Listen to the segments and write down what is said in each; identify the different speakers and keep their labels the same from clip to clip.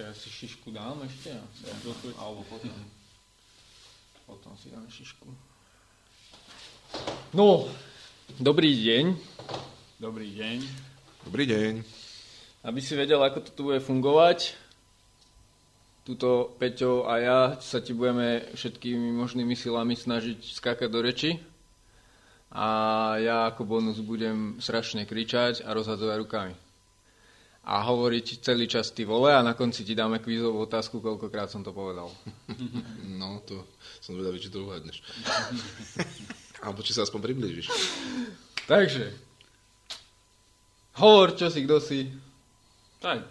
Speaker 1: Počkaj, ja si šišku dám ešte. Ja. Alebo potom. Potom si dám šišku. No, dobrý deň.
Speaker 2: Dobrý deň.
Speaker 3: Dobrý deň.
Speaker 1: Aby si vedel, ako to tu bude fungovať, tuto Peťo a ja sa ti budeme všetkými možnými silami snažiť skákať do reči. A ja ako bonus budem strašne kričať a rozhadzovať rukami. A hovoriť celý čas ty vole a na konci ti dáme kvízovú otázku, koľkokrát som to povedal.
Speaker 3: No, to som zvedavý, či to uhádneš. Alebo či sa aspoň priblížiš.
Speaker 1: Takže, hovor, čo si, kto si.
Speaker 2: Tak,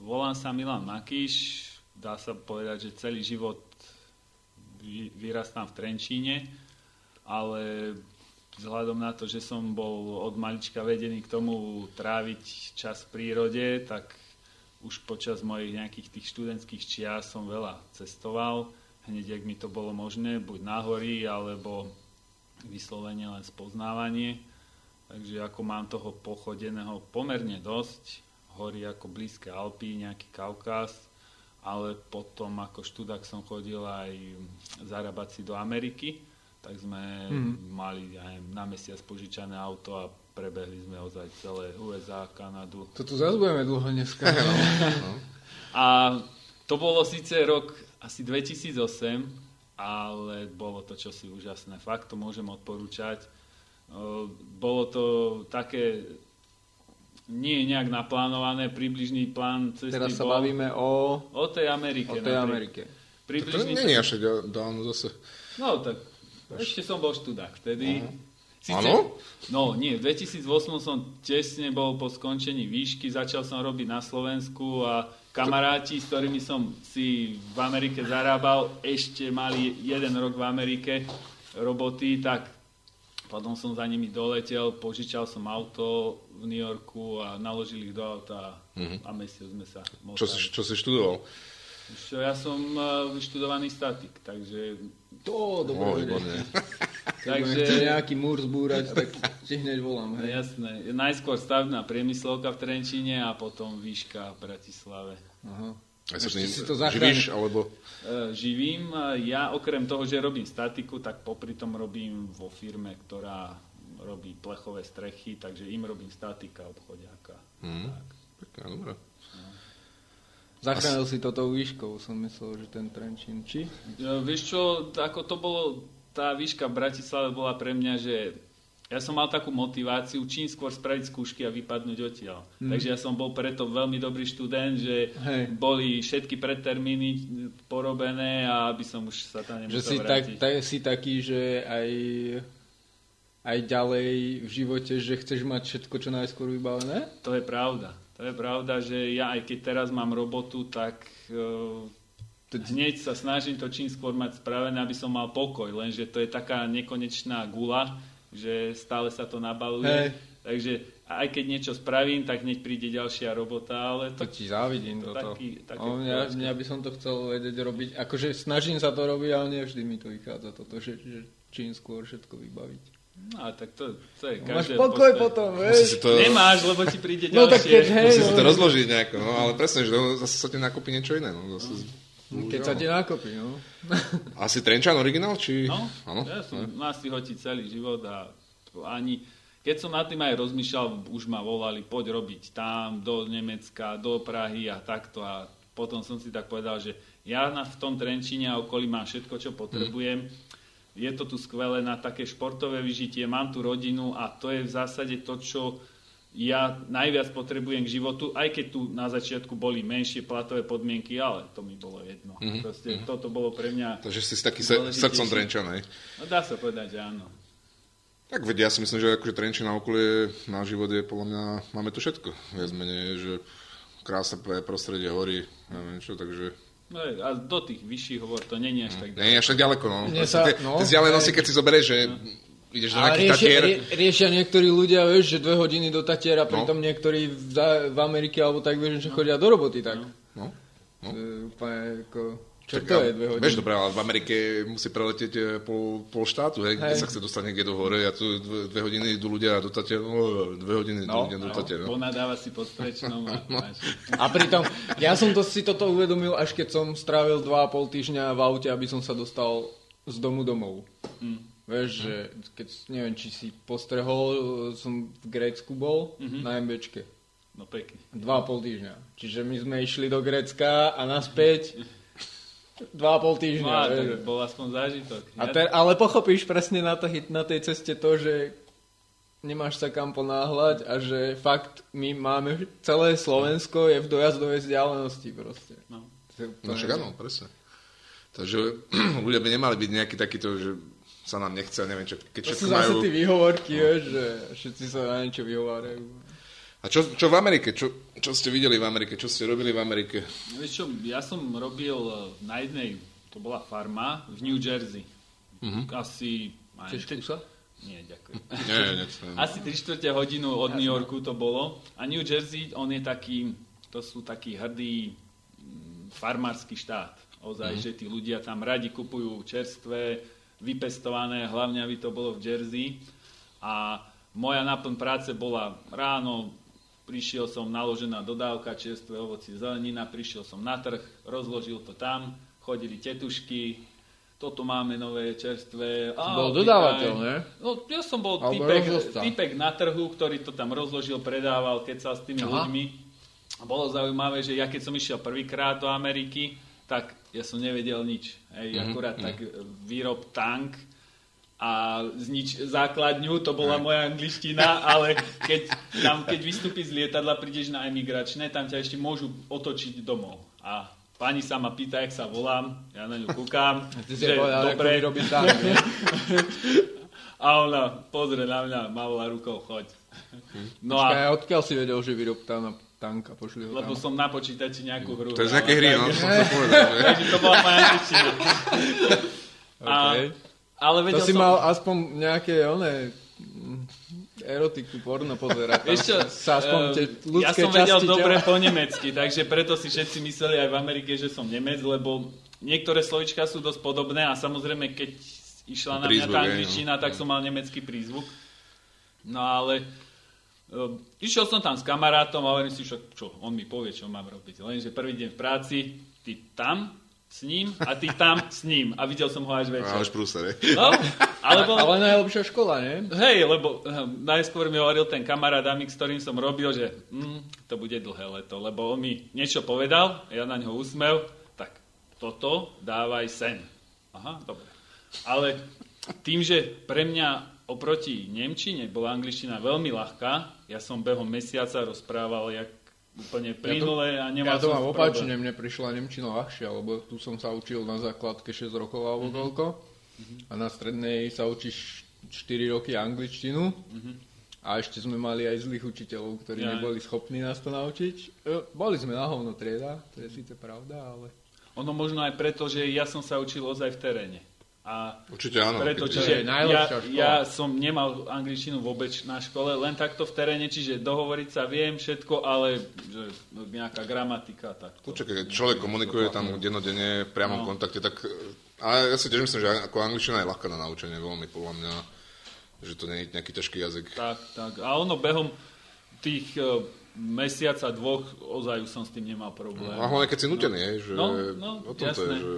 Speaker 2: volám sa Milan Makíš, dá sa povedať, že celý život vy- vyrastám v Trenčíne, ale vzhľadom na to, že som bol od malička vedený k tomu tráviť čas v prírode, tak už počas mojich nejakých tých študentských čias som veľa cestoval, hneď ak mi to bolo možné, buď na hory, alebo vyslovene len spoznávanie. Takže ako mám toho pochodeného pomerne dosť, hory ako blízke Alpy, nejaký Kaukaz, ale potom ako študák som chodil aj zarábať si do Ameriky, tak sme mm. mali aj na mesiac požičané auto a prebehli sme ozaj celé USA, Kanadu.
Speaker 1: To tu zase budeme dlho dneska.
Speaker 2: A to bolo síce rok asi 2008, ale bolo to čosi úžasné. Fakt to môžem odporúčať. Bolo to také nie je nejak naplánované, približný plán cesty
Speaker 1: Teraz sa
Speaker 2: bol
Speaker 1: bavíme o,
Speaker 2: o tej Amerike.
Speaker 1: o tej
Speaker 2: napríklad.
Speaker 1: Amerike.
Speaker 3: To
Speaker 2: Približný
Speaker 3: nie je až dávno zase.
Speaker 2: No tak, ešte som bol študák vtedy.
Speaker 3: Áno?
Speaker 2: No nie, v 2008 som tesne bol po skončení výšky, začal som robiť na Slovensku a kamaráti, s ktorými som si v Amerike zarábal, ešte mali jeden rok v Amerike roboty, tak potom som za nimi doletel, požičal som auto v New Yorku a naložil ich do auta a mesiac sme sa
Speaker 3: Mhm. Čo si,
Speaker 2: motali.
Speaker 3: čo si študoval?
Speaker 2: Čo ja som eh, vyštudovaný statik, takže
Speaker 1: To, dobre. budeme chcieť nejaký múr zbúrať, tak ti hneď volám. Hej.
Speaker 2: jasné. Najskôr stavná priemyslovka v Trenčíne a potom výška v Bratislave.
Speaker 1: Aha.
Speaker 3: Aj sa
Speaker 1: si to
Speaker 3: živíš, alebo...
Speaker 2: E, živím. E, Ja okrem toho, že robím statiku, tak popri tom robím vo firme, ktorá robí plechové strechy, takže im robím statika obchodiaka.
Speaker 3: Hm.
Speaker 2: Tak.
Speaker 3: Pekne, dobré.
Speaker 1: Zachránil si toto výškou, som myslel, že ten Trenčín. Či?
Speaker 2: E, Vieš čo, ako to bolo, tá výška v Bratislave bola pre mňa, že ja som mal takú motiváciu čím skôr spraviť skúšky a vypadnúť odtiaľ. Mm. Takže ja som bol preto veľmi dobrý študent, že
Speaker 1: Hej.
Speaker 2: boli všetky predtermíny porobené a aby som už sa tam
Speaker 1: Že
Speaker 2: nemusel
Speaker 1: si, tak,
Speaker 2: vrátiť.
Speaker 1: tak, si taký, že aj, aj ďalej v živote, že chceš mať všetko čo najskôr vybavené?
Speaker 2: To je pravda. To je pravda, že ja aj keď teraz mám robotu, tak uh, hneď sa snažím to čím skôr mať spravené, aby som mal pokoj, lenže to je taká nekonečná gula, že stále sa to nabaluje.
Speaker 1: Hej.
Speaker 2: Takže aj keď niečo spravím, tak hneď príde ďalšia robota, ale
Speaker 1: To
Speaker 2: to,
Speaker 1: ti závidím
Speaker 2: to
Speaker 1: toto.
Speaker 2: taký- také
Speaker 1: O, mňa,
Speaker 2: vojska.
Speaker 1: mňa by som to chcel vedieť robiť. Akože snažím sa to robiť, ale nie vždy mi to vychádza toto, že, že čím skôr všetko vybaviť.
Speaker 2: No, tak to, to je
Speaker 1: Máš
Speaker 2: každé
Speaker 1: pokoj
Speaker 2: postoj.
Speaker 1: potom, vieš?
Speaker 3: to,
Speaker 2: Nemáš, lebo ti príde
Speaker 1: No tak
Speaker 2: ďalšie.
Speaker 1: keď hej,
Speaker 3: musí si to
Speaker 1: no,
Speaker 3: rozložiť nejako, no ale presne, že zase sa ti nakopí niečo iné. No, zase,
Speaker 1: keď sa ti nakopí, no.
Speaker 3: Asi Trenčan originál, či...
Speaker 2: No,
Speaker 3: Áno?
Speaker 2: ja som na si hoti celý život a ani, keď som nad tým aj rozmýšľal, už ma volali, poď robiť tam, do Nemecka, do Prahy a takto a potom som si tak povedal, že ja na, v tom Trenčíne a okolí mám všetko, čo potrebujem. Je to tu skvelé na také športové vyžitie, mám tu rodinu a to je v zásade to, čo ja najviac potrebujem k životu, aj keď tu na začiatku boli menšie platové podmienky, ale to mi bolo jedno. Mm-hmm. Proste toto bolo pre mňa,
Speaker 3: Takže si taký srdcom Trenčan, hej?
Speaker 2: no dá sa povedať, že áno.
Speaker 3: Tak vedia, ja si myslím, že akože Trenčín na okolie na život je podľa mňa, máme tu všetko. Viac menej, že krásne prostredie, hory, neviem čo, takže...
Speaker 2: No, a do tých vyšších hovor to není až tak
Speaker 3: Nie je až tak ďaleko, no.
Speaker 1: Mne sa- no,
Speaker 3: tie vzdialenosti, keď si zoberieš, že ideš do nejakých
Speaker 1: riešia,
Speaker 3: Tatier,
Speaker 1: rie, riešia niektorí ľudia, vieš, že dve hodiny do Tatiera,
Speaker 3: No.
Speaker 1: pritom niektorí v, v Amerike alebo tak, vieš, že chodia do roboty, tak.
Speaker 3: no,
Speaker 1: To je úplne ako... Čo
Speaker 3: Tak
Speaker 1: to
Speaker 3: a-
Speaker 1: je dve hodiny?
Speaker 3: Vieš, dobre, ale v Amerike musí preletieť e, pol, pol štátu, hej, kde
Speaker 1: Hej.
Speaker 3: sa chce dostať niekde do hore a tu dve, dve hodiny idú ľudia do Tatier, no, dve hodiny
Speaker 1: No,
Speaker 3: ľudia do
Speaker 2: No,
Speaker 3: Tatier. No.
Speaker 2: ponadáva si pod strečnom a máš.
Speaker 1: A pritom, ja som to, si toto uvedomil, až keď som strávil 2,5 týždňa v aute, aby som sa dostal z domu domov.
Speaker 2: Mm.
Speaker 1: Vieš, že keď, neviem, či si postrehol, som v Grécku bol
Speaker 2: Mhm.
Speaker 1: na MBčke.
Speaker 2: No pekne.
Speaker 1: 2,5 týždňa. Čiže my sme išli do Grécka a naspäť 2,5 týždňa.
Speaker 2: No a
Speaker 1: vieš.
Speaker 2: tak bol aspoň zážitok.
Speaker 1: A ter, ale pochopíš presne na, to, na tej ceste to, že nemáš sa kam ponáhľať a že fakt my máme celé Slovensko je v dojazdovej vzdialenosti proste.
Speaker 2: No.
Speaker 1: To je
Speaker 3: No však áno, presne. Takže ľudia by nemali byť nejaký takýto, že sa nám nechce, a neviem čo, keď
Speaker 1: To
Speaker 3: všetko
Speaker 1: sú zase
Speaker 3: majú...
Speaker 1: tí výhovorky, vieš, že všetci sa na niečo vyhovárajú.
Speaker 3: A čo, čo v Amerike? Čo, čo ste videli v Amerike? Čo ste robili v Amerike?
Speaker 2: Vieš čo, ja som robil eh, na jednej, to bola farma v New Jersey.
Speaker 3: Mhm.
Speaker 2: Asi...
Speaker 1: Chceš kúsa?
Speaker 2: Nie, ďakujem.
Speaker 3: Nie, nie, nie.
Speaker 2: Asi 3 čtvrte hodinu od New Yorku to bolo. A New Jersey, on je taký, to sú taký hrdý farmársky štát. Ozaj,
Speaker 3: Mhm.
Speaker 2: že tí ľudia tam radi kupujú čerstvé, vypestované, hlavne aby to bolo v Jersey. A moja náplň práce bola ráno, prišiel som, naložená dodávka, čerstvé ovoci, zelenina, prišiel som na trh, rozložil to tam, chodili tetušky, toto máme nové čerstvé. Á,
Speaker 1: Bol dodávateľ, ne?
Speaker 2: No, ja som bol typek, typek na trhu, ktorý to tam rozložil, predával, keď sa s tými
Speaker 1: Aha.
Speaker 2: ľuďmi. A bolo zaujímavé, že ja keď som išiel prvýkrát do Ameriky, tak ja som nevedel nič. Hej, akurát tak e, výrob tank a znič základňu, to bola moja angličtina, ale keď, tam, keď vystúpiš z lietadla, prídeš na emigračné, tam ťa ešte môžu otočiť domov. A pani sa ma pýta, jak sa volám, ja na ňu kúkam,
Speaker 1: Ty si povedal, vyrobiť tam,
Speaker 2: a ona pozrie na mňa, mávla rukou, choď. No
Speaker 1: Počkaj,
Speaker 2: a
Speaker 1: odkiaľ si vedel, že vyrob tam na tank a pošli ho
Speaker 2: lebo
Speaker 1: tam?
Speaker 2: som na počítači nejakú hru.
Speaker 3: To je z nejakej hry, no, som sa povedal. že?
Speaker 2: Takže to bola moja angličtina. A, Ale
Speaker 1: To
Speaker 2: vedel
Speaker 1: si
Speaker 2: som...
Speaker 1: mal aspoň nejaké, one, mm, erotiku, porno pozerať.
Speaker 2: Vieš čo,
Speaker 1: sa aspoň tie
Speaker 2: ja
Speaker 1: ľudské
Speaker 2: som vedel
Speaker 1: časti
Speaker 2: dobre
Speaker 1: tela-
Speaker 2: po nemecky, takže preto si všetci mysleli aj v Amerike, že som Nemec, lebo niektoré slovička sú dosť podobné a samozrejme, keď išla na mňa
Speaker 3: Prízvuk,
Speaker 2: tá
Speaker 3: hej, no.
Speaker 2: angličtina, tak som mal nemecký prízvuk. No ale um, išiel som tam s kamarátom a hovorím si, čo, čo, on mi povie, čo mám robiť. Lenže prvý deň v práci, ty tam s ním a ty tam s ním. A videl som ho až večer.
Speaker 3: Ale šprúser, hej.
Speaker 2: No, ale bol,
Speaker 1: Ale najlepšia škola, nie?
Speaker 2: Hej, lebo hm, najskôr mi hovoril ten kamarát Amik, s ktorým som robil, že hm, to bude dlhé leto, lebo on mi niečo povedal, ja na ňo usmev, tak toto dávaj sen. Aha, dobre. Ale tým, že pre mňa oproti Nemčine bola angličtina veľmi ľahká, ja som behom mesiaca rozprával jak úplne plynule a nemal
Speaker 1: Ja to mám opačne, mne prišla Nemčina ľahšia, lebo tu som sa učil na základke 6 rokov alebo koľko. A na strednej sa učíš 4 roky angličtinu. A ešte sme mali aj zlých učiteľov, ktorí
Speaker 2: Ja.
Speaker 1: neboli schopní nás to naučiť. E, Boli sme na hovno trieda, to je síce pravda, ale...
Speaker 2: Ono možno aj preto, že ja som sa učil ozaj v teréne. A
Speaker 3: Určite áno.
Speaker 2: Preto, čiže ja, ja som nemal angličtinu vôbec na škole, len takto v teréne, čiže dohovoriť sa viem všetko, ale že nejaká gramatika, tak.
Speaker 3: Určite, keď človek komunikuje tam dennodenne v priamom
Speaker 2: No.
Speaker 3: kontakte, tak... Ale ja si tiež myslím, že ako angličtina je ľahká na naučenie, veľmi podľa mňa, že to nie je nejaký ťažký jazyk.
Speaker 2: Tak, tak. A ono behom tých e, mesiaca, dvoch, ozaj som s tým nemal problém.
Speaker 3: A hlavne keď si nutený, hej, že
Speaker 2: No, no,
Speaker 3: o tom to je,
Speaker 2: jasné.
Speaker 3: že...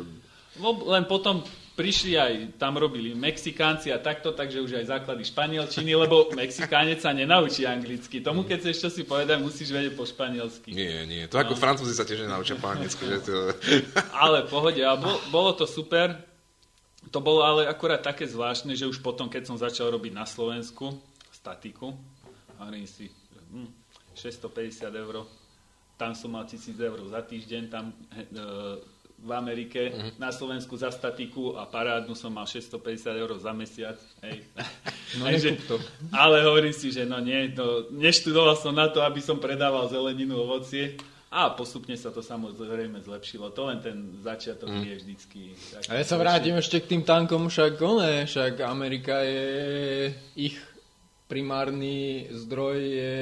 Speaker 2: Len potom prišli aj, tam robili Mexikánci a takto, takže už aj základy španielčiny, lebo Mexikánec sa nenaučí anglicky. Tomu, keď chceš čo si povedať, musíš vedieť po španielsky.
Speaker 3: Nie, nie. To ako
Speaker 2: No.
Speaker 3: francúzi sa tiež nenaučia po anglicky, že to...
Speaker 2: Ale pohode, a bol, bolo to super. To bolo ale akurát také zvláštne, že už potom, keď som začal robiť na Slovensku statiku, hovorím si, hm, 650 eur, tam som mal 1000 eur za týždeň, tam e, v Amerike, na Slovensku za statiku a parádnu som mal 650 eur za mesiac. Hej.
Speaker 1: No
Speaker 2: Hej, že-
Speaker 1: nekúp to.
Speaker 2: ale hovorím si, že no nie, no, neštudoval som na to, aby som predával zeleninu, ovocie. A postupne sa to samozrejme zlepšilo. To len ten začiatok je vždycky.
Speaker 1: A ja sa vrátim ešte k tým tankom, však one, však Amerika je, ich primárny zdroj je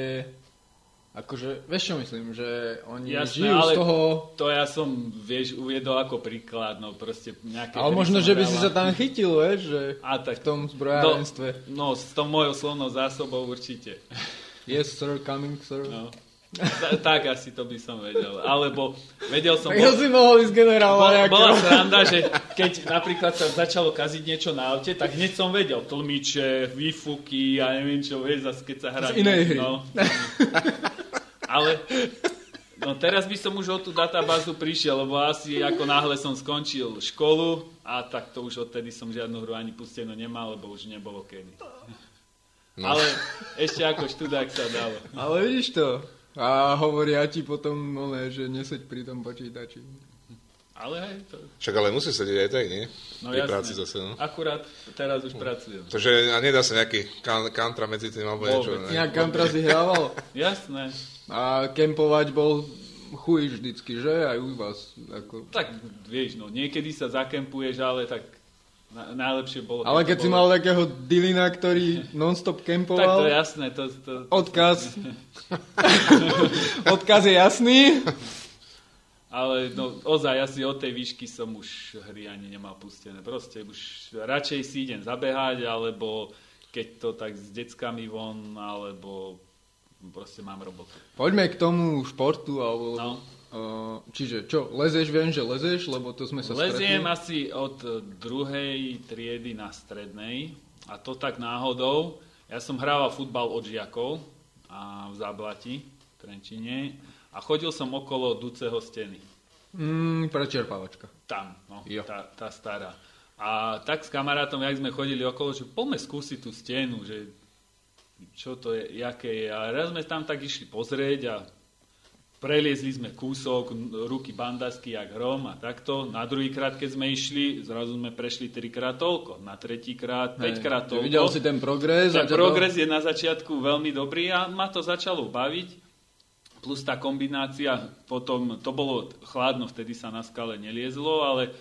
Speaker 1: Akože, vieš čo myslím, že oni
Speaker 2: Jasné,
Speaker 1: žijú
Speaker 2: ale
Speaker 1: z toho...
Speaker 2: to ja som, vieš, uviedol ako príklad, no proste nejaké...
Speaker 1: Ale možno, že by si sa tam chytil, vieš, že
Speaker 2: A tak,
Speaker 1: v tom zbrojárenstve.
Speaker 2: No, s tou mojou slovnou zásobou určite.
Speaker 1: Yes, sir, coming, sir.
Speaker 2: No. Ta, tak asi to by som vedel. Alebo vedel som...
Speaker 1: Tak to si mohol ísť generála.
Speaker 2: Bol, bola sranda, že keď napríklad sa začalo kaziť niečo na aute, tak hneď som vedel tlmiče, výfuky a neviem čo, vieš, zase keď sa hrá.
Speaker 1: Z inej hry.
Speaker 2: No. Ale no teraz by som už o tú databázu prišiel, lebo asi ako náhle som skončil školu a tak to už odtedy som žiadnu hru ani pustenú nemal, lebo už nebolo kedy.
Speaker 3: No.
Speaker 2: Ale ešte ako študák sa dalo.
Speaker 1: Ale vidíš to. A hovoria ti potom, ole, že neseď pri tom počítači.
Speaker 2: Ale hej, to...
Speaker 3: Však ale musí sedieť aj tak, nie?
Speaker 2: No
Speaker 3: Pri
Speaker 2: jasné.
Speaker 3: práci zase, no.
Speaker 2: Akurát teraz už pracujem.
Speaker 3: Takže a nedá sa nejaký kan- kantra medzi tým, alebo niečo. Ne?
Speaker 1: Nejak Kantra si hrával.
Speaker 2: Jasné.
Speaker 1: A kempovať bol chuj vždycky, že? Aj u vás. Ako...
Speaker 2: Tak vieš, no niekedy sa zakempuješ, ale tak na, najlepšie bolo...
Speaker 1: Ale keď
Speaker 2: to
Speaker 1: si
Speaker 2: bolo-
Speaker 1: mal takého Dilina, ktorý non-stop
Speaker 2: Tak to
Speaker 1: kempoval,
Speaker 2: je jasné, to, to,
Speaker 1: odkaz. odkaz je jasný.
Speaker 2: ale no, ozaj asi od tej výšky som už hry ani nemal pustené. Proste už radšej si idem zabehať, alebo keď to tak s deckami von, alebo proste mám robotu.
Speaker 1: Poďme k tomu športu, alebo...
Speaker 2: No.
Speaker 1: Uh, čiže čo, lezeš, viem, že lezeš, lebo to sme sa
Speaker 2: Leziem
Speaker 1: stretli.
Speaker 2: asi od druhej triedy na strednej a to tak náhodou. Ja som hrával futbal od žiakov a v Záblati, v Trenčine a chodil som okolo Duceho steny.
Speaker 1: Mm, prečerpávačka.
Speaker 2: Tam, no,
Speaker 1: Jo.
Speaker 2: tá, tá stará. A tak s kamarátom, jak sme chodili okolo, že poďme skúsiť tú stenu, že čo to je, jaké je. A raz sme tam tak išli pozrieť a preliezli sme kúsok, ruky bandasky jak hrom a takto. Na druhýkrát, keď sme išli, zrazu sme prešli trikrát toľko. Na tretíkrát, päťkrát
Speaker 1: Hej,
Speaker 2: toľko.
Speaker 1: Videl si ten progres.
Speaker 2: Ten
Speaker 1: to-
Speaker 2: progres je na začiatku veľmi dobrý a ma to začalo baviť. Plus tá kombinácia, potom to bolo chladno, vtedy sa na skale neliezlo, ale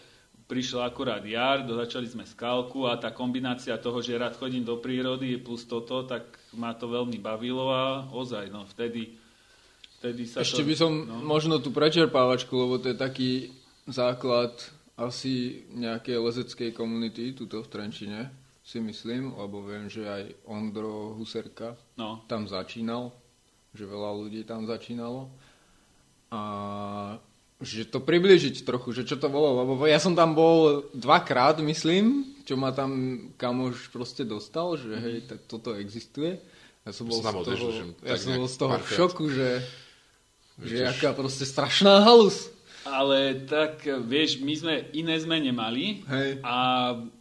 Speaker 2: prišla akurát jar, začali sme skalku a tá kombinácia toho, že rád chodím do prírody plus toto, tak ma to veľmi bavilo a ozaj, no vtedy, vtedy sa
Speaker 1: Ešte
Speaker 2: to...
Speaker 1: by som
Speaker 2: no.
Speaker 1: možno tú prečerpávačku, lebo to je taký základ asi nejakej lezeckej komunity tuto v Trenčine, si myslím, lebo viem, že aj Ondro Huserka
Speaker 2: No,
Speaker 1: tam začínal, že veľa ľudí tam začínalo. A že to približiť trochu, že čo to bolo, lebo ja som tam bol dvakrát, myslím, čo ma tam kamoš proste dostal, že hej, tak toto existuje. Ja som bol
Speaker 3: Som
Speaker 1: z toho,
Speaker 3: že
Speaker 1: ja som bol z toho v šoku, že, že aká proste strašná halus.
Speaker 2: ale tak, vieš, my sme, iné sme nemali
Speaker 1: Hej.
Speaker 2: a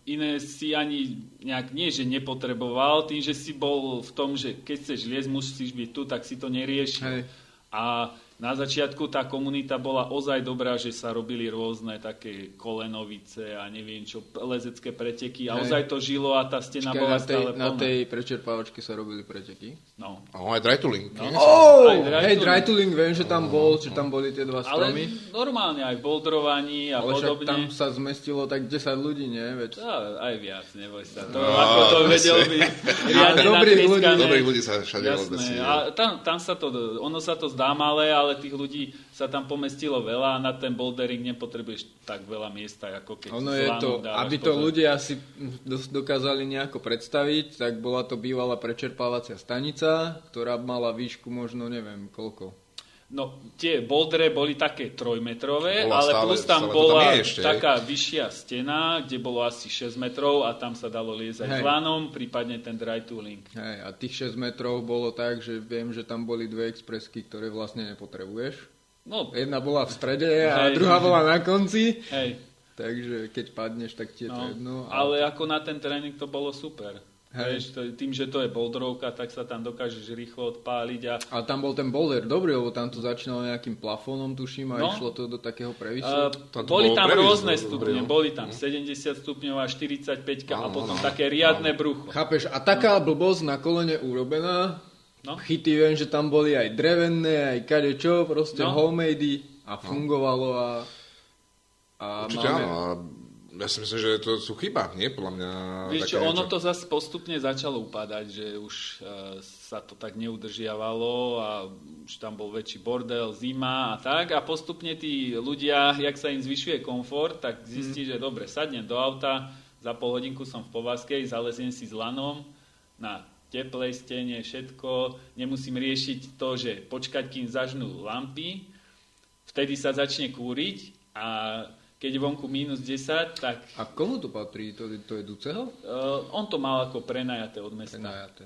Speaker 2: iné si ani nejak, nie že nepotreboval, tým, že si bol v tom, že keď chceš liesť, musíš byť tu, tak si to neriešil.
Speaker 1: Hej.
Speaker 2: A na začiatku tá komunita bola ozaj dobrá, že sa robili rôzne také kolenovice a neviem čo, lezecké preteky. A
Speaker 1: Hej.
Speaker 2: ozaj to žilo a tá stena
Speaker 1: Čakaj,
Speaker 2: bola
Speaker 1: na, tej,
Speaker 2: stále
Speaker 1: na
Speaker 2: plná.
Speaker 1: tej prečerpávačke sa robili preteky.
Speaker 2: No.
Speaker 3: A on aj dry to link, nie?
Speaker 1: Oh,
Speaker 2: Aj
Speaker 1: hej,
Speaker 2: to
Speaker 1: dry to link, viem, že tam bol, že tam boli tie dva
Speaker 2: Ale
Speaker 1: stromy.
Speaker 2: normálne aj v boldrovaní a
Speaker 1: Ale
Speaker 2: podobne.
Speaker 1: tam sa zmestilo tak 10 ľudí, nie? Veď
Speaker 2: Á, aj viac, neboj sa. To,
Speaker 3: No,
Speaker 2: ako to vedel by
Speaker 1: dobrých ľudí.
Speaker 3: Dobrých ľudí sa všade
Speaker 2: Jasné. A tam, tam sa to, ono sa to zdá malé, ale tých ľudí sa tam pomestilo veľa a na ten bouldering nepotrebuješ tak veľa miesta, ako keď
Speaker 1: ono je to, aby to
Speaker 2: pozor.
Speaker 1: ľudia si dokázali nejako predstaviť, tak bola to bývalá prečerpávacia stanica, ktorá mala výšku možno neviem koľko.
Speaker 2: No, tie bouldere boli také trojmetrové,
Speaker 3: Bola
Speaker 2: ale
Speaker 3: stále-
Speaker 2: plus tam
Speaker 3: stále to
Speaker 2: bola
Speaker 3: tam ešte, hej?
Speaker 2: taká vyššia stena, kde bolo asi 6 metrov a tam sa dalo liezať
Speaker 1: Hej.
Speaker 2: s lanom, prípadne ten dry tooling.
Speaker 1: Hej, a tých 6 metrov bolo tak, že viem, že tam boli dve expresky, ktoré vlastne nepotrebuješ.
Speaker 2: No,
Speaker 1: Jedna bola v strede a
Speaker 2: Hej.
Speaker 1: druhá bola na konci,
Speaker 2: hej,
Speaker 1: takže keď padneš, tak ti je to
Speaker 2: no,
Speaker 1: jedno. A...
Speaker 2: ale ako na ten tréning to bolo super.
Speaker 1: Hej.
Speaker 2: Vieš, to, tým, že to je boulderovka, tak sa tam dokážeš rýchlo odpáliť a
Speaker 1: Ale tam bol ten boulder dobrý, lebo tam to začínalo nejakým plafónom, tuším, a
Speaker 2: No.
Speaker 1: išlo to do takého previsu.
Speaker 2: Uh,
Speaker 3: To- to
Speaker 2: boli tam
Speaker 3: previs,
Speaker 2: rôzne
Speaker 3: no,
Speaker 2: stupne,
Speaker 3: no.
Speaker 2: boli tam 70 stupňov a 45 a potom
Speaker 3: no.
Speaker 2: také riadne brucho.
Speaker 1: Chápeš? A taká blbosť na kolene urobená,
Speaker 2: No.
Speaker 1: chyty viem, že tam boli aj drevené, aj kadečo, proste
Speaker 2: No.
Speaker 1: homemade a fungovalo a, a
Speaker 3: Určite
Speaker 1: máme,
Speaker 3: áno. A ja si myslím, že to sú chyba, nie? Podľa mňa... Také
Speaker 2: čo, ono to zase postupne začalo upadať, že už uh, sa to tak neudržiavalo a už tam bol väčší bordel, zima a tak a postupne tí ľudia, jak sa im zvyšuje komfort, tak zistí,
Speaker 3: Mhm.
Speaker 2: že dobre, sadnem do auta, za pol hodinku som v Povazkej, zaleziem si s lanom na teplej stene, všetko, nemusím riešiť to, že počkať, kým zažnú lampy, vtedy sa začne kúriť a keď je vonku minus 10, tak
Speaker 1: A komu to patrí? To, to je Duceho?
Speaker 2: Uh, on to mal ako prenajaté od mesta.
Speaker 1: Prenajaté.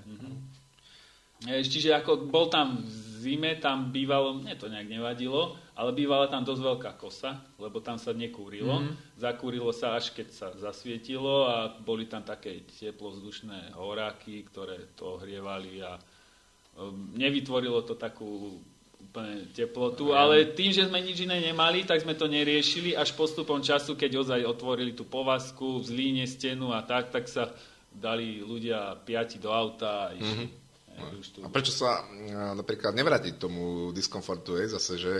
Speaker 2: E, Čiže ako bol tam v zime, tam bývalo, mne to nejak nevadilo, ale bývala tam dosť veľká kosa, lebo tam sa nekúrilo. Zakúrilo sa až keď sa zasvietilo a boli tam také teplozdušné horáky, ktoré to ohrievali a um, nevytvorilo to takú úplne teplotu, ale tým, že sme nič iné nemali, tak sme to neriešili až postupom času, keď ozaj otvorili tú povazku, v zlíne stenu a tak, tak sa dali ľudia piati do auta a išli. Mm-hmm.
Speaker 3: A prečo sa mm, napríklad nevrátiť tomu diskomfortu, je zase, že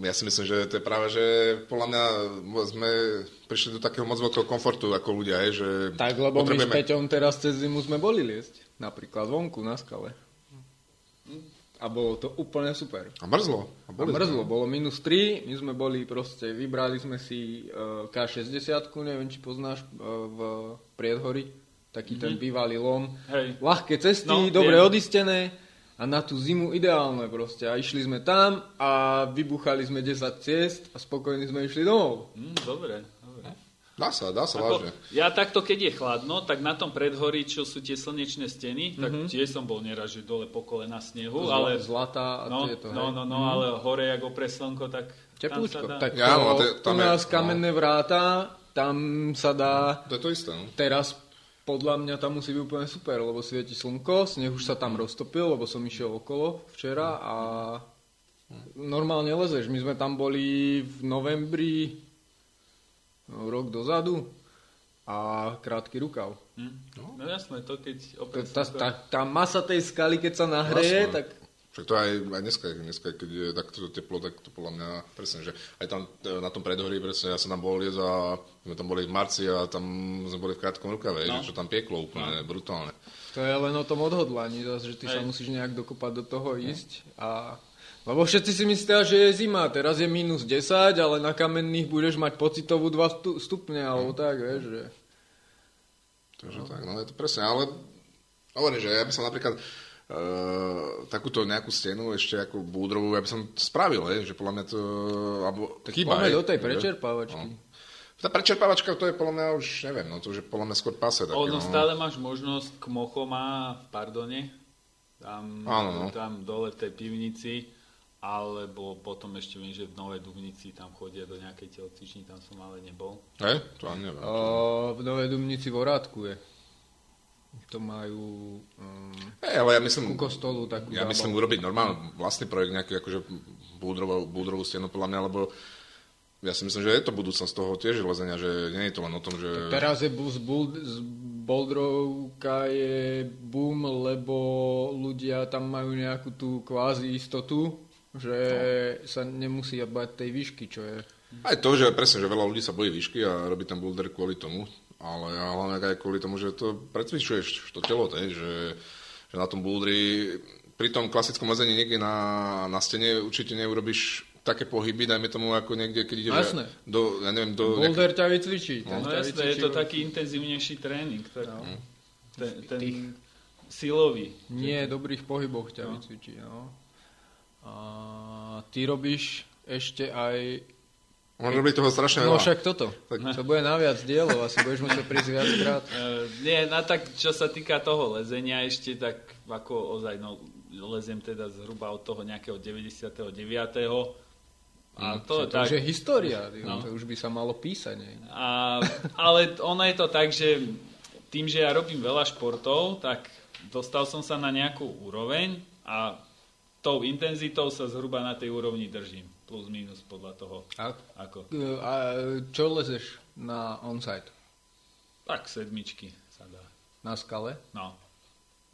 Speaker 3: ja si myslím, že to je práve, že podľa mňa sme prišli do takého moc veľkého komfortu ako ľudia, je, že
Speaker 1: Tak, lebo my s
Speaker 3: potrebujeme...
Speaker 1: Peťom teraz cez zimu sme boli liesť. Napríklad vonku na skale. A bolo to úplne super.
Speaker 3: A mrzlo.
Speaker 1: A
Speaker 3: A
Speaker 1: mrzlo, bolo minus 3, my sme boli proste, vybrali sme si uh, K60, neviem, či poznáš, uh, v Priedhori, taký ten bývalý lom.
Speaker 2: Hej.
Speaker 1: Ľahké cesty,
Speaker 2: No,
Speaker 1: dobre
Speaker 2: viem.
Speaker 1: odistené a na tú zimu ideálne proste. A išli sme tam a vybuchali sme 10 ciest a spokojne sme išli domov.
Speaker 2: Mm, dobre.
Speaker 3: Dá sa, dá sa,
Speaker 2: Ako,
Speaker 3: vážne.
Speaker 2: ja takto, keď je chladno, tak na tom predhorí, čo sú tie slnečné steny, tak
Speaker 1: Mhm.
Speaker 2: tiež som bol neraz, že dole po kolena snehu,
Speaker 1: Zla-
Speaker 2: ale...
Speaker 1: Zlatá a
Speaker 2: No,
Speaker 1: tieto.
Speaker 2: no, no, no, ale hore, jak opre slnko, tak
Speaker 1: Teplúčko.
Speaker 2: tam sa dá.
Speaker 1: Tak
Speaker 3: Ja, no,
Speaker 1: to,
Speaker 3: to- tam
Speaker 1: u
Speaker 3: je-
Speaker 1: nás
Speaker 3: no.
Speaker 1: kamenné vráta, tam sa dá
Speaker 3: To je to isté, no.
Speaker 1: Teraz podľa mňa tam musí byť úplne super, lebo svieti slnko, sneh už sa tam roztopil, lebo som išiel okolo včera a normálne lezeš. My sme tam boli v novembri, no, rok dozadu a krátky rukav.
Speaker 2: Hm? No jasné, to keď
Speaker 1: To-
Speaker 2: opre
Speaker 1: Tá, tá, tá masa tej skaly, keď sa nahreje,
Speaker 3: Jasné.
Speaker 1: tak
Speaker 3: Však to aj, aj dneska, dneska, keď je takto teplo, tak to podľa mňa, presne, že aj tam e, na tom predhorí, presne, ja som tam bol a sme tam boli v marci a tam sme boli v krátkom rukave,
Speaker 2: No.
Speaker 3: že čo tam pieklo úplne, brutálne.
Speaker 1: to je len o tom odhodlaní, že ty sa
Speaker 2: Hej.
Speaker 1: musíš nejak dokopať do toho ísť. A... Lebo všetci si myslia, že je zima, teraz je minus 10, ale na kamenných budeš mať pocitovú 2 stu- stupne, alebo tak, vieš, že...
Speaker 3: Takže tak, no je to presne, ale hovorím, že ja by som napríklad e, takúto nejakú stenu ešte ako búdrovú, ja by som spravil, je, že podľa mňa to, alebo chýba.
Speaker 1: Poďme do tej prečerpávačky.
Speaker 3: No. Tá prečerpávačka, to je podľa mňa už, neviem, no to už je podľa mňa skôr pase také,
Speaker 2: Ono
Speaker 3: no.
Speaker 2: stále máš možnosť k Mochoma v Pardone, tam,
Speaker 3: Áno, no.
Speaker 2: tam dole v tej pivnici, alebo potom ešte viem, že v Novej Dubnici tam chodia do nejakej telocvični, tam som ale nebol.
Speaker 3: Hej, to ani neviem.
Speaker 1: O, v Novej Dumnici v Orátku je. To majú um,
Speaker 3: Hej, ale ja
Speaker 1: ku
Speaker 3: myslím,
Speaker 1: kostolu takú
Speaker 3: ja
Speaker 1: zábavu.
Speaker 3: myslím urobiť normálny vlastný projekt, nejaký akože búdrovú, búdrovú stenu podľa mňa, lebo ja si myslím, že je to budúcnosť toho tiež lezenia, že nie je to len o tom, že...
Speaker 1: Teraz je z, bul- z Boldrovka je boom, lebo ľudia tam majú nejakú tú kvázi istotu, že sa nemusia bať tej výšky, čo je...
Speaker 3: Aj to, že presne, že veľa ľudí sa bojí výšky a robí ten boulder kvôli tomu, ale hlavne aj kvôli tomu, že to precvičuješ to telo, tej, že, že na tom boulderi, pri tom klasickom lezení niekde na, na stene určite neurobiš také pohyby, dajme tomu ako niekde, keď ideš
Speaker 1: Jasné.
Speaker 3: do, ja neviem, do...
Speaker 1: Boulder ťa vycvičí.
Speaker 2: No
Speaker 1: ťa
Speaker 2: jasné, je
Speaker 1: vycvičí
Speaker 2: to
Speaker 1: vo-
Speaker 2: taký intenzívnejší tréning. Tak,
Speaker 1: No.
Speaker 2: ten, ten silový.
Speaker 1: Nie, dobrých pohyboch ťa vycvičí, no. A ty robíš ešte aj...
Speaker 3: On robí toho strašne
Speaker 1: No
Speaker 3: veľa.
Speaker 1: však toto. To bude na viac dielov, asi budeš musieť prísť viackrát.
Speaker 2: Uh, nie, na tak, čo sa týka toho lezenia ešte, tak ako ozaj, no, leziem teda zhruba od toho nejakého 99. A to,
Speaker 1: To
Speaker 2: tak,
Speaker 1: už je história,
Speaker 2: No.
Speaker 1: to už by sa malo písať. Nie?
Speaker 2: A, ale ono je to tak, že tým, že ja robím veľa športov, tak dostal som sa na nejakú úroveň a tou intenzitou sa zhruba na tej úrovni držím. Plus, minus podľa toho,
Speaker 1: A,
Speaker 2: ako.
Speaker 1: a čo lezeš na onsite?
Speaker 2: Tak sedmičky sa dá.
Speaker 1: Na skale?
Speaker 2: No.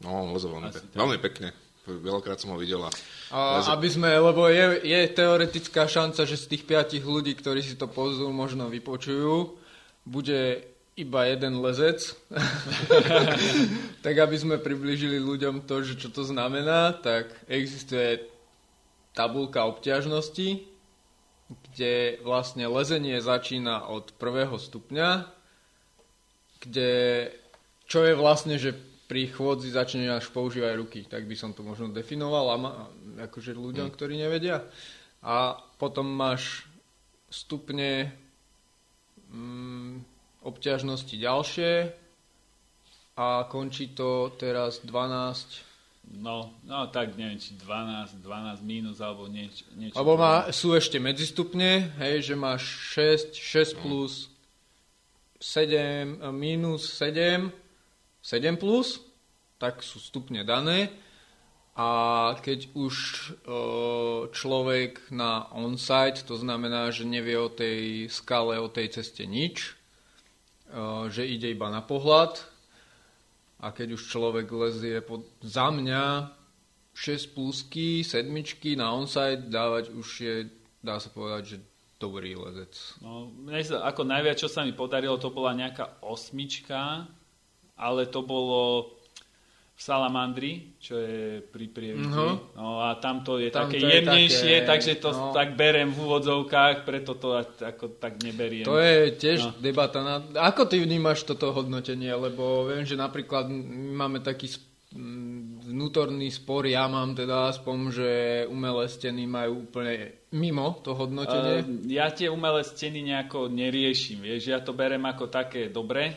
Speaker 3: No, leze veľmi, pe- veľmi pekne. Veľakrát som ho videl a
Speaker 1: A,
Speaker 3: leze-
Speaker 1: aby sme, lebo je, je teoretická šanca, že z tých piatich ľudí, ktorí si to pozrú, možno vypočujú bude iba jeden lezec, tak aby sme približili ľuďom to, že čo to znamená, tak existuje tabulka obťažnosti, kde vlastne lezenie začína od prvého stupňa, kde čo je vlastne, že pri chôdzi začne až používať ruky, tak by som to možno definoval, a ma, akože ľuďom, mm. ktorí nevedia. A potom máš stupne mm, obťažnosti ďalšie a končí to teraz 12
Speaker 2: No, no tak neviem, či 12, 12 mínus alebo nieč, niečo.
Speaker 1: Alebo má, sú ešte medzistupne, hej, že máš 6, 6 plus 7, minus 7, 7 plus, tak sú stupne dané. A keď už človek na on-site, to znamená, že nevie o tej skale, o tej ceste nič, že ide iba na pohľad, a keď už človek lezie pod, za mňa 6 plusky, sedmičky na onside dávať už je, dá sa povedať, že dobrý lezec.
Speaker 2: No, sa, ako najviac, čo sa mi podarilo, to bola nejaká osmička, ale to bolo v Salamandri, čo je pri Prievidzi. Uh-huh. No a tam to je tam také to jemnejšie, je také, takže to no. tak berem v úvodzovkách, preto to ako tak neberiem.
Speaker 1: To je tiež no. debata. Na... Ako ty vnímaš toto hodnotenie? Lebo viem, že napríklad máme taký vnútorný spor, ja mám teda aspoň, že umelé steny majú úplne mimo to hodnotenie. Uh,
Speaker 2: ja tie umelé steny nejako neriešim, vieš, ja to berem ako také dobre,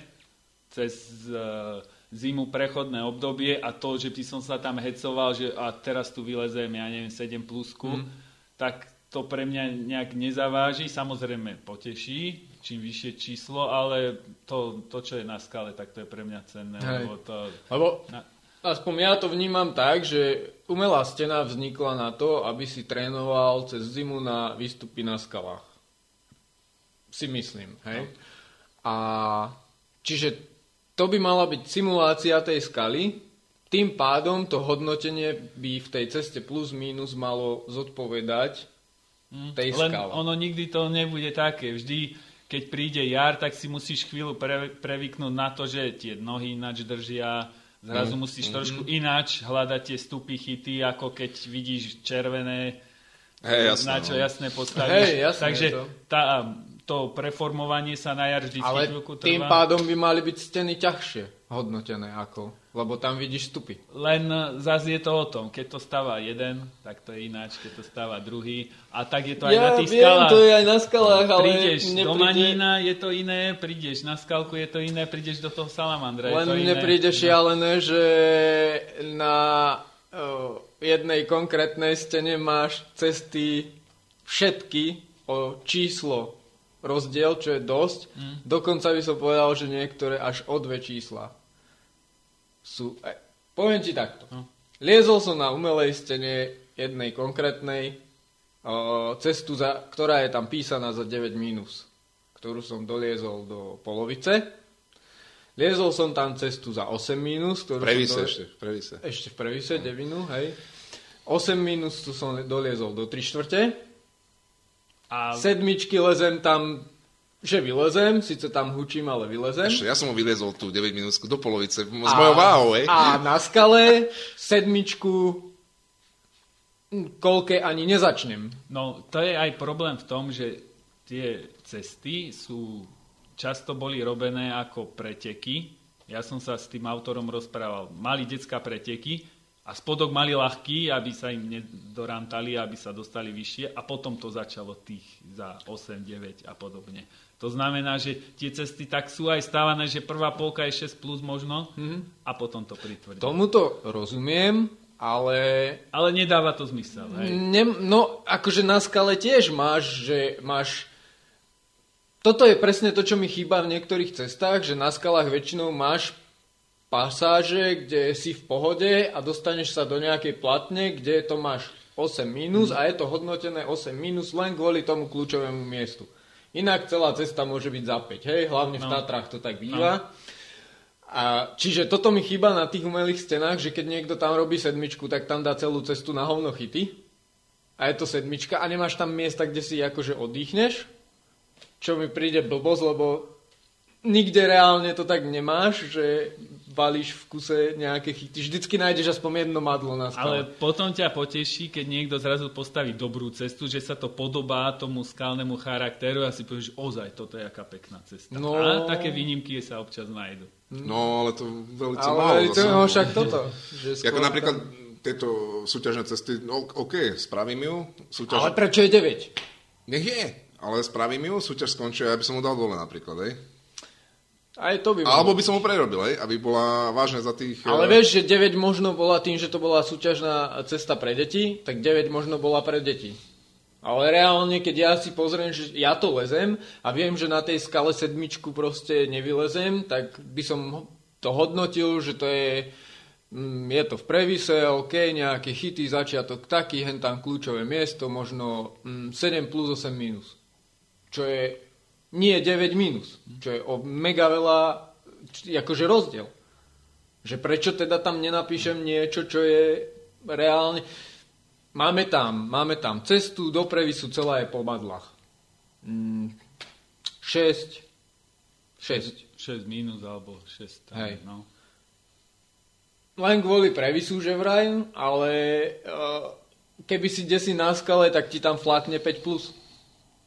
Speaker 2: cez... Uh, zimu prechodné obdobie a to, že by som sa tam hecoval, že a teraz tu vylezem, ja neviem, 7 plusku, mm. tak to pre mňa nejak nezaváži. Samozrejme poteší, čím vyššie číslo, ale to, to čo je na skale, tak to je pre mňa cenné.
Speaker 1: Hej.
Speaker 2: Lebo to,
Speaker 1: lebo na... aspoň ja to vnímam tak, že umelá stena vznikla na to, aby si trénoval cez zimu na výstupy na skalách. Si myslím, hej? No. A čiže to by mala byť simulácia tej skaly, tým pádom to hodnotenie by v tej ceste plus minus malo zodpovedať hm, tej
Speaker 2: Len
Speaker 1: skale.
Speaker 2: ono nikdy to nebude také. Vždy, keď príde jar, tak si musíš chvíľu pre, prevyknúť na to, že tie nohy ináč držia, zrazu mm. musíš mm-hmm. trošku ináč hľadať tie stupy chyty, ako keď vidíš červené,
Speaker 3: hey, jasné,
Speaker 2: na čo
Speaker 3: no.
Speaker 2: jasné postavíš.
Speaker 1: Hey, jasné
Speaker 2: Takže tá to preformovanie sa na jar vždy
Speaker 1: Ale chvíľku trvá. tým pádom by mali byť steny ťažšie hodnotené ako, lebo tam vidíš stupy.
Speaker 2: Len zase je to o tom, keď to stáva jeden, tak to je ináč, keď to stáva druhý. A tak je to aj
Speaker 1: ja
Speaker 2: na tých
Speaker 1: viem,
Speaker 2: skalách.
Speaker 1: to je aj na skalách, ale
Speaker 2: Prídeš
Speaker 1: nepríde...
Speaker 2: do Manína, je to iné, prídeš na skalku, je to iné, prídeš do toho Salamandra,
Speaker 1: Len
Speaker 2: je to iné.
Speaker 1: príde šialené, že na uh, jednej konkrétnej stene máš cesty všetky o číslo rozdiel, čo je dosť. Mm. Dokonca by som povedal, že niektoré až o dve čísla sú... E, poviem ti takto. No. Liezol som na umelej stene jednej konkrétnej o, cestu, za, ktorá je tam písaná za 9 minus, ktorú som doliezol do polovice. Liezol som tam cestu za 8 minus. Ktorú
Speaker 3: previse
Speaker 1: som
Speaker 3: dole... ešte, v previse.
Speaker 1: Ešte v previse, no. devinu, hej. 8 minus tu som doliezol do 3 štvrte. A... Sedmičky lezem tam, že vylezem, síce tam hučím, ale vylezem.
Speaker 3: Ešte, ja som ho vylezol tu 9 minútku do polovice s mojou váhou, hej.
Speaker 1: A na skale sedmičku koľké ani nezačnem.
Speaker 2: No, to je aj problém v tom, že tie cesty sú často boli robené ako preteky. Ja som sa s tým autorom rozprával. Mali detská preteky, a spodok mali ľahký, aby sa im nedorantali, aby sa dostali vyššie a potom to začalo tých za 8, 9 a podobne. To znamená, že tie cesty tak sú aj stávané, že prvá polka je 6 plus možno mm-hmm. a potom to pritvrdí.
Speaker 1: Tomuto rozumiem, ale...
Speaker 2: Ale nedáva to zmysel. Hej?
Speaker 1: Ne, no, akože na skale tiež máš, že máš... Toto je presne to, čo mi chýba v niektorých cestách, že na skalách väčšinou máš pasáže, kde si v pohode a dostaneš sa do nejakej platne, kde to máš 8 minus a je to hodnotené 8 minus len kvôli tomu kľúčovému miestu. Inak celá cesta môže byť za 5, hej? Hlavne v no. Tatrách to tak býva. No. A čiže toto mi chýba na tých umelých stenách, že keď niekto tam robí sedmičku, tak tam dá celú cestu na hovno chyty. A je to sedmička a nemáš tam miesta, kde si akože oddychneš. Čo mi príde blbosť, lebo nikde reálne to tak nemáš, že balíš v kuse nejaké chyty. Vždycky nájdeš aspoň jedno madlo na
Speaker 2: Ale
Speaker 1: skale.
Speaker 2: potom ťa poteší, keď niekto zrazu postaví dobrú cestu, že sa to podobá tomu skalnému charakteru a si povieš, ozaj, toto je aká pekná cesta.
Speaker 1: No.
Speaker 2: A také výnimky sa občas nájdu.
Speaker 3: No, ale to veľmi málo.
Speaker 1: Ale to je však toto. Že
Speaker 3: Ako napríklad
Speaker 1: tam-
Speaker 3: tieto súťažné cesty, no OK, spravím ju, súťaž...
Speaker 1: Ale prečo je 9?
Speaker 3: Nech je, ale spravím ju, súťaž skončí a ja by som mu dal dole napríklad, hej.
Speaker 1: Aj to by
Speaker 3: Alebo by som ho prerobil, hej, aby bola vážne za tých...
Speaker 1: Ale
Speaker 3: eh,
Speaker 1: vieš, že 9 možno bola tým, že to bola súťažná cesta pre deti, tak 9 možno bola pre deti. Ale reálne, keď ja si pozriem, že ja to lezem a viem, že na tej skale sedmičku proste nevylezem, tak by som to hodnotil, že to je, mm, je to v previse, OK, nejaké chyty, začiatok taký, hen tam kľúčové miesto, možno mm, 7 plus 8 minus. Čo je nie 9 minus, čo je o mega veľa, akože rozdiel. Že prečo teda tam nenapíšem niečo, čo je reálne... Máme tam, máme tam cestu do previsu, celá je po madlách. Mm, 6. 6.
Speaker 2: 6 minus alebo 6.
Speaker 1: Hej.
Speaker 2: No.
Speaker 1: Len kvôli previsu, že vraj, ale uh, keby si desi na skale, tak ti tam flakne 5+. Plus.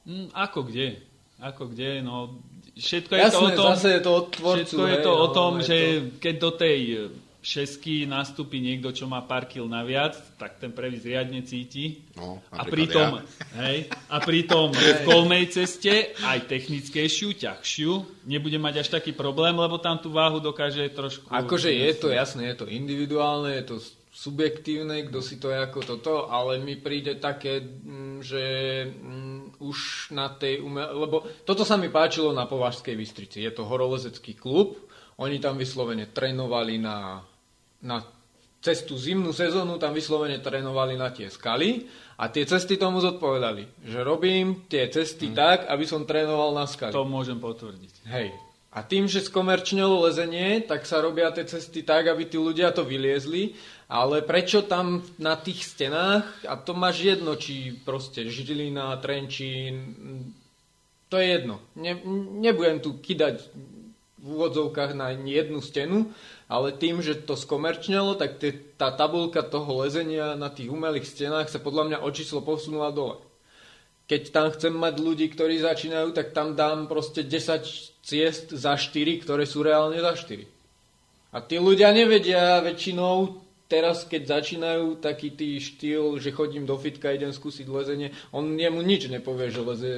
Speaker 2: Mm, ako kde? Ako kde? No, všetko je
Speaker 1: Jasné,
Speaker 2: to o tom,
Speaker 1: zase je to od tvorcu.
Speaker 2: všetko je
Speaker 1: hej,
Speaker 2: to o
Speaker 1: no,
Speaker 2: tom,
Speaker 1: je
Speaker 2: že
Speaker 1: to-
Speaker 2: keď do tej e, šesky nastúpi niekto, čo má pár kil naviac, tak ten previs riadne cíti.
Speaker 3: No,
Speaker 2: A pritom,
Speaker 3: ja.
Speaker 2: hej, a pritom v kolmej ceste aj technickejšiu, ťažšiu, nebude mať až taký problém, lebo tam tú váhu dokáže trošku...
Speaker 1: Akože je to jasné, je to individuálne, je to subjektívne, kto si to je ako toto, ale mi príde také, mm, že mm, už na tej umel... Lebo toto sa mi páčilo na Považskej Bystrici. Je to horolezecký klub, oni tam vyslovene trénovali na, na cestu zimnú sezónu, tam vyslovene trénovali na tie skaly a tie cesty tomu zodpovedali, že robím tie cesty tak, aby som trénoval na skaly.
Speaker 2: To môžem potvrdiť.
Speaker 1: Hej. A tým, že skomerčnilo lezenie, tak sa robia tie cesty tak, aby tí ľudia to vyliezli, ale prečo tam na tých stenách, a to máš jedno, či proste Žilina, Trenčín, to je jedno. Ne, nebudem tu kidať v úvodzovkách na jednu stenu, ale tým, že to skomerčnilo, tak tie, tá tabulka toho lezenia na tých umelých stenách sa podľa mňa o číslo posunula dole keď tam chcem mať ľudí, ktorí začínajú, tak tam dám proste 10 ciest za 4, ktoré sú reálne za 4. A tí ľudia nevedia väčšinou, teraz keď začínajú taký tý štýl, že chodím do fitka, idem skúsiť lezenie, on jemu nič nepovie, že leze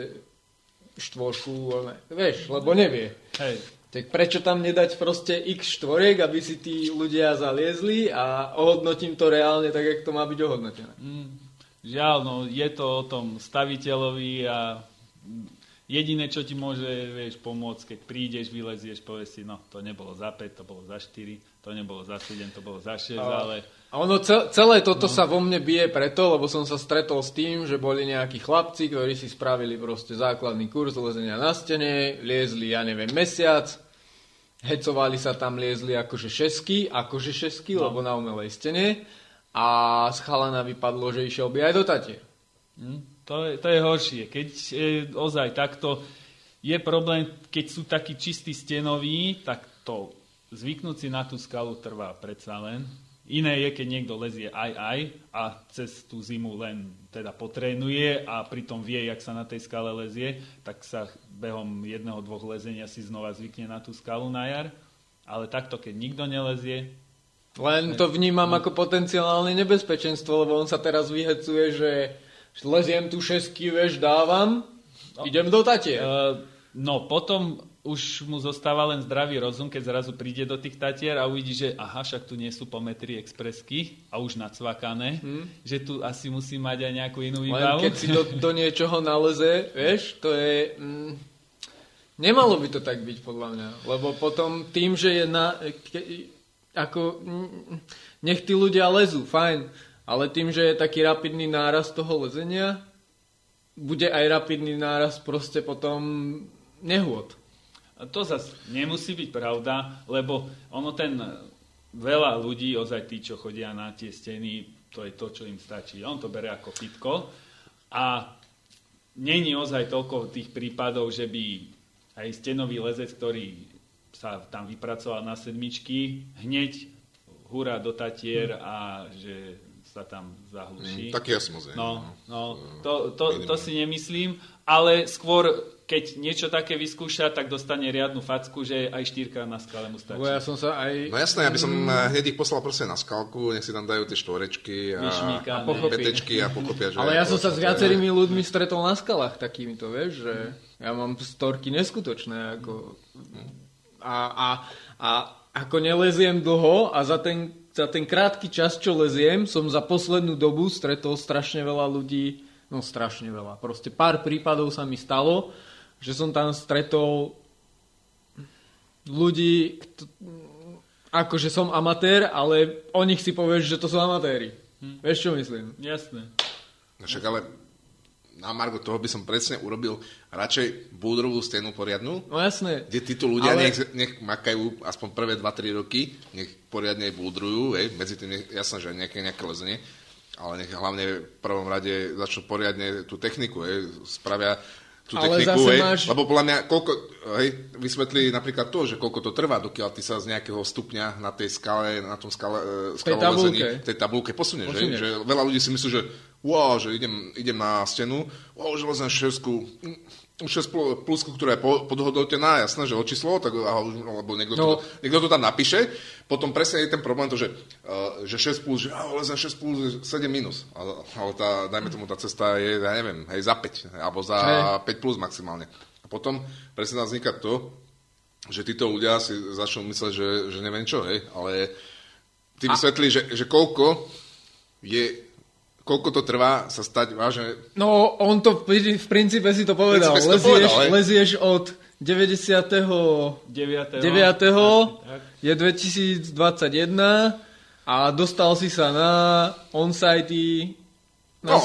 Speaker 1: štvorku, ale, vieš, lebo nevie.
Speaker 2: Hej.
Speaker 1: Tak prečo tam nedať proste x štvoriek, aby si tí ľudia zaliezli a ohodnotím to reálne tak, jak to má byť ohodnotené.
Speaker 2: Mm, žiaľ, no, je to o tom staviteľovi a jediné, čo ti môže vieš, pomôcť, keď prídeš, vylezieš, povieš si, no, to nebolo za 5, to bolo za 4, to nebolo za 7, to bolo za 6,
Speaker 1: A-
Speaker 2: ale
Speaker 1: A ono ce- celé toto no. sa vo mne bije preto, lebo som sa stretol s tým, že boli nejakí chlapci, ktorí si spravili proste základný kurz lezenia na stene, liezli, ja neviem, mesiac, hecovali sa tam, liezli akože šesky, akože šesky, no. lebo na umelej stene a z chalana vypadlo, že išiel by aj do Tatier.
Speaker 2: Hm, To je, to je horšie. Keď e, ozaj takto je problém, keď sú takí čistí stenoví, tak to zvyknúť si na tú skalu trvá predsa len. Iné je, keď niekto lezie aj aj a cez tú zimu len teda potrénuje a pritom vie, jak sa na tej skale lezie, tak sa behom jedného, dvoch lezenia si znova zvykne na tú skalu na jar. Ale takto, keď nikto nelezie,
Speaker 1: Len to vnímam ako potenciálne nebezpečenstvo, lebo on sa teraz vyhecuje, že leziem tu šesky, vieš, dávam, idem do Tatier.
Speaker 2: Uh, no potom už mu zostáva len zdravý rozum, keď zrazu príde do tých Tatier a uvidí, že aha, však tu nie sú pometry expresky a už nacvakané, hmm. že tu asi musí mať aj nejakú inú
Speaker 1: Len
Speaker 2: výbavu.
Speaker 1: keď si do, do niečoho naleze, vieš, to je... Mm, nemalo by to tak byť, podľa mňa. Lebo potom tým, že je na... Ke, ako... mm, Nech tí ľudia lezú, fajn. Ale tým, že je taký rapidný náraz toho lezenia, bude aj rapidný náraz proste potom nehôd.
Speaker 2: To zase nemusí byť pravda, lebo ono ten veľa ľudí, ozaj tí, čo chodia na tie steny, to je to, čo im stačí. On to bere ako fitko a není ozaj toľko tých prípadov, že by aj stenový lezec, ktorý sa tam vypracoval na sedmičky, hneď hurá do Tatier a že sa tam zahluší.
Speaker 3: Mm, taký ja som moc
Speaker 2: No, no to, to, to si nemyslím, ale skôr keď niečo také vyskúša, tak dostane riadnu facku, že aj štyrka na skale mu stačí.
Speaker 1: Bo ja som sa aj...
Speaker 3: No jasné, aby som mm. hneď ich poslal proste na skalku, nech si tam dajú tie štvorečky a, a petečky a pochopia, že...
Speaker 1: Ale ja som sa s viacerými ľuďmi stretol na skalách takýmito, vieš, že ja mám storky neskutočné, ako... A, a, a ako neleziem dlho a za ten, za ten krátky čas, čo leziem, som za poslednú dobu stretol strašne veľa ľudí, no strašne veľa, proste pár prípadov sa mi stalo, že som tam stretol ľudí, akože som amatér, ale o nich si povieš, že to sú amatéri. Hm. Vieš, čo myslím?
Speaker 2: Jasné.
Speaker 3: No však ale na Margo toho by som presne urobil radšej búdrovú stenu poriadnu.
Speaker 1: No jasné.
Speaker 3: Kde títo ľudia ale... nech, nech makajú aspoň prvé 2-3 roky, nech poriadne búdrujú, hej, medzi tým nech, jasné, že nejaké, nejaké lezenie, ale nech hlavne v prvom rade začnú poriadne tú techniku, hej, spravia tú ale techniku, hej, máš... lebo podľa mňa, koľko, hej, vysvetlí napríklad to, že koľko to trvá, dokiaľ ty sa z nejakého stupňa na tej skale, na tom skale,
Speaker 1: skale tej tabulke.
Speaker 3: tej tabulke posunieš, posunieš. Hej, že veľa ľudí si myslí, že wow, že idem, idem na stenu, wow, že lezem šesku, 6 plusku, ktorá je podhodnotená, jasné, že o číslo, tak, alebo niekto, no. to, niekto to tam napíše. Potom presne je ten problém to, že, uh, že 6 plus, že ale za 6 plus 7 minus. Ale tá, dajme tomu, tá cesta je, ja neviem, hej, za 5, alebo za hej. 5 plus maximálne. A potom presne nám vzniká to, že títo ľudia si začnú mysleť, že, že neviem čo, hej, ale ty vysvetlí, že, že koľko je koľko to trvá sa stať vážne...
Speaker 1: No, on to v, princípe si to povedal. Lezieš, to povedal, lezieš od 99. 9. 9. je 2021 a dostal si sa na onsite
Speaker 3: No,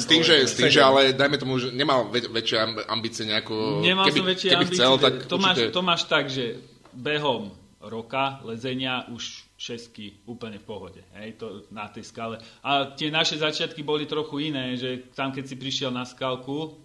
Speaker 3: s tým, že, s tým, že ale dajme tomu, že nemal väč- väčšie ambície nejako...
Speaker 2: Nemal keby, som väčšie keby ambície. Chcel, tak to, určite... máš, to máš tak, že behom roka lezenia už šesky úplne v pohode, hej, to na tej skale. A tie naše začiatky boli trochu iné, že tam, keď si prišiel na skalku,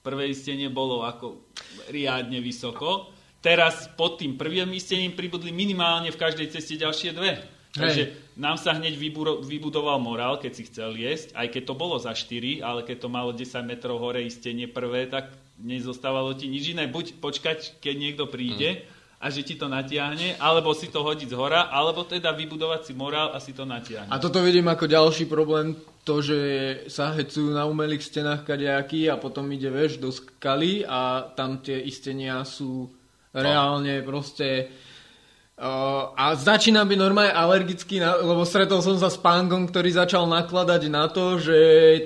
Speaker 2: prvé istenie bolo ako riadne vysoko. Teraz pod tým prvým istením pribudli minimálne v každej ceste ďalšie dve. Takže Hej. nám sa hneď vybudoval morál, keď si chcel jesť, aj keď to bolo za 4, ale keď to malo 10 metrov hore istenie prvé, tak nezostávalo ti nič iné. Buď počkať, keď niekto príde, mm a že ti to natiahne, alebo si to hodiť z hora, alebo teda vybudovať si morál a si to natiahne.
Speaker 1: A toto vidím ako ďalší problém, to, že sa hecujú na umelých stenách kadejaký a potom ide, veš, do skaly a tam tie istenia sú reálne proste... Uh, a začína byť normálne alergický, na, lebo stretol som sa s pánkom, ktorý začal nakladať na to, že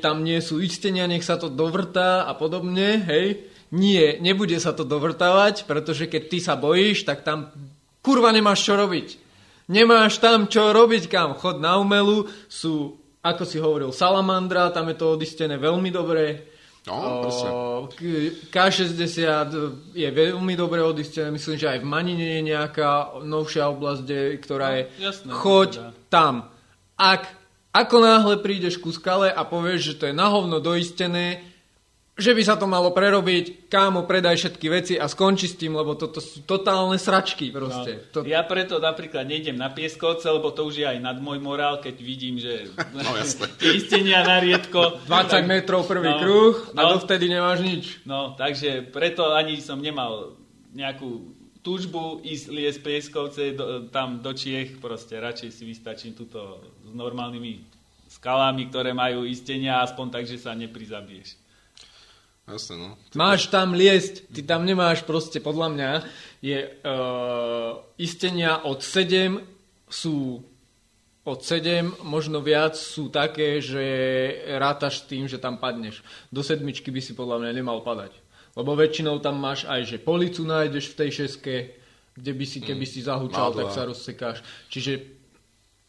Speaker 1: tam nie sú istenia, nech sa to dovrtá a podobne, hej. Nie, nebude sa to dovrtávať, pretože keď ty sa bojíš, tak tam kurva nemáš čo robiť. Nemáš tam čo robiť, kam. Chod na umelú, sú, ako si hovoril, salamandra, tam je to odistené veľmi dobre.
Speaker 3: No,
Speaker 1: K60 je veľmi dobre odistené, myslím, že aj v Manine je nejaká novšia oblasť, ktorá je... No, jasné, Choď teda. tam. Ak ako náhle prídeš ku skale a povieš, že to je nahovno doistené, že by sa to malo prerobiť, kámo, predaj všetky veci a skonči s tým, lebo toto sú totálne sračky proste.
Speaker 2: No, to... Ja preto napríklad nejdem na pieskovce, lebo to už je aj nad môj morál, keď vidím, že
Speaker 3: no,
Speaker 2: istenia na riedko.
Speaker 1: 20 metrov prvý no, kruh a no, dovtedy nemáš nič.
Speaker 2: No, takže preto ani som nemal nejakú túžbu ísť liesť pieskovce do, tam do Čiech, proste radšej si vystačím túto s normálnymi skalami, ktoré majú istenia, aspoň tak, že sa neprizabiješ.
Speaker 3: Jasne, no.
Speaker 1: Máš tam liesť, ty tam nemáš proste, podľa mňa, je uh, istenia od 7 sú od 7, možno viac sú také, že rátaš s tým, že tam padneš. Do sedmičky by si podľa mňa nemal padať. Lebo väčšinou tam máš aj, že policu nájdeš v tej šeske, kde by si, keby mm. si zahúčal, tak sa rozsekáš. Čiže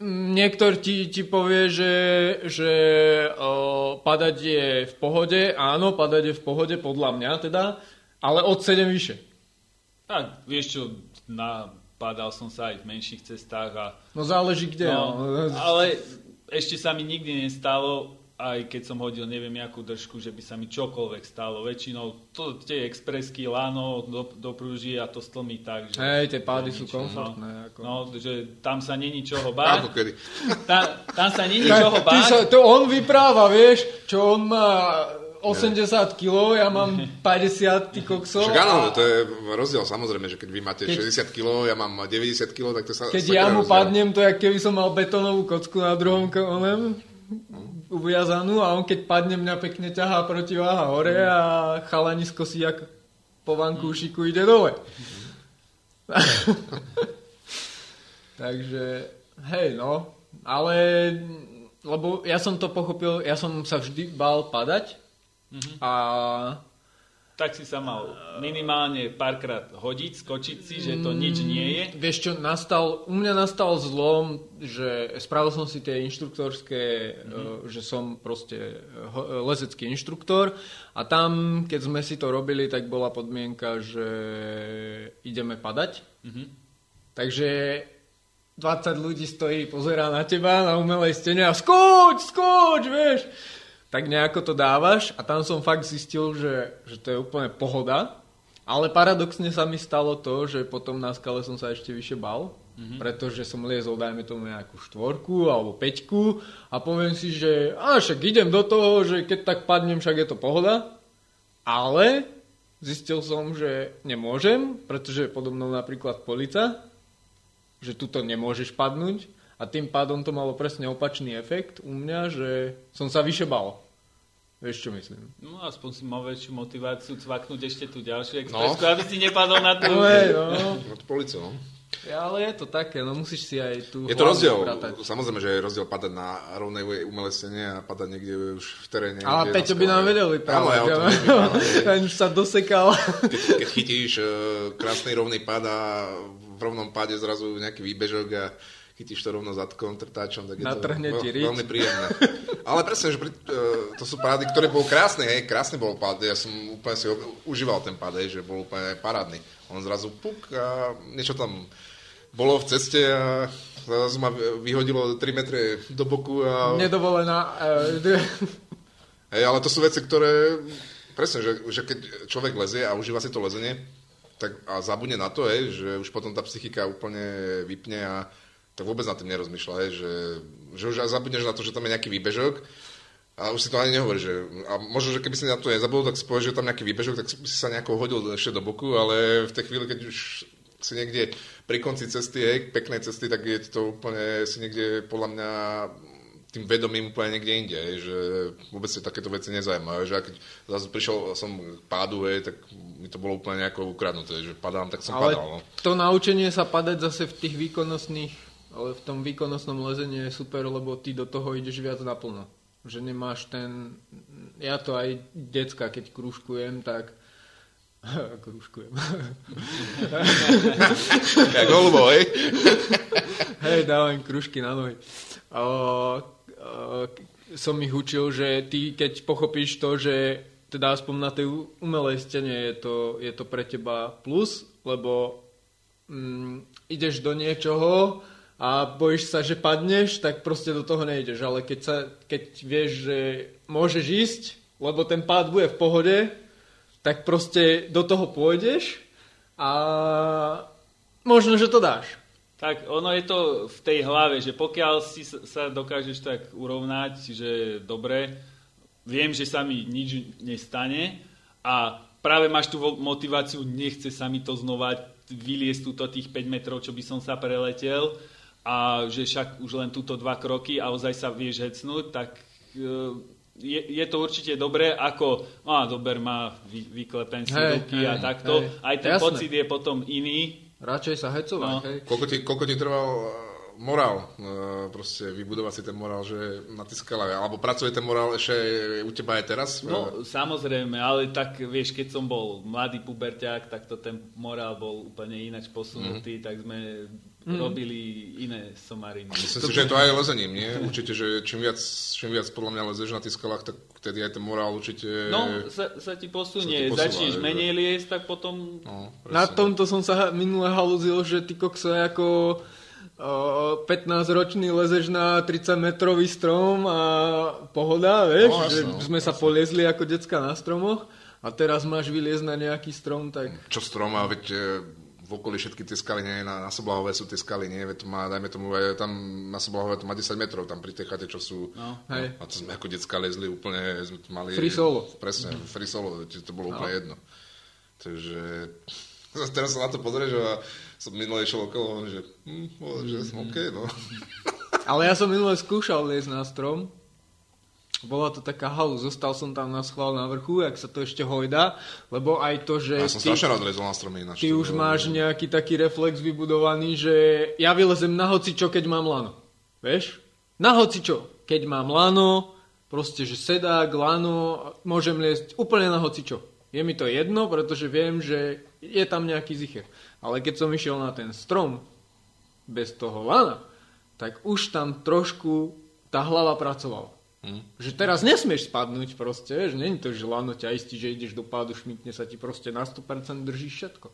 Speaker 1: Niektor ti, ti povie, že, že o, padať je v pohode, áno, padať je v pohode, podľa mňa teda, ale od 7 vyše.
Speaker 2: Tak, vieš čo, na, padal som sa aj v menších cestách. A,
Speaker 1: no záleží kde.
Speaker 2: No, ale ešte sa mi nikdy nestalo, aj keď som hodil neviem jakú držku, že by sa mi čokoľvek stalo. Väčšinou to tie expresky, lano do, do prúži a to stlmí tak, že...
Speaker 1: Hej, tie pády sú komfortné.
Speaker 2: No,
Speaker 1: Ako.
Speaker 2: no, že tam sa není čoho
Speaker 3: Ako
Speaker 2: báť.
Speaker 3: kedy.
Speaker 2: Tam, tam sa není čoho
Speaker 1: ty
Speaker 2: báť.
Speaker 1: sa, to on vypráva, vieš, čo on má 80 kg, ja mám 50 ty kokso.
Speaker 3: Však áno, to je rozdiel samozrejme, že keď vy máte
Speaker 1: Keď-
Speaker 3: 60 kg, ja mám 90 kg, tak to sa...
Speaker 1: keď ja mu
Speaker 3: rozdiel.
Speaker 1: padnem, to je, keby som mal betónovú kocku na druhom kolem uviazanú a on keď padne, mňa pekne ťahá protiváha hore a chalanisko si jak po vankúšiku ide dole. Takže, hej, no, ale, lebo ja som to pochopil, ja som sa vždy bál padať a
Speaker 2: Tak si sa mal minimálne párkrát hodiť, skočiť si, že to nič nie je.
Speaker 1: Vieš čo, nastal, u mňa nastal zlom, že spravil som si tie inštruktorské, mm-hmm. že som proste ho- lezecký inštruktor a tam, keď sme si to robili, tak bola podmienka, že ideme padať.
Speaker 2: Mhm.
Speaker 1: Takže 20 ľudí stojí, pozerá na teba na umelej stene a skoč, skoč, vieš. Tak nejako to dávaš a tam som fakt zistil, že, že to je úplne pohoda. Ale paradoxne sa mi stalo to, že potom na skale som sa ešte vyššie bal, mm-hmm. pretože som liezol, dajme tomu nejakú štvorku alebo peťku a poviem si, že a však idem do toho, že keď tak padnem, však je to pohoda. Ale zistil som, že nemôžem, pretože je podo mnou napríklad polica, že tuto nemôžeš padnúť a tým pádom to malo presne opačný efekt u mňa, že som sa vyše bal. Vieš, čo myslím?
Speaker 2: No aspoň si mal väčšiu motiváciu cvaknúť ešte tú ďalšiu
Speaker 3: No.
Speaker 2: expresku, aby si nepadol na tú...
Speaker 1: No, no.
Speaker 3: Od policie, no.
Speaker 1: Ja, ale je to také, no musíš si aj tu
Speaker 3: Je to rozdiel,
Speaker 1: upratať.
Speaker 3: samozrejme, že je rozdiel padať na rovnej umelej stene a padať niekde už v teréne.
Speaker 1: Ale Peťo by nám
Speaker 3: skale.
Speaker 1: vedel
Speaker 3: Áno,
Speaker 1: vyprávať.
Speaker 3: ja o tom
Speaker 1: že-
Speaker 3: viem, áno, je-
Speaker 1: Ten už sa dosekal.
Speaker 3: keď, keď chytíš uh, krásny rovný pad a v rovnom páde zrazu nejaký výbežok a chytíš to rovno zadkom, trtáčom, tak je
Speaker 1: Natrhne
Speaker 3: to veľ, veľmi príjemné. Ale presne, že pri, uh, to sú pády, ktoré bol krásne, hej, krásny bol pád, ja som úplne si užíval ten pád, hej, že bol úplne parádny. On zrazu puk a niečo tam bolo v ceste a zrazu ma vyhodilo 3 metre do boku a...
Speaker 1: Nedovolená. Uh,
Speaker 3: Hej, ale to sú veci, ktoré, presne, že, že keď človek lezie a užíva si to lezenie, tak a zabudne na to, hej, že už potom tá psychika úplne vypne a tak vôbec nad tým nerozmýšľa, hej, že, že už zabudneš na to, že tam je nejaký výbežok a už si to ani nehovorí, že a možno, že keby si na to nezabudol, tak si povieš, že tam nejaký výbežok, tak si sa nejako hodil ešte do boku, ale v tej chvíli, keď už si niekde pri konci cesty, hej, peknej cesty, tak je to úplne si niekde podľa mňa tým vedomím úplne niekde inde, hej, že vôbec sa takéto veci nezaujímajú. Že keď zase prišiel som k pádu, hej, tak mi to bolo úplne nejako ukradnuté, že padám, tak som
Speaker 1: ale
Speaker 3: padal. No.
Speaker 1: to naučenie sa padať zase v tých výkonnostných, ale v tom výkonnostnom lezení je super, lebo ty do toho ideš viac naplno. Že nemáš ten... Ja to aj decka, keď kružkujem, tak kružkujem.
Speaker 3: Jak holubo, hej?
Speaker 1: Hej, dávam kružky na nohy. O, o, som ich učil, že ty keď pochopíš to, že teda aspoň na tej umelej stene je to, je to pre teba plus, lebo mm, ideš do niečoho a bojíš sa, že padneš, tak proste do toho nejdeš. Ale keď, sa, keď vieš, že môžeš ísť, lebo ten pád bude v pohode, tak proste do toho pôjdeš a možno, že to dáš.
Speaker 2: Tak ono je to v tej hlave, že pokiaľ si sa dokážeš tak urovnať, že dobre, viem, že sa mi nič nestane a práve máš tú motiváciu, nechce sa mi to znova vyliesť túto tých 5 metrov, čo by som sa preletel a že však už len túto dva kroky a ozaj sa vieš hecnúť, tak e, je, je to určite dobré, ako a dober ma, vy, vyklepem si
Speaker 1: Hej,
Speaker 2: ruky a takto.
Speaker 1: hej.
Speaker 2: Aj ten
Speaker 1: Jasné.
Speaker 2: pocit je potom iný,
Speaker 1: Radšej sa hecovať,
Speaker 2: No.
Speaker 1: hej.
Speaker 3: Koľko ti, koľko ti trval eh, morál, eh, proste vybudovať si ten morál, že na tej skale, alebo pracuje ten morál ešte u teba aj teraz?
Speaker 2: No, samozrejme, ale tak vieš, keď som bol mladý puberťák, tak to ten morál bol úplne ináč posunutý, mm. tak sme mm. robili iné somariny.
Speaker 3: Myslím si, že je to aj lezením, nie? Určite, že čím viac, čím viac podľa mňa lezeš na tých skalách, tak vtedy aj ten morál určite...
Speaker 2: No, sa, sa ti posunie,
Speaker 3: Sa ti posúva,
Speaker 2: začneš
Speaker 3: že-
Speaker 2: menej liesť, tak potom...
Speaker 3: No,
Speaker 1: Na tomto som sa minule halúzil, že ty kokso ako o, 15-ročný lezeš na 30-metrový strom a pohoda, vieš,
Speaker 3: No,
Speaker 1: že
Speaker 3: no,
Speaker 1: sme sa poliezli ako decka na stromoch a teraz máš vyliezť na nejaký strom, tak
Speaker 3: Čo strom a veď e, v okolí všetky tie skaly, nie, na, na Soblahové sú tie skaly, nie, to má, dajme tomu, aj tam na Soblahové to má 10 metrov, tam pri tej chate, čo sú,
Speaker 2: No.
Speaker 1: Hej.
Speaker 3: a to sme ako decka lezli úplne, sme to mali...
Speaker 1: Free solo.
Speaker 3: Presne, free solo, čiže to bolo
Speaker 1: No.
Speaker 3: úplne jedno. Takže teraz sa na to pozrieš a som minulé išiel okolo, že, hm, že som OK, no.
Speaker 1: Ale ja som minule skúšal liesť na strom. Bola to taká halu, zostal som tam na schvál na vrchu, jak sa to ešte hojda, lebo aj to, že
Speaker 3: Ja som
Speaker 1: ty,
Speaker 3: strašne rád lezol na stromy ináč.
Speaker 1: ty už máš nejaký taký reflex vybudovaný, že ja vylezem na hocičo, keď mám lano. Vieš? Na hocičo, keď mám lano, proste, že sedák, lano, môžem liesť úplne na hocičo. Je mi to jedno, pretože viem, že je tam nejaký zicher. Ale keď som išiel na ten strom bez toho lana, tak už tam trošku tá hlava pracovala.
Speaker 3: Hm.
Speaker 1: Že teraz nesmieš spadnúť proste, že není to, že lano ťa istí, že ideš do pádu, šmikne sa ti proste na 100% drží všetko.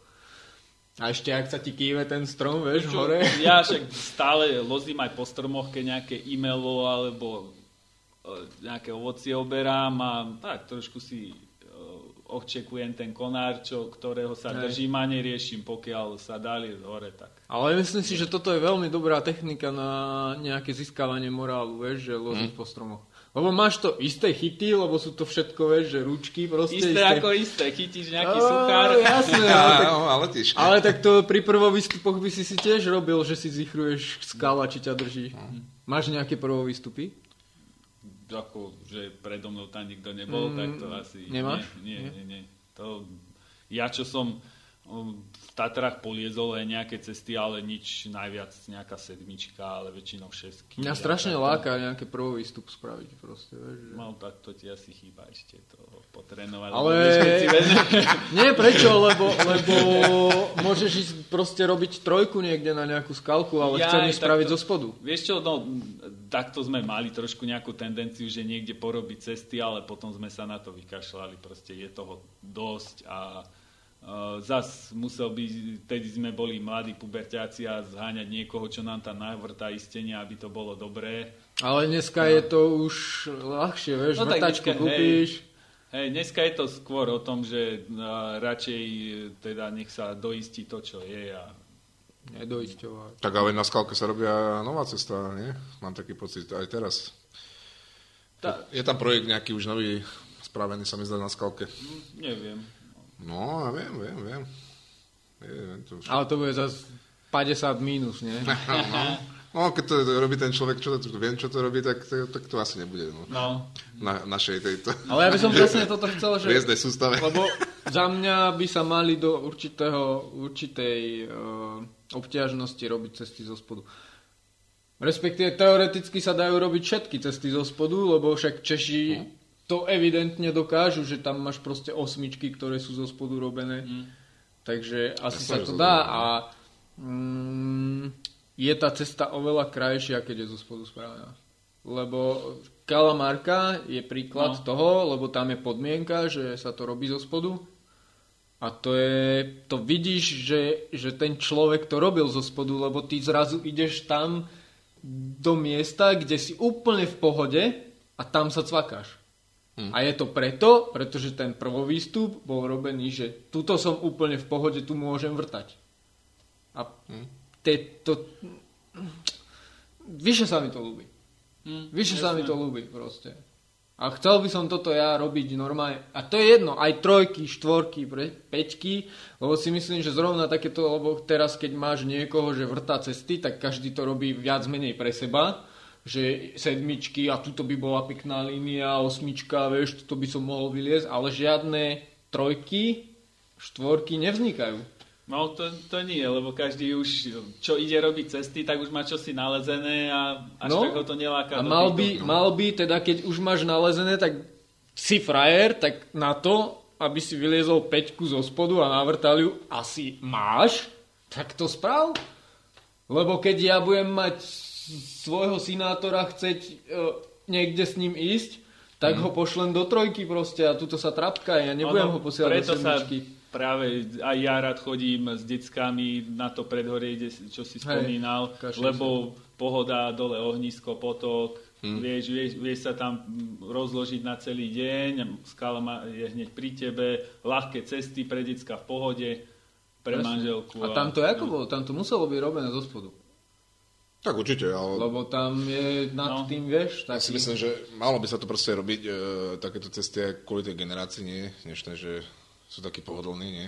Speaker 1: A ešte ak sa ti kýve ten strom, vieš,
Speaker 2: Čo,
Speaker 1: hore.
Speaker 2: ja však stále lozím aj po stromoch, keď nejaké e-mailo alebo e, nejaké ovocie oberám a tak trošku si e, občekujem ten konár, čo, ktorého sa
Speaker 1: Hej.
Speaker 2: držím a neriešim, pokiaľ sa dali hore, tak.
Speaker 1: Ale myslím si, že toto je veľmi dobrá technika na nejaké získavanie morálu, vieš, že loziť
Speaker 3: Mhm.
Speaker 1: po stromoch. Lebo máš to isté chyty, lebo sú to všetko, vieš, že ručky proste.
Speaker 2: Isté ako isté, chytíš nejaký suchár.
Speaker 1: Jasné, ale, tak,
Speaker 3: Á, ale tiež.
Speaker 1: ale tak to pri prvovýstupoch by si si tiež robil, že si zichruješ skala, či ťa drží. Máš nejaké prvovýstupy?
Speaker 2: ako, že predo mnou tam nikto nebol,
Speaker 1: Mm,
Speaker 2: tak to asi...
Speaker 1: nemáš?
Speaker 2: Nie,
Speaker 1: Nie?
Speaker 2: nie, nie. nie. To, ja, čo som um, v Tatrách poliezol aj nejaké cesty, ale nič najviac nejaká sedmička, ale väčšinou šestky.
Speaker 1: Mňa strašne
Speaker 2: tak to-
Speaker 1: láka nejaký prvovýstup spraviť proste, vieš. Že...
Speaker 2: No tak to ti asi chýba ešte to potrénovať.
Speaker 1: Ale-
Speaker 2: vieš,
Speaker 1: Nie, prečo? Lebo, lebo môžeš ísť proste robiť trojku niekde na nejakú skalku, ale
Speaker 2: Jaj,
Speaker 1: chcem spraviť
Speaker 2: to-
Speaker 1: zo spodu.
Speaker 2: Vieš čo, no, takto sme mali trošku nejakú tendenciu, že niekde porobiť cesty, ale potom sme sa na to vykašľali, proste je toho dosť a zas musel by, tedy sme boli mladí puberťáci a zháňať niekoho, čo nám tam navrtá istenia, aby to bolo dobré.
Speaker 1: Ale dneska je to už ľahšie, vieš,
Speaker 2: No tak
Speaker 1: vrtačku
Speaker 2: dneska,
Speaker 1: kúpíš.
Speaker 2: Hej, dneska je to skôr o tom, že uh, radšej eh, teda nech sa doistí to, čo je a
Speaker 1: Nedoisťovať.
Speaker 3: Tak ale na skalke sa robia nová cesta, nie? Mám taký pocit aj teraz.
Speaker 2: tá,
Speaker 3: Je tam projekt nejaký už nový spravený, sa mi zdá na skalke.
Speaker 2: neviem.
Speaker 3: No, ja viem, viem, viem. Je, to už.
Speaker 1: Ale to bude zase 50 mínus, nie?
Speaker 3: No, keď to robí ten človek, čo to, viem, čo to robí, tak to, tak to asi nebude. No.
Speaker 2: No,
Speaker 3: Na našej tejto
Speaker 1: Ale ja by som presne toto chcel, že...
Speaker 3: hviezdnej sústave.
Speaker 1: Lebo za mňa by sa mali do určitého, určitej uh, obťažnosti robiť cesty zo spodu. Respektíve teoreticky sa dajú robiť všetky cesty zo spodu, lebo však Češi to evidentne dokážu, že tam máš proste osmičky, ktoré sú zo spodu robené. Takže asi
Speaker 3: Ja
Speaker 1: sa to dá a mm, je tá cesta oveľa krajšia, keď je zo spodu spravená. Lebo Kalamarka je príklad
Speaker 2: No.
Speaker 1: toho, lebo tam je podmienka, že sa to robí zo spodu. A to je, to vidíš, že, že ten človek to robil zo spodu, lebo ty zrazu ideš tam do miesta, kde si úplne v pohode a tam sa cvakáš.
Speaker 3: Hm.
Speaker 1: A je to preto, pretože ten prvovýstup bol robený, že tuto som úplne v pohode, tu môžem vrtať. A
Speaker 3: Hm.
Speaker 1: te, to... Vyše sa mi to ľúbi.
Speaker 2: hm,
Speaker 1: Vyše sa mi to ľúbi proste. A chcel by som toto ja robiť normálne. A to je jedno, aj trojky, štvorky, peťky, lebo si myslím, že zrovna takéto, lebo teraz keď máš niekoho, že vrtá cesty, tak každý to robí viac menej pre seba, že sedmičky a tuto by bola pekná línia, osmička, vieš, tuto by som mohol vyliezť, ale žiadne trojky, štvorky nevznikajú.
Speaker 2: No to, to nie, lebo každý už, čo ide robiť cesty, tak už má čosi nalezené a až
Speaker 1: No,
Speaker 2: tak ho to neláka.
Speaker 1: A mal by, mal by, teda keď už máš nalezené, tak si frajer, tak na to, aby si vyliezol peťku zo spodu a navrtal ju, asi máš, tak to sprav. Lebo keď ja budem mať svojho sinátora chceť e, niekde s ním ísť, tak ho pošlem do trojky proste a tuto sa trapka, ja nebudem
Speaker 2: Ono,
Speaker 1: ho posielať do
Speaker 2: sa
Speaker 1: sedmičky.
Speaker 2: práve aj ja rád chodím s deckami na to predhorie, kde, čo si
Speaker 1: Hej,
Speaker 2: spomínal,
Speaker 1: kašli
Speaker 2: lebo pohoda, dole ohnisko, potok,
Speaker 3: Hm.
Speaker 2: vieš, vieš, vieš sa tam mm, rozložiť na celý deň, skala je hneď pri tebe, ľahké cesty pre decka v pohode, pre
Speaker 1: Presne.
Speaker 2: manželku.
Speaker 1: A tam to ako bolo? Tam to muselo byť robené zo spodu.
Speaker 3: Tak určite, ale
Speaker 1: Lebo tam je nad
Speaker 2: No.
Speaker 1: tým, vieš,
Speaker 3: ja si
Speaker 1: taký...
Speaker 3: myslím, že malo by sa to proste robiť, e, takéto cesty aj kvôli tej generácii, nie? Než ten, že sú takí pohodlní, nie?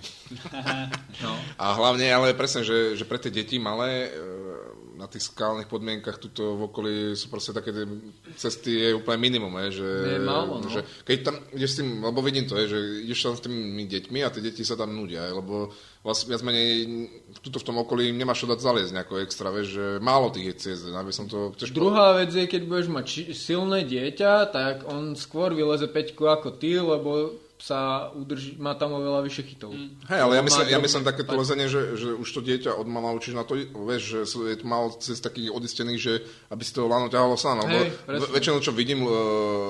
Speaker 1: No.
Speaker 3: A hlavne, ale presne, že, že pre tie deti malé e, na tých skalných podmienkach tuto v okolí sú proste také tie cesty je úplne minimum, je, že,
Speaker 1: Je málo, no.
Speaker 3: že keď tam ideš s tým, lebo vidím to, je, že ideš tam s tými deťmi a tie deti sa tam nudia, je, lebo vlastne viac menej tuto v tom okolí nemáš čo dať zaliezť nejako extra, vieš, že málo tých je ciest, aby som to ťažko...
Speaker 1: Druhá vec je, keď budeš mať či- silné dieťa, tak on skôr vyleze peťku ako ty, lebo sa udrží, má tam oveľa vyššie chytov.
Speaker 3: Hej, ale ja myslím, ja myslím takéto lezenie, že, že už to dieťa od mama učíš na to, vieš, že je to málo cez takých odistených, že aby si to lano ťahalo sám.
Speaker 1: Presne.
Speaker 3: v- väčšinou, čo vidím e,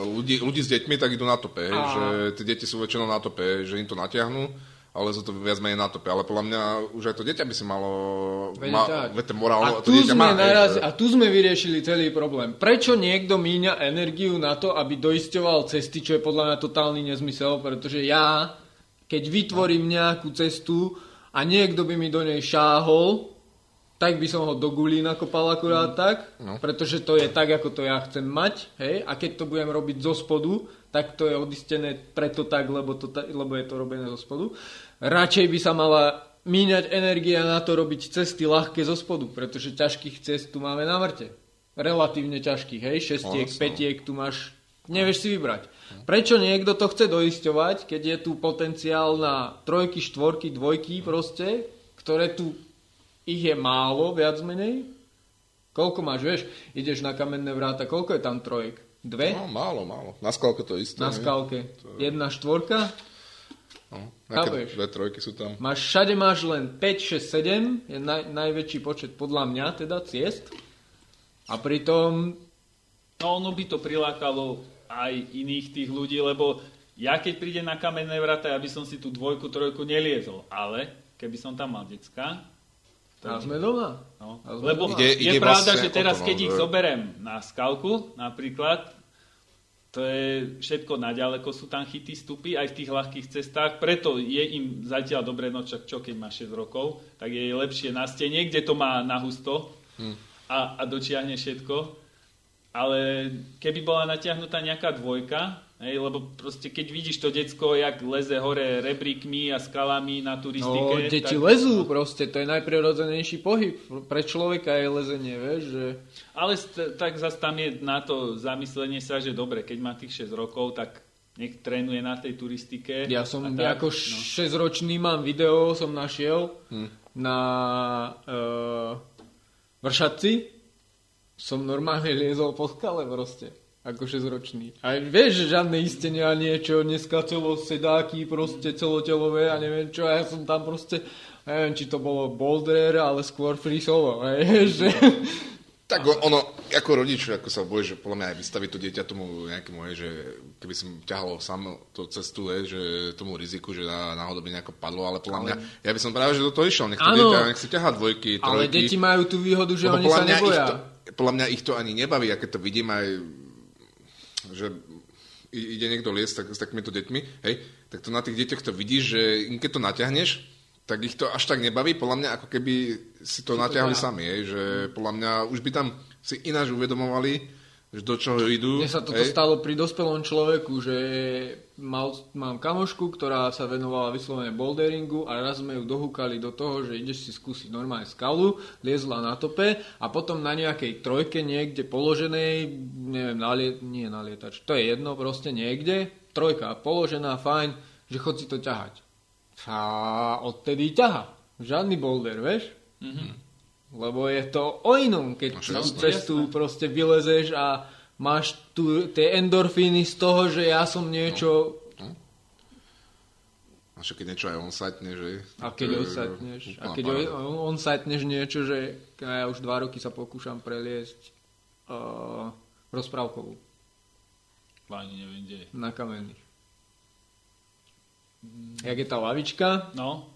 Speaker 3: ľudí, ľudí s deťmi, tak idú na tope, hej, že tie deti sú väčšinou na tope, že im to natiahnu, ale sú to viac menej na tope. Ale podľa mňa už aj to dieťa by si malo, ma, viete, morálno,
Speaker 1: a,
Speaker 3: to
Speaker 1: tu
Speaker 3: dieťa
Speaker 1: sme
Speaker 3: má,
Speaker 1: naraz, a tu sme vyriešili celý problém. Prečo niekto míňa energiu na to, aby doisťoval cesty, čo je podľa mňa totálny nezmysel, pretože ja, keď vytvorím nejakú cestu a niekto by mi do nej šáhol, tak by som ho do gulí nakopal akurát tak,
Speaker 3: No.
Speaker 1: pretože to je tak, ako to ja chcem mať, hej, a keď to budem robiť zo spodu, tak to je odistené preto tak, lebo, to, lebo je to robené zo spodu. Radšej by sa mala míňať energia na to robiť cesty ľahké zo spodu, pretože ťažkých cest tu máme na mŕte. Relatívne ťažkých, hej, šestiek,
Speaker 3: Vlastne.
Speaker 1: petiek, tu máš, nevieš si vybrať. Prečo niekto to chce doisťovať, keď je tu potenciál na trojky, štvorky, dvojky proste, ktoré tu ich je málo, viac menej. Koľko máš, vieš? Ideš na kamenné vráta, koľko je tam trojek? Dve?
Speaker 3: No, málo, málo. Na skalke to isté.
Speaker 1: na skalke. Jedna štvorka.
Speaker 3: No, dve trojky sú tam.
Speaker 1: Máš, všade máš len 5, 6, 7. Je naj, najväčší počet podľa mňa teda ciest. A pritom
Speaker 2: No ono by to prilákalo aj iných tých ľudí, lebo ja keď prídem na kamenné vrata, ja by som si tú dvojku, trojku neliezol. Ale keby som tam mal decka,
Speaker 1: a sme doma.
Speaker 2: No,
Speaker 1: A sme
Speaker 2: lebo
Speaker 1: doma.
Speaker 3: Ide-
Speaker 2: je
Speaker 3: ide
Speaker 2: pravda,
Speaker 3: vlastne
Speaker 2: že teraz,
Speaker 3: to, no,
Speaker 2: keď ich
Speaker 3: že-
Speaker 2: zoberiem na skalku, napríklad, to je všetko naďaleko, sú tam chyty stupy aj v tých ľahkých cestách, preto je im zatiaľ dobre, no čak čo, keď má 6 rokov, tak je lepšie na stene, kde to má na husto
Speaker 3: Hm.
Speaker 2: a, a dočiahne všetko. Ale keby bola natiahnutá nejaká dvojka, hej, lebo proste keď vidíš to decko, jak leze hore rebríkmi a skalami na
Speaker 1: No,
Speaker 2: turistike,
Speaker 1: deti
Speaker 2: tak...
Speaker 1: lezú proste, to je najprirodzenejší pohyb. Pre človeka je lezenie, vieš, že...
Speaker 2: Ale st- tak zase tam je na to zamyslenie sa, že dobre, keď má tých 6 rokov, tak nech trénuje na tej turistike.
Speaker 1: Ja som
Speaker 2: tak,
Speaker 1: ako
Speaker 2: no.
Speaker 1: 6-ročný mám video, som našiel
Speaker 3: Hm.
Speaker 1: na uh, Vršatci. Som normálne liezol po skale proste. Ako 6-ročný. A vieš, že žiadne istenia, niečo, dneska celosedáky, proste celotelové a neviem čo. A ja som tam proste, neviem, či to bolo boulder, ale skôr free solo. Hej, že...
Speaker 3: Tak on- ono, ako rodič, ako sa bojí, že podľa mňa aj vystaviť to dieťa tomu nejakému, hej, že keby som ťahalo sám tú cestu, hej, že tomu riziku, že náhodou by nejako padlo, ale podľa mňa, ja by som práve, že do toho išiel, nech to
Speaker 1: Áno.
Speaker 3: dieťa, nech si ťahá dvojky, trojky.
Speaker 1: Ale deti majú tú výhodu, že oni sa neboja.
Speaker 3: To, podľa mňa ich to ani nebaví, a keď to vidím aj, že ide niekto liesť tak, s takýmito deťmi, hej, tak to na tých deťoch to vidíš, že keď to natiahneš, tak ich to až tak nebaví, podľa mňa ako keby si to natiahli
Speaker 1: ťahá.
Speaker 3: sami, hej, že podľa mňa už by tam si ináč uvedomovali, že do čoho idú.
Speaker 1: Mne sa toto
Speaker 3: hej.
Speaker 1: stalo pri dospelom človeku, že mal, mám kamošku, ktorá sa venovala vyslovene boulderingu a raz sme ju dohúkali do toho, že ideš si skúsiť normálne skalu, liezla na tope a potom na nejakej trojke niekde položenej, neviem, na lie, nie na lietač, to je jedno, proste niekde, trojka položená, fajn, že chod si to ťahať. A odtedy ťaha. Žiadny boulder, vieš? Lebo je to o inom, keď
Speaker 3: No,
Speaker 1: tú
Speaker 3: jasné.
Speaker 1: cestu proste vylezeš a máš tu tie endorfíny z toho, že ja som niečo...
Speaker 3: A však keď niečo aj on satne, že...
Speaker 1: A keď
Speaker 3: je
Speaker 1: odsatneš, a
Speaker 3: úplná
Speaker 1: keď
Speaker 3: paráda.
Speaker 1: on, on satneš niečo, že ja už dva roky sa pokúšam preliesť uh, rozprávkovú.
Speaker 2: Ani neviem, kde.
Speaker 1: Na kamenných. Jak je tá lavička,
Speaker 2: No,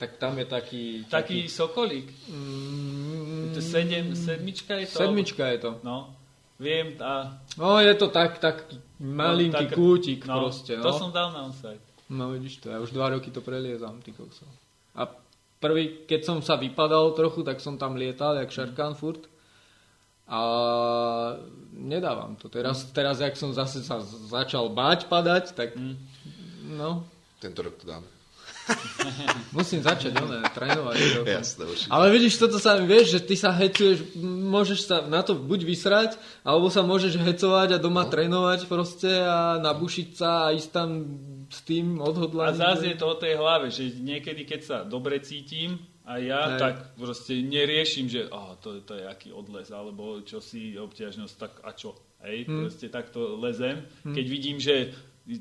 Speaker 1: tak tam je taký...
Speaker 2: taký sokolík.
Speaker 1: Mm,
Speaker 2: To sedem, sedmička je to?
Speaker 1: sedmička je to.
Speaker 2: No, viem a...
Speaker 1: No je to tak, taký malinký
Speaker 2: tak-
Speaker 1: kútik
Speaker 2: no,
Speaker 1: proste.
Speaker 2: To
Speaker 1: No.
Speaker 2: som dal na onside.
Speaker 1: no vidíš to, ja už dva roky to preliezam, ty kokso. A prvý, keď som sa vypadal trochu, tak som tam lietal, jak šarkán furt. A nedávam to. Teraz, teraz jak som zase sa začal báť padať, tak
Speaker 2: Mm.
Speaker 1: no,
Speaker 3: Tento rok to dáme.
Speaker 1: musím začať, oné, trénovať. trochu.
Speaker 3: Jasné, určite.
Speaker 1: Ale vidíš, toto sa mi vieš, že ty sa hecuješ, môžeš sa na to buď vysrať, alebo sa môžeš hecovať a doma no. trénovať proste a nabušiť sa a ísť tam s tým
Speaker 2: A
Speaker 1: odhodlaním.
Speaker 2: zase je to o tej hlave, že niekedy, keď sa dobre cítim, a ja
Speaker 1: Hej.
Speaker 2: tak proste neriešim, že oh, to, to je aký odles, alebo čo si obťažnosť, tak a čo. Hej,
Speaker 1: Hm.
Speaker 2: proste takto lezem. Keď vidím, že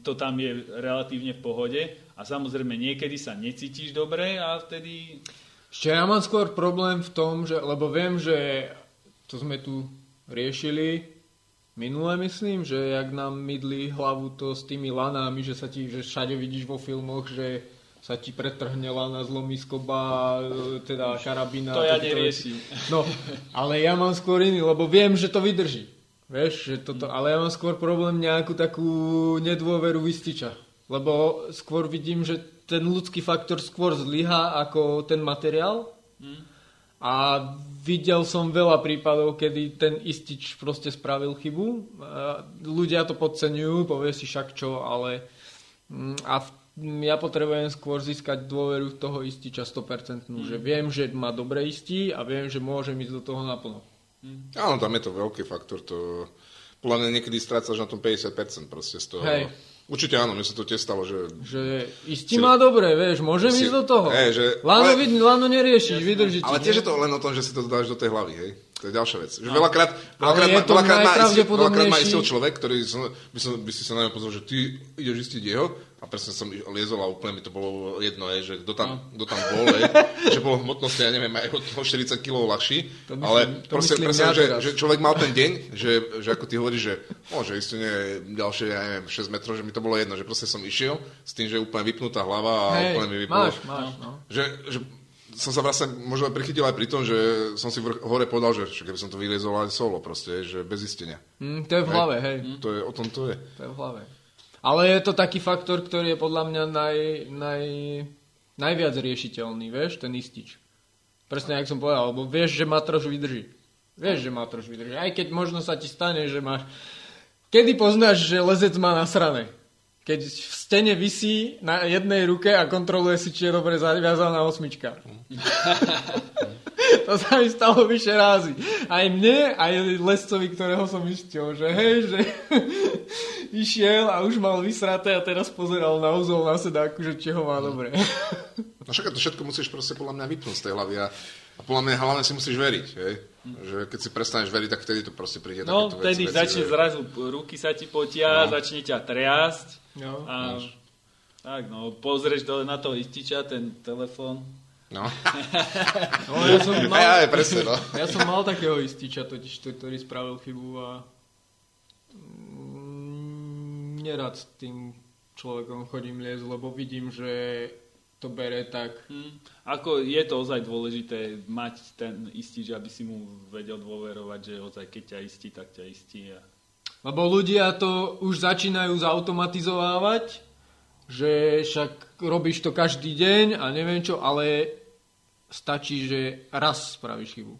Speaker 2: to tam je relatívne v pohode a samozrejme niekedy sa necítiš dobre a vtedy...
Speaker 1: Ešte ja mám skôr problém v tom, že, lebo viem, že to sme tu riešili minule, myslím, že jak nám mydli hlavu to s tými lanami, že sa ti, že všade vidíš vo filmoch, že sa ti pretrhne lana, zlomí skoba, teda karabína.
Speaker 2: To ja neriešim.
Speaker 1: No, ale ja mám skôr iný, lebo viem, že to vydrží. Vieš, že toto, ale ja mám skôr problém nejakú takú nedôveru vystiča. Lebo skôr vidím, že ten ľudský faktor skôr zlyha ako ten materiál. A videl som veľa prípadov, kedy ten istič proste spravil chybu. Ľudia to podceňujú, povie si však čo, ale mm, a v, mm, ja potrebujem skôr získať dôveru toho ističa 100%, že viem, že má dobre istí a viem, že môžem ísť do toho naplno.
Speaker 3: Áno, tam je to veľký faktor. To, podľa mňa niekedy strácaš na tom 50% proste z toho.
Speaker 1: Hej.
Speaker 3: Určite áno, mne sa to tiež stalo, že...
Speaker 1: Že istí
Speaker 3: Si-
Speaker 1: má dobre, vieš, môžem
Speaker 3: si-
Speaker 1: ísť do toho.
Speaker 3: Hej, že-
Speaker 1: Lano,
Speaker 3: ale-
Speaker 1: lano neriešiš, vydrží ti,
Speaker 3: Ale tiež je to len o tom, že si to dáš do tej hlavy, hej? To je ďalšia vec. Že veľakrát, veľakrát,
Speaker 1: je
Speaker 3: ma- veľakrát, má, veľakrát má istil človek, ktorý som, by, som, by si sa na pozrel, že ty ideš istiť jeho a presne som liezol a úplne mi to bolo jedno, hej, že kto tam, kto tam bol, hej, že bol v hmotnosti, ja neviem, aj toho 40 kg ľahší,
Speaker 1: To myslím-
Speaker 3: ale
Speaker 1: to
Speaker 3: proste,
Speaker 1: myslím
Speaker 3: presne,
Speaker 1: ja
Speaker 3: že, že, človek mal ten deň, že, že ako ty hovoríš, že môže ísť nie ďalšie, ja neviem, 6 metrov, že mi to bolo jedno, že proste som išiel s tým, že je úplne vypnutá hlava a
Speaker 1: Hej,
Speaker 3: úplne mi vypalo.
Speaker 1: máš, máš, no.
Speaker 3: Že, že som sa vlastne možno prichytil aj pri tom, že som si vrch, hore povedal, že keby som to vyliezol aj solo proste, že bez istenia.
Speaker 1: Hm, to je v hlave, hej.
Speaker 3: To je, o tom to je.
Speaker 1: To je v hlave. Ale je to taký faktor, ktorý je podľa mňa naj, naj, najviac riešiteľný, vieš, ten istič. Presne, jak som povedal, lebo vieš, že matroš vydrží. Vieš, že matroš vydrží. Aj keď možno sa ti stane, že máš... Kedy poznáš, že lezec má nasrané? Keď v stene visí na jednej ruke a kontroluje si, či je dobre zaviazaná osmička. To sa mi stalo vyše rázy. Aj mne, aj lescovi, ktorého som istil, že hej, že išiel a už mal vysraté a teraz pozeral na úzol na sedáku, že či ho má dobre.
Speaker 3: No však to všetko musíš proste podľa mňa vypnúť z tej hlavy a, a podľa mňa hlavne si musíš veriť, hej? Že keď si prestaneš veriť, tak vtedy to proste príde
Speaker 2: No, vtedy
Speaker 3: veci,
Speaker 2: začne
Speaker 3: že...
Speaker 2: zrazu, ruky sa ti potia,
Speaker 3: No.
Speaker 2: začne ťa triasť.
Speaker 1: No.
Speaker 2: A, tak no, pozrieš dole na toho ističa, ten telefón.
Speaker 3: No,
Speaker 1: No, ja som mal,
Speaker 3: aj, presne, no.
Speaker 1: ja som mal takého ističa, totiž, to, ktorý spravil chybu a mm, nerad s tým človekom chodím liesť, lebo vidím, že to bere tak
Speaker 2: Hm. Ako je to ozaj dôležité mať ten istič, aby si mu vedel dôverovať, že ozaj keď ťa istí, tak ťa istí. A...
Speaker 1: Lebo ľudia to už začínajú zautomatizovávať, že však robíš to každý deň a neviem čo, ale stačí, že raz spravíš chybu.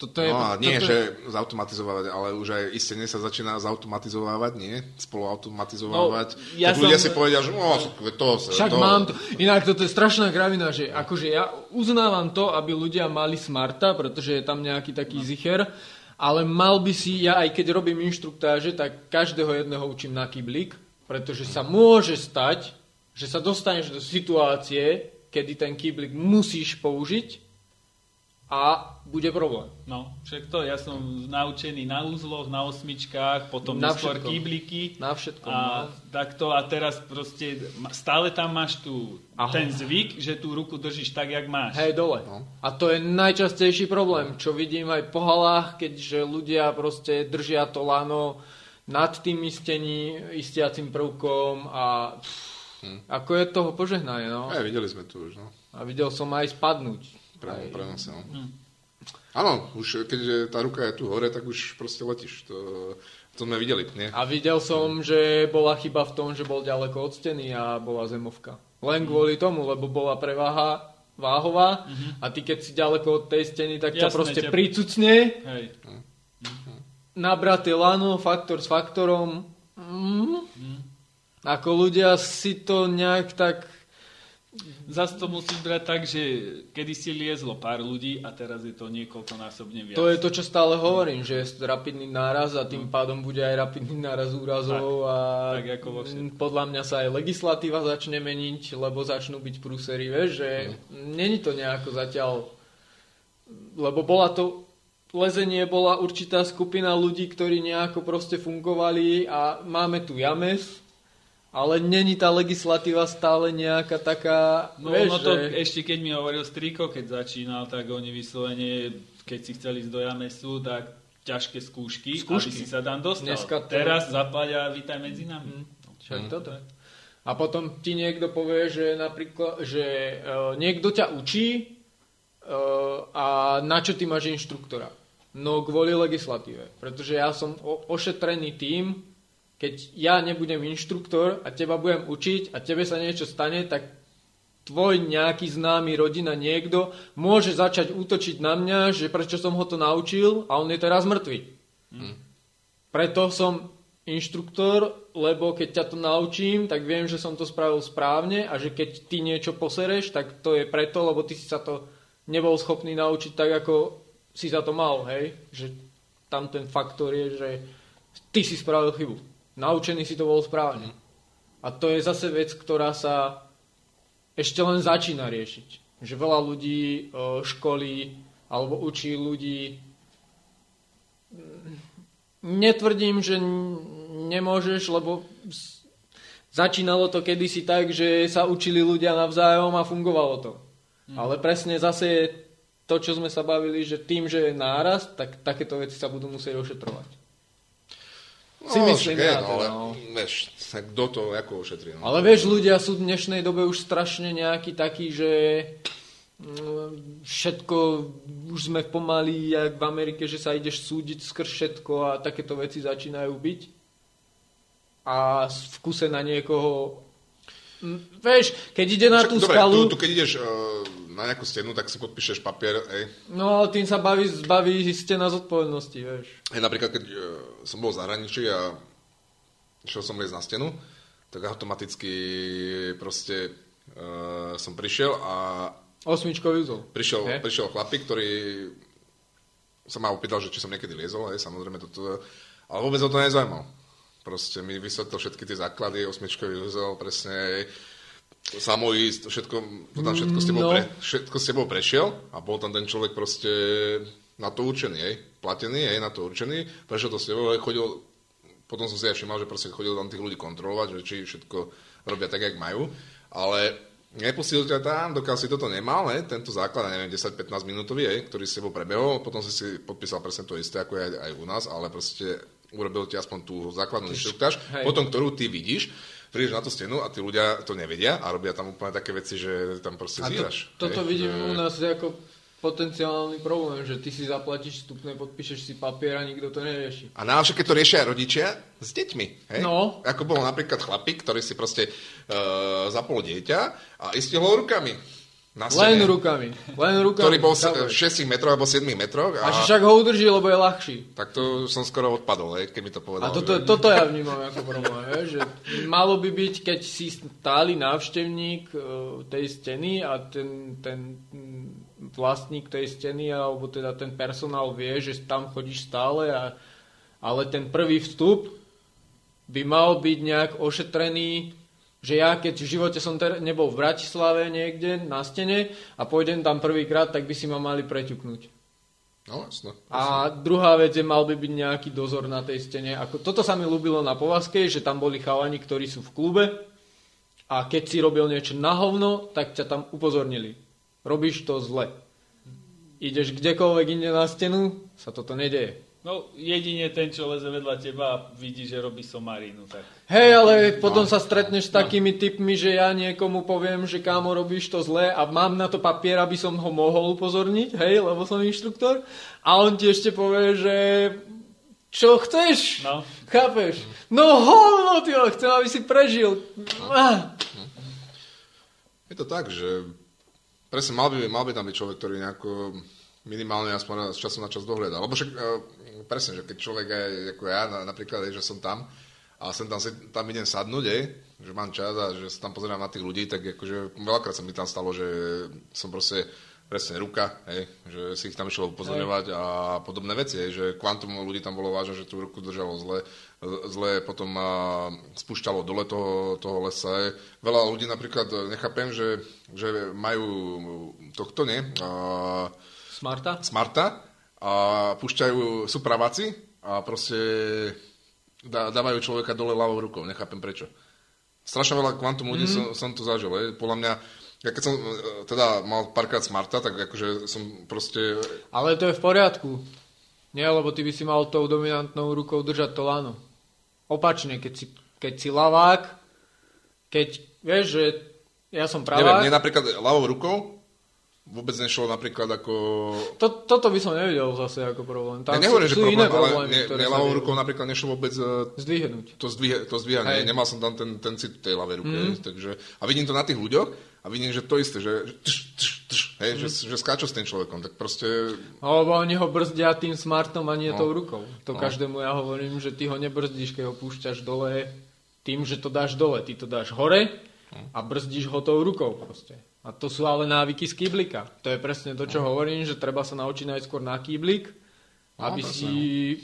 Speaker 1: Toto je,
Speaker 3: No a nie,
Speaker 1: toto
Speaker 3: že zautomatizovať, ale už aj istenie sa začína zautomatizovať, nie? Spoluautomatizovať.
Speaker 2: No, ja
Speaker 3: tak ľudia
Speaker 2: som-
Speaker 3: si povedia, že no, to sa...
Speaker 1: Však
Speaker 3: to...
Speaker 1: mám to. Inak toto je strašná gravina, že akože ja uznávam to, aby ľudia mali smarta, pretože je tam nejaký taký zicher, ale mal by si, ja aj keď robím inštruktáže, tak každého jedného učím na kyblík, pretože sa môže stať, že sa dostaneš do situácie, kedy ten kyblík musíš použiť a bude problém.
Speaker 2: No, však to, ja som naučený na úzloch, na osmičkách, potom
Speaker 1: Na
Speaker 2: neskôr
Speaker 1: všetkom.
Speaker 2: kýbliky.
Speaker 1: Na všetkom.
Speaker 2: A
Speaker 1: no.
Speaker 2: takto a teraz proste stále tam máš tu
Speaker 1: Aha.
Speaker 2: ten zvyk, že tú ruku držíš tak, jak máš.
Speaker 1: Hej, dole.
Speaker 3: No.
Speaker 1: A to je najčastejší problém, čo vidím aj po halách, keďže ľudia proste držia to lano nad tým istení, istiacím prvkom a pff,
Speaker 3: Hm.
Speaker 1: ako je toho požehnanie, no.
Speaker 3: Aj, videli sme tu už, no.
Speaker 1: A videl som aj spadnúť. Aj-
Speaker 3: prenose, no. Áno, už keďže tá ruka je tu hore, tak už proste letíš. To, to sme videli, nie?
Speaker 1: A videl som, že bola chyba v tom, že bol ďaleko od steny a bola zemovka. Len kvôli tomu, lebo bola preváha váhová a ty keď si ďaleko od tej steny, tak ťa
Speaker 2: Jasné,
Speaker 1: proste
Speaker 2: ťa-
Speaker 1: pricucne,
Speaker 2: Hej.
Speaker 1: Nabraté lano, faktor s faktorom. Mm. Ako ľudia si to nejak tak...
Speaker 2: Zas to musíš brať tak, že kedy si liezlo pár ľudí a teraz je to niekoľkonásobne viac.
Speaker 1: To je to, čo stále hovorím, že je rapidný náraz a tým pádom bude aj rapidný náraz úrazov a
Speaker 2: tak ako vo
Speaker 1: mm, podľa mňa sa aj legislatíva začne meniť, lebo začnú byť prúsery, vieš, že není to nejako zatiaľ, lebo bola to lezenie bola určitá skupina ľudí, ktorí nejako proste fungovali a máme tu james, ale není tá legislatíva stále nejaká taká,
Speaker 2: No
Speaker 1: vieš,
Speaker 2: ono to
Speaker 1: že...
Speaker 2: ešte keď mi hovoril Striko, keď začínal, tak oni vyslovene, keď si chceli ísť do Jamesu, tak ťažké skúšky,
Speaker 1: Skúšky.
Speaker 2: aby si sa tam dostal.
Speaker 1: Dneska to-
Speaker 2: Teraz zaplať a vítaj medzi nami.
Speaker 1: Však toto. A potom ti niekto povie, že napríklad, že uh, niekto ťa učí uh, a na čo ty máš inštruktora? No kvôli legislatíve. Pretože ja som ošetrený tým, keď ja nebudem inštruktor a teba budem učiť a tebe sa niečo stane, tak tvoj nejaký známy rodina niekto môže začať útočiť na mňa, že prečo som ho to naučil a on je teraz mŕtvy. Preto som inštruktor, lebo keď ťa to naučím, tak viem, že som to spravil správne a že keď ty niečo posereš, tak to je preto, lebo ty si sa to nebol schopný naučiť tak, ako si sa to mal, hej? Že tam ten faktor je, že ty si spravil chybu. Naučený si to bol správne. A to je zase vec, ktorá sa ešte len začína riešiť. Že veľa ľudí e, školí alebo učí ľudí Netvrdím, že nemôžeš, lebo začínalo to kedysi tak, že sa učili ľudia navzájom a fungovalo to. Ale presne zase to, čo sme sa bavili, že tým, že je náraz, tak takéto veci sa budú musieť ošetrovať. Si myslím
Speaker 3: je,
Speaker 1: ja
Speaker 3: no,
Speaker 1: teda,
Speaker 3: ale
Speaker 1: no.
Speaker 3: vieš, tak kto to ako ošetrí? No?
Speaker 1: Ale vieš, ľudia sú v dnešnej dobe už strašne nejakí takí, že mm, všetko, už sme pomaly, jak v Amerike, že sa ideš súdiť skrz všetko a takéto veci začínajú byť. A v kuse na niekoho... Vieš, keď ide na
Speaker 3: Však,
Speaker 1: tú
Speaker 3: dobre,
Speaker 1: skalu...
Speaker 3: tu, tu, keď ideš uh, na nejakú stenu, tak si podpíšeš papier, ej.
Speaker 1: No ale tým sa baví, zbaví stena zodpovednosti, vieš.
Speaker 3: Hej, napríklad, keď uh, som bol v zahraničí a šiel som liesť na stenu, tak automaticky proste uh, som prišiel a
Speaker 1: Osmičkový úzol.
Speaker 3: prišiel,
Speaker 1: He?
Speaker 3: prišiel chlapík, ktorý sa ma opýtal, že či som niekedy liezol, hej, samozrejme toto, ale vôbec ho to nezaujímal. Proste mi vysvetlil všetky tie základy, osmičkový úzol, presne samoísť, všetko, to tam všetko s, tebou
Speaker 1: No.
Speaker 3: pre, všetko s tebou prešiel a bol tam ten človek proste na to určený, hej, platený, hej, na to určený, prešiel to s tebou, hej, chodil, potom som si aj všimol, že proste chodil tam tých ľudí kontrolovať, že či všetko robia tak, jak majú, ale nepustil ťa tam, dokiaľ si toto nemal, hej, tento základ, neviem, 10-15 minútový, hej, ktorý s tebou prebehol, potom si si podpísal presne to isté, ako aj, aj u nás, ale proste urobil ti aspoň tú základnú inštruktáž, potom ktorú ty vidíš, prídeš na tú stenu a tí ľudia to nevedia a robia tam úplne také veci, že tam proste
Speaker 1: to,
Speaker 3: zíraš.
Speaker 1: toto
Speaker 3: hej,
Speaker 1: vidím u nás ako potenciálny problém, že ty si zaplatíš vstupné, podpíšeš si papier a nikto to nerieši.
Speaker 3: A najlepšie, keď to riešia rodičia s deťmi. Hej?
Speaker 1: No.
Speaker 3: Ako bol napríklad chlapík, ktorý si proste uh, zapol dieťa a istihol rukami. Na
Speaker 1: Len rukami. Len rukami.
Speaker 3: Ktorý bol s-
Speaker 1: Chápeš?
Speaker 3: 6 metrov alebo 7 metroch.
Speaker 1: A
Speaker 3: A,
Speaker 1: že však ho udrží, lebo je ľahší.
Speaker 3: Tak to som skoro odpadol, hej, keď mi to
Speaker 1: A
Speaker 3: povedal.
Speaker 1: toto,
Speaker 3: že...
Speaker 1: toto ja vnímam ako problém, vieš, že malo by byť, keď si stály návštevník e, tej steny a ten, ten vlastník tej steny alebo teda ten personál vie, že tam chodíš stále, a, ale ten prvý vstup by mal byť nejak ošetrený, že ja keď v živote som ter- nebol v Bratislave niekde na stene a pôjdem tam prvýkrát, tak by si ma mali preťuknúť.
Speaker 3: No, jasno.
Speaker 1: A druhá vec je, mal by byť nejaký dozor na tej stene. Ako, toto sa mi ľúbilo na Povaskej, že tam boli chalani, ktorí sú v klube a keď si robil niečo na hovno, tak ťa tam upozornili. Robíš to zle. Ideš kdekoľvek inde na stenu, sa toto nedeje.
Speaker 2: No, jedine ten, čo leze vedľa teba a vidí, že robí somarinu, tak...
Speaker 1: Hej, ale potom sa stretneš s takými typmi, že ja niekomu poviem, že kámo robíš to zle a mám na to papier, aby som ho mohol upozorniť, hej, lebo som inštruktor. A on ti ešte povie, že čo chceš?
Speaker 2: No.
Speaker 1: Chápeš? No hovno, ty chcem, aby si prežil. Ah.
Speaker 3: Je to tak, že presne mal by, mal by tam byť človek, ktorý nejako minimálne aspoň z času na čas dohľadá. Lebo však e, presne, že keď človek aj ako ja, na, napríklad, je, že som tam a sem tam, tam idem sadnúť, je, že mám čas a že sa tam pozerám na tých ľudí, tak akože veľakrát sa mi tam stalo, že som proste presne ruka, hej, že si ich tam išiel upozorňovať a podobné veci, hej, že kvantum ľudí tam bolo vážne, že tú ruku držalo zle, zle potom a, spúšťalo dole toho, toho lesa. Hej. Veľa ľudí napríklad, nechápem, že, že majú tohto, nie, a,
Speaker 1: Smarta?
Speaker 3: Smarta a púšťajú, sú praváci a proste dá, dávajú človeka dole ľavou rukou, nechápem prečo. Strašne veľa kvantum ľudí mm. som, som tu zažil. Je. Podľa mňa, ja keď som e, teda mal párkrát Smarta, tak akože som proste...
Speaker 1: Ale to je v poriadku. Nie, lebo ty by si mal tou dominantnou rukou držať to lano. Opačne, keď si, keď si lavák, keď, vieš, že ja som pravák...
Speaker 3: Neviem, mne napríklad ľavou rukou vôbec nešlo napríklad ako...
Speaker 1: To, toto by som nevidel zase ako problém.
Speaker 3: Tam ja nehovorím, že problém, iné problémy, ale ne, ľavou rukou napríklad nešlo vôbec e,
Speaker 1: zdvihnúť.
Speaker 3: To, zdvih, to zdvíhanie. Nemal som tam ten, ten cit tej ľavej ruky. Mm. Takže, a vidím to na tých ľuďoch a vidím, že to isté, že, tš, tš, tš, hej, mm. že, že skáču s tým človekom. Tak proste...
Speaker 1: Alebo oni ho brzdia tým smartom a nie no. tou rukou. To no. každému ja hovorím, že ty ho nebrzdíš, keď ho púšťaš dole tým, že to dáš dole. Ty to dáš hore no. a brzdíš ho tou rukou proste. A to sú ale návyky z kýblika. To je presne to, čo no. hovorím, že treba sa naučiť najskôr na kýblik, no, aby no, si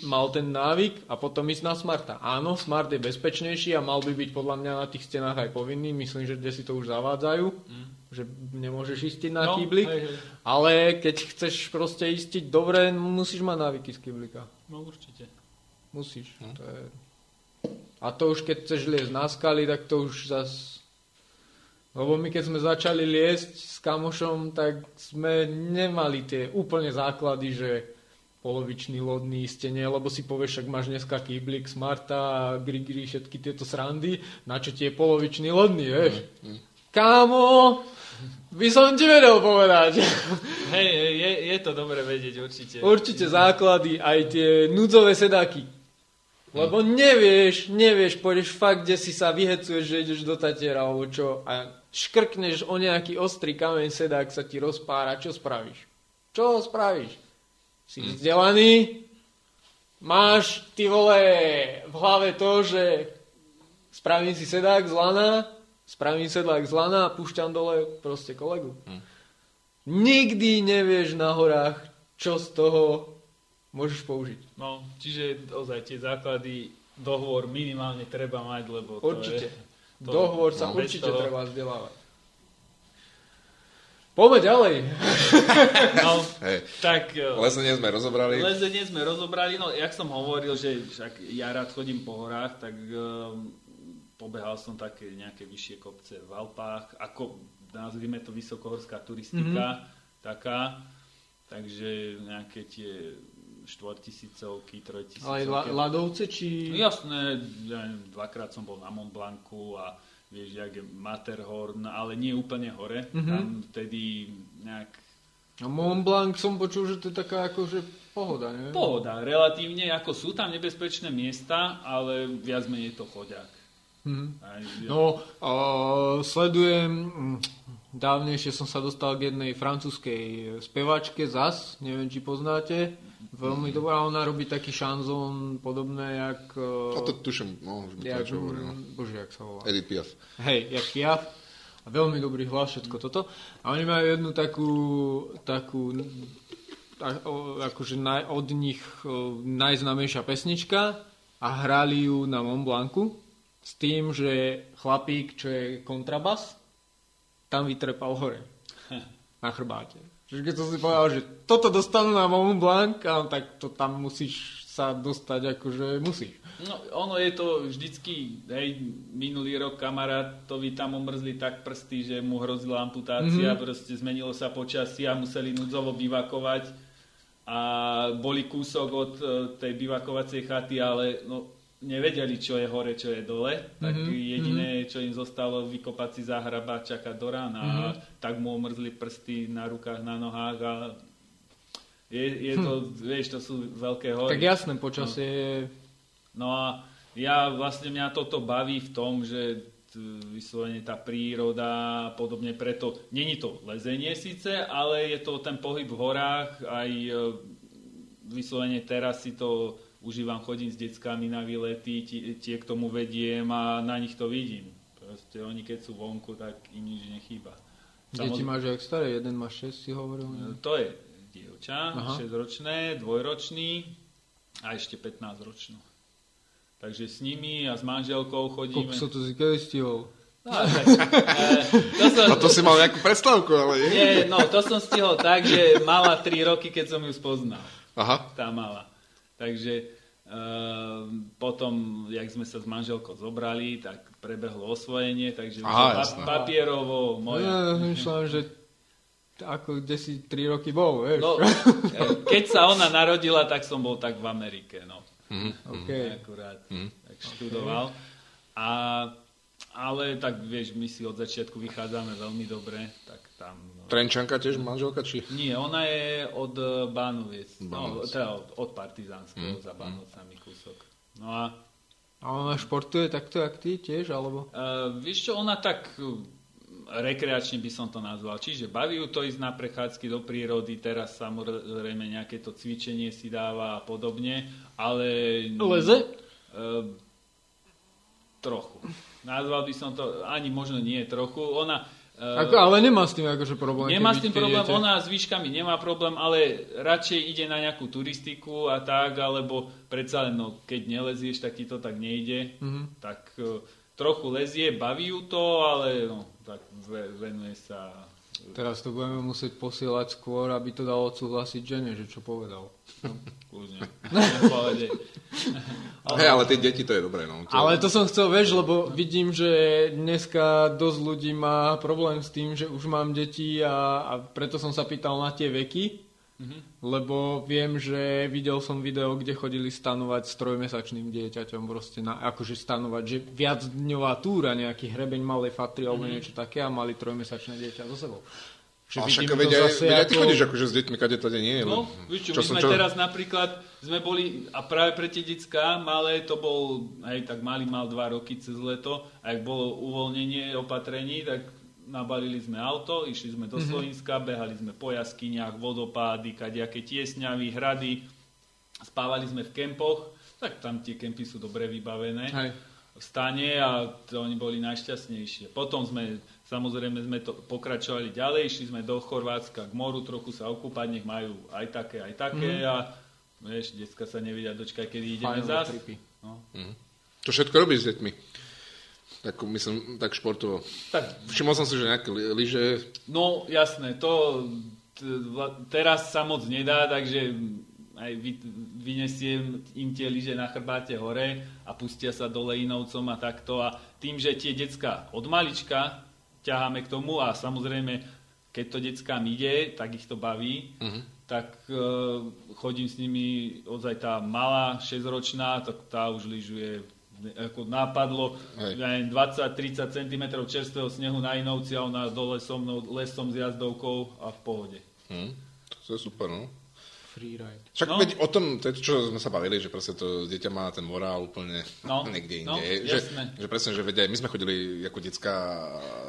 Speaker 1: mal ten návyk a potom ísť na smarta. Áno, smart je bezpečnejší a mal by byť podľa mňa na tých stenách aj povinný. Myslím, že kde si to už zavádzajú, mm. že nemôžeš ísť na no, kýblik. Hej, hej. Ale keď chceš proste ísť dobre, musíš mať návyky z kýblika.
Speaker 2: No určite.
Speaker 1: Musíš. Mm. To je... A to už keď chceš liesť na skaly, tak to už zase lebo my keď sme začali liesť s kamošom, tak sme nemali tie úplne základy, že polovičný lodný istenie, lebo si povieš, ak máš dneska kýblik, smarta, grigri, všetky tieto srandy, na čo ti je polovičný lodný, vieš? Mm, mm. Kámo, by som ti vedel povedať.
Speaker 2: Hej, je, je to dobre vedieť, určite.
Speaker 1: Určite základy, aj tie núdzové sedáky. Lebo nevieš, nevieš, pôjdeš fakt, kde si sa vyhecuješ, že ideš do Tatiera, alebo čo, a škrkneš o nejaký ostrý kameň sedák sa ti rozpára, čo spravíš? Čo spravíš? Si hm. vzdelaný, máš ty vole v hlave to, že spravím si sedák z lana, spravím sedák z lana a púšťam dole proste kolegu. Hm. Nikdy nevieš na horách, čo z toho môžeš použiť.
Speaker 2: No, čiže ozaj tie základy dohovor minimálne treba mať, lebo to
Speaker 1: Určite.
Speaker 2: je
Speaker 1: to, Dohovor sa no, určite toho... treba vzdelávať. Poďme ďalej.
Speaker 2: No, hey. tak...
Speaker 3: E, lezenie sme rozobrali.
Speaker 2: Lezenie sme rozobrali, no jak som hovoril, že však ja rád chodím po horách, tak um, pobehal som také nejaké vyššie kopce v Alpách, ako nazvime to vysokohorská turistika, mm-hmm. taká, takže nejaké tie štvortisícovky, trojtisícovky.
Speaker 1: Ale la, ľadovce či...
Speaker 2: No, jasné, ja neviem, dvakrát som bol na Mont Blancu a vieš, jak je Matterhorn, ale nie úplne hore. Mm-hmm. Tam vtedy nejak...
Speaker 1: A Mont Blanc som počul, že to je taká akože pohoda, nie?
Speaker 2: Pohoda, relatívne, ako sú tam nebezpečné miesta, ale viac menej to chodiak.
Speaker 1: Aj, ja... No, uh, sledujem, hm, dávnejšie som sa dostal k jednej francúzskej spevačke, Zas, neviem, či poznáte. Veľmi dobrá, ona robí taký šanzón podobné, jak...
Speaker 3: A to tuším, no, už by to čo hovorí, no.
Speaker 1: Bože, jak sa volá.
Speaker 3: Edith Piaf.
Speaker 1: Hej, jak Piaf. A veľmi dobrý hlas, všetko toto. A oni majú jednu takú, takú akože naj, od nich najznamejšia pesnička a hrali ju na Mont Blancu s tým, že chlapík, čo je kontrabas, tam vytrepal hore na chrbáte. Čiže keď som si povedal, že toto dostanú na Mont Blanc, tak to tam musíš sa dostať, akože musíš.
Speaker 2: No, ono je to vždycky, hej, minulý rok kamarátovi tam omrzli tak prsty, že mu hrozila amputácia, mm-hmm. proste zmenilo sa počasie a museli núdzovo bivakovať. a boli kúsok od e, tej bivakovacej chaty, ale no, nevedeli, čo je hore, čo je dole, tak
Speaker 1: Mhm,
Speaker 2: jediné, čo im zostalo, vykopať si zahraba, čakať do rána
Speaker 1: Mhm.
Speaker 2: a tak mu omrzli prsty na rukách, na nohách a je, je to, vieš, to sú veľké hory.
Speaker 1: Hm. Tak jasné, počasie je...
Speaker 2: No a ja vlastne mňa toto baví v tom, že vyslovene tá príroda a podobne, preto není to lezenie síce, ale je to ten pohyb v horách, aj e, vyslovene teraz si to užívam, chodím s deckami na výlety, tie, k tomu vediem a na nich to vidím. Proste oni keď sú vonku, tak im nič nechýba.
Speaker 1: Deti
Speaker 2: Samozrejme-
Speaker 1: máš jak staré, jeden má 6 si hovoril. ne?
Speaker 2: to je dievča,
Speaker 1: Aha.
Speaker 2: 6-ročné, dvojročný a ešte 15-ročnú. Takže s nimi a s manželkou chodíme.
Speaker 1: Koľko sa to kedy stihol?
Speaker 2: No, tak, e, to som,
Speaker 3: to si mal nejakú predstavku, ale nie.
Speaker 2: nie, no, to som stihol tak, že mala 3 roky, keď som ju spoznal.
Speaker 3: Aha.
Speaker 2: Tá mala. Takže potom, jak sme sa s manželkou zobrali, tak prebehlo osvojenie, takže
Speaker 3: Aha,
Speaker 2: pa- papierovo moja.
Speaker 1: Ja myslím, že ako kde si 3 roky bol, vieš.
Speaker 2: No, e, keď sa ona narodila, tak som bol tak v Amerike, no.
Speaker 1: OK.
Speaker 2: akurát tak študoval. A, ale tak vieš, my si od začiatku vychádzame veľmi dobre, tak tam...
Speaker 3: Trenčanka tiež manželka, či?
Speaker 2: Nie, ona je od eh, Bánoviec, no, teda od, od Partizánskeho za Bánovcami kúsok. No a
Speaker 1: A ona športuje takto, jak ty tiež, alebo?
Speaker 2: uh, vieš čo, ona tak uh, rekreačne by som to nazval. Čiže baví ju to ísť na prechádzky do prírody, teraz samozrejme nejaké to cvičenie si dáva a podobne, ale...
Speaker 1: Leze?
Speaker 2: Uh, trochu. Nazval by som to, ani možno nie trochu. Ona... Uh,
Speaker 1: Ako, ale nemá s tým akože problém.
Speaker 2: Nemá s tým problém,
Speaker 1: idete.
Speaker 2: ona s výškami nemá problém, ale radšej ide na nejakú turistiku a tak, alebo predsa len, no, keď nelezieš, tak ti to tak nejde.
Speaker 1: Mhm.
Speaker 2: Tak e, trochu lezie, baví ju to, ale no, tak ve- venuje sa...
Speaker 1: Teraz to budeme musieť posielať skôr, aby to dalo odsúhlasiť žene, že čo povedal.
Speaker 2: Kľudne. V pohode.
Speaker 3: Hej, ale tie deti to je dobré, no. To...
Speaker 1: Ale to som chcel, vieš, lebo vidím, že dneska dosť ľudí má problém s tým, že už mám deti a, a preto som sa pýtal na tie veky, lebo viem, že videl som video, kde chodili stanovať s trojmesačným dieťaťom, proste na, akože stanovať, že viac dňová túra, nejaký hrebeň malej fatry alebo niečo také a mali trojmesačné dieťa so sebou. Že
Speaker 3: A však veď aj, veď aj ty chodíš akože s deťmi, kade to nie je.
Speaker 2: No, víš čo,
Speaker 3: čo
Speaker 2: my sme
Speaker 3: čo-
Speaker 2: teraz napríklad, sme boli, a práve pre tie decká malé, to bol, hej, tak malý mal dva roky cez leto, a ak bolo uvoľnenie opatrení, tak nabalili sme auto, išli sme do Slovenska, behali sme po jaskyniach, vodopády, kadejaké tiesňavy, hrady, spávali sme v kempoch, tak tam tie kempy sú dobre vybavené
Speaker 1: Hej.
Speaker 2: v stane a to oni boli najšťastnejšie. Potom sme, samozrejme sme to pokračovali ďalej, išli sme do Chorvátska k moru, trochu sa okúpať, nech majú aj také, aj také a vieš, detská sa nevedia dočkať, kedy ideme
Speaker 1: Fajnové
Speaker 2: zás.
Speaker 1: tripy.
Speaker 2: No.
Speaker 3: To všetko robíš s deťmi. Tak myslím, tak športovo.
Speaker 2: Tak,
Speaker 3: Všimol som si, že nejaké lyže,
Speaker 2: no jasné, to teraz sa moc nedá, takže aj vy, vynesiem im tie lyže na chrbáte hore a pustia sa dole inovcom a takto. A tým, že tie decka od malička ťaháme k tomu a samozrejme, keď to deckám ide, tak ich to baví, tak e, chodím s nimi, ozaj tá malá 6-ročná, tak tá už lyžuje ako nápadlo
Speaker 3: Hej.
Speaker 2: ja neviem, 20-30 cm čerstvého snehu na Inovci a ona dole so mnou, lesom s jazdovkou a v pohode.
Speaker 3: hm, to je super, no.
Speaker 1: Freeride.
Speaker 3: Však
Speaker 2: No.
Speaker 3: no. o tom, to je to, čo sme sa bavili, že proste to dieťa má ten morál úplne
Speaker 2: No,
Speaker 3: niekde
Speaker 2: no,
Speaker 3: inde. že,
Speaker 2: jasné.
Speaker 3: že presne, že aj my sme chodili ako decka,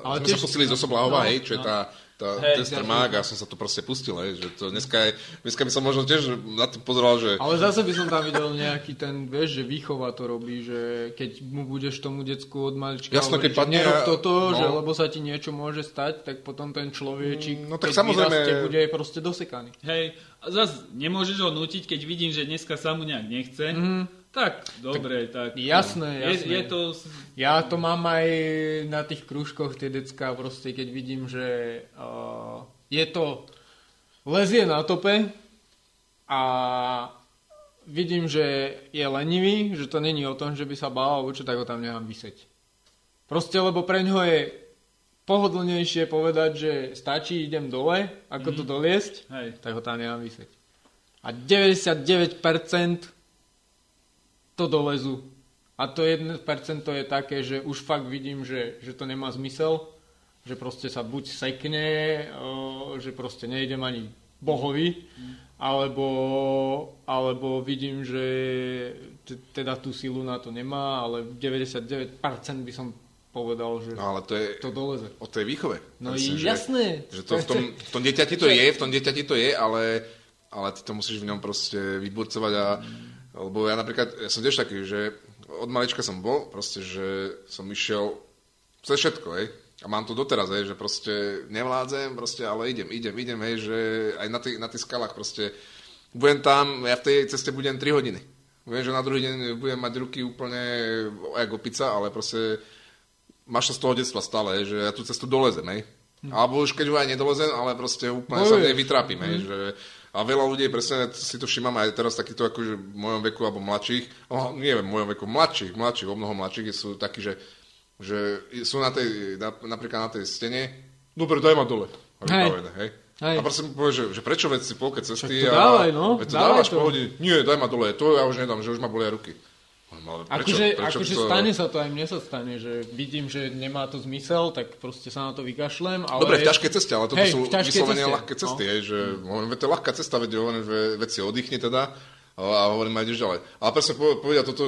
Speaker 1: Ale
Speaker 3: sme
Speaker 1: tiež-
Speaker 3: sa pustili z Osobláhova,
Speaker 1: no,
Speaker 3: hej, čo je
Speaker 2: no.
Speaker 3: tá, tá,
Speaker 2: Hej,
Speaker 3: ten strmák a som sa to proste pustil, hej, že to dneska, je, dneska by som možno tiež na tým pozeral, že
Speaker 1: Ale zase by som tam videl nejaký ten, vieš, že výchova to robí, že keď mu budeš tomu decku od malička
Speaker 3: Jasno, keď
Speaker 1: hovoriť, že
Speaker 3: padne
Speaker 1: nerob toto,
Speaker 3: no.
Speaker 1: že lebo sa ti niečo môže stať, tak potom ten človečik,
Speaker 3: No tak
Speaker 1: keď
Speaker 3: samozrejme-
Speaker 1: vyrastie, bude proste dosekaný.
Speaker 2: Hej, a zase nemôžeš ho nútiť, keď vidím, že dneska sa mu nejak nechce, tak dobre, tak...
Speaker 1: Jasné,
Speaker 2: je,
Speaker 1: jasné.
Speaker 2: je to...
Speaker 1: Ja to mám aj na tých krúžkoch, tie decka, proste keď vidím, že uh, je to lezie na tope a vidím, že je lenivý, že to není o tom, že by sa bál, alebo čo, tak ho tam nechám vyseť. Proste, lebo pre ňoho je pohodlnejšie povedať, že stačí, idem dole, ako to doliesť,
Speaker 2: Hej.
Speaker 1: tak ho tam nechám vyseť. A 99% to dolezu. A to 1% je také, že už fakt vidím, že, že to nemá zmysel, že proste sa buď sekne, že proste nejdem ani bohovi, alebo, alebo vidím, že t- teda tú silu na to nemá, ale 99% by som povedal, že
Speaker 3: No ale to je
Speaker 1: to doleze.
Speaker 3: o tej výchove.
Speaker 1: No
Speaker 3: Myslím,
Speaker 1: i
Speaker 3: že-
Speaker 1: jasné.
Speaker 3: Že to v tom, v tom dieťati to je, v tom dieťati to je, ale, ale ty to musíš v ňom proste vyburcovať a lebo ja napríklad, ja som tiež taký, že od malička som bol, proste, že som išiel cez všetko, hej. A mám to doteraz, hej, že proste nevládzem, proste, ale idem, idem, idem, hej, že aj na, tých, na tých skalách proste budem tam, ja v tej ceste budem 3 hodiny. Viem, že na druhý deň budem mať ruky úplne jak opica, ale proste máš to z toho detstva stále, hej, že ja tú cestu dolezem, hej. Alebo už keď ju aj nedolezem, ale proste úplne sa
Speaker 1: Bojuješ.
Speaker 3: nevytrápim, hej, že a veľa ľudí, presne si to všímam aj teraz takýto akože v mojom veku alebo mladších, no nie v mojom veku, mladších, mladších, o mnoho mladších sú takí, že, že sú na tej, na, napríklad na tej stene, dobre, daj ma dole. A
Speaker 1: Hej.
Speaker 3: hej.
Speaker 1: Hej.
Speaker 3: A proste mi povie, že, že prečo veci polke cesty
Speaker 1: Však to
Speaker 3: a...
Speaker 1: dávaj, no,
Speaker 3: veď to
Speaker 1: dávaj
Speaker 3: dávaš
Speaker 1: to.
Speaker 3: po hodine. Nie, daj ma dole, to ja už nedám, že už ma bolia ruky. Ale prečo,
Speaker 1: Akože,
Speaker 3: prečo
Speaker 1: akože
Speaker 3: to...
Speaker 1: stane sa to, aj mne sa stane, že vidím, že nemá to zmysel, tak proste sa na to vykašlem. Ale...
Speaker 3: Dobre, v ťažkej ceste, ale toto
Speaker 1: Hej,
Speaker 3: sú vyslovene
Speaker 1: ceste.
Speaker 3: ľahké cesty,
Speaker 1: No.
Speaker 3: hej, že veď to je ľahká cesta, veď hovorím, že veď si oddychni teda a hovorím, a ideš ďalej. Ale presne po- povedia toto,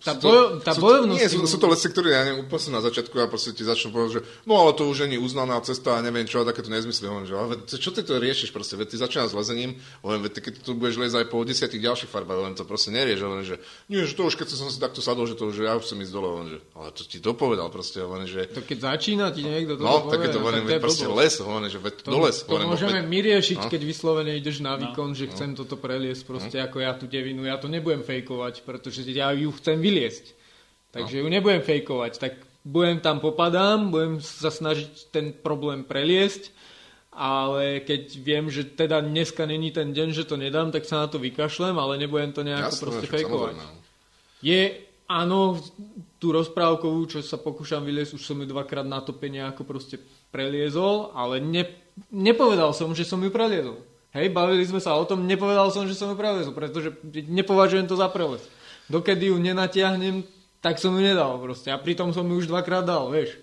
Speaker 1: Tá
Speaker 3: to-
Speaker 1: bojo- tá bojovnosť
Speaker 3: Nie, sú, sú to veci, ktoré ja neviem, úplne na začiatku a proste ti začnú povedať, že no ale to už je uznaná cesta a neviem čo a takéto nezmysly. Hovorím, že ale čo ty to riešiš proste, veď ty začínaš s lezením, hovorím, veď ty keď tu budeš liezť aj po desiatich ďalších farbách, hovorím, to proste nerieš, hovorím, že nie, že to už keď som si takto sadol, že to už ja už chcem ísť dole, hovorím, že ale to ti dopovedal proste, hovorím, že
Speaker 1: To keď začína ti niekto to
Speaker 3: No, tak to hovorím,
Speaker 1: tak
Speaker 3: veď proste les, hovorím, že veď
Speaker 1: To,
Speaker 3: do les.
Speaker 1: to
Speaker 3: hovorím,
Speaker 1: môžeme
Speaker 3: veď-
Speaker 1: my riešiť,
Speaker 3: No.
Speaker 1: keď vyslovene ideš na výkon, že chcem toto preliesť proste ako ja tú devinu. Ja to nebudem fejkovať, pretože ja ju chcem vyliesť. Takže ju nebudem fejkovať. Tak budem tam popadám, budem sa snažiť ten problém preliesť, ale keď viem, že teda dneska není ten deň, že to nedám, tak sa na to vykašlem, ale nebudem to nejako
Speaker 3: Jasné,
Speaker 1: proste fejkovať.
Speaker 3: samozrejme, no.
Speaker 1: Je, áno, tú rozprávkovú, čo sa pokúšam vyliesť, už som ju dvakrát na tope nejako proste preliezol, ale ne, nepovedal som, že som ju preliezol. Hej, bavili sme sa o tom, nepovedal som, že som ju preliezol, pretože nepovažujem to za prelez. Dokedy ju nenatiahnem, tak som ju nedal proste. A pritom som ju už dvakrát dal, vieš.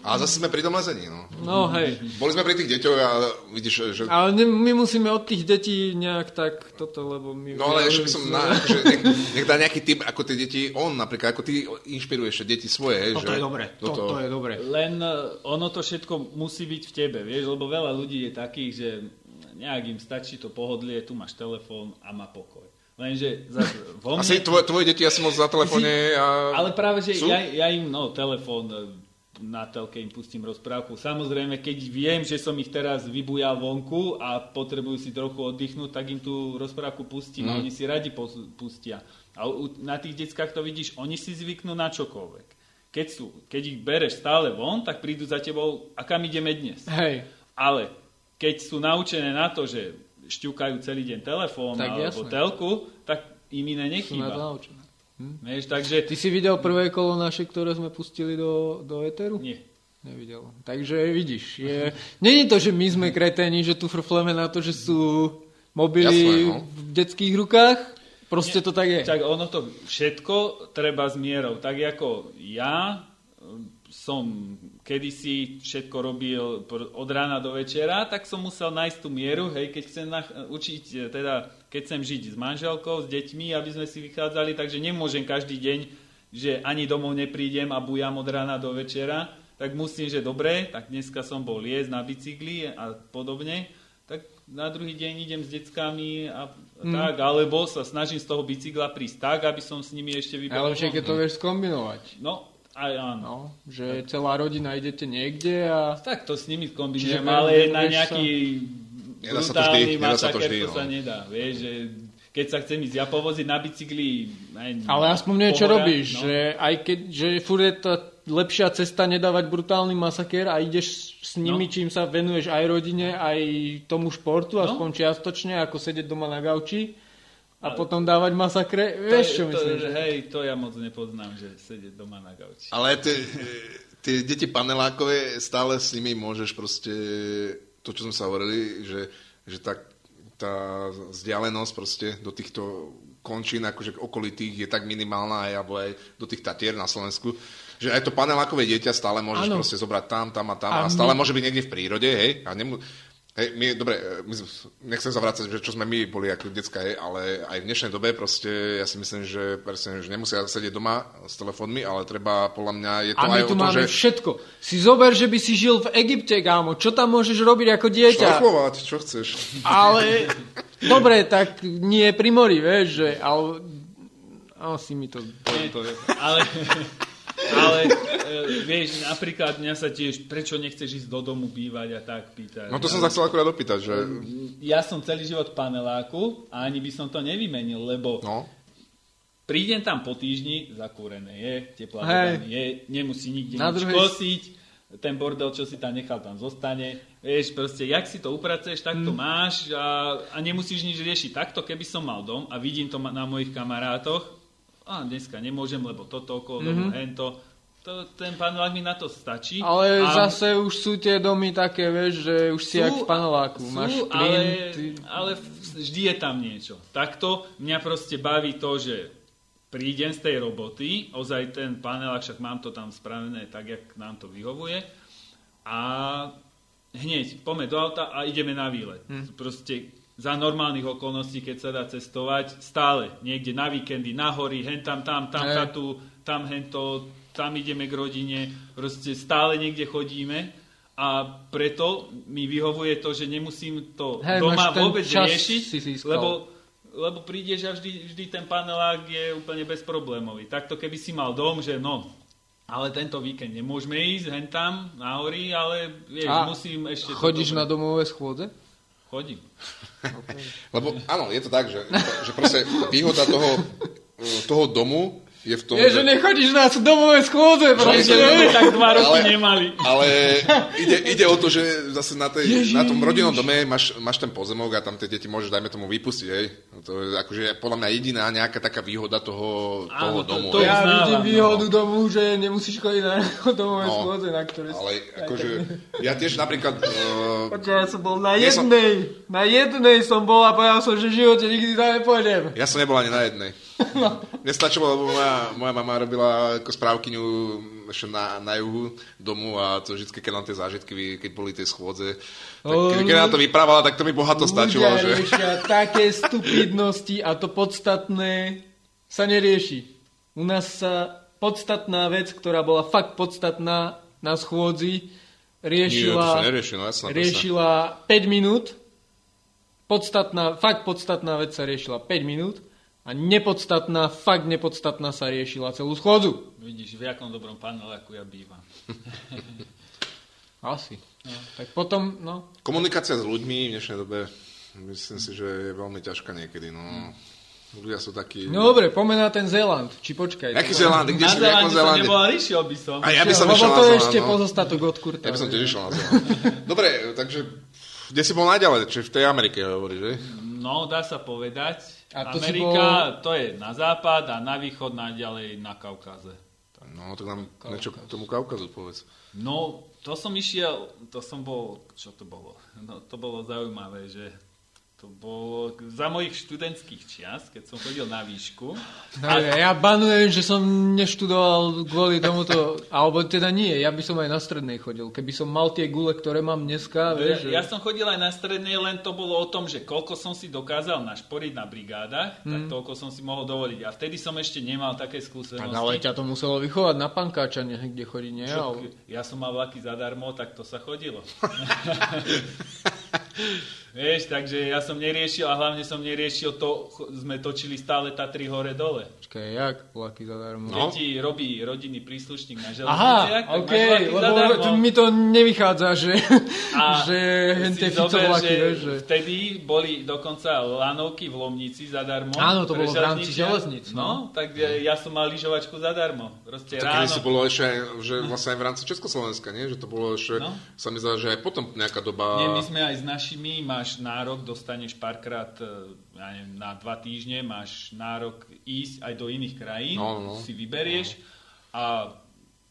Speaker 3: A zase sme pri tom lezení, no.
Speaker 1: No hej.
Speaker 3: Boli sme pri tých deťoch a vidíš, že...
Speaker 1: Ale ne, my musíme od tých detí nejak tak toto, lebo my...
Speaker 3: No ale ešte by som na, akože, nech, nech dá nejaký typ, ako tie deti, on napríklad, ako ty inšpiruješ deti svoje, hej,
Speaker 1: Toto
Speaker 3: že...
Speaker 1: je dobre,
Speaker 3: Toto,
Speaker 1: toto je dobre.
Speaker 2: Len e, ono to všetko musí byť v tebe, vieš, lebo veľa ľudí je takých, že nejak im stačí to pohodlie, tu máš telefón a má pokoj. Lenže zase vo mne...
Speaker 3: Asi tvoje, tvoje deti asi moc na telefóne a...
Speaker 2: Ale práve, že
Speaker 3: Sú?
Speaker 2: ja, ja im, no, telefón e, na telke im pustím rozprávku. Samozrejme, keď viem, že som ich teraz vybujal vonku a potrebujú si trochu oddychnúť, tak im tú rozprávku pustím a
Speaker 3: Mhm.
Speaker 2: oni si radi pustia. A u, na tých deckách to vidíš, oni si zvyknú na čokoľvek. Keď, sú, keď ich bereš stále von, tak prídu za tebou, a kam ideme dnes?
Speaker 1: Hej,
Speaker 2: Ale keď sú naučené na to, že šťukajú celý deň telefón
Speaker 1: Tak
Speaker 2: alebo
Speaker 1: jasné.
Speaker 2: telku, tak im iné
Speaker 1: sú na to
Speaker 2: nechýba.
Speaker 1: naučené.
Speaker 2: Vieš, takže...
Speaker 1: Ty si videl prvé kolo naše, ktoré sme pustili do, do Eteru?
Speaker 2: Nie.
Speaker 1: Nevidel. Takže vidíš, je... Není to, že my sme kreténi, že tu frfleme na to, že sú mobily
Speaker 3: Jasné, no.
Speaker 1: v detských rukách. Proste to tak je.
Speaker 2: Tak ono to všetko treba s mierou. Tak ako ja som kedysi všetko robil od rána do večera, tak som musel nájsť tú mieru, hej, keď chcem nach- učiť, e, teda keď chcem žiť s manželkou, s deťmi, aby sme si vychádzali, takže nemôžem každý deň, že ani domov neprídem a bujam od rána do večera, tak musím, že dobre, tak dneska som bol liesť na bicykli a podobne, tak na druhý deň idem s deckami a
Speaker 1: Mm.
Speaker 2: tak, alebo sa snažím z toho bicykla prísť tak, aby som s nimi ešte vybehol.
Speaker 1: Najlepšie, keď to vieš skombinovať.
Speaker 2: No, aj áno.
Speaker 1: No, že celá rodina idete niekde a...
Speaker 2: Tak to s nimi kombinujem, ale na nejaký
Speaker 3: Nedá sa to
Speaker 2: brutálny
Speaker 3: vždy, nedá sa to vždy, no.
Speaker 2: sa nedá. Vieš, že keď sa chcem ísť ja povoziť na bicykli... Aj,
Speaker 1: Ale aspoň niečo robíš,
Speaker 2: no.
Speaker 1: že aj keď, že furt je tá lepšia cesta nedávať brutálny masaker a ideš s nimi,
Speaker 2: No.
Speaker 1: čím sa venuješ aj rodine, aj tomu športu,
Speaker 2: No.
Speaker 1: aspoň čiastočne, ako sedieť doma na gauči a
Speaker 2: Ale-
Speaker 1: potom dávať masakre.
Speaker 2: To
Speaker 1: Vieš, čo
Speaker 2: to,
Speaker 1: myslím? že?
Speaker 2: Hej, to ja moc nepoznám, že sedieť doma na gauči.
Speaker 3: Ale tie, tie deti panelákové, stále s nimi môžeš proste, to čo sme sa hovorili, že, že tak tá vzdialenosť proste do týchto končín, akože okolitých je tak minimálna aj, alebo aj do tých Tatier na Slovensku, že aj to panelákové dieťa stále môžeš
Speaker 1: Áno.
Speaker 3: proste zobrať tam, tam a tam
Speaker 1: A
Speaker 3: a, stále
Speaker 1: my-
Speaker 3: môže byť niekde v prírode, hej, a nemu, Hej, my, dobre, my, sme- nechcem sa vrácať, že čo sme my boli ako detská, hej, ale aj v dnešnej dobe proste, ja si myslím, že, presne, že nemusia sedieť doma s telefónmi, ale treba, podľa mňa, je to
Speaker 1: A my
Speaker 3: aj
Speaker 1: tu
Speaker 3: o
Speaker 1: máme
Speaker 3: že...
Speaker 1: všetko. Si zober, že by si žil v Egypte, kámo. Čo tam môžeš robiť ako dieťa?
Speaker 3: Šlaflovať, čo chceš.
Speaker 1: Ale, dobre, tak nie pri mori, vieš, že, ale, asi mi to... to, to je.
Speaker 2: Ale, ale e, vieš, napríklad mňa sa tiež, prečo nechceš ísť do domu bývať a tak pýtať.
Speaker 3: No to som sa chcel akurát opýtať, že...
Speaker 2: Ja som celý život v paneláku a ani by som to nevymenil, lebo
Speaker 3: No,
Speaker 2: prídem tam po týždni, zakúrené je, teplá je, nemusí nikde
Speaker 1: Na
Speaker 2: nič
Speaker 1: druhej-
Speaker 2: kosiť, ten bordel, čo si tam nechal, tam zostane. Vieš, proste, jak si to upracuješ, tak
Speaker 1: Mm.
Speaker 2: to máš a, a nemusíš nič riešiť. Takto, keby som mal dom a vidím to na mojich kamarátoch, a dneska nemôžem, lebo toto okolo domu,
Speaker 1: Mhm.
Speaker 2: hento, to, ten panelák mi na to stačí.
Speaker 1: Ale
Speaker 2: a
Speaker 1: zase už sú tie domy také, vieš, že už si jak v paneláku.
Speaker 2: sú,
Speaker 1: Máš plyn,
Speaker 2: ale,
Speaker 1: ty...
Speaker 2: ale vždy je tam niečo. Takto mňa proste baví to, že prídem z tej roboty, ozaj ten panelák, však mám to tam spravené tak, jak nám to vyhovuje a hneď poďme do auta a ideme na výlet.
Speaker 1: Hm.
Speaker 2: Proste za normálnych okolností, keď sa dá cestovať, stále niekde na víkendy, na hory, hen tam, tam, tam,
Speaker 1: Hej.
Speaker 2: chatu, tam, hento, tam ideme k rodine, proste stále niekde chodíme a preto mi vyhovuje to, že nemusím to
Speaker 1: Hej,
Speaker 2: doma vôbec riešiť,
Speaker 1: si
Speaker 2: lebo, lebo prídeš a vždy, vždy ten panelák je úplne bezproblémový. Takto keby si mal dom, že no, ale tento víkend nemôžeme ísť hen tam na hory, ale vieš,
Speaker 1: A
Speaker 2: musím ešte...
Speaker 1: chodíš na domové schôdze?
Speaker 2: Chodím.
Speaker 3: lebo áno, je to tak, že, že proste výhoda toho, toho domu je v tom,
Speaker 1: Je, že nechodíš na domové schôdze,
Speaker 2: Proste tak dva roky
Speaker 3: Ale-
Speaker 2: nemali.
Speaker 3: Ale ide, ide o to, že zase na, tej,
Speaker 1: Ježiš.
Speaker 3: na tom rodinnom dome máš, máš ten pozemok a tam tie deti môžeš, dajme tomu, vypustiť. Hej. No To je akože podľa mňa jediná nejaká taká výhoda toho, toho
Speaker 2: Áno, to-
Speaker 3: domu.
Speaker 2: to je-
Speaker 1: Ja
Speaker 2: uznávam,
Speaker 1: vidím
Speaker 2: no.
Speaker 1: výhodu domu, že nemusíš chodiť na domové
Speaker 3: No,
Speaker 1: schôdze, na ktoré...
Speaker 3: Ale akože, ja tiež napríklad... Uh,
Speaker 1: Počkaj, ja som bol na
Speaker 3: Ja som-
Speaker 1: jednej, na jednej som bol a povedal som, že v živote nikdy tam nepôjdem.
Speaker 3: ja som nebol ani na jednej. Mne stačilo, lebo moja, moja mama robila ako správkyňu ešte na, na juhu domu a to vždy, keď nám tie zážitky, keď boli tie schôdze, tak
Speaker 1: O,
Speaker 3: keď nám to vyprávala, tak to mi bohato stačilo.
Speaker 1: Ľudia
Speaker 3: Že...
Speaker 1: riešia také stupidnosti a to podstatné sa nerieši. U nás sa podstatná vec, ktorá bola fakt podstatná na schôdzi,
Speaker 3: Nie,
Speaker 1: riešila,
Speaker 3: nerieši, no jasná,
Speaker 1: riešila 5 minút. Podstatná, fakt podstatná vec sa riešila 5 minút a nepodstatná, fakt nepodstatná sa riešila celú schôdzu.
Speaker 2: Vidíš, v jakom dobrom paneláku ja bývam.
Speaker 1: Asi. No, tak potom, no,
Speaker 3: Komunikácia s ľuďmi v dnešnej dobe, myslím si, že je veľmi ťažká niekedy. No. Ľudia sú takí...
Speaker 1: no dobre, pomená ten Zéland, či počkaj.
Speaker 3: Jaký Zéland? Kde
Speaker 2: Na
Speaker 3: si
Speaker 2: Zélande som nebol, ale išiel by som.
Speaker 3: A ja by som
Speaker 1: Lebo
Speaker 3: išiel
Speaker 1: to je ešte
Speaker 3: no.
Speaker 1: pozostatok od kurta.
Speaker 3: Ja by som tiež išiel na Zéland. Dobre, takže kde si bol najďalej? Či v tej Amerike hovoríš, že?
Speaker 2: No, dá sa povedať.
Speaker 1: A to
Speaker 2: Amerika, to je na západ a na východ naďalej na Kaukaze.
Speaker 3: No, tak nám niečo k tomu Kaukazu povedz.
Speaker 2: No, to som išiel, to som bol, čo to bolo? No, to bolo zaujímavé, že to bolo za mojich študentských čias, keď som chodil na výšku.
Speaker 1: No, ja banujem, že som neštudoval kvôli tomuto, alebo teda nie, ja by som aj na strednej chodil. Keby som mal tie gule, ktoré mám dneska, vieš,
Speaker 2: Ja, ja som chodil aj na strednej, len to bolo o tom, že koľko som si dokázal našporiť na brigádach, tak toľko som si mohol dovoliť. A vtedy som ešte nemal také
Speaker 1: tak
Speaker 2: skúsenosti.
Speaker 1: ale ťa to muselo vychovať na pankáča, niekde chodí, nie?
Speaker 2: Čo, ja som mal vlaky zadarmo, tak to sa chodilo. Vieš, takže ja som neriešil a hlavne som neriešil to, sme točili stále Tatry hore dole.
Speaker 1: Počkaj, jak? Vlaky zadarmo.
Speaker 3: No.
Speaker 2: Keď ti robí rodinný príslušník na železniciach,
Speaker 1: Aha,
Speaker 2: tak
Speaker 1: OK,
Speaker 2: vlaky
Speaker 1: lebo
Speaker 2: zadarmo.
Speaker 1: mi to nevychádza, že,
Speaker 2: A
Speaker 1: že hen
Speaker 2: si
Speaker 1: tie
Speaker 2: zober,
Speaker 1: ficovlaky,
Speaker 2: že
Speaker 1: vieš, že...
Speaker 2: vtedy boli dokonca lanovky v Lomnici zadarmo.
Speaker 1: Áno, to bolo v rámci železníc,
Speaker 2: No,
Speaker 1: no.
Speaker 2: tak e, ja som mal lyžovačku zadarmo. Proste
Speaker 3: Tak
Speaker 2: ráno.
Speaker 3: si bolo ešte, aj, že vlastne aj v rámci Československa, nie? Že to bolo ešte,
Speaker 2: No.
Speaker 3: sa mi zdá, že aj potom nejaká doba...
Speaker 2: Nie, my sme aj s našimi, máš nárok, dostaneš párkrát e, ja neviem, na dva týždne, máš nárok ísť aj do iných krajín,
Speaker 3: No, no.
Speaker 2: si vyberieš a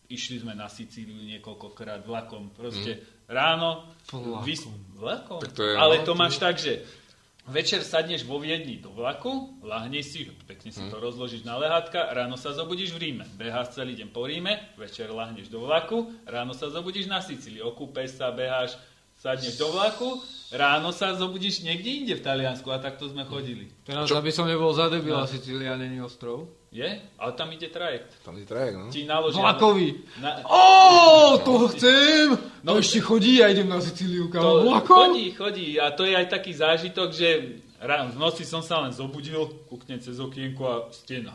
Speaker 2: išli sme na Sicíliu niekoľkokrát vlakom. Proste ráno,
Speaker 1: Vlakom.
Speaker 2: vys- vlakom?
Speaker 3: Tak to je-
Speaker 2: ale
Speaker 3: no,
Speaker 2: to máš tak, že Večer sadneš vo Viedni do vlaku, lahneš si, pekne si to rozložíš na lehátka, ráno sa zobudíš v Ríme. Beháš celý deň po Ríme, večer lahneš do vlaku, ráno sa zobudíš na Sicílii. Okúpeš sa, beháš, sadneš do vlaku, ráno sa zobudíš niekde inde v Taliansku a takto sme chodili.
Speaker 1: Teraz, aby som nebol za debila, Sicília není ostrov.
Speaker 2: Je? Ale tam ide trajekt.
Speaker 3: Tam je trajek, no.
Speaker 2: Ti naložia...
Speaker 1: Vlakový.
Speaker 2: Na,
Speaker 1: Ó, to chcem! No,
Speaker 2: No,
Speaker 1: ešte chodí, ja idem na Sicíliu,
Speaker 2: to,
Speaker 1: kam vlakom.
Speaker 2: chodí, chodí. A to je aj taký zážitok, že ráno v noci som sa len zobudil, kúknem cez okienko a stena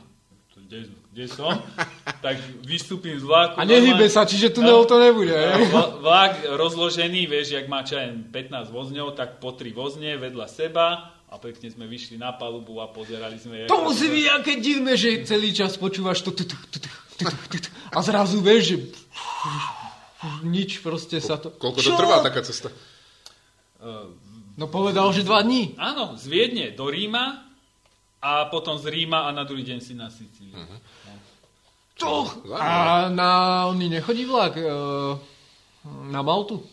Speaker 2: kde, kde som, tak vystúpim z vlaku.
Speaker 1: A nehybe sa, čiže tunel to nebude.
Speaker 2: No, vlak rozložený, vieš, jak má čo 15 vozňov, tak po 3 vozne vedľa seba a pekne sme vyšli na palubu a pozerali sme...
Speaker 1: To musí byť aké divné, že celý čas počúvaš to tu, a zrazu vieš, že nič proste sa to...
Speaker 3: Koľko to trvá taká cesta?
Speaker 2: Ehm,
Speaker 1: no povedal, že dva dní.
Speaker 2: Áno, z Viedne do Ríma a potom z Ríma a na druhý deň si na Sicílii.
Speaker 1: To.
Speaker 3: Zaujímavé.
Speaker 1: A na oný nechodí vlak e, na Maltu?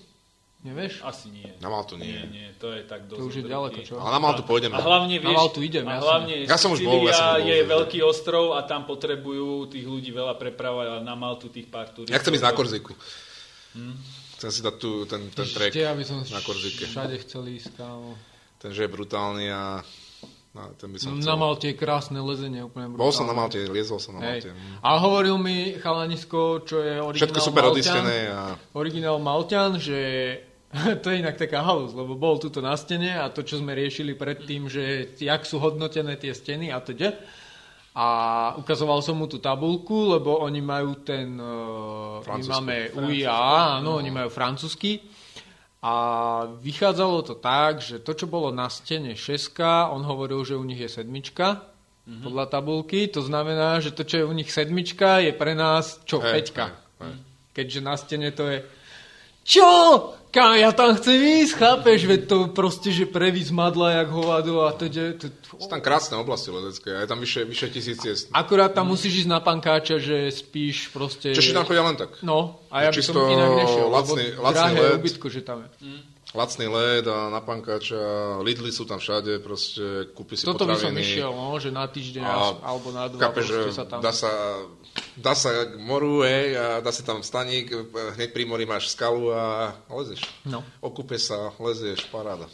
Speaker 1: Nevieš?
Speaker 2: Asi nie.
Speaker 3: Na Maltu nie.
Speaker 2: Nie, nie, to je tak dosť.
Speaker 1: To už je ďaleko, čo?
Speaker 3: Ale na Maltu pôjdeme.
Speaker 2: A hlavne,
Speaker 1: Na
Speaker 2: vieš,
Speaker 1: Maltu idem,
Speaker 2: a hlavne
Speaker 3: Ja som už bol, ja som bol,
Speaker 2: je
Speaker 3: že-
Speaker 2: veľký ostrov a tam potrebujú tých ľudí veľa prepravať a na Maltu tých pár turistov.
Speaker 3: Ja chcem ísť na Korziku. Chcem si dať tu ten, ten track
Speaker 1: Ešte, aby som
Speaker 3: na Korzike.
Speaker 1: všade chcel ísť, kámo.
Speaker 3: Ten, že je brutálny a no, ten by som chcel.
Speaker 1: Na Malte je krásne lezenie, úplne
Speaker 3: Bol som na
Speaker 1: brutálne.
Speaker 3: Malte, liezol som na
Speaker 1: Hej.
Speaker 3: Malte. mm.
Speaker 1: A hovoril mi chalanisko, čo je originál
Speaker 3: Všetko super
Speaker 1: Malťan,
Speaker 3: odistené a
Speaker 1: originál Malťan, že to je inak taká halus, lebo bol tuto na stene a to, čo sme riešili predtým, že jak sú hodnotené tie steny a teda. A ukazoval som mu tú tabulku, lebo oni majú ten... eh, My
Speaker 3: Francúzsky.
Speaker 1: máme UIA, áno, oni majú francúzsky. A vychádzalo to tak, že to, čo bolo na stene šeska, on hovoril, že u nich je sedmička, podľa tabulky. To znamená, že to, čo je u nich sedmička, je pre nás čo,
Speaker 3: Hej,
Speaker 1: peťka.
Speaker 3: hej, hej.
Speaker 1: Keďže na stene to je čo? Kam ja tam chcem ísť, chápeš? Veď to proste, že prevíz madla jak hovado a teda... to-
Speaker 3: sú tam krásne oblasti ledecké je tam vyše, vyše tisíc ciest.
Speaker 1: Akurát tam musíš ísť na pankáča, že spíš proste...
Speaker 3: Češi tam chodia len tak.
Speaker 1: No, a ja by som inak nešiel,
Speaker 3: lacný-
Speaker 1: lebo
Speaker 3: lacný
Speaker 1: drahé ubytko, že tam je.
Speaker 3: Lacný led a na pankáča, Lidly sú tam všade, proste kúpi si
Speaker 1: Toto by som
Speaker 3: potraviny.
Speaker 1: išiel, no, že na týždeň
Speaker 3: A
Speaker 1: alebo na dva
Speaker 3: Chápeš, že
Speaker 1: sa tam...
Speaker 3: dá sa, dá sa k moru, hej, a dá si tam staník, hneď pri mori máš skalu a lezeš.
Speaker 1: No.
Speaker 3: Okúpe sa, lezieš, paráda.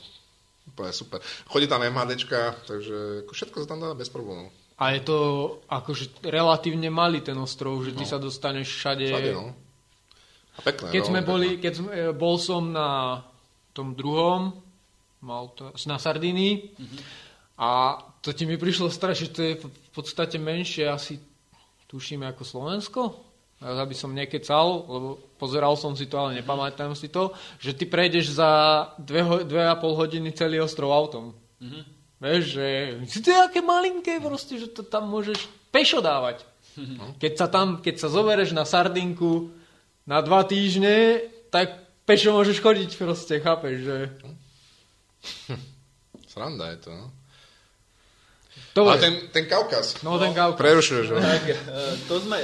Speaker 3: Úplne super. Chodí tam MHDčka, takže všetko sa tam dá bez problémov.
Speaker 1: A je to akože relatívne malý ten ostrov, že ty sa dostaneš všade...
Speaker 3: Všade, no. A pekné,
Speaker 1: Keď
Speaker 3: no,
Speaker 1: sme
Speaker 3: pekné.
Speaker 1: boli, keď bol som na tom druhom, Malta, na Sardínii a to ti mi prišlo strašne, že to je v podstate menšie asi tušíme ako Slovensko. Ja by som nekecal, lebo pozeral som si to, ale nepamätám si to, že ty prejdeš za dve, ho- dve a pol hodiny celý ostrov autom. Vieš, že si to je aké malinké proste, že to tam môžeš pešo dávať. Keď sa tam, keď sa zobereš na Sardinku na dva týždne, tak pešo môžeš chodiť proste, chápeš, že...
Speaker 3: Sranda je to, no.
Speaker 1: To
Speaker 3: A
Speaker 1: je.
Speaker 3: ten, ten Kaukaz,
Speaker 1: No, ten Kaukaz.
Speaker 3: prerušuješ ho.
Speaker 2: Tak, e, to sme,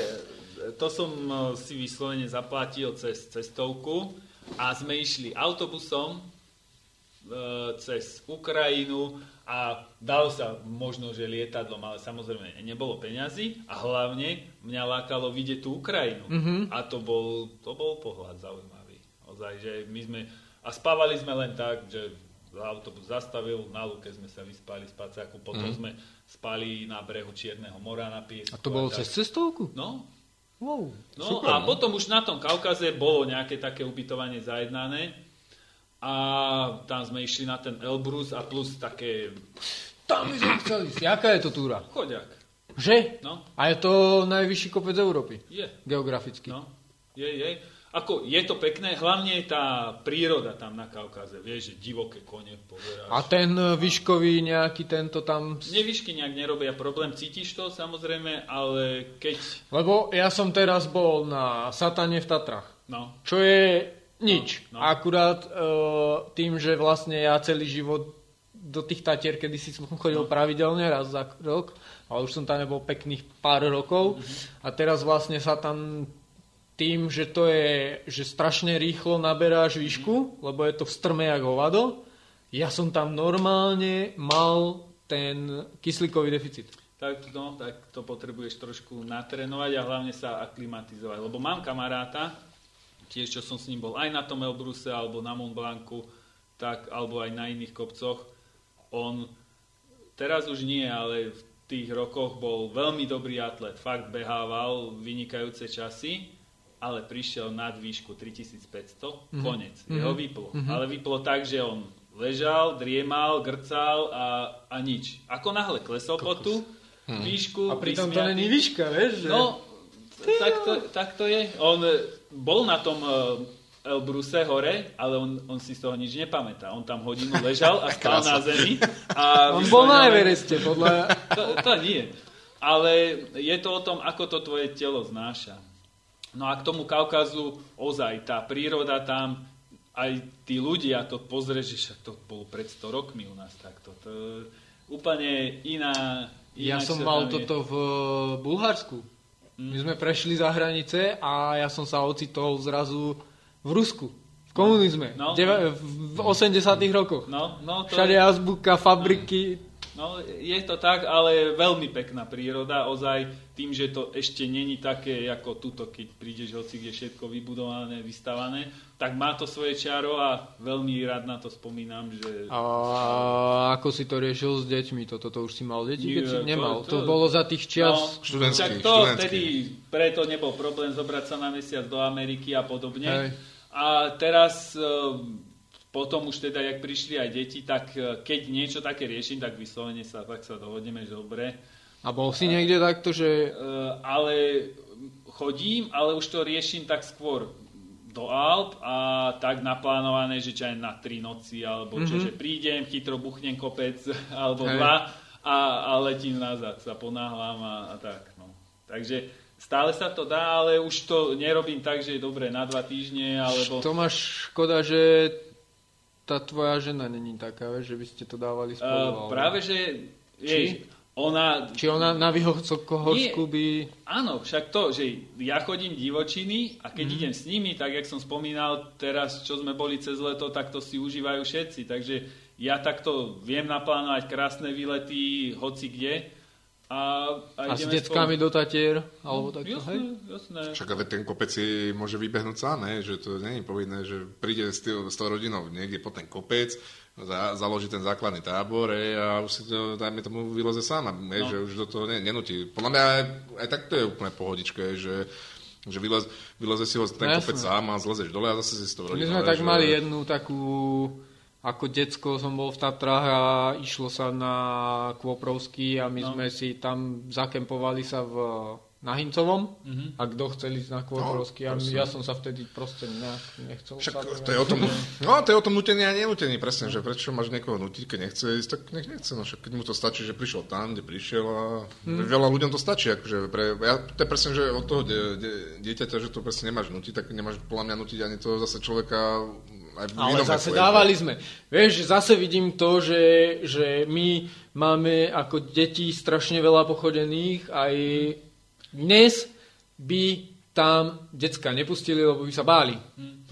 Speaker 2: to som e, si vyslovene zaplatil cez cestovku a sme išli autobusom e, cez Ukrajinu a dalo sa možno, že lietadlom, ale samozrejme nebolo peňazí a hlavne mňa lákalo vidieť tú Ukrajinu. Mm-hmm. A to bol, to bol pohľad zaujímavý. Ozaj, že my sme, a spávali sme len tak, že autobus zastavil, na lúke sme sa vyspali z pacáku, potom mm-hmm. sme spali na brehu Čierneho mora na piesku.
Speaker 1: A to bolo
Speaker 2: tak.
Speaker 1: cez cestovku?
Speaker 2: No,
Speaker 1: Wow.
Speaker 2: No
Speaker 3: Super,
Speaker 2: a
Speaker 3: no.
Speaker 2: potom už na tom Kaukaze bolo nejaké také ubytovanie zajednané a tam sme išli na ten Elbrus a plus také
Speaker 1: Tam by som chcel ísť. Jaká je to túra?
Speaker 2: chodiak.
Speaker 1: Že?
Speaker 2: No,
Speaker 1: A je to najvyšší kopec Európy.
Speaker 2: je.
Speaker 1: Geograficky.
Speaker 2: No, je, je. Ako, je to pekné, hlavne tá príroda tam na Kaukaze. Vieš, že divoké kone pozeráš.
Speaker 1: A ten e, výškový nejaký tento tam...
Speaker 2: Nevyšky nejak nerobia problém, cítiš to samozrejme, ale keď...
Speaker 1: Lebo ja som teraz bol na Satane v Tatrach.
Speaker 2: No,
Speaker 1: Čo je nič.
Speaker 2: No, no.
Speaker 1: Akurát e, tým, že vlastne ja celý život do tých Tatier, kedy si som chodil
Speaker 2: No.
Speaker 1: pravidelne raz za rok, ale už som tam nebol pekných pár rokov.
Speaker 2: Mhm.
Speaker 1: A teraz vlastne sa tam tým, že to je, že strašne rýchlo naberáš výšku, lebo je to v strme jak hovado, ja som tam normálne mal ten kyslíkový deficit.
Speaker 2: Tak, no, tak to potrebuješ trošku natrénovať a hlavne sa aklimatizovať. Lebo mám kamaráta, tiež čo som s ním bol aj na tom Elbruse alebo na Mont Blancu, tak, alebo aj na iných kopcoch. On teraz už nie, ale v tých rokoch bol veľmi dobrý atlet. Fakt behával vynikajúce časy, ale prišiel nad výšku 3500, mm-hmm. konec. Mm-hmm. Jeho vyplo. Mm-hmm. Ale vyplo tak, že on ležal, driemal, grcal a, a nič. Ako náhle klesol po tú hmm. výšku...
Speaker 1: A pritom to není výška, vieš? Že...
Speaker 2: No, tak to, tak to je. On bol na tom uh, Elbruse hore, ale on, on si z toho nič nepamätá. On tam hodinu ležal a spal na zemi. A
Speaker 1: on bol na Evereste, podľa...
Speaker 2: To, to nie. Ale je to o tom, ako to tvoje telo znáša. No a k tomu Kaukazu ozaj tá príroda tam, aj tí ľudia to pozrieš, že to bolo pred 100 rokmi u nás takto. To úplne iná...
Speaker 1: iná ja som mal toto v Bulharsku my sme prešli za hranice a ja som sa ocitol zrazu v Rusku. V komunizme. No, Deve, v 80 rokoch.
Speaker 2: No, no,
Speaker 1: to Všade je... azbuka, fabriky.
Speaker 2: No, je to tak, ale veľmi pekná príroda. Ozaj tým, že to ešte není také ako tuto, keď prídeš hoci, kde všetko vybudované, vystavané, tak má to svoje čaro a veľmi rád na to spomínam. Že...
Speaker 1: A ako si to riešil s deťmi? Toto to už si mal deti, keď si nemal? To, to, to bolo za tých čias no,
Speaker 3: študentských. Tak
Speaker 2: to vtedy preto nebol problém zobrať sa na mesiac do Ameriky a podobne. Hej. A teraz e, potom už teda, jak prišli aj deti, tak e, keď niečo také riešim, tak vyslovene sa, tak sa dohodneme, že dobre,
Speaker 1: a bol si niekde takto, že...
Speaker 2: Uh, ale chodím, ale už to riešim tak skôr do Alp a tak naplánované, že čo aj na tri noci, alebo čo, mm-hmm. že prídem, chytro buchnem kopec, alebo Hej. dva a, a letím nazad, sa ponáhľam a, a tak. No. Takže stále sa to dá, ale už to nerobím tak, že je dobre na dva týždne, alebo...
Speaker 1: To máš škoda, že tá tvoja žena není taká, že by ste to dávali spolu.
Speaker 2: Uh, práve, že... Jej, ona...
Speaker 1: Či ona na Vyhorsku by...
Speaker 2: Áno, však to, že ja chodím divočiny a keď mm. idem s nimi, tak jak som spomínal teraz, čo sme boli cez leto, tak to si užívajú všetci. Takže ja takto viem naplánovať krásne výlety hoci kde. A,
Speaker 1: a, a s deckami spolu... do Tatier? Alebo
Speaker 2: tak, jasné,
Speaker 1: hej?
Speaker 2: jasné.
Speaker 3: Však ale ten kopec si môže vybehnúť sám, ne? že to nie je povinné, že príde s, tým, s tou rodinou niekde po ten kopec, za, založí ten základný tábor e, a už si to, dajme tomu, vyleze sám, e, no. že už do toho ne, nenutí. Podľa mňa aj, aj tak to je úplne pohodičke, že že vylez, vyleze si ho ten no, kopec sám a zlezeš dole a zase si s tou
Speaker 1: rodinou. My sme tak že... mali jednu takú, ako decko som bol v Tatrách a išlo sa na Kvoprovský a my no. sme si tam zakempovali sa v na Hincovom mm-hmm. a kto chcel ísť na Kôžovský. No, ja som sa vtedy proste nejak nechcel.
Speaker 3: Však to je o tom, no to je o tom nutení a nenutení, presne, že prečo máš niekoho nutiť, keď nechce ísť, tak nech nechce. No však keď mu to stačí, že prišiel tam, kde prišiel a mm. veľa ľuďom to stačí. Akože pre, ja, to je presne, že od toho de, de, dieťaťa, že to presne nemáš nutiť, tak nemáš podľa mňa nutiť ani to zase človeka aj v
Speaker 1: Ale zase vetle, dávali sme. Vieš, zase vidím to, že, že my máme ako deti strašne veľa pochodených, aj dnes by tam decka nepustili, lebo by sa báli.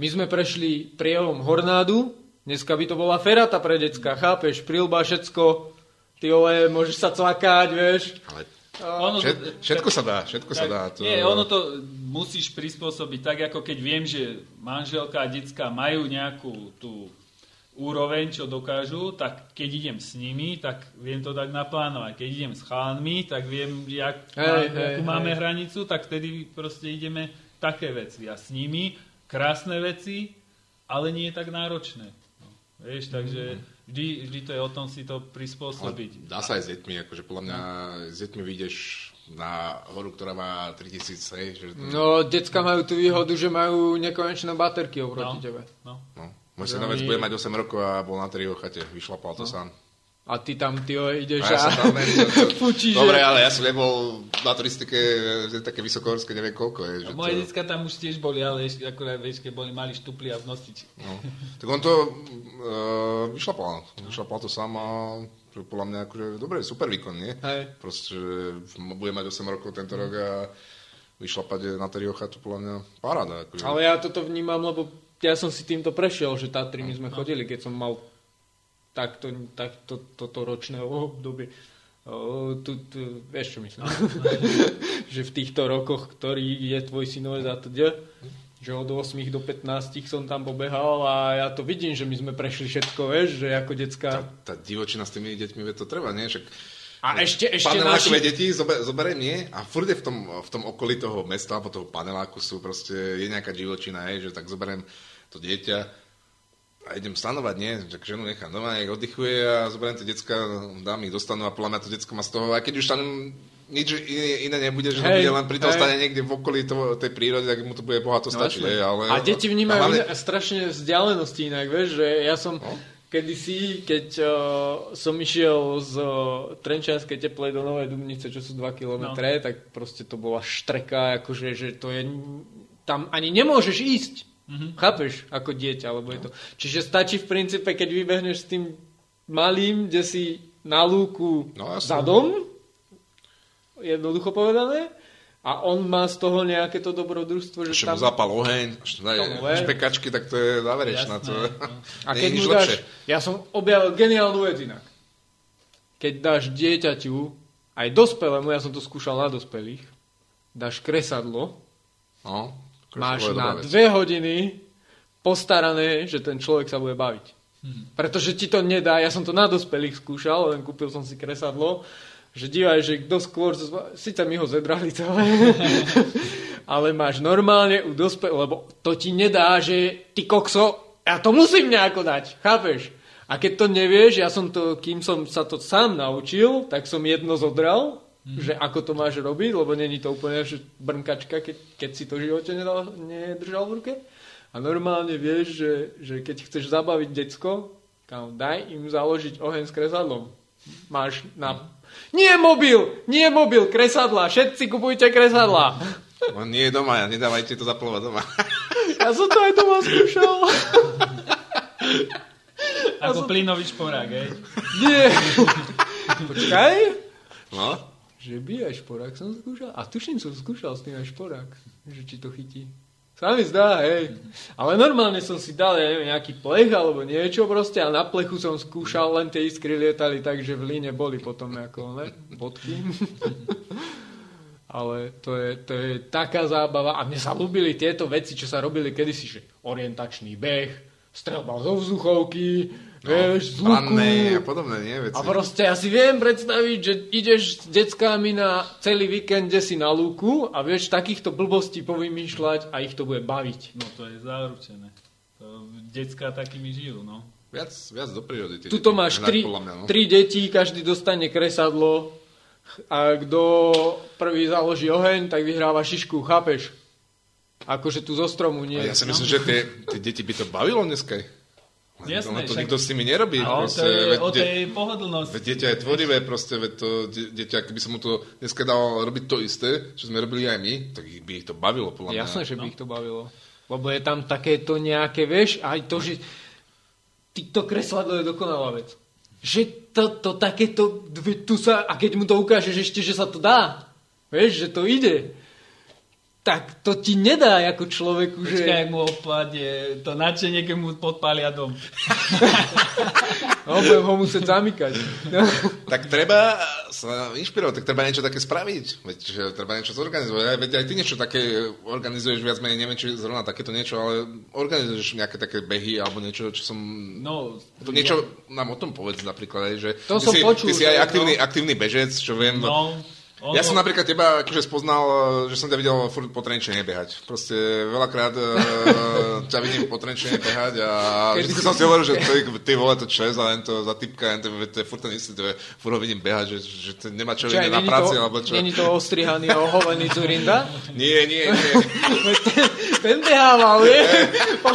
Speaker 1: My sme prešli prievom Hornádu, dneska by to bola ferata pre decka, chápeš, prilba, všetko, ty ole, môžeš sa cvakať, vieš. Ale
Speaker 3: ono to, všetko sa dá, všetko tak, sa dá.
Speaker 2: To... Nie, ono to musíš prispôsobiť tak, ako keď viem, že manželka a decka majú nejakú tú úroveň, čo dokážu, tak keď idem s nimi, tak viem to tak naplánovať. Keď idem s chalanmi, tak viem, jak, hey, má, hey, máme hey. hranicu, tak vtedy proste ideme také veci. A s nimi krásne veci, ale nie je tak náročné. No, vieš, takže mm. Vždy, vždy to je o tom si to prispôsobiť.
Speaker 3: Ale dá sa aj s deťmi, akože podľa mňa s deťmi vyjdeš na horu, ktorá má 3000, hej. Že to...
Speaker 1: No, decka majú tú výhodu, že majú nekonečné baterky oproti no, tebe.
Speaker 2: No.
Speaker 3: no. Môj synovec bude mať 8 rokov a bol na triho chate, vyšlapal to no. sám.
Speaker 1: A ty tam, ty ideš
Speaker 3: a, ja a... Tam, fučíš. Dobre, ale ja som nebol na turistike že také vysokohorské, neviem koľko je.
Speaker 2: Že moje to... detská tam už tiež boli, ale akurát vieš, keď boli mali štupli a v.
Speaker 3: No. Tak on to uh, vyšlapal, vyšlapal to sám a že podľa mňa akože, dobre, super výkon, nie?
Speaker 1: Hej.
Speaker 3: Proste, že bude mať 8 rokov tento rok a vyšlapať na Teriocha, to podľa mňa paráda. Akože.
Speaker 1: Ale ja toto vnímam, lebo ja som si týmto prešiel, že Tatry my sme no. chodili, keď som mal takto, takto toto ročného obdobie. O, tu, tu, vieš čo myslím? že v týchto rokoch, ktorý je tvoj synovec a teda, že od 8 do 15 som tam pobehal a ja to vidím, že my sme prešli všetko, vieš, že ako decka...
Speaker 3: Tá, tá divočina s tými deťmi, to treba, nie? Však
Speaker 1: a ešte, ešte
Speaker 3: naši... deti zober, zoberiem nie a furt je v tom, v tom okolí toho mesta alebo toho paneláku sú proste, je nejaká divočina, hej, že tak zoberiem to dieťa a idem stanovať, nie, tak ženu nechám doma, nech oddychuje a zoberiem tie decka, dám ich dostanú a podľa mňa to decko má z toho, aj keď už tam nič iné, iné nebude, že hej, to bude len pri tom stane niekde v okolí toho, tej prírody, tak mu to bude bohato no, stačiť. Hej, ale,
Speaker 1: a deti vnímajú ale... strašne vzdialenosti inak, vieš, že ja som... No? kedysi, keď uh, som išiel z uh, Trenčianskej teplej do Novej Dubnice, čo sú 2 km, no. tak proste to bola štreka, akože, že to je, tam ani nemôžeš ísť. Mm-hmm. Chápeš, ako dieťa, alebo je to. Čiže stačí v princípe, keď vybehneš s tým malým, kde si na lúku no, za dom, jednoducho povedané, a on má z toho nejaké to dobrodružstvo, že
Speaker 3: Ešte
Speaker 1: tam...
Speaker 3: mu zapal oheň, ešte daje špekačky, tak to je záverečná. To...
Speaker 1: A keď mu dáš... Ja som objavil geniálnu vec inak. Keď dáš dieťaťu, aj dospelému, ja som to skúšal na dospelých, dáš kresadlo, no, máš na dve hodiny postarané, že ten človek sa bude baviť. Hmm. Pretože ti to nedá, ja som to na dospelých skúšal, len kúpil som si kresadlo že dívaj, že kto skôr, síce mi ho zebrali celé, ale máš normálne u dospel, lebo to ti nedá, že ty kokso, ja to musím nejako dať, chápeš? A keď to nevieš, ja som to, kým som sa to sám naučil, tak som jedno zodral, mm. že ako to máš robiť, lebo není to úplne že brnkačka, keď, keď si to v živote nedal, nedržal v ruke. A normálne vieš, že, že keď chceš zabaviť decko, kam, daj im založiť oheň s kresadlom. Máš na mm nie mobil, nie mobil, kresadla, všetci kupujte kresadla.
Speaker 3: On nie je doma, nedávajte to zaplovať doma.
Speaker 1: Ja som to aj doma skúšal.
Speaker 2: Ako som... plynový šporák, hej?
Speaker 1: Nie. Počkaj.
Speaker 3: No?
Speaker 1: Že by aj šporák som skúšal. A tuším som skúšal s tým aj šporák. Že či to chytí. Sa mi zdá, hej. Ale normálne som si dal, ja neviem, nejaký plech alebo niečo proste a na plechu som skúšal, len tie iskry lietali tak, že v líne boli potom ako, ne, bodky. Ale to je, to je taká zábava a mne sa ľúbili tieto veci, čo sa robili kedysi, že orientačný beh, strelba zo vzduchovky, No, vieš, z luku.
Speaker 3: a podobné, nie? Veci.
Speaker 1: A proste ja si viem predstaviť, že ideš s deckami na celý víkend, kde si na lúku a vieš takýchto blbostí povymýšľať a ich to bude baviť.
Speaker 2: No to je zaručené. To decka takými žijú, no.
Speaker 3: Viac, viac do prírody.
Speaker 1: Tuto máš tri, mňa, no. tri deti, každý dostane kresadlo a kto prvý založí oheň, tak vyhráva šišku, chápeš? Akože tu zo stromu nie.
Speaker 3: A ja si myslím, no. že tie, tie deti by to bavilo dneska.
Speaker 2: Jasné,
Speaker 3: to však... nikto s nimi nerobí.
Speaker 2: Ale proste, to je veď, o tej pohodlnosti.
Speaker 3: Veď dieťa je tvorivé, proste, veď to dieťa, keby som mu to dneska dal robiť to isté, čo sme robili aj my, tak by ich to bavilo, podľa
Speaker 1: mňa. Jasné, že by no. ich to bavilo. Lebo je tam takéto nejaké, vieš, aj to, že to kresladlo je dokonalá vec. Že to, to takéto, tu sa, a keď mu to ukážeš ešte, že sa to dá, vieš, že to ide, tak to ti nedá ako človeku,
Speaker 2: Počkaj, že... Počkaj, mu opadne to nadšenie, keď mu podpália dom.
Speaker 1: no, budem ho musieť zamykať.
Speaker 3: tak treba sa inšpirovať, tak treba niečo také spraviť. Veď, že treba niečo zorganizovať. Aj, veď aj ty niečo také organizuješ viac menej, neviem, či zrovna takéto niečo, ale organizuješ nejaké také behy alebo niečo, čo som...
Speaker 2: No,
Speaker 3: to niečo ja... nám o tom povedz napríklad, aj, že
Speaker 1: to ty, som
Speaker 3: si,
Speaker 1: počul,
Speaker 3: ty si aj aktívny, no. aktívny bežec, čo viem.
Speaker 2: No
Speaker 3: ono... Ja som napríklad teba akože spoznal, že som ťa videl furt po Trenčine behať. Proste veľakrát uh, ťa vidím po Trenčine behať a vždy som si hovoril, že ty, ty vole to čes a len to za typka, to, to je furt ten istý, to je, furt ho vidím behať, že, že to nemá čo iné na práci,
Speaker 1: to,
Speaker 3: alebo čo.
Speaker 1: Není to ostrihaný, ohovený Zurinda?
Speaker 3: Nie, nie, nie.
Speaker 1: ten, ten behával, vie? po,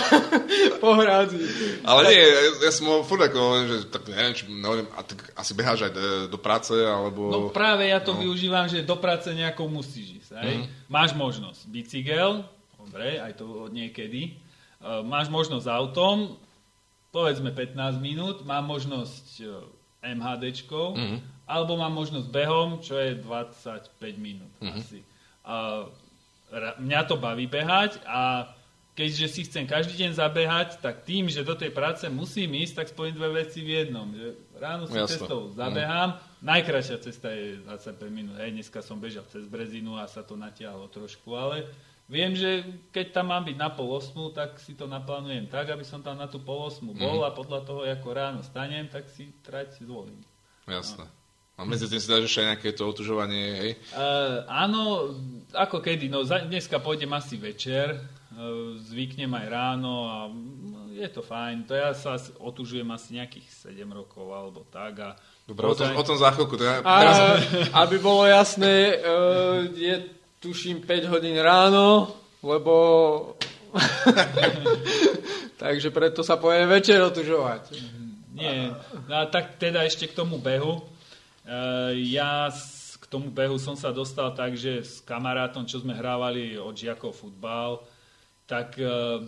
Speaker 1: po hrádzi.
Speaker 3: Ale tak... nie, ja, ja som ho furt ako, že tak neviem, či, neviem, a tak asi beháš aj do, do práce, alebo...
Speaker 2: No práve ja to no. využívam domnívam, že do práce nejakou musíš ísť. Aj? Mm. Máš možnosť bicykel, dobre, aj to od niekedy. Uh, máš možnosť autom, povedzme 15 minút, mám možnosť uh, MHDčkou, mm. alebo mám možnosť behom, čo je 25 minút mm. asi. Uh, mňa to baví behať a keďže si chcem každý deň zabehať, tak tým, že do tej práce musím ísť, tak spojím dve veci v jednom. Že ráno si
Speaker 3: Jasne.
Speaker 2: cestou zabehám, najkračšia cesta je 25 minút. Hej, dneska som bežal cez Brezinu a sa to natiahlo trošku, ale viem, že keď tam mám byť na pol osmu, tak si to naplánujem tak, aby som tam na tú pol osmu bol a podľa toho, ako ráno stanem, tak si trať zvolím.
Speaker 3: Jasné. A medzi tým si dáš ešte aj nejaké to otužovanie, hej?
Speaker 2: Uh, áno, ako kedy, no za, dneska pôjdem asi večer, uh, zvyknem aj ráno a no, je to fajn. To ja sa otužujem asi nejakých 7 rokov alebo tak a
Speaker 3: Dobre, o tom, o tom za chvíľku. Teda,
Speaker 1: A,
Speaker 3: teraz,
Speaker 1: aby bolo jasné, uh, je tuším 5 hodín ráno, lebo... Takže preto sa povede večer otužovať.
Speaker 2: Nie, no a tak teda ešte k tomu behu. Uh, ja k tomu behu som sa dostal tak, že s kamarátom, čo sme hrávali od žiakov futbal, tak uh,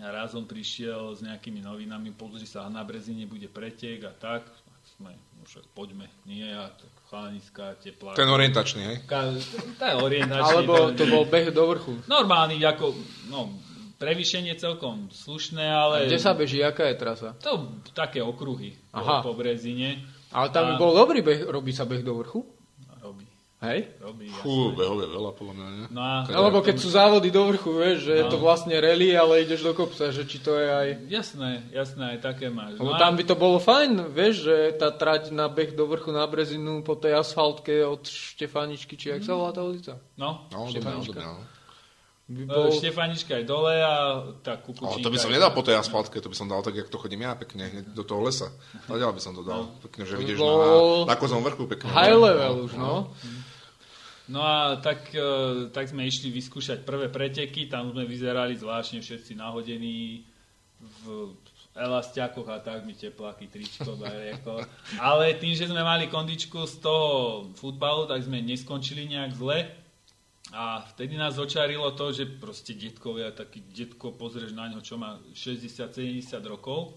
Speaker 2: raz on prišiel s nejakými novinami, pozri sa, na Brezine bude pretek a tak. Tak sme, však poďme, nie, a tak chalaniska, teplá.
Speaker 3: ten orientačný, hej?
Speaker 2: Ka- tá je orientačný.
Speaker 1: Alebo
Speaker 2: ten-
Speaker 1: to bol beh do vrchu.
Speaker 2: Normálny, ako, no, prevýšenie celkom slušné, ale...
Speaker 1: A kde sa beží, aká je trasa?
Speaker 2: To také okruhy
Speaker 1: Aha.
Speaker 2: po, Brezine.
Speaker 1: Ale tam by
Speaker 2: A-
Speaker 1: bol dobrý beh, robí sa beh do vrchu? Hej?
Speaker 3: Fú, behov je veľa, podľa mňa, nie?
Speaker 2: No a
Speaker 1: No, lebo keď sú závody do vrchu, vieš, že je
Speaker 2: No.
Speaker 1: to vlastne rally, ale ideš do kopca, že či to je aj...
Speaker 2: jasné, jasné, aj také máš.
Speaker 1: Lebo
Speaker 2: No a-
Speaker 1: tam by to bolo fajn, vieš, že tá trať na beh do vrchu na Brezinu po tej asfaltke od Štefaničky, či jak sa volá tá ulica?
Speaker 2: No,
Speaker 3: No, no,
Speaker 1: Štefanička.
Speaker 3: dobre, no.
Speaker 1: By
Speaker 2: bol...
Speaker 1: bol...
Speaker 2: Štefanička je dole a tá
Speaker 3: Ale
Speaker 2: kukučinka.
Speaker 3: to by som
Speaker 2: je-
Speaker 3: nedal po tej asfaltke, to by som dal tak, jak to chodím ja, pekne, hneď do toho lesa. Hľadal by som to dal, pekne, že
Speaker 1: To
Speaker 3: vidíš
Speaker 1: bol
Speaker 3: na, na kozom vrchu pekne.
Speaker 1: High level už, no.
Speaker 2: No a tak, e, tak sme išli vyskúšať prvé preteky, tam sme vyzerali zvláštne všetci nahodení v elastiakoch a tak, mi tepláky, tričko, barieko. Ale tým, že sme mali kondičku z toho futbalu, tak sme neskončili nejak zle. A vtedy nás očarilo to, že proste detkovia, taký detko, pozrieš na ňo, čo má 60-70 rokov.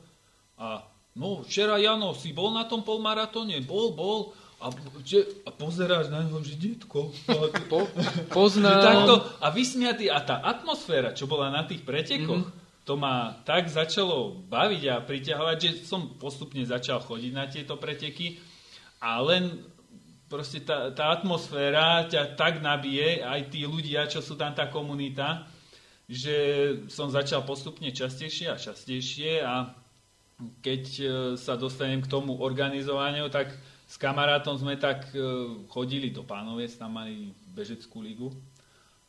Speaker 2: A no, včera Jano, si bol na tom polmaratóne? Bol, bol. A, že, a pozeráš na ňo, že detko. A,
Speaker 1: Po, poznám.
Speaker 2: takto, a vysmiatý. A tá atmosféra, čo bola na tých pretekoch, mm-hmm. to ma tak začalo baviť a priťahovať, že som postupne začal chodiť na tieto preteky. A len proste tá, tá atmosféra ťa tak nabije, aj tí ľudia, čo sú tam tá komunita, že som začal postupne častejšie a častejšie a keď e, sa dostanem k tomu organizovaniu, tak s kamarátom sme tak e, chodili do Pánoviec, tam mali bežeckú ligu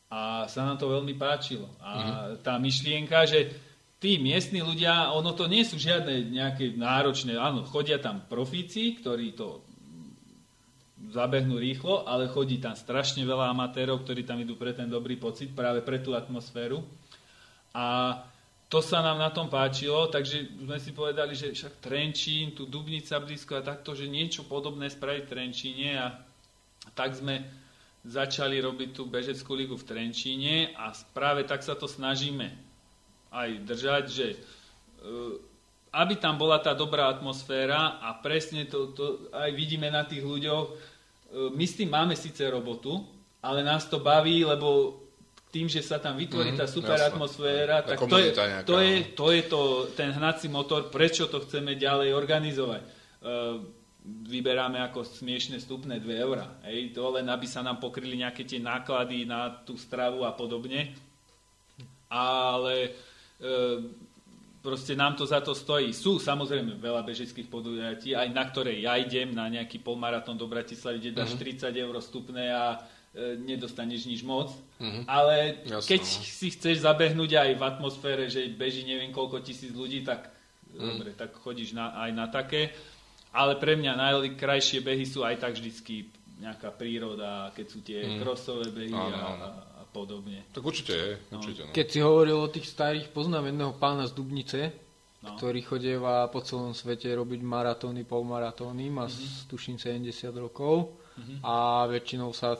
Speaker 2: a sa nám to veľmi páčilo. A tá myšlienka, že tí miestni ľudia, ono to nie sú žiadne nejaké náročné, áno, chodia tam profíci, ktorí to zabehnú rýchlo, ale chodí tam strašne veľa amatérov, ktorí tam idú pre ten dobrý pocit, práve pre tú atmosféru. A to sa nám na tom páčilo, takže sme si povedali, že však Trenčín, tu Dubnica blízko a takto, že niečo podobné spraviť v Trenčíne a tak sme začali robiť tú bežeckú ligu v Trenčíne a práve tak sa to snažíme aj držať, že e, aby tam bola tá dobrá atmosféra a presne to, to aj vidíme na tých ľuďoch. E, My s tým máme síce robotu, ale nás to baví, lebo tým, že sa tam vytvorí tá
Speaker 3: Mhm,
Speaker 2: super
Speaker 3: jasné.
Speaker 2: atmosféra, tak to je,
Speaker 3: nejaká,
Speaker 2: to, je,
Speaker 3: no.
Speaker 2: to je to, ten hnací motor, prečo to chceme ďalej organizovať. E, vyberáme ako smiešne stupné 2 eurá. Hej, to len aby sa nám pokryli nejaké tie náklady na tú stravu a podobne. Ale e, proste nám to za to stojí. Sú samozrejme veľa bežeckých podujatí, aj na ktoré ja idem, na nejaký polmaratón do Bratislavy, kde dáš
Speaker 3: Mhm.
Speaker 2: 30 eur vstupné a nedostaneš nič moc. Ale
Speaker 3: Mhm. Jasné,
Speaker 2: keď
Speaker 3: no.
Speaker 2: si chceš zabehnúť aj v atmosfére, že beží neviem koľko tisíc ľudí, tak
Speaker 3: Mhm.
Speaker 2: dobre, tak chodíš na, aj na také. Ale pre mňa najkrajšie behy sú aj tak vždycky nejaká príroda, keď sú tie krosové behy.
Speaker 3: Áno,
Speaker 2: a,
Speaker 3: áno.
Speaker 2: a, a podobne.
Speaker 3: Tak určite je, určite. No.
Speaker 1: Keď si hovoril o tých starých, poznám jedného pána z Dubnice,
Speaker 2: No.
Speaker 1: ktorý chodieva po celom svete robiť maratóny, polmaratóny, má
Speaker 2: Mhm.
Speaker 1: tuším 70 rokov a väčšinou sa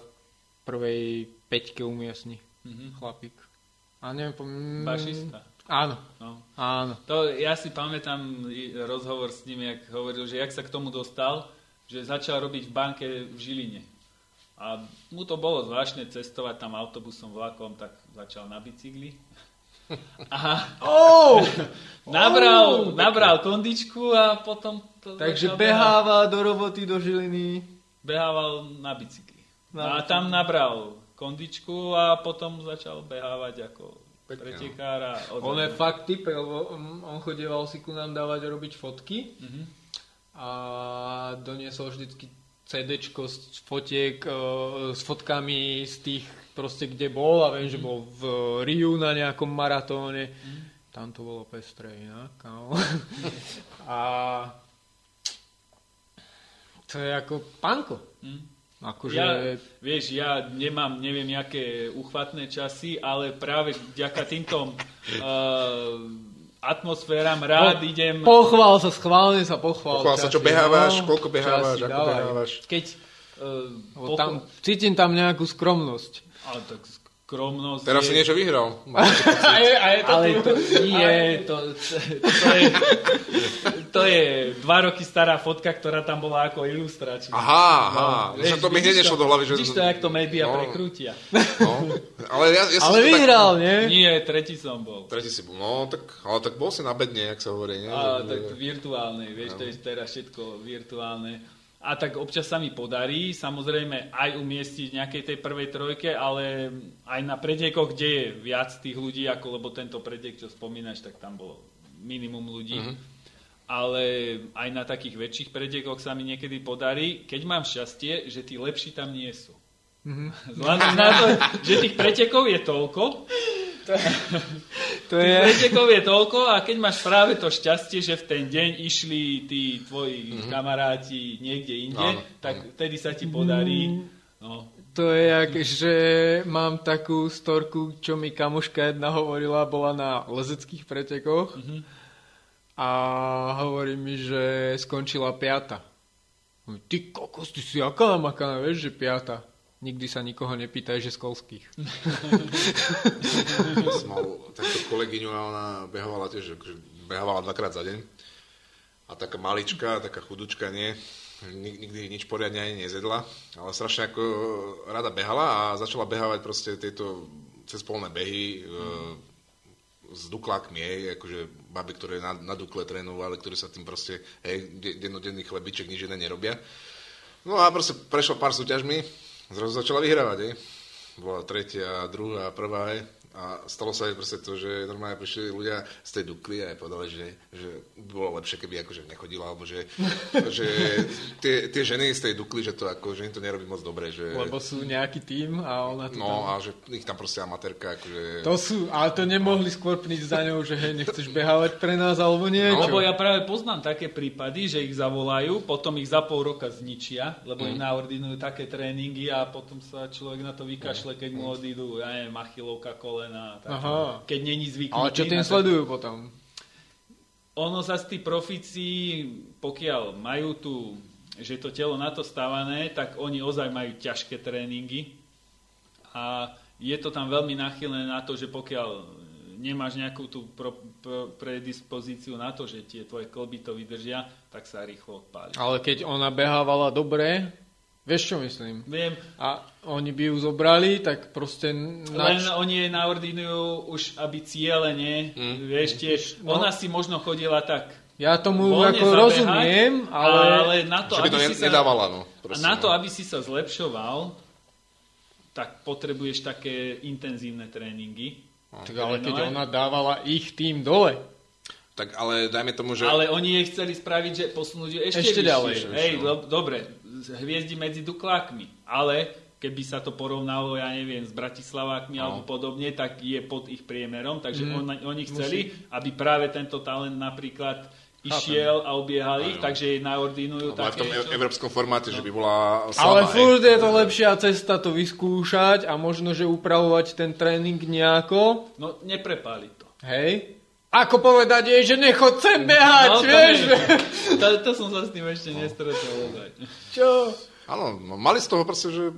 Speaker 1: prvej peťke umiestni
Speaker 2: Mhm.
Speaker 1: chlapík. A neviem, po...
Speaker 2: Bašista.
Speaker 1: Áno,
Speaker 2: No.
Speaker 1: áno.
Speaker 2: To, ja si pamätám rozhovor s ním, jak hovoril, že jak sa k tomu dostal, že začal robiť v banke v Žiline. A mu to bolo zvláštne cestovať tam autobusom, vlakom, tak začal na bicykli. Aha,
Speaker 1: Oh!
Speaker 2: nabral, nabral kondičku a potom to
Speaker 1: Takže
Speaker 2: začal
Speaker 1: beháva do roboty do Žiliny.
Speaker 2: behával na bicykli.
Speaker 1: Na
Speaker 2: a tam nabral kondičku a potom začal behávať ako
Speaker 3: Pekne,
Speaker 2: pretekár a
Speaker 1: On je fakt typ, lebo on chodieval si ku nám dávať robiť fotky
Speaker 2: Mhm.
Speaker 1: a doniesol vždycky CDčko z fotiek, e, s fotkami z tých proste, kde bol a viem, že bol v Riu na nejakom maratóne. Tam to bolo pestré inak. No. a to je ako panko.
Speaker 2: Hm.
Speaker 1: Akože...
Speaker 2: Ja, vieš, ja nemám, neviem, aké uchvatné časy, ale práve vďaka týmto uh, atmosféram rád idem...
Speaker 1: Pochvál sa, schválne sa pochvál.
Speaker 3: Pochvál sa, čo
Speaker 1: časy,
Speaker 3: behávaš,
Speaker 1: no,
Speaker 3: koľko behávaš,
Speaker 1: časy,
Speaker 3: ako
Speaker 1: dávaj.
Speaker 3: behávaš.
Speaker 2: Keď... Uh,
Speaker 1: Lebo tam, cítim tam nejakú skromnosť.
Speaker 2: ale tak skromnosť
Speaker 3: Teraz si
Speaker 2: je...
Speaker 3: niečo vyhral.
Speaker 1: A je, a je to
Speaker 2: Ale
Speaker 1: tu.
Speaker 2: to nie, to, to, to, je, to je dva roky stará fotka, ktorá tam bola ako ilustračná.
Speaker 3: Aha, aha.
Speaker 2: No,
Speaker 3: No, to mi hneď nešlo do hlavy. Že...
Speaker 2: Vidíš to, jak to média
Speaker 3: No.
Speaker 2: prekrútia.
Speaker 3: No, ale ja, ja som
Speaker 1: Ale
Speaker 3: si
Speaker 1: vyhral, nie?
Speaker 2: Nie, tretí som bol.
Speaker 3: Tak, tretí si bol. No, tak, ale tak bol si na bedne, jak sa hovorí. Nie?
Speaker 2: A tak virtuálne, vieš, to je teraz všetko virtuálne. A tak občas sa mi podarí, samozrejme aj umiestniť v nejakej tej prvej trojke, ale aj na pretekoch, kde je viac tých ľudí, ako lebo tento pretek, čo spomínaš, tak tam bolo minimum ľudí. Ale aj na takých väčších pretekoch sa mi niekedy podarí, keď mám šťastie, že tí lepší tam nie sú. Vzhľadom na to, že tých pretekov je toľko,
Speaker 1: To je...
Speaker 2: Pretekov je toľko a keď máš práve to šťastie, že v ten deň išli tí tvoji mm-hmm. kamaráti niekde inde,
Speaker 3: Áno,
Speaker 2: tak vtedy sa ti podarí. No,
Speaker 1: To je jak, že mám takú storku, čo mi kamoška jedna hovorila, bola na lezeckých pretekoch a hovorí mi, že skončila piata. Ty kokos, ty si aká namakaná, vieš, že piata. Nikdy sa nikoho nepýtaj, že z kolských.
Speaker 3: som mal takú kolegyňu a ona behovala tiež, akože behovala dvakrát za deň. A taká malička, taká chudučka, nie. Nik- Nikdy nič poriadne ani nezjedla, ale strašne ako rada behala a začala behávať proste tieto cezpolné behy e, s duklákmi, hej, akože baby, ktoré na, na dukle trénovali, ktorí sa tým proste, hej, de- dennodenný chlebiček nič iné nerobia. No a proste prešla pár súťažmi, zrazu začala vyhrávať, hej. Bola tretia, druhá, prvá, hej. A stalo sa aj proste to, že normálne prišli ľudia z tej Dukly a aj povedali, že, že bolo lepšie, keby akože nechodila, alebo že, že tie, tie ženy z tej Dukly, že to ako, že im to nerobí moc dobre, že...
Speaker 1: Lebo sú nejaký tým a ona to
Speaker 3: No
Speaker 1: tam...
Speaker 3: a že ich tam proste amatérka, akože...
Speaker 1: To sú, ale to nemohli skôr pniť za ňou, že hej, nechceš behávať pre nás alebo niečo.
Speaker 2: Lebo ja práve poznám také prípady, že ich zavolajú, potom ich za pol roka zničia, lebo
Speaker 1: Mhm.
Speaker 2: im naordinujú také tréningy a potom sa človek na to vykašle, keď mu odídu, ja neviem, achilovka, kolena. Tak,
Speaker 1: Aha.
Speaker 2: Keď není zvyknutý.
Speaker 1: Ale čo tým
Speaker 2: to-
Speaker 1: sledujú potom?
Speaker 2: Ono sa tí profíci, pokiaľ majú tu, že to telo na to stávané, tak oni ozaj majú ťažké tréningy a je to tam veľmi nachylné na to, že pokiaľ nemáš nejakú tú pro, pro, predispozíciu na to, že tie tvoje klby to vydržia, tak sa rýchlo odpáli.
Speaker 1: Ale keď ona behávala dobre, vieš čo myslím?
Speaker 2: Viem,
Speaker 1: A oni by ju zobrali, tak proste...
Speaker 2: len
Speaker 1: Nač...
Speaker 2: oni jej naordinujú už, aby cieľene,
Speaker 3: Mm.
Speaker 2: vieš, tiež,
Speaker 1: No.
Speaker 2: ona si možno chodila tak
Speaker 1: Ja tomu
Speaker 2: voľne
Speaker 1: ako
Speaker 2: zabehať,
Speaker 1: rozumiem, ale...
Speaker 2: ale na to,
Speaker 3: že by
Speaker 2: aby
Speaker 3: to
Speaker 2: si
Speaker 3: ne-
Speaker 2: sa...
Speaker 3: nedávala, no.
Speaker 2: A
Speaker 3: Proste,
Speaker 2: na to,
Speaker 3: no.
Speaker 2: aby si sa zlepšoval, tak potrebuješ také intenzívne tréningy.
Speaker 1: Tak ale keď ona dávala ich tým dole,
Speaker 3: Tak ale dajme tomu, že...
Speaker 2: Ale oni jej chceli spraviť, že posunúť ju ešte,
Speaker 1: Ešte
Speaker 2: vyššie.
Speaker 1: ďalej.
Speaker 2: Hej,
Speaker 3: no.
Speaker 2: do, dobre, hviezdi medzi duklákmi, ale keby sa to porovnalo, ja neviem, s Bratislavákmi
Speaker 3: No.
Speaker 2: alebo podobne, tak je pod ich priemerom, takže
Speaker 1: Mm.
Speaker 2: on, oni chceli, aby práve tento talent napríklad išiel a obiehal ich, takže jej naordinujú
Speaker 3: Lebo aj v tom
Speaker 2: také,
Speaker 3: e- európskom formáte, že by bola slabá.
Speaker 1: ale furt je to lepšia cesta to vyskúšať a možno, že upravovať ten tréning nejako,
Speaker 2: No, neprepáli to.
Speaker 1: hej? Ako povedať jej, že nechod sem behať,
Speaker 2: No, to
Speaker 1: vieš?
Speaker 2: to, to som sa s tým ešte nestretol. ozaj.
Speaker 1: Čo?
Speaker 3: Áno, no, mali z toho proste, že...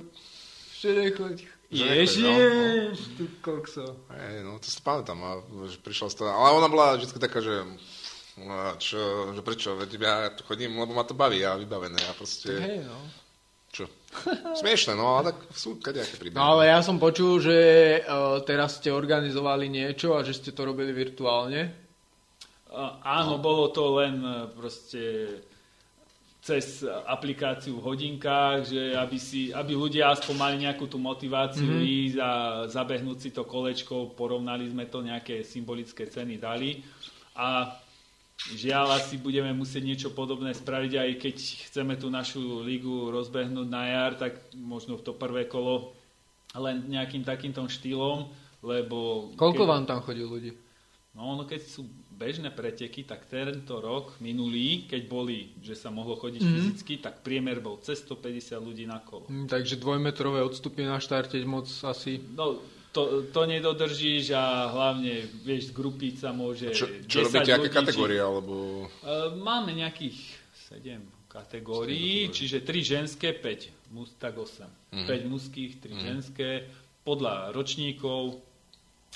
Speaker 1: Že nechoď. Ježiš,
Speaker 3: nechoď,
Speaker 1: tu kokso.
Speaker 3: Hej, no to si pamätám, a, že prišla z toho. Ale ona bola vždy taká, že... No, čo, že prečo? Veď ja tu chodím, lebo ma to baví a vybavené. A proste...
Speaker 1: Tak hej, no.
Speaker 3: Smiešne, no ale tak sú kadejaké príbehy.
Speaker 1: No ale ja som počul, že uh, teraz ste organizovali niečo a že ste to robili virtuálne.
Speaker 2: A, áno, bolo to len e, proste cez aplikáciu v hodinkách, že aby, si, aby ľudia aspoň mali nejakú tú motiváciu mm-hmm. ísť a zabehnúť si to kolečko, porovnali sme to, nejaké symbolické ceny dali. A Žiaľ, asi budeme musieť niečo podobné spraviť, aj keď chceme tú našu ligu rozbehnúť na jar, tak možno v to prvé kolo len nejakým takýmto štýlom, lebo...
Speaker 1: Koľko keď... vám tam chodí ľudí?
Speaker 2: No, no keď sú bežné preteky, tak tento rok, minulý, keď boli, že sa mohlo chodiť mm-hmm. fyzicky, tak priemer bol cez 150 ľudí na kolo.
Speaker 1: Mm, takže dvojmetrové odstupy na štarte moc asi...
Speaker 2: No, to, to nedodržíš a hlavne, vieš, zgrupiť sa môže
Speaker 3: Čo, čo robíte, aké kategórie? Alebo...
Speaker 2: Uh, máme nejakých 7 kategórií, čiže 3 ženské, 5 mus, tak 8. Mm. 5 mužských, 3 mm. ženské, podľa ročníkov.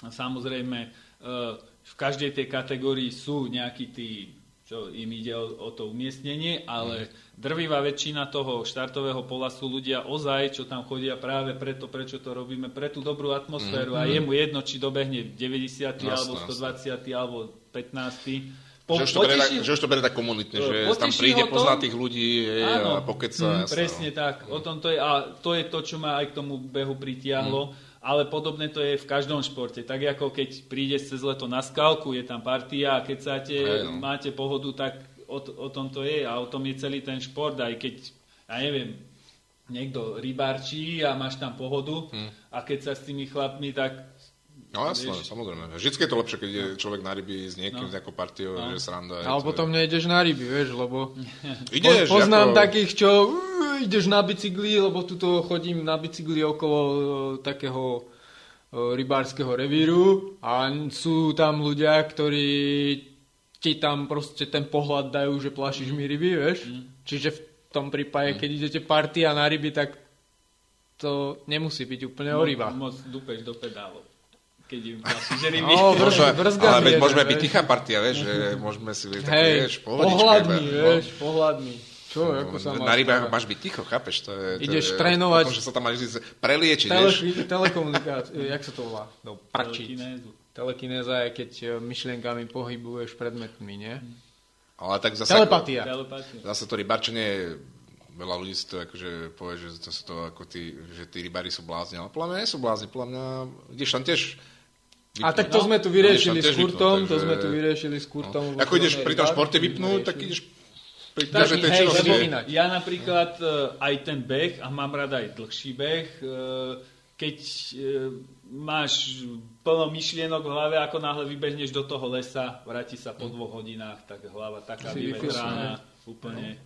Speaker 2: Samozrejme, uh, v každej tej kategórii sú nejakí tí čo im ide o, o to umiestnenie, ale mm. drvivá väčšina toho štartového pola sú ľudia ozaj, čo tam chodia práve preto, prečo to robíme, pre tú dobrú atmosféru mm. a je mu jedno, či dobehne 90. Jasne, alebo 120. Jasne. alebo 15.
Speaker 3: Po, že, už to bere, že už to bere tak komunitne, že tam príde, pozná tých ľudí áno, a pokeca.
Speaker 2: Mm, presne tak, o tom to je, a to je to, čo ma aj k tomu behu pritiahlo. Mm ale podobné to je v každom športe. Tak ako keď prídeš cez leto na skalku, je tam partia a keď sa te, no. máte pohodu, tak o, o tom to je a o tom je celý ten šport. Aj keď, ja neviem, niekto rybárčí a máš tam pohodu hmm. a keď sa s tými chlapmi tak
Speaker 3: No jasné, vieš, samozrejme. Vždycky je to lepšie, keď je človek na ryby s niekým, no. s nejakou partiou, no. že sranda.
Speaker 1: Ale potom je... nejdeš na ryby, vieš, lebo ideš, po, poznám ako... takých, čo ideš na bicykli, lebo tuto chodím na bicykli okolo uh, takého uh, rybárskeho revíru a sú tam ľudia, ktorí ti tam proste ten pohľad dajú, že plašíš mi ryby, vieš. Mm. Čiže v tom prípade, mm. keď idete partia na ryby, tak to nemusí byť úplne o rybách.
Speaker 2: Moc dupeš do pedálov keď im vlastne žerím
Speaker 3: no, môžeme, Ale veď môžeme byť tichá partia, vieš, že môžeme si byť také, vieš,
Speaker 1: pohľadný, vieš, pohľadný. Čo, no, ako sa
Speaker 3: Na rybách máš byť ticho, chápeš? To je, to
Speaker 1: Ideš je, trénovať...
Speaker 3: To, že sa tam máš preliečiť,
Speaker 1: tele, vieš? Telekomunikáciu, jak sa to volá? No, pračiť. Telekinéza je, keď e, myšlienkami pohybuješ predmetmi, nie?
Speaker 3: Ale tak zase...
Speaker 1: Telepatia.
Speaker 3: Ako, zase to rybarčenie veľa ľudí si to akože povie, že to sú to ako tí, že tí rybári sú blázni, ale podľa mňa nie sú blázni, podľa mňa, ideš tam tiež
Speaker 1: a tak to no, sme tu vyriešili s Kurtom, vypnúť, to sme tu vyriešili s Kurtom.
Speaker 3: No. Ako ideš pri tom športe vypnúť, tak ideš
Speaker 2: tak, tej hej, lebo ja napríklad uh, aj ten beh, a mám rada aj dlhší beh, uh, keď uh, máš plno myšlienok v hlave, ako náhle vybehneš do toho lesa, vráti sa po dvoch hodinách, tak hlava taká vyvetrána, úplne.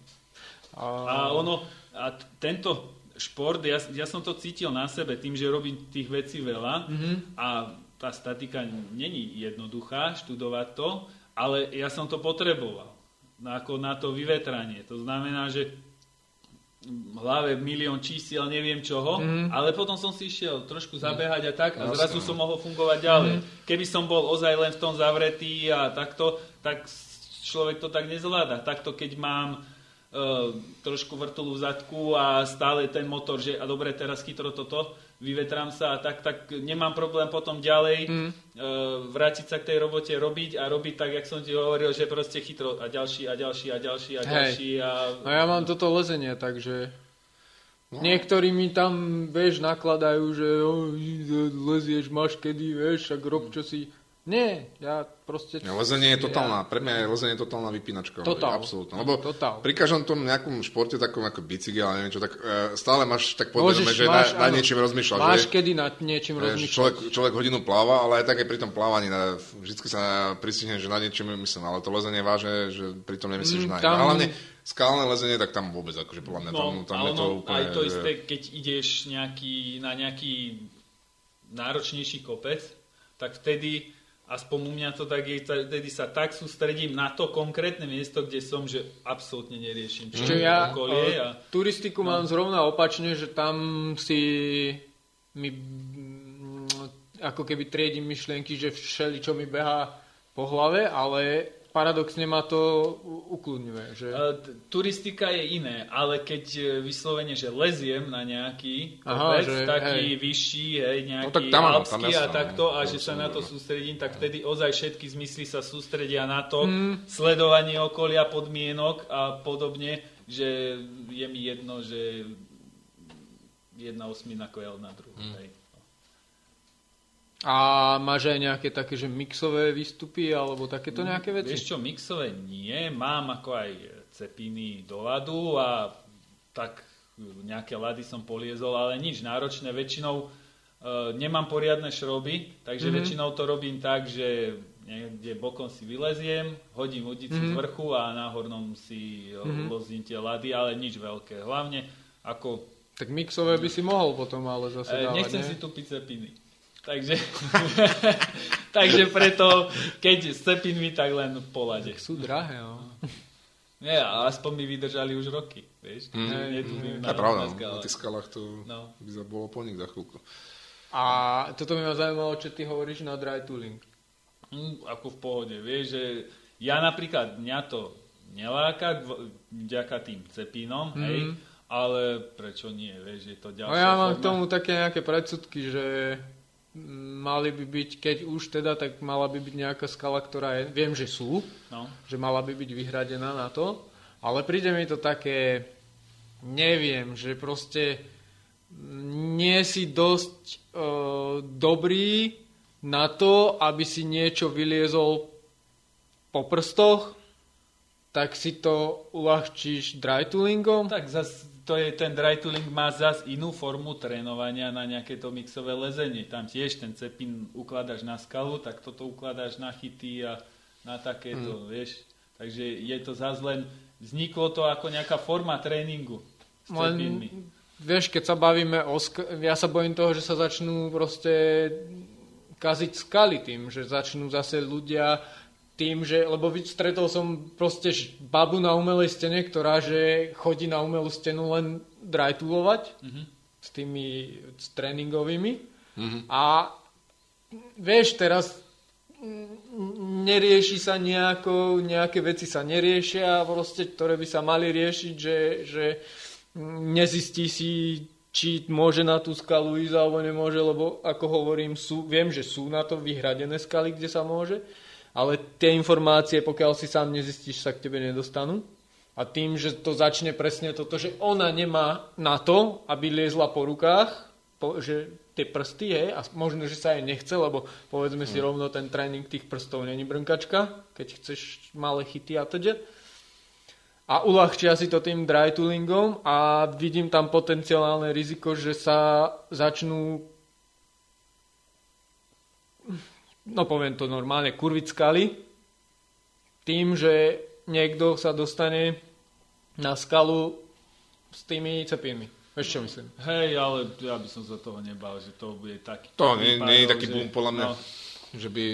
Speaker 2: No. A ono, a tento šport, ja, ja som to cítil na sebe tým, že robím tých vecí veľa mm-hmm. a tá statika není jednoduchá, študovať to, ale ja som to potreboval ako na to vyvetranie. To znamená, že v hlave milión čísiel, neviem čoho, mm. ale potom som si išiel trošku zabehať a tak a zrazu som mohol fungovať ďalej. Mm. Keby som bol ozaj len v tom zavretý a takto, tak človek to tak nezvláda. Takto keď mám uh, trošku vrtulu v zadku a stále ten motor, že a dobre, teraz chytro toto, vyvetrám sa a tak, tak nemám problém potom ďalej mm. uh, vrátiť sa k tej robote, robiť a robiť tak, jak som ti hovoril, že proste chytro a ďalší a ďalší a ďalší a ďalší. Hej. A...
Speaker 1: No ja mám toto lezenie, takže no. niektorí mi tam, vieš, nakladajú, že oh, lezieš, máš kedy, vieš, ak rob, čo si nie, ja proste...
Speaker 3: Ja, lezenie je totálna, ja... pre mňa je lezenie totálna vypínačka.
Speaker 1: Totál.
Speaker 3: Absolútne. Lebo Totál. pri každom tom nejakom športe, takom ako bicykel, ale neviem čo, tak uh, stále máš tak podvedome, že máš, na, na niečím rozmýšľaš.
Speaker 1: Máš
Speaker 3: že,
Speaker 1: kedy na niečím rozmýšľať.
Speaker 3: Človek, človek hodinu pláva, ale aj tak aj pri tom plávaní na, vždy sa pristihne, že na niečím myslím, ale to lezenie je vážne, že pri tom nemyslíš mm, na tam... Hlavne skalné lezenie, tak tam vôbec, akože podľa mňa tam,
Speaker 2: no,
Speaker 3: tam je to úplne...
Speaker 2: Aj to isté, keď ideš nejaký, na nejaký náročnejší kopec, tak vtedy aspoň u mňa to tak je, tedy sa tak sústredím na to konkrétne miesto, kde som, že absolútne neriešim čo
Speaker 1: Čiže ja okolie. A... Turistiku no. mám zrovna opačne, že tam si mi ako keby triedím myšlienky, že všeli, čo mi beha po hlave, ale paradoxne ma to ukludňuje. Že...
Speaker 2: E, turistika je iné, ale keď e, vyslovene, že leziem na nejaký
Speaker 1: Aha,
Speaker 2: kopec,
Speaker 1: že,
Speaker 2: taký
Speaker 1: hej.
Speaker 2: vyšší, hej, nejaký
Speaker 3: No tak tam
Speaker 2: alpský
Speaker 3: tam
Speaker 2: a
Speaker 3: jasné,
Speaker 2: takto, a že sa na to sústredím, tak vtedy ozaj všetky zmysly sa sústredia na to,
Speaker 1: Mm.
Speaker 2: sledovanie okolia, podmienok a podobne, že je mi jedno, že jedna osmina kojel na druhú.
Speaker 3: Mm.
Speaker 2: Hej.
Speaker 1: A máš aj nejaké také, že mixové výstupy alebo takéto nejaké veci?
Speaker 2: Vieš čo, mixové nie, mám ako aj cepiny do ľadu a tak nejaké ľady som poliezol, ale nič náročné. Väčšinou e, nemám poriadne šroby, takže
Speaker 1: Mhm.
Speaker 2: väčšinou to robím tak, že niekde bokom si vyleziem, hodím udicu z
Speaker 1: Mhm.
Speaker 2: vrchu a na hornom si
Speaker 1: Mhm.
Speaker 2: lozím tie ľady, ale nič veľké. Hlavne ako
Speaker 1: Tak mixové by si mohol potom ale zase
Speaker 2: E,
Speaker 1: dávať,
Speaker 2: nechcem
Speaker 1: nie?
Speaker 2: si tupiť cepiny. Takže, takže preto, keď s cepinmi, tak len v polade.
Speaker 1: Sú drahé, no.
Speaker 2: Nie, aspoň mi vydržali už roky, vieš.
Speaker 3: Mm.
Speaker 2: Ne, na,
Speaker 3: je pravda,
Speaker 2: na
Speaker 3: no.
Speaker 2: skalách.
Speaker 3: na tých skalách to
Speaker 2: No.
Speaker 3: by sa bolo po nich za chvíľku.
Speaker 1: A toto by ma zaujímalo, čo ty hovoríš na dry tooling.
Speaker 2: Mm, ako v pohode, vieš, že ja napríklad, mňa to neláka vďaka tým cepínom,
Speaker 1: Mhm.
Speaker 2: hej, ale prečo nie, vieš, je to
Speaker 1: No
Speaker 2: ďalšia
Speaker 1: ja mám k
Speaker 2: forma.
Speaker 1: tomu také nejaké predsudky, že mm, mali by byť, keď už teda, tak mala by byť nejaká skala, ktorá je, viem, že sú,
Speaker 2: No.
Speaker 1: že mala by byť vyhradená na to, ale príde mi to také, neviem, že proste nie si dosť e, dobrý na to, aby si niečo vyliezol po prstoch, tak si to uľahčíš dry toolingom.
Speaker 2: Tak zas, to je, ten dry tooling má zas inú formu trénovania na nejaké to mixové lezenie. Tam tiež ten cepín ukladáš na skalu, tak toto ukladáš na chyty a na takéto, vieš. Takže je to zas len, vzniklo to ako nejaká forma tréningu s
Speaker 1: Len,
Speaker 2: cepínmi.
Speaker 1: vieš, keď sa bavíme o... Sk- ja sa bojím toho, že sa začnú proste kaziť skaly tým, že začnú zase ľudia tým, že, lebo stretol som proste babu na umelej stene, ktorá že chodí na umelú stenu len drytoolovať
Speaker 2: Mhm.
Speaker 1: s tými s tréningovými
Speaker 3: Mhm.
Speaker 1: a vieš, teraz nerieši sa nejako, nejaké veci sa neriešia, proste, ktoré by sa mali riešiť, že, že nezistí si, či môže na tú skalu ísť alebo nemôže, lebo ako hovorím, sú, viem, že sú na to vyhradené skaly, kde sa môže, ale tie informácie, pokiaľ si sám nezistíš, sa k tebe nedostanú. A tým, že to začne presne toto, že ona nemá na to, aby liezla po rukách, po, že tie prsty, hej, a možno, že sa jej nechce, lebo povedzme si rovno, ten tréning tých prstov není brnkačka, keď chceš malé chyty a teda. A uľahčia si to tým dry toolingom a vidím tam potenciálne riziko, že sa začnú no poviem to normálne, kurviť skaly tým, že niekto sa dostane na skalu s tými cepínmi. Vieš čo myslím?
Speaker 2: Hej, ale ja by som sa toho nebal, že to bude taký...
Speaker 3: To nie, nie je taký
Speaker 2: že-
Speaker 3: boom podľa mňa,
Speaker 2: No,
Speaker 3: že by...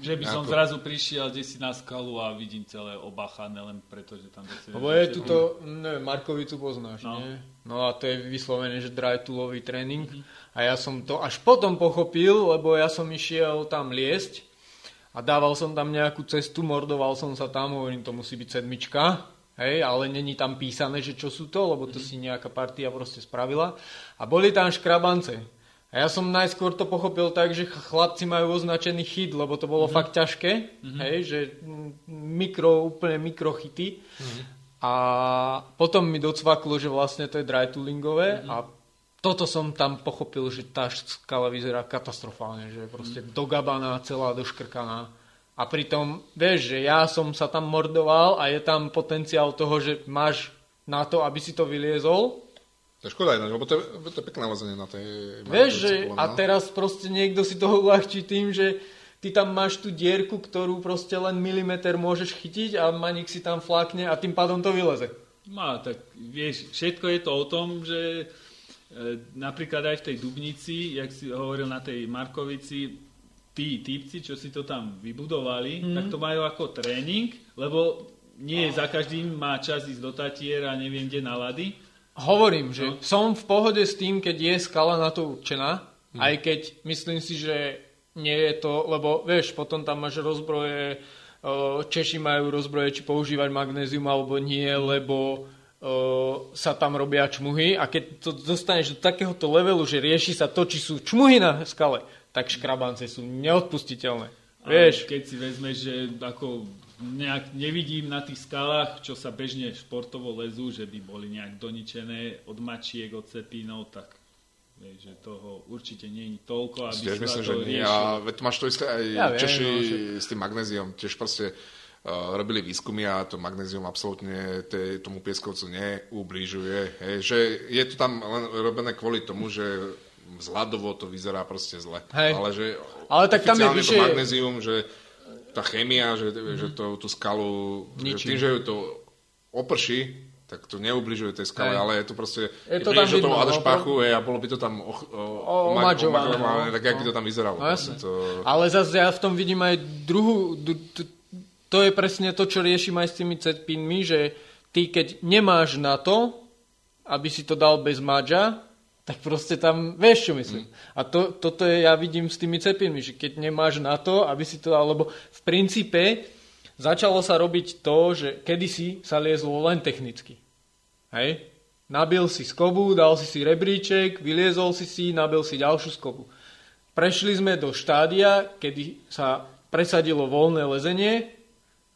Speaker 2: že by som
Speaker 3: Ako-
Speaker 2: zrazu prišiel kde si na skalu a vidím celé obachané len preto, že tam
Speaker 1: Lebo je
Speaker 2: začne-
Speaker 1: tuto, neviem, Markovicu poznáš,
Speaker 2: No.
Speaker 1: nie? No a to je vyslovene, že dry toolový tréning. A ja som to až potom pochopil, lebo ja som išiel tam liesť a dával som tam nejakú cestu, mordoval som sa tam, hovorím, to musí byť sedmička, hej, ale není tam písané, že čo sú to, lebo to si nejaká partia proste spravila. A boli tam škrabance. A ja som najskôr to pochopil tak, že ch- chlapci majú označený chyt, lebo to bolo fakt ťažké, hej, že mikro, úplne mikrochyty. A potom mi docvaklo, že vlastne to je dry toolingové a toto som tam pochopil, že tá skala vyzerá katastrofálne, že proste dogabaná, celá doškrkaná. A pritom, vieš, že ja som sa tam mordoval a je tam potenciál toho, že máš na to, aby si to vyliezol.
Speaker 3: To je škoda ináč, lebo to je, to je pekné lezenie na tej...
Speaker 1: Vieš, že a
Speaker 3: mňa.
Speaker 1: teraz proste niekto si toho uľahčí tým, že ty tam máš tú dierku, ktorú proste len milimeter môžeš chytiť a maník si tam flákne a tým pádom to vyleze.
Speaker 2: No, tak vieš, všetko je to o tom, že napríklad aj v tej Dubnici, jak si hovoril na tej Markovici, tí typci, čo si to tam vybudovali, mm. tak to majú ako tréning, lebo nie za každým má čas ísť do Tatier a neviem kde na lady.
Speaker 1: Hovorím, že
Speaker 2: No.
Speaker 1: som v pohode s tým, keď je skala na to určená,
Speaker 3: Hm.
Speaker 1: aj keď myslím si, že nie je to, lebo vieš, potom tam máš rozbroje Češi majú rozbroje, či používať magnézium alebo nie, lebo sa tam robia čmuhy a keď to dostaneš do takéhoto levelu, že rieši sa to, či sú čmuhy na skale, tak škrabance sú neodpustiteľné. Vieš?
Speaker 2: Keď si vezmeš, že ako nejak nevidím na tých skalách, čo sa bežne športovo lezú, že by boli nejak doničené od mačiek, od cepínov, tak vieš, že toho určite nie je toľko, aby
Speaker 3: Tiež
Speaker 2: sa
Speaker 3: myslím,
Speaker 2: to
Speaker 3: že nie. A veď máš to isté aj
Speaker 1: Ja viem,
Speaker 3: Češi
Speaker 1: no, že-
Speaker 3: s tým magnéziom. Tiež proste robili výskumy a to magnézium absolútne te, tomu pieskovcu neublížuje. Hej, že je to tam len robené kvôli tomu, že vzhľadovo to vyzerá proste zle.
Speaker 1: Hej.
Speaker 3: Ale, že
Speaker 1: Ale tak tam je vyššie-
Speaker 3: to magnézium, že tá chémia, že, že to, tú skalu, že
Speaker 1: Ničí.
Speaker 3: tým, že ju to oprší, tak to neubližuje tej skale, ale je to proste,
Speaker 1: Je to tam
Speaker 3: toho
Speaker 1: vidno,
Speaker 3: Adešpachu, hej, a bolo by to tam o, o,
Speaker 1: omačované, no.
Speaker 3: tak jak by to tam vyzeralo.
Speaker 1: No, jasne.
Speaker 3: to,
Speaker 1: Ale zase ja v tom vidím aj druhú... To je presne to, čo riešim aj s tými cepinmi, že ty keď nemáš na to, aby si to dal bez madža, tak proste tam, vieš čo myslím. A to, toto je, ja vidím s tými cepinmi, že keď nemáš na to, aby si to dal, lebo v princípe začalo sa robiť to, že kedysi sa liezlo len technicky. Hej? Nabil si skobu, dal si si rebríček, vyliezol si si, nabil si ďalšiu skobu. Prešli sme do štádia, kedy sa presadilo voľné lezenie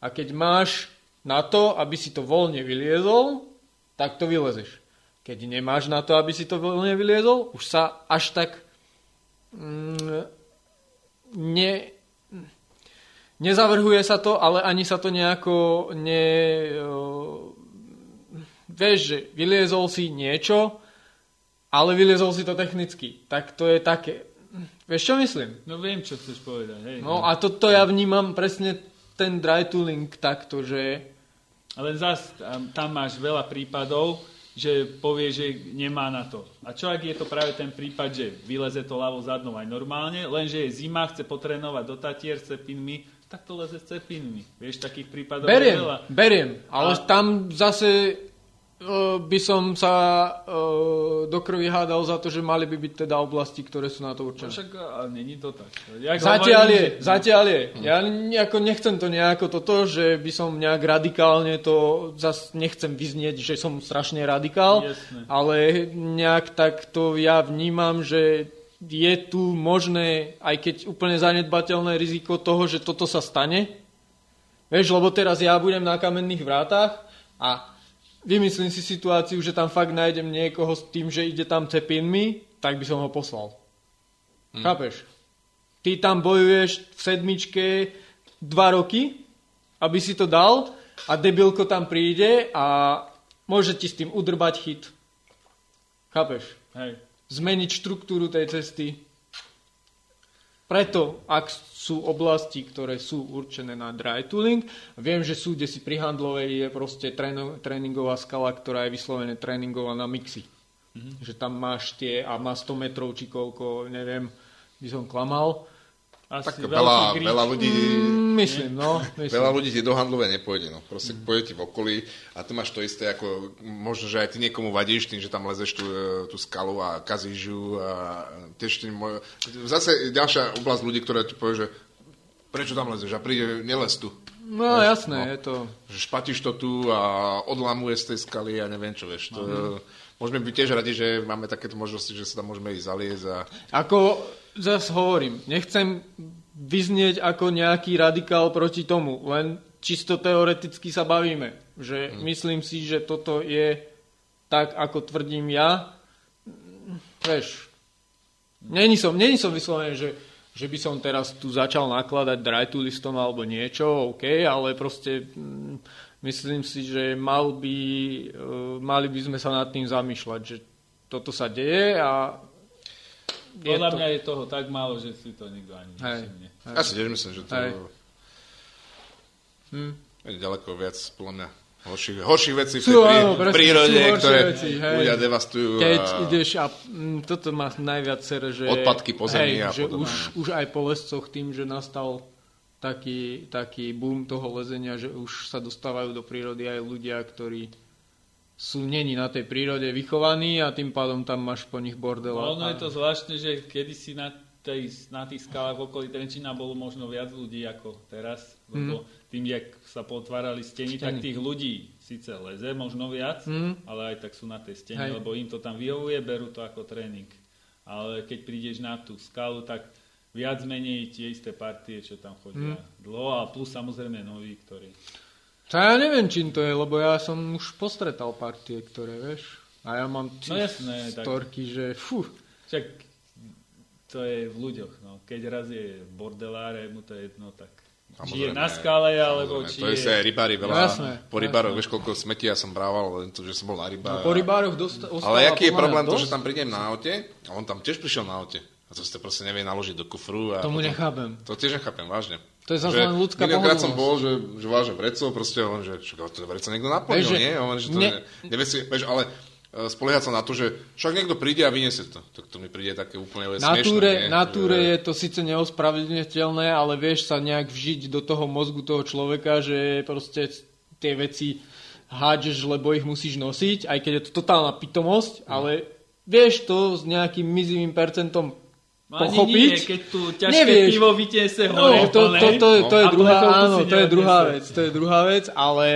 Speaker 1: a keď máš na to, aby si to voľne vyliezol, tak to vylezeš. Keď nemáš na to, aby si to voľne vyliezol, už sa až tak mm, ne, nezavrhuje sa to, ale ani sa to nejako ne, o, vieš, že vyliezol si niečo, ale vyliezol si to technicky. Tak to je také. Vieš, čo myslím?
Speaker 2: No viem, čo chceš povedať. Hej,
Speaker 1: No a toto ja vnímam presne ten dry tooling takto, že
Speaker 2: Ale zas tam, tam máš veľa prípadov, že povie, že nemá na to. A čo ak je to práve ten prípad, že vyleze to ľavo zadnou aj normálne, lenže je zima, chce potrénovať do Tatier s cepinmi, tak to leze s cepinmi. Vieš, takých prípadov je
Speaker 1: beriem,
Speaker 2: veľa.
Speaker 1: beriem, ale
Speaker 2: A-
Speaker 1: tam zase by som sa uh, do krvi hádal za to, že mali by byť teda oblasti, ktoré sú na to
Speaker 2: No
Speaker 1: určené.
Speaker 2: Však a není to tak. Jak
Speaker 1: Zatiaľ
Speaker 2: hovorím,
Speaker 1: je,
Speaker 2: že-
Speaker 1: zatiaľ je. Ja nejako nechcem to nejako toto, že by som nejak radikálne to, zas nechcem vyznieť, že som strašne radikál,
Speaker 2: Jasné.
Speaker 1: ale nejak tak to ja vnímam, že je tu možné, aj keď úplne zanedbateľné riziko toho, že toto sa stane. Vieš, lebo teraz ja budem na kamenných vrátach a vymyslím si situáciu, že tam fakt nájdem niekoho s tým, že ide tam cepinmi, tak by som ho poslal. Hm. Chápeš? Ty tam bojuješ v sedmičke dva roky, aby si to dal a debilko tam príde a môže ti s tým udrbať chyt. Chápeš?
Speaker 2: Hej.
Speaker 1: Zmeniť štruktúru tej cesty. Preto, ak sú oblasti, ktoré sú určené na dry tooling, viem, že sú, kde si pri handlovej je proste tréno, tréningová skala, ktorá je vyslovene tréningová na mixy. Mm-hmm. Že tam máš tie a má 100 metrov či koľko, neviem, by som klamal.
Speaker 2: Asi
Speaker 3: tak veľa,
Speaker 2: gríč.
Speaker 3: veľa ľudí...
Speaker 1: Mm, myslím, no. Myslím.
Speaker 3: Veľa ľudí ti do handlové nepôjde, no. Proste mm. pôjde ti v okolí a tu máš to isté, ako možno, že aj ty niekomu vadíš tým, že tam lezeš tú, e, tú skalu a kazíš ju a tiež tým... moj- Zase ďalšia oblasť ľudí, ktorá ti povie, že prečo tam lezeš a príde, nelez tu.
Speaker 1: No jasné,
Speaker 3: no.
Speaker 1: je to...
Speaker 3: Že špatíš to tu a odlamuje z tej skaly a neviem čo, vieš. To, Môžeme byť tiež radi, že máme takéto možnosti, že sa tam môžeme ísť zaliezť a
Speaker 1: Ako zase hovorím, nechcem vyznieť ako nejaký radikál proti tomu, len čisto teoreticky sa bavíme. Že myslím si, že toto je tak, ako tvrdím ja. Vieš, není som, není som vyslovený, že, že by som teraz tu začal nakladať dry listom alebo niečo, OK, ale proste mm, myslím si, že mal by, e, mali by sme sa nad tým zamýšľať, že toto sa deje a
Speaker 2: Podľa
Speaker 1: to-
Speaker 2: mňa je toho tak málo, že si to nikto ani nevšimne.
Speaker 3: ja si tiež myslím, že to
Speaker 1: Hej. Hm.
Speaker 3: je ďaleko viac, podľa mňa, horších, horších vecí v tej prí,
Speaker 1: áno,
Speaker 3: prírode, ktoré
Speaker 1: veci, hej.
Speaker 3: ľudia devastujú.
Speaker 1: Keď
Speaker 3: a...
Speaker 1: ideš a mm, toto má najviac sere, že...
Speaker 3: Odpadky po zemi
Speaker 1: hej,
Speaker 3: a
Speaker 1: že
Speaker 3: podobne.
Speaker 1: už, už aj po lescoch tým, že nastal taký, taký boom toho lezenia, že už sa dostávajú do prírody aj ľudia, ktorí sú není na tej prírode vychovaní a tým pádom tam máš po nich bordel.
Speaker 2: No, ono je to zvláštne, že kedysi na, tej, na tých skalách okolí Trenčína bolo možno viac ľudí ako teraz. Lebo tým, jak sa potvárali steny,
Speaker 1: Steny.
Speaker 2: tak tých ľudí síce leze, možno viac,
Speaker 1: Mm.
Speaker 2: ale aj tak sú na tej stene,
Speaker 1: Hej.
Speaker 2: lebo im to tam vyhovuje, berú to ako tréning. Ale keď prídeš na tú skalu, tak viac menej tie isté partie, čo tam chodia dlho a plus samozrejme noví, ktorí...
Speaker 1: To ja neviem, čím to je, lebo ja som už postretal partie, ktoré, vieš. A ja mám
Speaker 2: No jasné, tak
Speaker 1: storky, že fú.
Speaker 2: však to je v ľuďoch. No. Keď raz je bordelár, je mu to jedno, tak či je na skale, alebo či
Speaker 3: To je
Speaker 2: je...
Speaker 3: aj rybári veľa.
Speaker 1: No jasné,
Speaker 3: po rybároch,
Speaker 1: jasné.
Speaker 3: vieš, koľko smetí ja som brával, len to, že som bol na
Speaker 1: No,
Speaker 3: rybách.
Speaker 1: po rybároch dosta-
Speaker 3: Ale aký je problém to,
Speaker 1: dosť?
Speaker 3: že tam prídem na aute a on tam tiež prišiel na aute. A to ste proste nevie naložiť do kufru. A
Speaker 1: Tomu
Speaker 3: potom-
Speaker 1: nechápem.
Speaker 3: To tiež nechápem, vážne.
Speaker 1: To je zase len ľudská
Speaker 3: Miliónkrát som
Speaker 1: pohodlnosť.
Speaker 3: bol, že, že vážne vreco, proste on, že čo, to vreco niekto naplnil,
Speaker 1: Vieš, že
Speaker 3: nie? On, že to
Speaker 1: ne-
Speaker 3: ne, nevie si, vieš, ale e, spoliehať sa na to, že však niekto príde a vyniesie to. Tak to mi príde také úplne
Speaker 1: Na
Speaker 3: smiešné,
Speaker 1: túre,
Speaker 3: nie?
Speaker 1: na túre
Speaker 3: Že-
Speaker 1: je to síce neospravedlniteľné, ale vieš sa nejak vžiť do toho mozgu toho človeka, že proste tie veci hádžeš, lebo ich musíš nosiť, aj keď je to totálna pitomosť, ale vieš to s nejakým mizivým percentom
Speaker 2: No
Speaker 1: pochopiť.
Speaker 2: nie, keď tu ťažké
Speaker 1: Nevieš.
Speaker 2: pivo vytiese
Speaker 1: No,
Speaker 2: hore
Speaker 1: to, to, to, to, je
Speaker 2: a
Speaker 1: druhá, áno, to je druhá vec, to je druhá vec, ale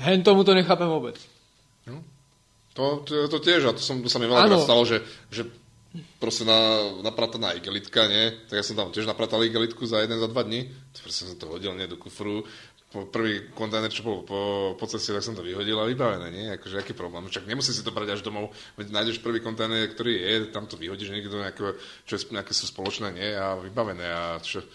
Speaker 1: hen tomu to nechápem vôbec.
Speaker 3: To, to, to tiež, a to, som, to sa mi veľakrát stalo, že, že proste na, naprataná igelitka, nie? Tak ja som tam tiež napratal igelitku za jeden, za dva dní. To proste som to hodil, nie, do kufru. Po prvý kontajner, čo bol po, po ceste, tak som to vyhodil a vybavené, nie? Akože aký problém? Však nemusí si to brať až domov, veď nájdeš prvý kontajner, ktorý je, tam to vyhodíš niekde do nejakého, čo je, nejaké sú spoločné, nie? A vybavené a čo,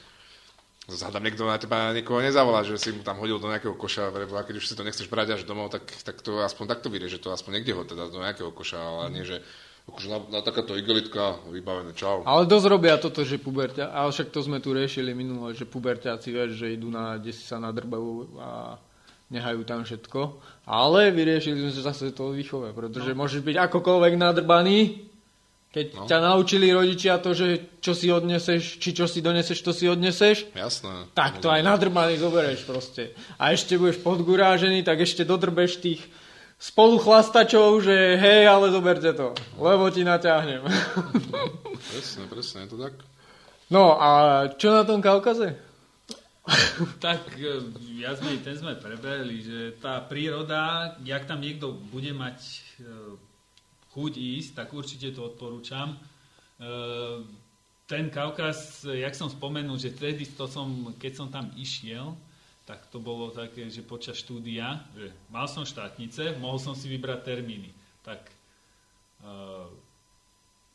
Speaker 3: Zhádam, niekto na teba niekoho nezavolá, že si mu tam hodil do nejakého koša, lebo keď už si to nechceš brať až domov, tak, tak to aspoň takto vyrie, že to aspoň niekde ho teda do nejakého koša, ale nie, že akože na, na takáto igelitka vybavené, čau.
Speaker 1: Ale dosť robia toto, že puberťa, ale však to sme tu riešili minule, že puberťáci, vieš, že idú na, kde si sa nadrbajú a nehajú tam všetko. Ale vyriešili sme zase to výchove, pretože no. môžeš byť akokoľvek nadrbaný, keď no. Ťa naučili rodičia to, že čo si odneseš, či čo si doneseš, to si odneseš,
Speaker 3: Jasné.
Speaker 1: tak to aj nadrbaný zoberieš proste. A ešte budeš podgurážený, tak ešte dodrbeš tých spoluchlastačov, že hej, ale zoberte to, lebo ti naťahnem.
Speaker 3: Presne, presne, je to tak.
Speaker 1: No a čo na tom Kaukaze?
Speaker 2: Tak e, viac menej ten sme preberali, že tá príroda, jak tam niekto bude mať e, chuť ísť, tak určite to odporúčam. E, Ten Kaukaz, jak som spomenul, že vtedy to som, keď som tam išiel, tak to bolo také, že počas štúdia, že mal som štátnice, mohol som si vybrať termíny. Tak e,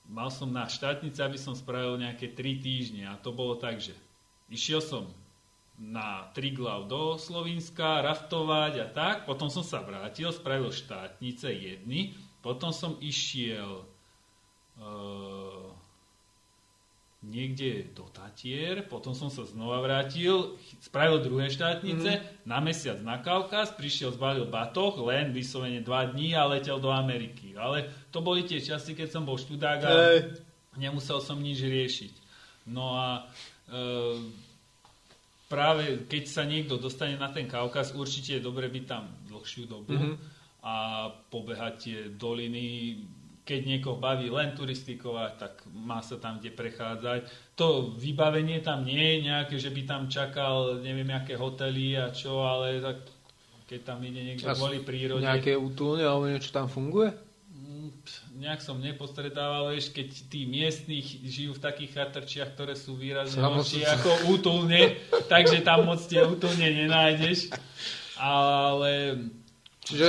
Speaker 2: mal som na štátnice, aby som spravil nejaké 3 týždne a to bolo tak, že išiel som na Triglav do Slovenska, raftovať a tak. Potom som sa vrátil, spravil štátnice jedny. Potom som išiel uh, niekde do Tatier, potom som sa znova vrátil, spravil druhé štátnice, mm. na mesiac na Kaukaz, prišiel, zbalil batoh, len vyslovene dva dní a letel do Ameriky. Ale to boli tie časy, keď som bol študák a
Speaker 1: Hej.
Speaker 2: nemusel som nič riešiť. No a e, práve keď sa niekto dostane na ten Kaukaz, určite je dobre byť tam dlhšiu dobu
Speaker 1: Mhm.
Speaker 2: mm-hmm. a pobehať tie doliny. Keď niekoho baví len turistikovať, tak má sa tam kde prechádzať. To vybavenie tam nie je nejaké, že by tam čakal neviem aké hotely a čo, ale tak keď tam ide niekto
Speaker 1: A
Speaker 2: kvôli prírode.
Speaker 1: Nejaké útulne alebo niečo tam funguje?
Speaker 2: Mm, Nejak som nepostretával, vieš, keď tí miestni žijú v takých chatrčiach, ktoré sú výrazne horšie ako útulne, takže tam moc tie útulne nenájdeš. Ale...
Speaker 1: Čiže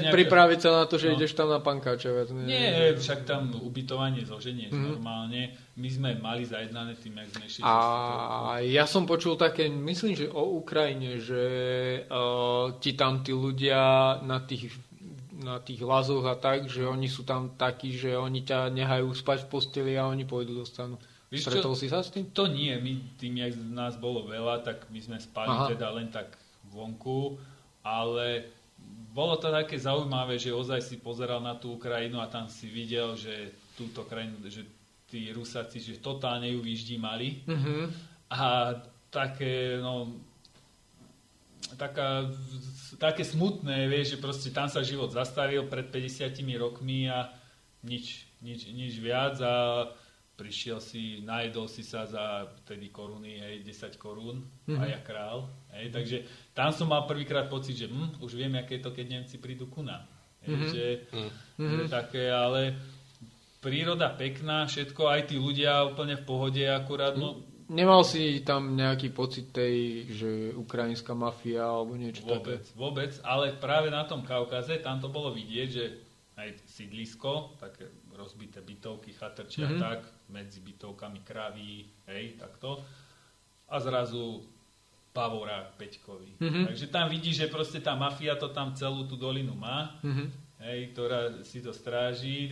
Speaker 2: nejaké-
Speaker 1: pripraviť sa na to, že
Speaker 2: No.
Speaker 1: ideš tam na pankáče. menej.
Speaker 2: Nie, však tam ubytovanie zoženieš
Speaker 1: Mhm.
Speaker 2: mm-hmm. normálne. My sme mali zajednané tým, jak sme išli.
Speaker 1: A ja som počul také, myslím, že o Ukrajine, že uh, ti tam tí ľudia na tých, na tých lazoch a tak, že oni sú tam takí, že oni ťa nehajú spať v posteli a oni pôjdu do stanu.
Speaker 2: Víš čo?
Speaker 1: Stretol si sa s tým?
Speaker 2: To nie, my tým, jak nás bolo veľa, tak my sme spali.
Speaker 1: Aha.
Speaker 2: teda len tak vonku, ale bolo to také zaujímavé, že ozaj si pozeral na tú Ukrajinu a tam si videl, že túto krajinu, že tí Rusáci, že totálne ju vyždímali
Speaker 1: Mhm.
Speaker 2: a také, no, taká, také smutné, vieš, že proste tam sa život zastavil pred 50 rokmi a nič, nič, nič viac a prišiel si, najedol si sa za tedy koruny, hej, 10 korún
Speaker 1: Mhm.
Speaker 2: a ja král. Hej, takže tam som mal prvýkrát pocit, že hm, už viem, aké je to, keď Nemci prídu ku nám.
Speaker 1: Mhm.
Speaker 2: že,
Speaker 1: Mhm.
Speaker 2: že také, ale príroda pekná, všetko, aj tí ľudia úplne v pohode, akurát, no,
Speaker 1: Nemal si tam nejaký pocit tej, že ukrajinská mafia alebo niečo
Speaker 2: Vôbec,
Speaker 1: také?
Speaker 2: vôbec, ale práve na tom Kaukaze, tam to bolo vidieť, že aj sídlisko, také rozbité bytovky, chatrčia
Speaker 1: Mhm.
Speaker 2: mm-hmm. tak, medzi bytovkami kraví, hej, takto. A zrazu pavorák peťkový.
Speaker 1: Mhm.
Speaker 2: Mm-hmm. Takže tam vidíš, že proste tá mafia to tam celú tú dolinu má,
Speaker 1: Mhm.
Speaker 2: hej, ktorá si to stráži.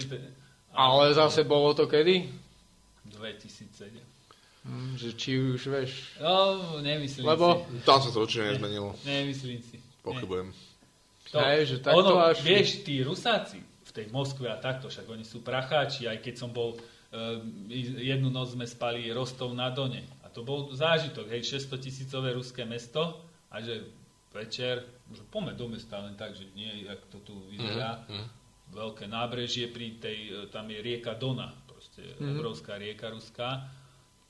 Speaker 1: Ale zase bolo to kedy?
Speaker 2: 2007.
Speaker 1: Hm, že či už vieš.
Speaker 2: No, nemyslím
Speaker 1: Lebo-
Speaker 2: si.
Speaker 3: Tam sa to určite nezmenilo.
Speaker 2: Nemyslím si.
Speaker 3: Pochybujem.
Speaker 2: To,
Speaker 1: Hej, že takto
Speaker 2: ono,
Speaker 1: až-
Speaker 2: Vieš, tí Rusáci v tej Moskve a takto, však oni sú pracháči, aj keď som bol, e, jednu noc sme spali Rostov na Done. To bol zážitok, hej, 600 tisícové ruské mesto a že večer, že poďme do mesta len tak, že nie, jak to tu vyzerá.
Speaker 3: Mhm, mhm.
Speaker 2: Veľké nábrežie pri tej, tam je rieka Dona, proste
Speaker 1: Mhm.
Speaker 2: obrovská rieka ruská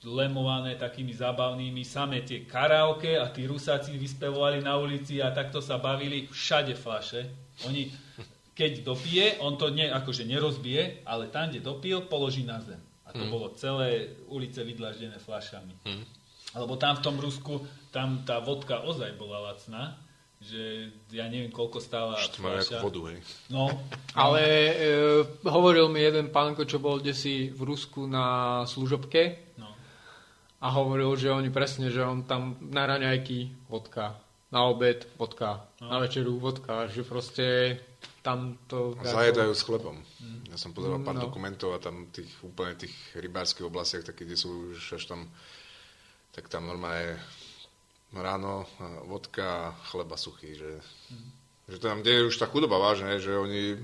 Speaker 2: lemované takými zábavnými, samé tie karaoke a tí Rusáci vyspevovali na ulici a takto sa bavili všade flaše. Oni, keď dopije, on to ne, akože nerozbije, ale tam, kde dopil, položí na zem. A to bolo celé ulice vydlaždené flašami. Lebo tam v tom Rusku, tam tá vodka ozaj bola lacná, že ja neviem, koľko stála
Speaker 3: majú ako
Speaker 2: fľaša.
Speaker 3: vodu, hej.
Speaker 2: No,
Speaker 1: Ale e, hovoril mi jeden pánko, čo bol desi v Rusku na služobke
Speaker 2: no.
Speaker 1: a hovoril, že oni presne, že on tam na raňajky vodka, na obed vodka,
Speaker 2: No.
Speaker 1: na večeru vodka, že proste tam to...
Speaker 3: Zajedajú s chlebom. Ja som pozeral pár
Speaker 1: No.
Speaker 3: dokumentov a tam tých úplne tých rybárskych oblastiach, také, kde sú už až tam, tak tam normálne ráno vodka a chleba suchý, že, že tam, kde je už tá chudoba vážne, že oni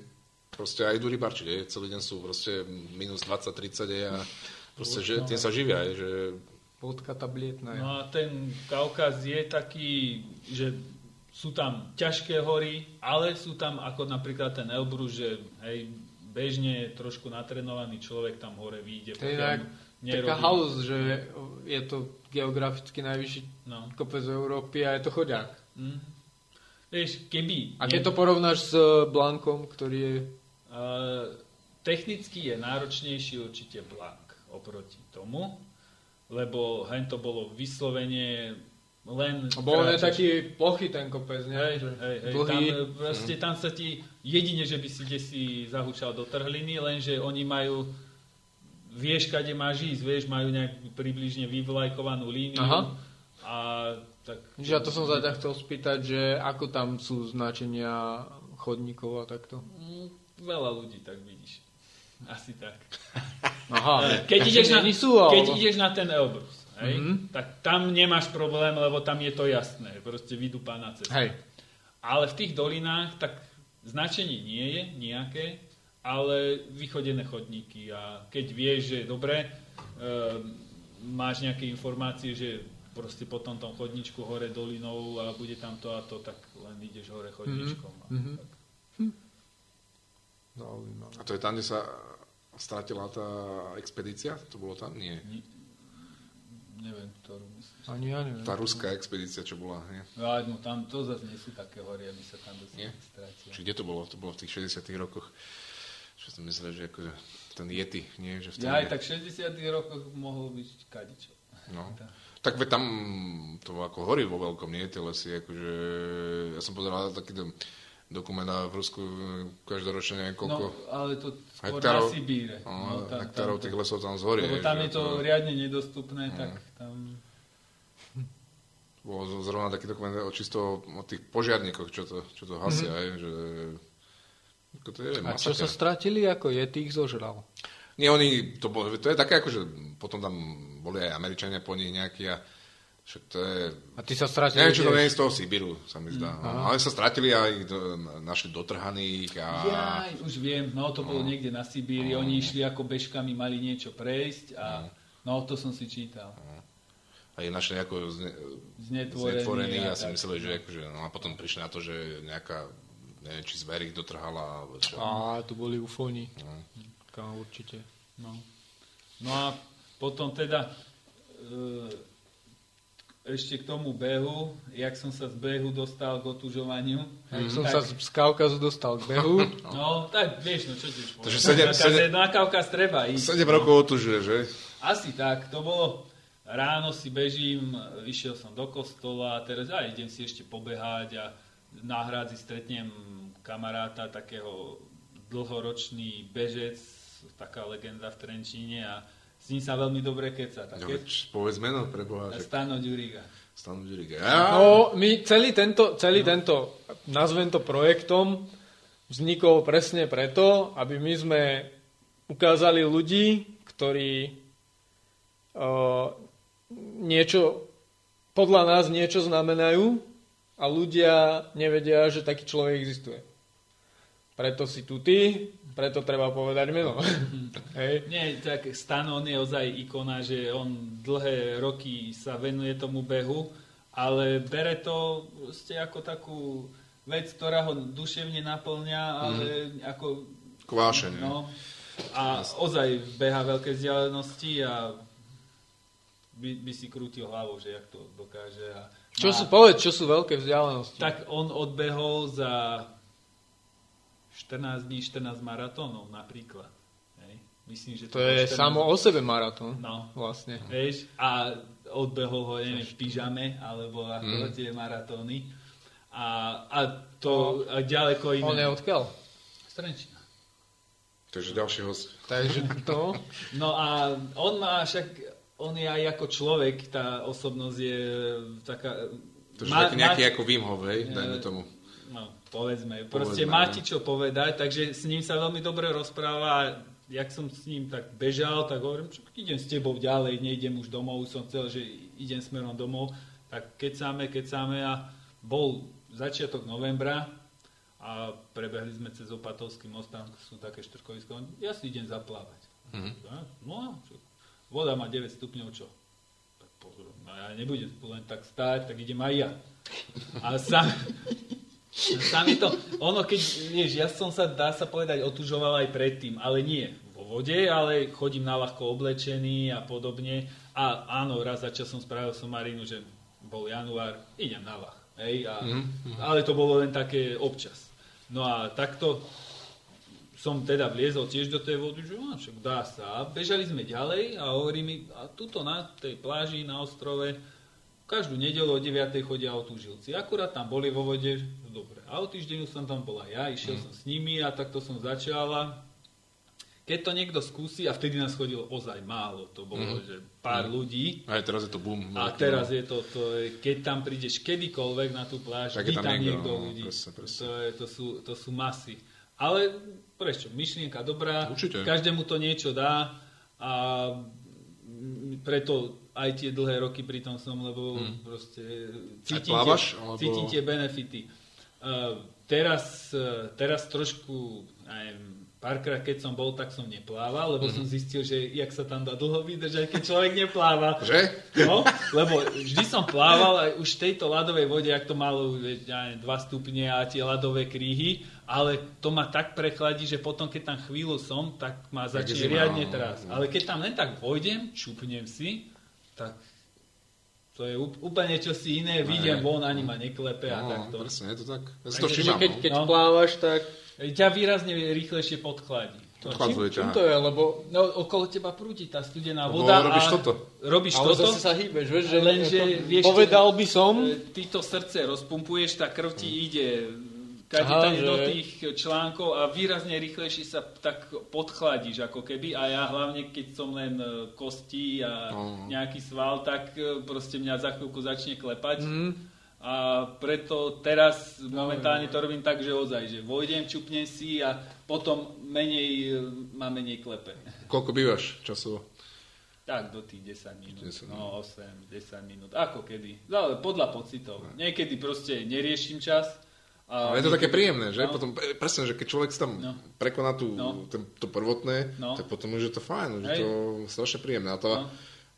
Speaker 3: proste aj idú rybarčiť, je, celý deň sú proste minus 20-30 je, a proste, že tým sa živia, je, že
Speaker 1: Vodka tablietná.
Speaker 2: No a ten Kaukaz je taký, že sú tam ťažké hory, ale sú tam ako napríklad ten Elbrus, že hej, bežne trošku natrenovaný človek tam hore vyjde.
Speaker 1: To je tak, taká halus, že je to geograficky najvyšší
Speaker 2: No.
Speaker 1: kopec Európy a je to chodiak.
Speaker 2: Hm. Vieš, keby...
Speaker 1: A keď to porovnáš s Blankom, ktorý je...
Speaker 2: Uh, technicky je náročnejší určite Blank oproti tomu, lebo hen to bolo vyslovene len...
Speaker 1: A bol on taký plochy ten kopec, nie?
Speaker 2: Hej, hej, hej,
Speaker 1: dlhý.
Speaker 2: tam, e, proste, tam sa ti jedine, že by si kde si zahúčal do trhliny, lenže oni majú vieš, kade máš ísť, vieš, majú nejak približne vyvlajkovanú líniu
Speaker 1: Aha.
Speaker 2: a tak...
Speaker 1: Ja to som sa ťa chcel spýtať, že ako tam sú značenia chodníkov a takto.
Speaker 2: Mm, Veľa ľudí, tak vidíš. Asi tak.
Speaker 1: Aha,
Speaker 2: Keď ideš, na, keď ideš na ten Elbrus, hej,
Speaker 1: Mhm.
Speaker 2: tak tam nemáš problém, lebo tam je to jasné. Proste vydupána cesta.
Speaker 1: Hej.
Speaker 2: Ale v tých dolinách tak značenie nie je nejaké, ale vychodené chodníky a keď vieš, že dobre, e, máš nejaké informácie, že proste po tom tom chodničku hore dolinou a bude tam to a to, tak len ideš hore chodničkom. a
Speaker 1: Mhm.
Speaker 2: tak.
Speaker 1: Zaujímavé.
Speaker 3: A to je tam, kde sa stratila tá expedícia? To bolo tam? Nie.
Speaker 2: Neviem, ktorú myslíš.
Speaker 1: Ani ja neviem.
Speaker 3: Tá ruská expedícia, čo bola, nie?
Speaker 2: No, no tam to zase nie sú také hory, aby sa tam dosť stratilo.
Speaker 3: Či kde to bolo? To bolo v tých 60 rokoch. Čo som myslel, že ako ten Yeti, nie? Že vtedy...
Speaker 2: Ja aj tak v 60 rokoch mohol byť kadičo.
Speaker 3: No.
Speaker 2: Tak.
Speaker 3: Veď tam to ako hory vo veľkom, nie? Tie lesy, akože... Ja som pozeral taký do, dokument a v Rusku každoročne neviem koľko...
Speaker 2: No, ale to skôr
Speaker 3: Hektárov-
Speaker 2: na Sibíre.
Speaker 3: No,
Speaker 2: tam-
Speaker 3: hektárov
Speaker 2: tam-
Speaker 3: tých lesov tam zhorie.
Speaker 2: Lebo tam je to riadne nedostupné, tak tam...
Speaker 3: Bol z- zrovna taký dokument o čisto o tých požiarníkoch, čo to, čo to hasia, mm-hmm. že... Ako to je,
Speaker 1: A čo sa
Speaker 3: masaker.
Speaker 1: stratili, ako je tých zožral?
Speaker 3: Nie, oni, to, bolo, to je také, ako, že potom tam boli aj Američania po nich nejakí a však to je...
Speaker 1: A ty sa stratili
Speaker 3: Neviem, či to nie je z toho Sibiru, sa mi zdá.
Speaker 1: Mm,
Speaker 3: No, ale sa stratili a ich do, našli dotrhaných a...
Speaker 2: Jaj, už viem, no to bolo niekde na Sibíri, oni išli ako bežkami, mali niečo prejsť a no to som si čítal.
Speaker 3: A ich našli ako zne,
Speaker 2: Znetvorený a
Speaker 3: a si
Speaker 2: tak.
Speaker 3: mysleli, že akože, no a potom prišli na to, že nejaká, neviem, či zver ich dotrhala, alebo čo.
Speaker 1: Á, tu boli ufóni.
Speaker 3: No.
Speaker 1: Kámo, určite.
Speaker 2: No. No a potom teda e, ešte k tomu behu, jak som sa z behu dostal k otužovaniu.
Speaker 1: Jak som sa z Kaukazu dostal k behu.
Speaker 2: No, tak vieš, no čo ti
Speaker 3: Takže sedem-
Speaker 2: Na-
Speaker 3: sedem-
Speaker 2: Na Kaukaz treba ísť.
Speaker 3: 7 rokov otužuje, že?
Speaker 2: Asi tak, to bolo, ráno si bežím, išiel som do kostola a teraz aj idem si ešte pobehať a na hrádzi stretnem kamaráta, takého dlhoročný bežec, taká legenda v Trenčíne a s ním sa veľmi dobre keca.
Speaker 3: No,
Speaker 2: Také,
Speaker 3: veď povedz meno pre Boha, že
Speaker 2: Stano Ďuriga.
Speaker 3: Stanu Ďuriga. Ja,
Speaker 1: No, my celý tento, celý tento, nazvem to projektom, vznikol presne preto, aby my sme ukázali ľudí, ktorí uh, niečo, podľa nás niečo znamenajú a ľudia nevedia, že taký človek existuje. Preto si tu ty, preto treba povedať meno. Hej.
Speaker 2: Nie, tak Stano on je ozaj ikona, že on dlhé roky sa venuje tomu behu, ale bere to proste ako takú vec, ktorá ho duševne naplňa, ale ako...
Speaker 3: Kvášenie.
Speaker 2: No, a ozaj beha veľké vzdialenosti a by, by si krútil hlavou, že jak to dokáže. A
Speaker 1: Čo sú, povedz, čo sú veľké vzdialenosti?
Speaker 2: Tak on odbehol za 14 dní 14 maratónov napríklad. Hej. Myslím, že
Speaker 1: To je
Speaker 2: 14
Speaker 1: samo o sebe maratón.
Speaker 2: No,
Speaker 1: Vlastne.
Speaker 2: vieš, a odbehol ho, neviem, v pyžame, alebo ako tie maratóny. A, a to a ďaleko iné.
Speaker 1: On je odkiaľ?
Speaker 2: Strenčina.
Speaker 3: Takže ďalší host.
Speaker 1: Takže to...
Speaker 2: No a on má však, on je aj ako človek, tá osobnosť je taká...
Speaker 3: To je nejaký ako Wim Hof, hej,
Speaker 2: Eh,
Speaker 3: dajme tomu.
Speaker 2: Povedzme. Proste
Speaker 3: Povedzme,
Speaker 2: má ti čo povedať, takže s ním sa veľmi dobre rozpráva. a Jak som s ním tak bežal, tak hovorím, čo idem s tebou ďalej, nejdem už domov, som chcel, že idem smerom domov. Tak kecáme, kecáme a bol začiatok novembra a prebehli sme cez Opatovský most, tam sú také štrkovisko. Ja si idem zaplávať.
Speaker 3: Mhm.
Speaker 2: No a? Voda má 9 stupňov, čo? Tak pozor, no ja nebudem len tak stáť, tak idem aj ja. A sám, sám je to, ono keď, vieš, ja som sa, dá sa povedať, otužoval aj predtým, ale nie vo vode, ale chodím na ľahko oblečený a podobne. A áno, raz za čas som spravil somarinu, že bol január, idem na lach. Hej, a, Ale to bolo len také občas. No a takto som teda vliezol tiež do tej vody, že no, však dá sa. A bežali sme ďalej a hovorí mi, a tuto na tej pláži, na ostrove, každú nedelu o 9. chodia autožilci. Akurát tam boli vo vode, že dobre. A o týždeň som tam bola ja, išiel som s nimi a takto som začala. Keď to niekto skúsi, a vtedy nás chodilo ozaj málo, to bolo, že pár ľudí,
Speaker 3: Aj teraz je to boom.
Speaker 2: a teraz
Speaker 3: no.
Speaker 2: je to, to je, keď tam prídeš kedykoľvek na tú pláž,
Speaker 3: Tak je tam
Speaker 2: tam
Speaker 3: niekto,
Speaker 2: niekto
Speaker 3: no,
Speaker 2: ľudí.
Speaker 3: presne, presne.
Speaker 2: To, je, to, sú, to sú masy. Ale prečo, myšlienka dobrá,
Speaker 3: Určite.
Speaker 2: každému to niečo dá a mm, preto aj tie dlhé roky pri tom som, lebo proste cítim,
Speaker 3: Hmm. plávaš,
Speaker 2: tie,
Speaker 3: alebo-
Speaker 2: cítim tie benefity. Uh, teraz, uh, teraz trošku, neviem, párkrát keď som bol, tak som neplával, lebo som zistil, že jak sa tam dá dlho vydržať, keď človek nepláva.
Speaker 3: Že?
Speaker 2: No, lebo vždy som plával aj už v tejto ľadovej vode, ak to malo ja neviem, 2 stupne a tie ľadové kríhy, ale to ma tak prechladí, že potom, keď tam chvíľu som, tak ma začne riadne
Speaker 3: no.
Speaker 2: teraz. Ale keď tam len tak vojdem, čupnem si, tak to je úp- úplne čosi iné, vidiem von, ani ma neklepe a
Speaker 3: No,
Speaker 2: takto.
Speaker 3: presne, je to tak. Ja si to
Speaker 1: Že
Speaker 3: všímam,
Speaker 1: keď,
Speaker 3: no.
Speaker 1: keď
Speaker 2: No.
Speaker 1: plávaš, tak...
Speaker 2: Ťa výrazne rýchlejšie podchladí.
Speaker 1: No, čím, čím to je? Lebo...
Speaker 2: No, okolo teba prúdi tá studená
Speaker 3: Lebo
Speaker 2: voda.
Speaker 3: robíš
Speaker 2: a
Speaker 3: toto.
Speaker 2: Robíš
Speaker 1: Ale
Speaker 2: toto.
Speaker 1: zase sa hýbeš, vieš, že...
Speaker 2: Lenže,
Speaker 1: ako-
Speaker 2: vieš,
Speaker 1: povedal by som...
Speaker 2: E, Ty to srdce rozpumpuješ, tá krv ti ide
Speaker 1: Že-
Speaker 2: do tých článkov a výrazne rýchlejšie sa tak podchladíš ako keby a ja hlavne keď som len e, kosti a
Speaker 3: No.
Speaker 2: nejaký sval, tak e, proste mňa za chvíľku začne klepať.
Speaker 1: Mhm.
Speaker 2: A preto teraz momentálne to robím tak, že ozaj, že vojdem, čupnem si a potom menej, e, ma menej klepe.
Speaker 3: Koľko bývaš časovo?
Speaker 2: Tak, do tých 10 minút.
Speaker 3: 10
Speaker 2: no, 8, 10 minút. Ako kedy. Ale podľa pocitov. Niekedy proste neriešim čas.
Speaker 3: Ale je to také príjemné, že?
Speaker 2: No.
Speaker 3: Potom, e, presne, že keď človek tam
Speaker 2: No.
Speaker 3: prekoná tú,
Speaker 2: No.
Speaker 3: ten, to prvotné,
Speaker 2: No.
Speaker 3: tak potom už je to fajn, už je to strašne príjemné. A, to,
Speaker 2: No.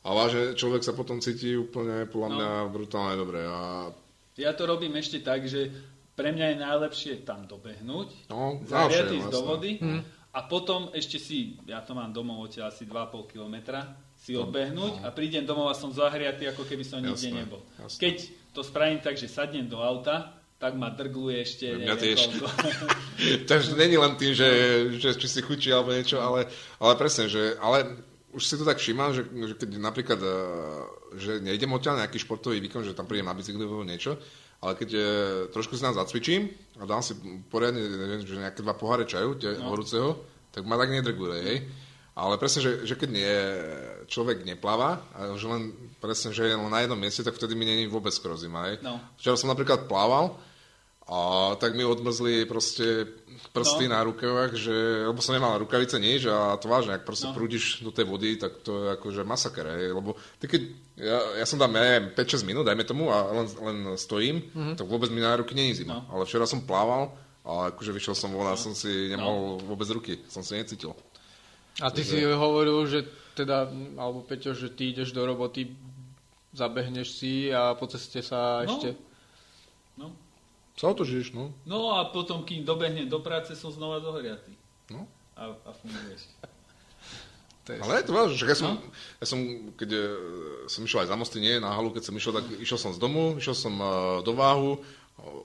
Speaker 3: a vážne, človek sa potom cíti úplne, podľa
Speaker 2: No.
Speaker 3: mňa, brutálne dobre. A,
Speaker 2: Ja to robím ešte tak, že pre mňa je najlepšie tam dobehnúť,
Speaker 3: no,
Speaker 2: zahriať
Speaker 3: najlepšie,
Speaker 2: ísť do
Speaker 3: vlastne.
Speaker 2: vody
Speaker 1: Hm.
Speaker 2: a potom ešte si, ja to mám domov odtiaľ asi 2,5 kilometra, si odbehnúť a prídem domov a som zahriatý, ako keby som nikde nebol.
Speaker 3: jasné.
Speaker 2: Keď to spravím tak, že sadnem do auta, tak ma drgluje ešte
Speaker 3: Mňa tiež. Takže není len tým, že, že či si chutí alebo niečo, ale, ale presne, že ale už si to tak všímam, že, že keď napríklad, eh, že nejdem odtiaľ nejaký športový výkon, že tam prídem na bicykli alebo niečo, ale keď eh, trošku si nám zacvičím a dám si poriadne že nejaké dva poháre čaju te, no. horúceho, tak ma tak nedrguje, hej. Ale presne, že, že keď nie, človek nepláva, a že len presne, že je len na jednom mieste, tak vtedy mi není vôbec skoro zima, hej.
Speaker 2: No.
Speaker 3: Včera som napríklad plával a tak mi odmrzli proste prsty
Speaker 2: No.
Speaker 3: na rukavách, že, lebo som nemal rukavice nič a to vážne, ak proste
Speaker 2: No.
Speaker 3: prúdiš do tej vody, tak to je akože masaker, hej, lebo ty keď, ja, ja som tam, ja neviem, 5-6 minút, dajme tomu, a len, len stojím, mm-hmm. tak vôbec mi na ruky není zima.
Speaker 2: No.
Speaker 3: Ale včera som plával a akože vyšiel som von a som si nemohol vôbec ruky, som si necítil.
Speaker 1: A ty si hovoril, že teda, alebo Peťo, že ty ideš do roboty, zabehneš si a po ceste sa
Speaker 2: No.
Speaker 1: ešte...
Speaker 2: No.
Speaker 3: Sa otočíš, no.
Speaker 2: no a potom, kým dobehnem do práce, som znova zohriatý.
Speaker 3: no.
Speaker 2: A, a funguješ.
Speaker 3: Ale je to vážne, že ja som,
Speaker 2: No.
Speaker 3: ja som, keď e, som išiel aj za mosty, nie, na halu, keď som išiel, tak išiel som z domu, išiel som e, do váhu,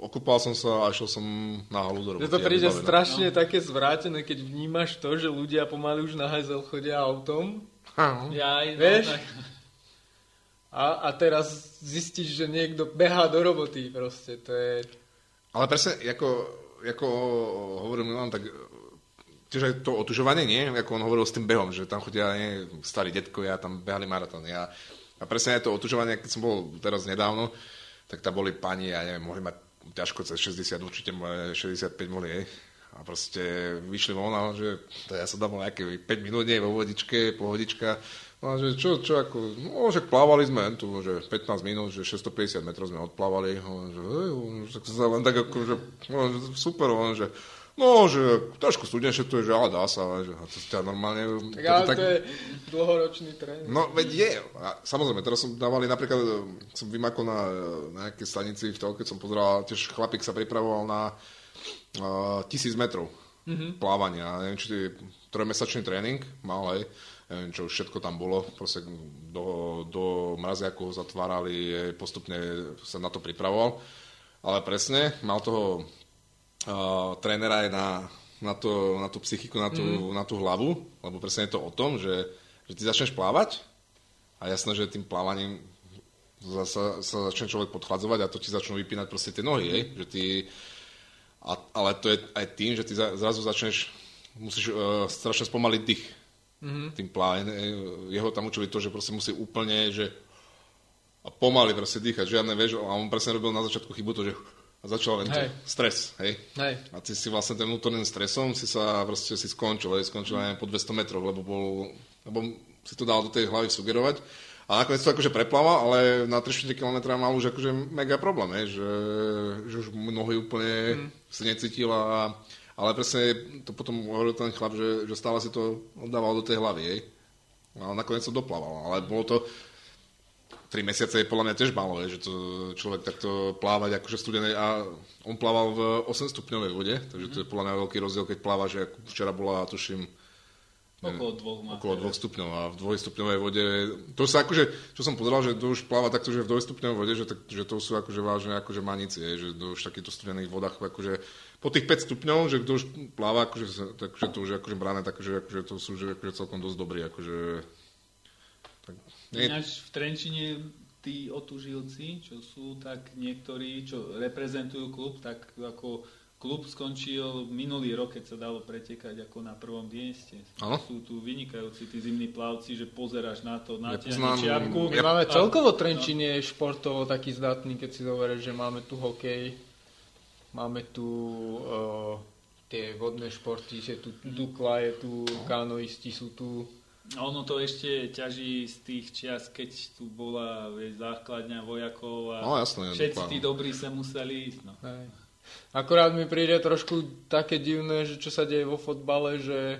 Speaker 3: okúpal som sa a išiel som na halu do roboty.
Speaker 1: Že to príde
Speaker 3: vybavené.
Speaker 1: strašne také zvrátené, keď vnímaš to, že ľudia pomaly už na hajzel chodia autom
Speaker 3: Áno.
Speaker 2: Ja aj,
Speaker 1: Vieš?
Speaker 2: No, tak,
Speaker 1: a, a teraz zistíš, že niekto behá do roboty proste. To je...
Speaker 3: Ale presne, ako, ako hovoril Milan, tak e, tiež aj to otužovanie, nie? Ako on hovoril s tým behom, že tam chodia nie, starí detkovia, tam behali maratóny. A, a presne aj to otužovanie, keď som bol teraz nedávno, tak tam boli pani, ja neviem, mohli mať ťažko cez 60, určite moje 65 mohli, hej. A proste vyšli von že ja som bol nejaké 5 minút, nie, vo vodičke, pohodička. No a že čo, čo ako, no že plávali sme tu, že 15 minút, že 650 metrov sme odplávali. On, že, on, že sa len tak ako, že, no, že super, on, že No, že trošku studenšie to je, že ale dá sa, že to ťa normálne...
Speaker 1: Tak, ale to je dlhoročný tréning.
Speaker 3: No, veď je. A samozrejme, teraz som dávali napríklad, e, som vymakol na, na nejakej stanici v telke, som pozeral, tiež chlapík sa pripravoval na uh, tisíc metrov mm-hmm. plávania. Neviem, či to je trojmesačný tréning mal, hej. Neviem, čo všetko tam bolo. Proste do, do mraziakov zatvárali, hej, postupne sa na to pripravoval. Ale presne, mal toho uh, trénera aj na, na, to, na tú psychiku, na tú, mm. na tú hlavu, lebo presne je to o tom, že, že ty začneš plávať a jasné, že tým plávaním sa, sa začne človek podchladzovať a to ti začnú vypínať proste tie nohy, hej? že ty, a, ale to je aj tým, že ty za, zrazu začneš, musíš uh, strašne spomaliť dých mm-hmm. tým plávaním. Jeho tam učili to, že proste musí úplne, že a pomaly proste dýchať, žiadne, vieš, a on presne robil na začiatku chybu to, že a začal len
Speaker 1: Hej.
Speaker 3: stres, hej.
Speaker 1: Hej.
Speaker 3: A ty si vlastne tým vnútorným stresom si sa proste si skončil, hej, skončil aj po 200 metroch, lebo bol, lebo si to dal do tej hlavy sugerovať. A nakoniec to akože preplával, ale na 3 km mal už akože mega problém, hej, že, že už nohy úplne mm. si necítil a ale presne to potom hovoril ten chlap, že, že stále si to oddával do tej hlavy, hej. Ale nakoniec to doplával, ale bolo to 3 mesiace je podľa mňa tiež málo, je, že to človek takto plávať akože studenej a on plával v 8 stupňovej vode, takže to je podľa mňa veľký rozdiel, keď pláva, že včera bola, tuším,
Speaker 2: okolo dvoch má.
Speaker 3: okolo 2 stupňov a v 2 stupňovej vode, to sa akože, čo som pozeral, že to už pláva takto, že v 2 stupňovej vode, že, tak, že to sú akože vážne akože manici, je, že to už v takýchto studených vodách akože po tých 5 stupňov, že kto už pláva, akože, takže to už je akože brané, takže akože to sú že akože celkom dosť dobrí, akože tak, nie,
Speaker 2: Ináč v Trenčine tí otužilci, čo sú, tak niektorí, čo reprezentujú klub, tak ako klub skončil minulý rok, keď sa dalo pretekať ako na prvom mieste. Sú tu vynikajúci tí zimní plavci, že pozeráš na to,
Speaker 3: Ja
Speaker 2: natiahne
Speaker 3: poznám-
Speaker 2: čiapku.
Speaker 1: My máme celkovo Trenčín je športovo taký zdatný, keď si zoberieš, že máme tu hokej, máme tu uh, tie vodné športy, je tu Dukla, je tu kanoisti, sú tu...
Speaker 2: Ono to ešte ťaží z tých čias, keď tu bola vieš, základňa vojakov a
Speaker 3: No, jasné,
Speaker 2: všetci tí
Speaker 3: no.
Speaker 2: dobrí sa museli ísť. No.
Speaker 1: Akorát mi príde trošku také divné, že čo sa deje vo fotbale, že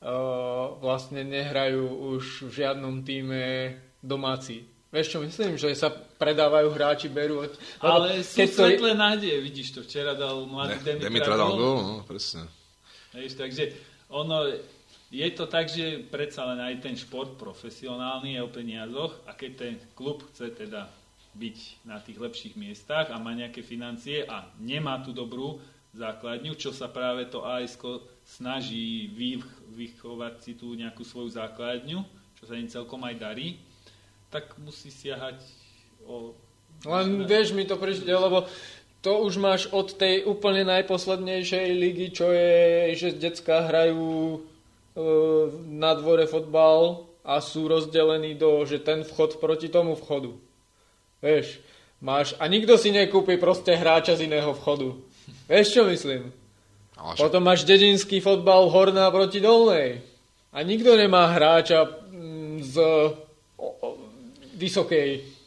Speaker 1: uh, vlastne nehrajú už v žiadnom týme domáci. Vieš čo myslím, že sa predávajú hráči, berú... Od...
Speaker 2: Ale sú
Speaker 1: keď to-
Speaker 2: svetlé nádeje, vidíš to, včera dal mladý
Speaker 3: ne,
Speaker 2: Demitra,
Speaker 3: Demitra dal
Speaker 2: gól,
Speaker 3: no, presne.
Speaker 2: Vieš, takže ono, je to tak, že predsa len aj ten šport profesionálny je o peniazoch a keď ten klub chce teda byť na tých lepších miestach a má nejaké financie a nemá tú dobrú základňu, čo sa práve to ASK snaží vychovať si tú nejakú svoju základňu, čo sa im celkom aj darí, tak musí siahať o...
Speaker 1: Len vieš mi to prečo, lebo to už máš od tej úplne najposlednejšej ligy, čo je, že decka hrajú e, na dvore fotbal a sú rozdelení do, že ten vchod proti tomu vchodu. Vieš, máš, a nikto si nekúpi proste hráča z iného vchodu. Vieš, čo myslím? Ale Potom máš dedinský fotbal Horná proti Dolnej. A nikto nemá hráča mm, z vysokej.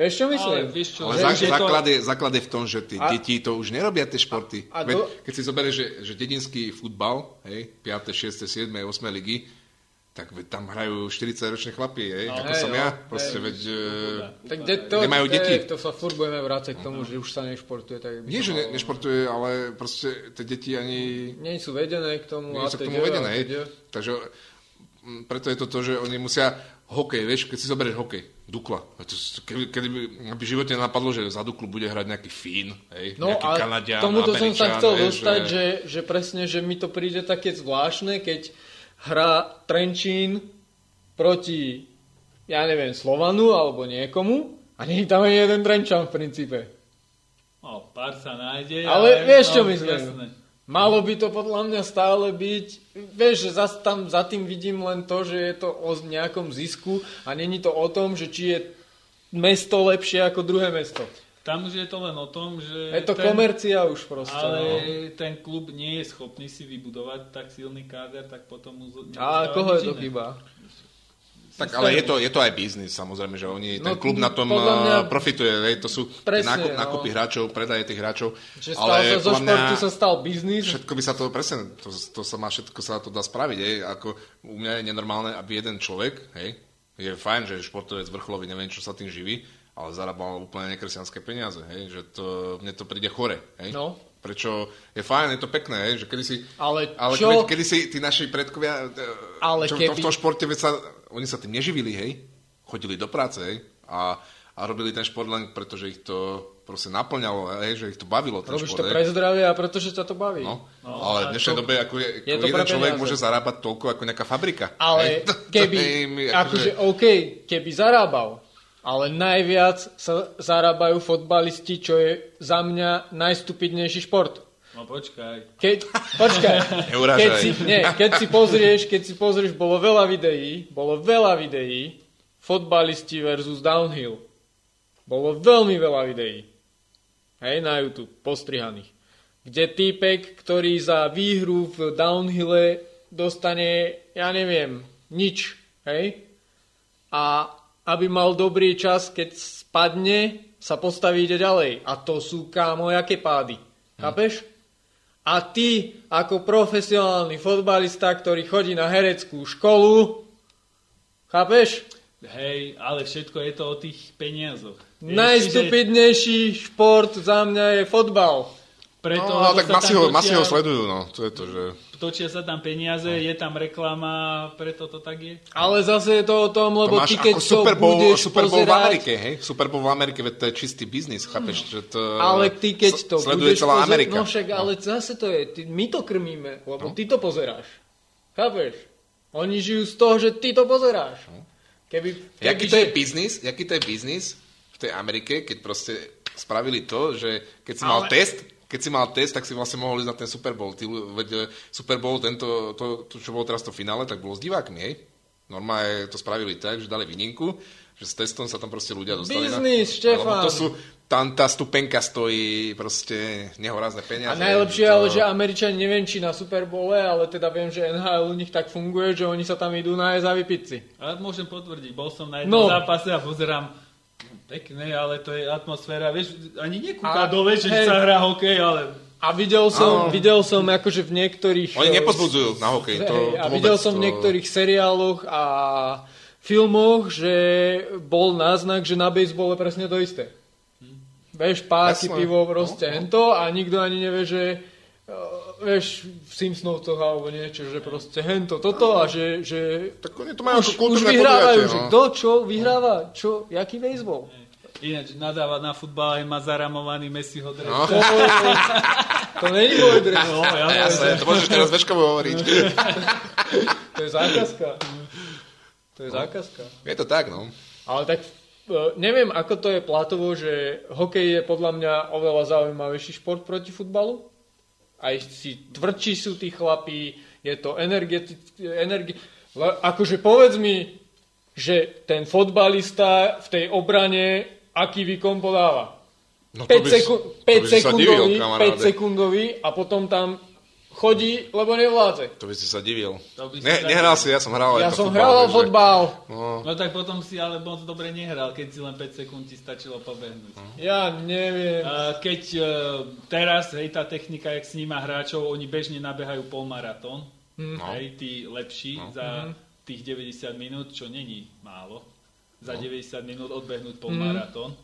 Speaker 1: Vieš, čo myslím? Ale,
Speaker 3: vieš čo, Ale zá, základ, je, základ je v tom, že tí a, deti to už nerobia tie športy. A, a Veď, keď si zoberieš, že, že dedinský futbal, hej, 5., 6., 7., 8. ligy, tak tam hrajú 40-ročné chlapy, hej, no, ako hej, som ja. Proste, hej, veď, tak de, to, nemajú to, deti.
Speaker 1: To sa furt budeme vrácať k tomu, uh-huh. že už sa nešportuje. Tak
Speaker 3: Nie, že ne, nešportuje, ale proste tie deti ani...
Speaker 1: Nie sú vedené k tomu.
Speaker 3: Nie sú k tomu vedené, hej. Takže preto je to to, že oni musia hokej, vieš, keď si zoberieš hokej, Dukla. Keby, keby by živote napadlo, že za Duklu bude hrať nejaký Fín, hej,
Speaker 1: no,
Speaker 3: nejaký Kanadian,
Speaker 1: tomuto som sa chcel dostať, že... Že, že presne, že mi to príde také zvláštne, keď hrá Trenčín proti, ja neviem, Slovanu alebo niekomu a nie je tam ani jeden Trenčan v princípe.
Speaker 2: O, pár sa nájde.
Speaker 1: Ale, ale vieš, čo no, myslím? Jasné. Malo by to podľa mňa stále byť, vieš, že zas tam za tým vidím len to, že je to o nejakom zisku a není to o tom, že či je mesto lepšie ako druhé mesto.
Speaker 2: Tam už je to len o tom, že...
Speaker 1: Je to ten, komercia už proste.
Speaker 2: Ale no. ten klub nie je schopný si vybudovať tak silný káder, tak potom mu...
Speaker 1: A koho je to chyba?
Speaker 3: Tak ale je to, je to aj biznis, samozrejme, že oni, no, ten klub na tom mňa, profituje, hej, to sú presne, nákup, no. nákupy hráčov, predaje tých hráčov.
Speaker 1: Že ale sa zo športu sa stal biznis.
Speaker 3: Všetko by sa to, presne, to, to sa má, všetko sa to dá spraviť, hej, ako u mňa je nenormálne, aby jeden človek, hej, je fajn, že športovec vrcholový, neviem, čo sa tým živí, ale zarábal úplne nekresťanské peniaze, hej, že to, mne to príde chore, hej. No. Prečo je fajn, je to pekné, hej, že kedy si,
Speaker 1: ale,
Speaker 3: ale
Speaker 1: čo?
Speaker 3: Kedy, kedy si tí naši predkovia, e, ale čo, keby... v tom športe, sa, oni sa tým neživili, hej, chodili do práce, hej, a, a robili ten šport len preto, že ich to proste naplňalo, hej, že ich to bavilo. Ten
Speaker 1: Robíš
Speaker 3: šport,
Speaker 1: to pre zdravie a pretože ťa to baví.
Speaker 3: No, no ale v dnešnej to, dobe ako je, je ako jeden človek môže zarábať toľko ako nejaká fabrika.
Speaker 1: Ale hej, keby, to, to akože, akože OK, keby zarábal, ale najviac sa zarábajú fotbalisti, čo je za mňa najstupidnejší šport.
Speaker 2: No počkaj.
Speaker 1: Keď, počkaj. keď, si, nie, keď si pozrieš, keď si pozrieš, bolo veľa videí, bolo veľa videí, fotbalisti versus downhill. Bolo veľmi veľa videí. Hej, na YouTube, postrihaných. Kde týpek, ktorý za výhru v downhille dostane, ja neviem, nič. Hej? A aby mal dobrý čas, keď spadne, sa postaví ide ďalej. A to sú kámo, jaké pády. Hm. A ty, ako profesionálny fotbalista, ktorý chodí na hereckú školu, chápeš?
Speaker 2: Hej, ale všetko je to o tých peniazoch.
Speaker 1: Najstupidnejší šport za mňa je fotbal.
Speaker 3: Preto, no, tak masi ho, masi ho sledujú, no. To je to, že...
Speaker 2: Točia sa tam peniaze, no. je tam reklama, preto to tak je.
Speaker 1: Ale zase je to o tom, lebo to ty keď
Speaker 3: Super Bowl,
Speaker 1: budeš
Speaker 3: Super Bowl
Speaker 1: pozerať...
Speaker 3: v Amerike, hej? Super Bowl v Amerike, veď to je čistý biznis, chápeš? Že to
Speaker 1: ale ty keď to
Speaker 3: sleduje
Speaker 1: budeš
Speaker 3: celá pozerať, Amerika.
Speaker 1: No však, no. ale zase to je, ty, my to krmíme, lebo no. ty to pozeráš. Chápeš? Oni žijú z toho, že ty to pozeráš. No.
Speaker 3: Keby, keby, jaký to je biznis, jaký to je biznis v tej Amerike, keď proste spravili to, že keď si ale... mal test, keď si mal test, tak si vlastne mohol ísť na ten Super Bowl. Ty, veď Super Bowl, tento, to, to, čo bolo teraz to finále, tak bolo s divákmi, hej? Normálne to spravili tak, že dali výnimku, že s testom sa tam proste ľudia dostali
Speaker 1: Biznis, na... Štefan!
Speaker 3: to sú, tam tá stupenka stojí proste nehorazné peniaze.
Speaker 1: A najlepšie to... ale, že Američani neviem, či na Super Bowle, ale teda viem, že NHL u nich tak funguje, že oni sa tam idú na a vypiť si.
Speaker 2: Ale môžem potvrdiť, bol som na jednom no. zápase a pozerám Pekné, ale to je atmosféra, vieš, ani nekúka dole, že hej, sa hrá hokej, ale...
Speaker 1: A videl som, videl som akože v niektorých...
Speaker 3: Oni nepozbudzujú na hokej, to, hej,
Speaker 1: to A videl som to... v niektorých seriáloch a filmoch, že bol náznak, že na je presne to isté. Hm. Vieš, páky, Jasne. pivo, proste no, no. hento a nikto ani nevie, že vieš, v Simpsonovcoch alebo niečo, že proste hento, toto a že, že
Speaker 3: Tak oni to majú
Speaker 1: už, už vyhrávajú,
Speaker 3: podujatie,
Speaker 1: že
Speaker 3: no.
Speaker 1: kto, čo vyhráva, čo, jaký baseball.
Speaker 2: Ináč nadáva na futbal aj má zaramovaný Messiho dres.
Speaker 3: No.
Speaker 1: To, to není môj dres,
Speaker 2: No, ja
Speaker 3: Jasné, to môžeš teraz Večkovo hovoriť.
Speaker 1: to je zákazka. To je zákazka.
Speaker 3: Je to tak, no.
Speaker 1: Ale tak e, neviem, ako to je platovo, že hokej je podľa mňa oveľa zaujímavejší šport proti futbalu. Aj si tvrdší sú tí chlapí, je to energetické, energi... Akože povedz mi, že ten fotbalista v tej obrane aký výkon podáva.
Speaker 3: no
Speaker 1: 5,
Speaker 3: by si-
Speaker 1: seku-
Speaker 3: to by
Speaker 1: 5
Speaker 3: si sa
Speaker 1: sekundový,
Speaker 3: divil, kamaráde.
Speaker 1: 5 sekundový a potom tam chodí, lebo nevládze.
Speaker 3: To by si sa divil.
Speaker 2: To by si
Speaker 3: Ne,
Speaker 2: sa-
Speaker 3: nehral si, ja som hral
Speaker 1: Ja som hral
Speaker 3: takže-
Speaker 1: fotbal.
Speaker 3: No,
Speaker 2: No tak potom si ale moc dobre nehral, keď si len 5 sekúnd ti stačilo pobehnúť.
Speaker 1: Ja neviem.
Speaker 2: A Keď e, teraz, hej, tá technika, jak sníma hráčov, oni bežne nabehajú polmaratón,
Speaker 3: No.
Speaker 2: hej, tí lepší za tých 90 minút, čo není málo. Za 90 minút odbehnúť polmaratón.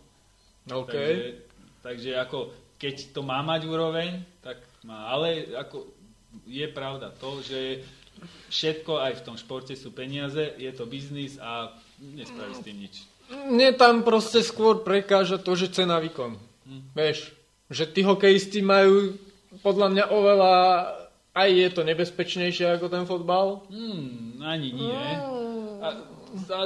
Speaker 1: OK.
Speaker 2: Takže, takže ako, keď to má mať úroveň, tak má. Ale ako, je pravda to, že všetko aj v tom športe sú peniaze, je to biznis a nespraví s tým nič.
Speaker 1: Mne tam proste skôr prekáža to, že cena výkon. Vieš, že tí hokejisti majú podľa mňa oveľa aj je to nebezpečnejšie ako ten fotbal.
Speaker 2: Hmm, ani nie. A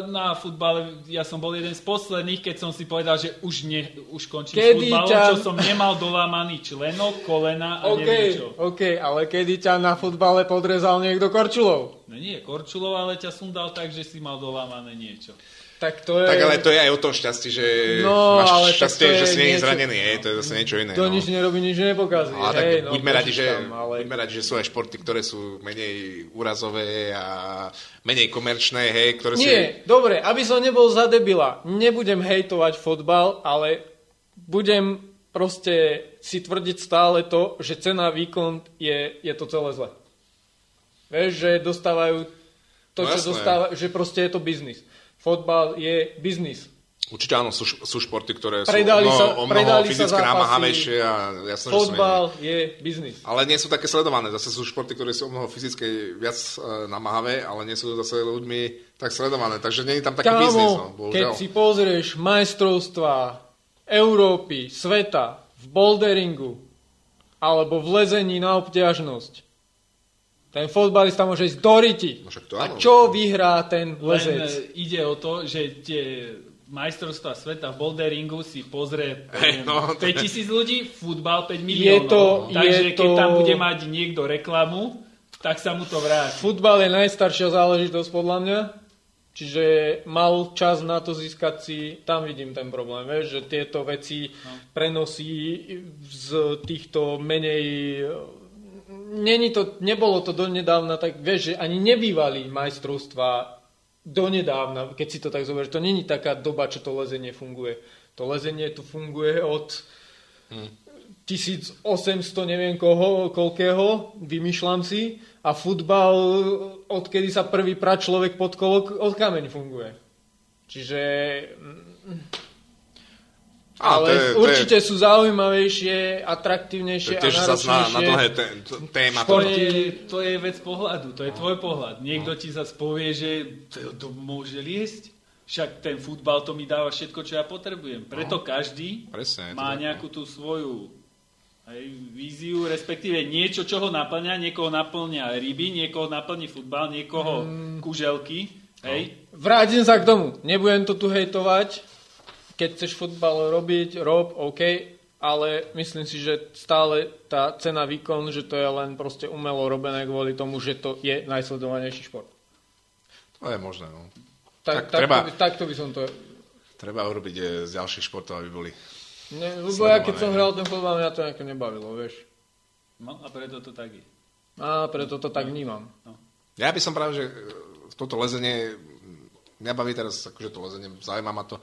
Speaker 2: na futbale ja som bol jeden z posledných, keď som si povedal, že už, ne, už končím
Speaker 1: Kedy
Speaker 2: s futbalom,
Speaker 1: ťa-
Speaker 2: čo som nemal dolámaný členok, kolena a
Speaker 1: OK,
Speaker 2: neviem čo.
Speaker 1: OK, ale kedy ťa na futbale podrezal niekto korčulov?
Speaker 2: No nie Korčulov, ale ťa sundal tak, že si mal dolámané niečo.
Speaker 1: Tak to je...
Speaker 3: tak ale to je aj o tom šťastí, že
Speaker 1: No,
Speaker 3: máš
Speaker 1: ale
Speaker 3: šťastie, že si nie je zranený, hej, to je zase niečo iné.
Speaker 1: To
Speaker 3: no.
Speaker 1: nič nerobí, nič nepokazí.
Speaker 3: Ale tak
Speaker 1: no,
Speaker 3: buďme, radi, že,
Speaker 1: tam, ale...
Speaker 3: buďme radi, že sú aj športy, ktoré sú menej úrazové a menej komerčné, hej, ktoré si...
Speaker 1: Nie, dobre, aby som nebol za debila, nebudem hejtovať fotbal, ale budem proste si tvrdiť stále to, že cena výkon je, je to celé zle. Vieš, že dostávajú to,
Speaker 3: No
Speaker 1: čo
Speaker 3: jasné.
Speaker 1: dostávajú, že proste je to biznis. Fotbal je biznis.
Speaker 3: Určite áno, sú, sú športy, ktoré sú
Speaker 1: Predali
Speaker 3: o mnoho,
Speaker 1: sa-
Speaker 3: o mnoho fyzicky
Speaker 1: zápasy.
Speaker 3: namáhavejšie a jasné, že sú.
Speaker 1: Fotbal je biznis.
Speaker 3: Ale nie sú také sledované. Zase sú športy, ktoré sú o mnoho fyzicky viac e, namáhavé, ale nie sú zase ľuďmi tak sledované. Takže nie je tam taký biznis, no,
Speaker 1: Kámo, keď si pozrieš majstrovstva Európy, sveta v boulderingu alebo v lezení na obťažnosť, ten fotbalista môže ísť do riti.
Speaker 3: No
Speaker 1: A čo vyhrá ten
Speaker 2: Len
Speaker 1: lezec?
Speaker 2: e, ide o to, že tie majstrovstvá sveta v boulderingu si pozrie hey,
Speaker 3: no, to je-
Speaker 2: 5000 ľudí, futbal 5 miliónov.
Speaker 1: to-
Speaker 2: Takže
Speaker 1: je
Speaker 2: keď
Speaker 1: to-
Speaker 2: tam bude mať niekto reklamu, tak sa mu to vráti.
Speaker 1: Futbal je najstaršia záležitosť podľa mňa. Čiže mal čas na to získať si, tam vidím ten problém, vieš, že tieto veci prenosí z týchto menej... Není to, nebolo to donedávna, tak vieš, že ani nebývali majstrovstva donedávna, keď si to tak zoberieš. To není taká doba, čo to lezenie funguje. To lezenie tu funguje od 1800 neviem koho, koľkého, vymýšľam si, a futbal, odkedy sa prvý pra človek pod kolo, od kameň funguje. Čiže... Ale
Speaker 3: to je- to je-
Speaker 1: určite sú zaujímavejšie,
Speaker 3: To
Speaker 1: atraktívnejšie
Speaker 3: je
Speaker 1: a
Speaker 3: tiež zase na, na
Speaker 1: náročnejšie.
Speaker 3: dlhé té- t- téma.
Speaker 2: To
Speaker 3: To,
Speaker 2: je, to je vec pohľadu, to je tvoj pohľad. Niekto ti zase povie, že to, to môže liesť. Však ten futbal to mi dáva všetko, čo ja potrebujem. Preto každý
Speaker 3: Presne, to
Speaker 2: má
Speaker 3: no.
Speaker 2: nejakú tú svoju aj víziu, respektíve niečo, čo ho naplňa. Niekoho naplňa ryby, niekoho naplní futbal, niekoho
Speaker 1: Mm.
Speaker 2: kuželky. Hej?
Speaker 1: Vrátim sa k tomu. Nebudem to tu hejtovať. Keď chceš futbal robiť, rob, OK, ale myslím si, že stále tá cena výkon, že to je len proste umelo robené kvôli tomu, že to je najsledovanejší šport.
Speaker 3: to je možné. No. Tak
Speaker 1: Tak, tak,
Speaker 3: treba-
Speaker 1: by, takto by som to...
Speaker 3: Treba urobiť e, z ďalších športov, aby boli.
Speaker 1: Ne, lebo ja keď som hral ten futbal, mňa to nejako nebavilo, vieš.
Speaker 2: No a preto to tak je.
Speaker 1: A preto to tak vnímam.
Speaker 3: Ja by som práve, že e, toto lezenie, mňa baví teraz akože to lezenie, zaujíma ma to.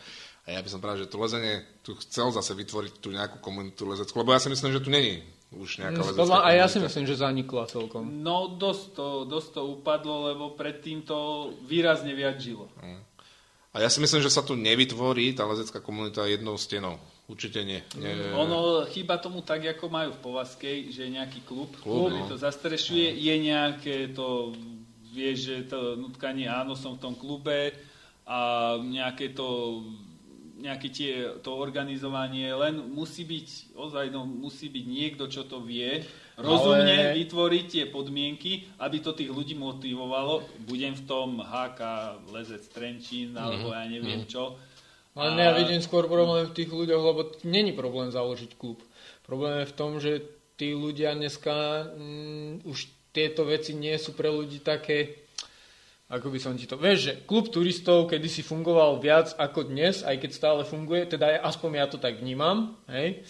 Speaker 3: A ja by som práve, že to lezenie tu chcel zase vytvoriť tú nejakú komunitu lezeckú, lebo ja si myslím, že tu není už nejaká lezecká
Speaker 1: Podľa, a ja si myslím, že zanikla celkom.
Speaker 2: No dosť to, dosť to upadlo, lebo predtým to výrazne viac žilo.
Speaker 3: A ja si myslím, že sa tu nevytvorí tá lezecká komunita jednou stenou. Určite nie. nie.
Speaker 2: Ono chýba tomu tak, ako majú v Povazkej, že je nejaký klub,
Speaker 3: Klub,
Speaker 2: ktorý
Speaker 3: no.
Speaker 2: to zastrešuje, je nejaké to, vieš, že to nutkanie, áno, som v tom klube a nejaké to nejaké tie, to organizovanie, len musí byť, ozaj, no, musí byť niekto, čo to vie, rozumne
Speaker 1: Ale-
Speaker 2: vytvoriť tie podmienky, aby to tých ľudí motivovalo. Budem v tom HK, Lezec Trenčín, alebo ja neviem čo.
Speaker 1: Ale ja vidím skôr problém v tých ľuďoch, lebo není problém založiť klub. Problém je v tom, že tí ľudia dneska mm, už tieto veci nie sú pre ľudí také, ako by som ti to... Vieš, že klub turistov kedy si fungoval viac ako dnes, aj keď stále funguje, teda ja- aspoň ja to tak vnímam, hej?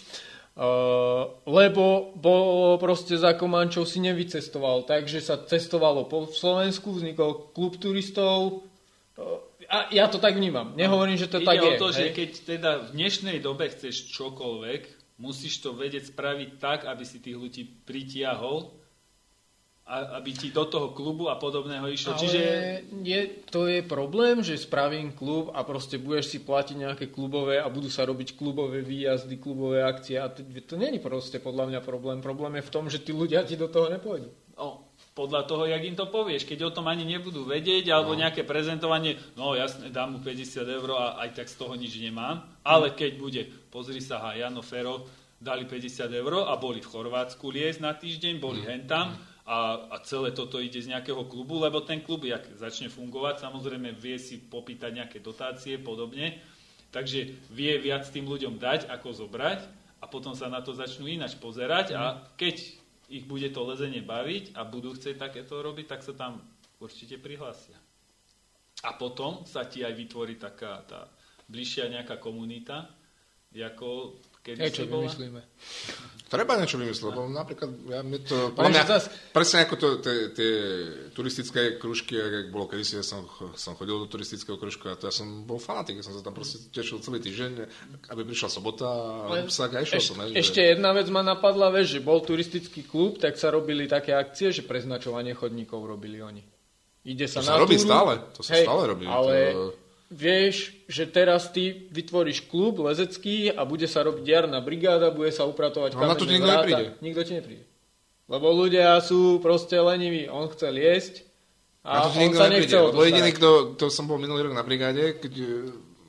Speaker 1: Uh, lebo bolo proste za Komančov si nevycestoval, takže sa cestovalo po Slovensku, vznikol klub turistov, uh, a ja to tak vnímam. Nehovorím, že to
Speaker 2: Ide
Speaker 1: tak
Speaker 2: o
Speaker 1: je.
Speaker 2: to, že
Speaker 1: hej?
Speaker 2: keď teda v dnešnej dobe chceš čokoľvek, musíš to vedieť spraviť tak, aby si tých ľudí pritiahol aby ti do toho klubu a podobného išlo.
Speaker 1: Ale
Speaker 2: Čiže
Speaker 1: je, to je problém, že spravím klub a proste budeš si platiť nejaké klubové a budú sa robiť klubové výjazdy, klubové akcie a to, to není proste podľa mňa problém. Problém je v tom, že tí ľudia ti do toho nepôjdu.
Speaker 2: no, podľa toho, jak im to povieš, keď o tom ani nebudú vedieť, alebo
Speaker 1: No.
Speaker 2: nejaké prezentovanie, no jasne, dám mu 50 eur a aj tak z toho nič nemám, ale keď bude, pozri sa, ha, Jano Fero, dali 50 eur a boli v Chorvátsku liesť na týždeň, boli hentam a, a celé toto ide z nejakého klubu, lebo ten klub, jak začne fungovať, samozrejme vie si popýtať nejaké dotácie, podobne, takže vie viac tým ľuďom dať, ako zobrať a potom sa na to začnú ináč pozerať a keď ich bude to lezenie baviť a budú chcieť takéto robiť, tak sa tam určite prihlásia. A potom sa ti aj vytvorí taká tá bližšia nejaká komunita, ako kedy
Speaker 1: Hej, čo
Speaker 2: si bola.
Speaker 1: vymyslíme.
Speaker 3: Treba niečo vymyslieť, lebo napríklad ja, mne to, podľa mňa,
Speaker 1: zas-
Speaker 3: presne ako to, tie, tie turistické kružky, ak bolo kedysi, ja som, som chodil do turistického kružka a to ja som bol fanatik, ja som sa tam proste tešil celý týždeň, aby prišla sobota a sa a išiel
Speaker 1: Eš,
Speaker 3: som. hej,
Speaker 1: ešte jedna vec ma napadla, vieš, že bol turistický klub, tak sa robili také akcie, že preznačovanie chodníkov robili oni. Ide sa
Speaker 3: To
Speaker 1: na
Speaker 3: sa robí
Speaker 1: túru,
Speaker 3: stále, to sa stále robí,
Speaker 1: Ale
Speaker 3: to-
Speaker 1: vieš, že teraz ty vytvoríš klub lezecký a bude sa robiť jarná brigáda, bude sa upratovať
Speaker 3: No, na to nikto
Speaker 1: vráta.
Speaker 3: nepríde.
Speaker 1: Nikto ti nepríde. Lebo ľudia sú proste leniví. On chce liesť a
Speaker 3: to
Speaker 1: on sa
Speaker 3: nepríde,
Speaker 1: nechce
Speaker 3: lebo jediný, kto, to som bol minulý rok na brigáde, keď e,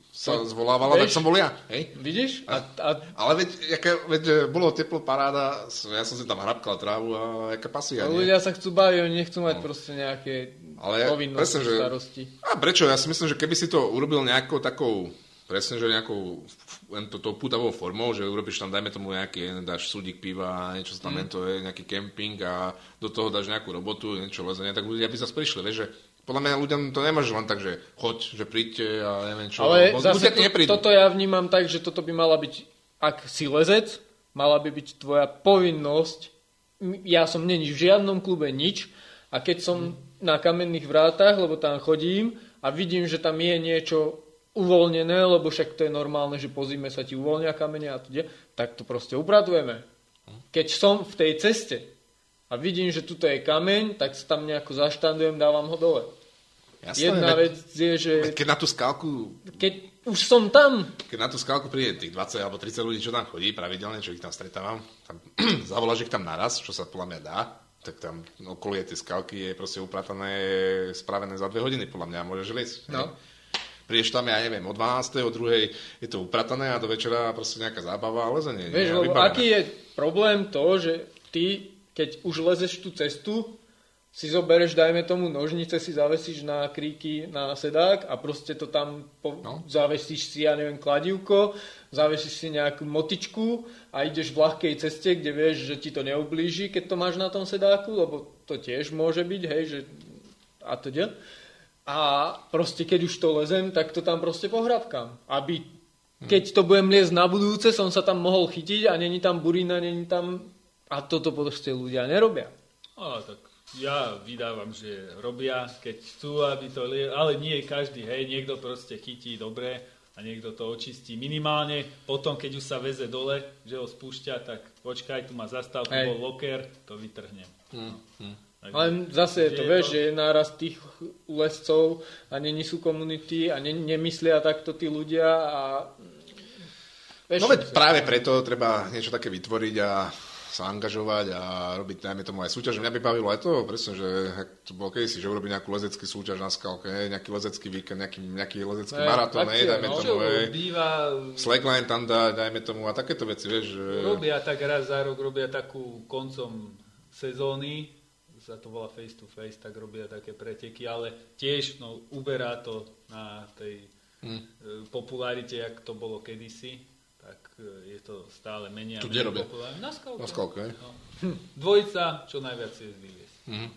Speaker 3: sa
Speaker 1: No,
Speaker 3: zvolávala, tak
Speaker 1: vieš-
Speaker 3: som bol ja. Hej?
Speaker 1: Vidíš? A, a
Speaker 3: Ale veď, jaká, veď e, bolo teplo, paráda, ja som si tam hrabkal trávu a jaká pasia, nie?
Speaker 1: ľudia sa chcú baviť, oni nechcú mať proste nejaké
Speaker 3: Ale ja- presne, že-
Speaker 1: starosti.
Speaker 3: A prečo? Ja si myslím, že keby si to urobil nejakou takou, presne, že nejakou len to, to putavou formou, že urobíš tam, dajme tomu nejaký, dáš súdik piva, niečo sa tam mm. to je, nejaký kemping a do toho dáš nejakú robotu, niečo lezenie, tak ľudia by zase prišli, vieš, že podľa mňa ľuďom to nemôžeš len tak, že choď, že príďte a neviem čo.
Speaker 1: Ale
Speaker 3: Bo
Speaker 1: zase to,
Speaker 3: neprídu.
Speaker 1: toto ja vnímam tak, že toto by mala byť, ak si lezec, mala by byť tvoja povinnosť. Ja som není v žiadnom klube nič a keď som na kamenných vrátach, lebo tam chodím a vidím, že tam je niečo uvoľnené, lebo však to je normálne, že po zime sa ti uvoľnia kamene a tu tak to proste upratujeme. Keď som v tej ceste a vidím, že tuto je kameň, tak sa tam nejako zaštandujem, dávam ho dole.
Speaker 3: Jasné,
Speaker 1: Jedna
Speaker 3: veď-
Speaker 1: vec je, že
Speaker 3: Keď na tú skálku
Speaker 1: keď už som tam,
Speaker 3: keď na tú skálku príde tých 20 alebo 30 ľudí, čo tam chodí pravidelne, čo ich tam stretávam, tam zavoláš ich tam naraz, čo sa podľa mňa dá, tak tam okolie tie skalky je proste upratané, spravené za dve hodiny, podľa mňa môžeš liesť.
Speaker 1: No.
Speaker 3: Prídeš tam, ja neviem, o 12. o 2. je to upratané a do večera proste nejaká zábava a lezenie.
Speaker 1: Vieš,
Speaker 3: nie,
Speaker 1: lebo
Speaker 3: vybavené.
Speaker 1: aký je problém to, že ty, keď už lezeš tú cestu, si zobereš, dajme tomu, nožnice si zavesíš na kríky na sedák a proste to tam po,
Speaker 3: No.
Speaker 1: zavesíš si, ja neviem, kladivko, zavesíš si nejakú motičku a ideš v ľahkej ceste, kde vieš, že ti to neublíži, keď to máš na tom sedáku, lebo to tiež môže byť, hej, že a teda. A proste keď už to lezem, tak to tam proste pohrabkám. Aby keď to budem liesť na budúce, som sa tam mohol chytiť a není tam burina, není tam... A toto proste ľudia nerobia.
Speaker 2: O, tak ja vydávam, že robia, keď chcú, aby to. Ale nie každý, hej, niekto proste chytí dobre a niekto to očistí minimálne. Potom, keď už sa veze dole, že ho spúšťa, tak počkaj, tu má zastav, tu
Speaker 1: Hej.
Speaker 2: bol loker, to vytrhnem.
Speaker 3: Hm.
Speaker 2: Takže-
Speaker 1: Ale zase je to, vieš,
Speaker 2: to-
Speaker 1: že je náraz tých lescov a není sú komunity a ne, nemyslia takto tí ľudia a
Speaker 3: No veď práve preto treba niečo také vytvoriť a sa angažovať a robiť, najmä tomu aj súťaž. Mňa by bavilo aj to, presne, že to bolo kedysi, že urobiť nejakú lezecký súťaž na skalke, hej, nejaký lezecký víkend, nejaký, nejaký lezecký maratón, hej, dajme
Speaker 1: no.
Speaker 3: tomu, hej.
Speaker 2: Býva,
Speaker 3: Slackline tam dá, dajme tomu a takéto veci, vieš, že...
Speaker 2: robia tak raz za rok, robia takú koncom sezóny, sa to volá face to face, tak robia také preteky, ale tiež no, uberá to na tej
Speaker 3: Hm.
Speaker 2: e, popularite, jak to bolo kedysi, je to stále menej a menej populárne. Na skalke.
Speaker 3: Na skalke.
Speaker 2: No. Dvojica, čo najviac je vyviesť.
Speaker 3: Mhm.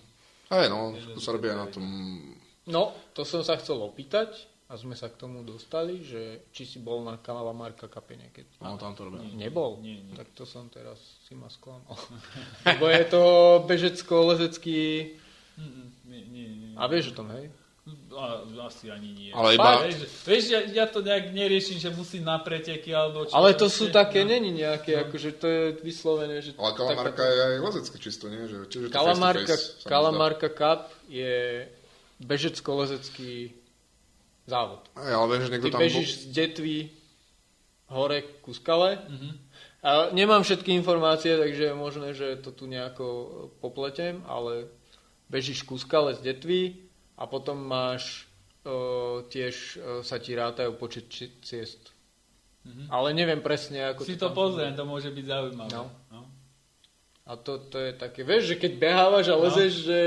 Speaker 3: Aj no, to sa robia na tom...
Speaker 1: No, to som sa chcel opýtať a sme sa k tomu dostali, že či si bol na kanála Marka Kape niekedy.
Speaker 3: No, tam to robia.
Speaker 1: Nebol?
Speaker 2: Nie, nie.
Speaker 1: Tak to som teraz si ma sklamal. Lebo je to bežecko-lezecký...
Speaker 2: Mm, Nie, nie, nie.
Speaker 1: A vieš o tom, hej?
Speaker 2: A, asi ani nie.
Speaker 3: Ale iba-
Speaker 2: Vieš, vieš ja, ja to nejak neriešim, že musím na preteky alebo čo.
Speaker 1: Ale to sú také,
Speaker 2: no.
Speaker 1: není nejaké, akože to je vyslovené, že...
Speaker 3: Ale kalamarka je aj lezecky čisto, nie? Že, čiže to
Speaker 1: Kalamarka,
Speaker 3: face.
Speaker 1: Kalamarka Cup je bežecko-lezecký závod.
Speaker 3: Aj, ale vieš, že niekto
Speaker 1: Ty
Speaker 3: tam...
Speaker 1: bežíš z detvy hore ku skale.
Speaker 2: Mhm.
Speaker 1: A nemám všetky informácie, takže je možné, že to tu nejako popletem, ale bežíš ku skale z detvy a potom máš o, tiež o, sa ti rátajú počet či- ciest.
Speaker 2: Mhm.
Speaker 1: Ale neviem presne, ako
Speaker 2: Si
Speaker 1: to
Speaker 2: to
Speaker 1: tam
Speaker 2: pozriem, to môže byť zaujímavé.
Speaker 1: No.
Speaker 2: No.
Speaker 1: A to, to je také, vieš, že keď behávaš a lezeš, že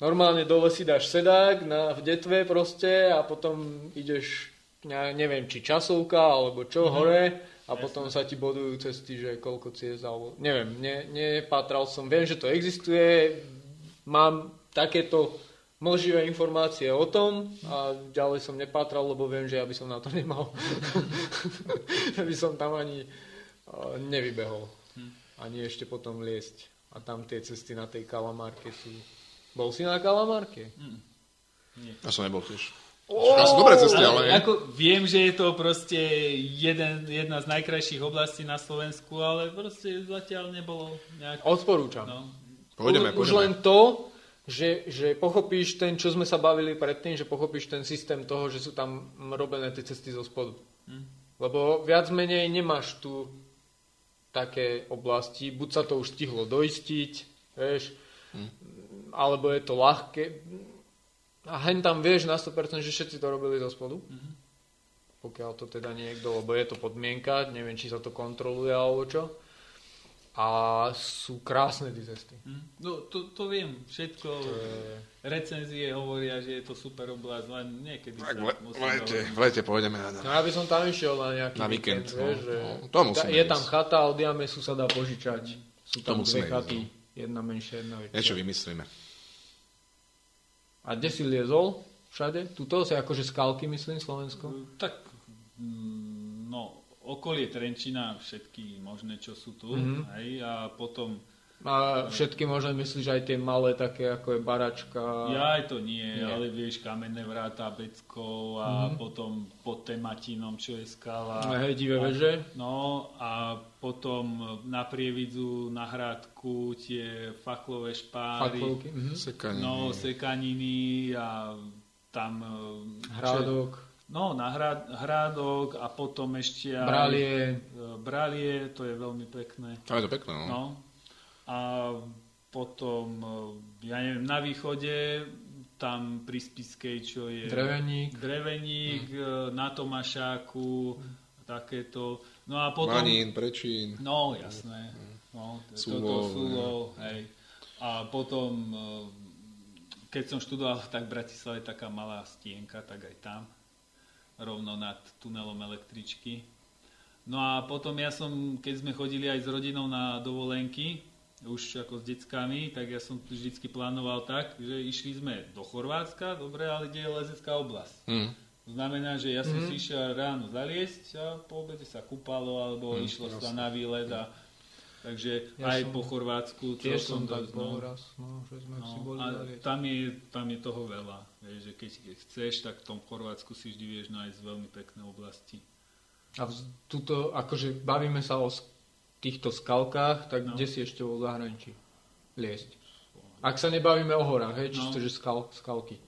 Speaker 1: normálne dole si dáš sedák na, v detve proste a potom ideš, ne, neviem, či časovka alebo čo, hore a potom sa ti bodujú cesty, že koľko ciest alebo, neviem, ne, nepátral som, viem, že to existuje, mám takéto mlživé informácie o tom a ďalej som nepátral, lebo viem, že ja by som na to nemal. ja by som tam ani uh, nevybehol. Ani ešte potom liesť. A tam tie cesty na tej kalamárke sú... Bol si na kalamárke?
Speaker 3: Ja som nebol tiež. Oh, sú dobré cesty, ale...
Speaker 2: Ale ako, viem, že je to proste jeden, jedna z najkrajších oblastí na Slovensku, ale proste zatiaľ nebolo nejak...
Speaker 1: Odporúčam.
Speaker 2: No.
Speaker 3: Pôjdeme,
Speaker 1: Už
Speaker 3: pôjdeme.
Speaker 1: len to, že, že pochopíš ten, čo sme sa bavili predtým, že pochopíš ten systém toho, že sú tam robené tie cesty zo spodu.
Speaker 2: Hm.
Speaker 1: Lebo viac menej nemáš tu také oblasti, buď sa to už stihlo doistiť, vieš, alebo je to ľahké. A hen tam vieš na 100%, že všetci to robili zo spodu. Pokiaľ to teda niekto, lebo je to podmienka, neviem, či sa to kontroluje alebo čo. A sú krásne tie cesty.
Speaker 2: Hm. No, to, to viem, všetko.
Speaker 1: To je...
Speaker 2: Recenzie hovoria, že je to super oblasť, len niekedy
Speaker 3: Tak
Speaker 2: sa
Speaker 3: v, lete, v lete pôjdeme na
Speaker 1: No ja by som tam išiel na nejaký
Speaker 3: Na víkend, no.
Speaker 1: vieš, že
Speaker 3: No, to musíme
Speaker 1: je tam chata, od Jamesu sa dá požičať. Sú
Speaker 3: To
Speaker 1: tam
Speaker 3: musíme
Speaker 1: dve
Speaker 3: ísť,
Speaker 1: chaty, jedna menšia, jedna väčšia.
Speaker 3: Niečo vymyslíme.
Speaker 1: A kde si liezol? Všade? Tuto si akože skalky, myslím, Slovensko?
Speaker 2: Tak, mm, no, okolie Trenčína, všetky možné, čo sú tu,
Speaker 1: Mhm.
Speaker 2: hej, a potom,
Speaker 1: A všetky možno myslíš aj tie malé také, ako je Baračka.
Speaker 2: ja aj to nie,
Speaker 1: Nie.
Speaker 2: ale vieš, kamenné vráta, Beckov a potom pod Tematinom, čo je skala.
Speaker 1: A hej, divé veže.
Speaker 2: No a potom na Prievidzu, na Hradku, tie faklové špáry.
Speaker 1: Faklovky. Mhm.
Speaker 3: Sekanie.
Speaker 2: No, sekaniny a tam... e,
Speaker 1: Hrádok.
Speaker 2: Čo, no, na hrad, Hrádok a potom ešte aj...
Speaker 1: Bralie.
Speaker 2: e, Bralie, to je veľmi pekné.
Speaker 3: Tam je to pekné, no.
Speaker 2: No. A potom, e, ja neviem, na východe, tam pri Spiskej, čo je...
Speaker 1: Dreveník.
Speaker 2: Dreveník, e, na Tomašáku, takéto. No a potom...
Speaker 3: Manín, Prečín.
Speaker 2: No, jasné. No, to-
Speaker 3: Súlov,
Speaker 2: toto Súlov, hej. A potom, keď som študoval, tak v Bratislave je taká malá stienka, tak aj tam, rovno nad tunelom električky. No a potom ja som, keď sme chodili aj s rodinou na dovolenky, už ako s deckami, tak ja som vždycky plánoval tak, že išli sme do Chorvátska, dobre, ale kde je lezecká oblasť.
Speaker 3: Hm.
Speaker 2: To znamená, že ja som si išiel ráno zaliesť a po obede sa kúpalo, alebo išlo sa na výlet a takže
Speaker 1: Ja
Speaker 2: aj
Speaker 1: som-
Speaker 2: po Chorvátsku
Speaker 1: Tiež som
Speaker 2: celkom
Speaker 1: tak
Speaker 2: dosť,
Speaker 1: bol
Speaker 2: no.
Speaker 1: raz, no, že sme si
Speaker 2: No,
Speaker 1: boli
Speaker 2: a tam je, tam je toho veľa. Vieš, že keď, chceš, tak v tom Chorvátsku si vždy vieš nájsť veľmi pekné oblasti.
Speaker 1: A vz, tuto, akože bavíme sa o týchto skalkách, tak
Speaker 2: No.
Speaker 1: kde si ešte vo zahraničí liesť? Ak sa nebavíme o horách, hej, čisto,
Speaker 2: No.
Speaker 1: že skal, skalky.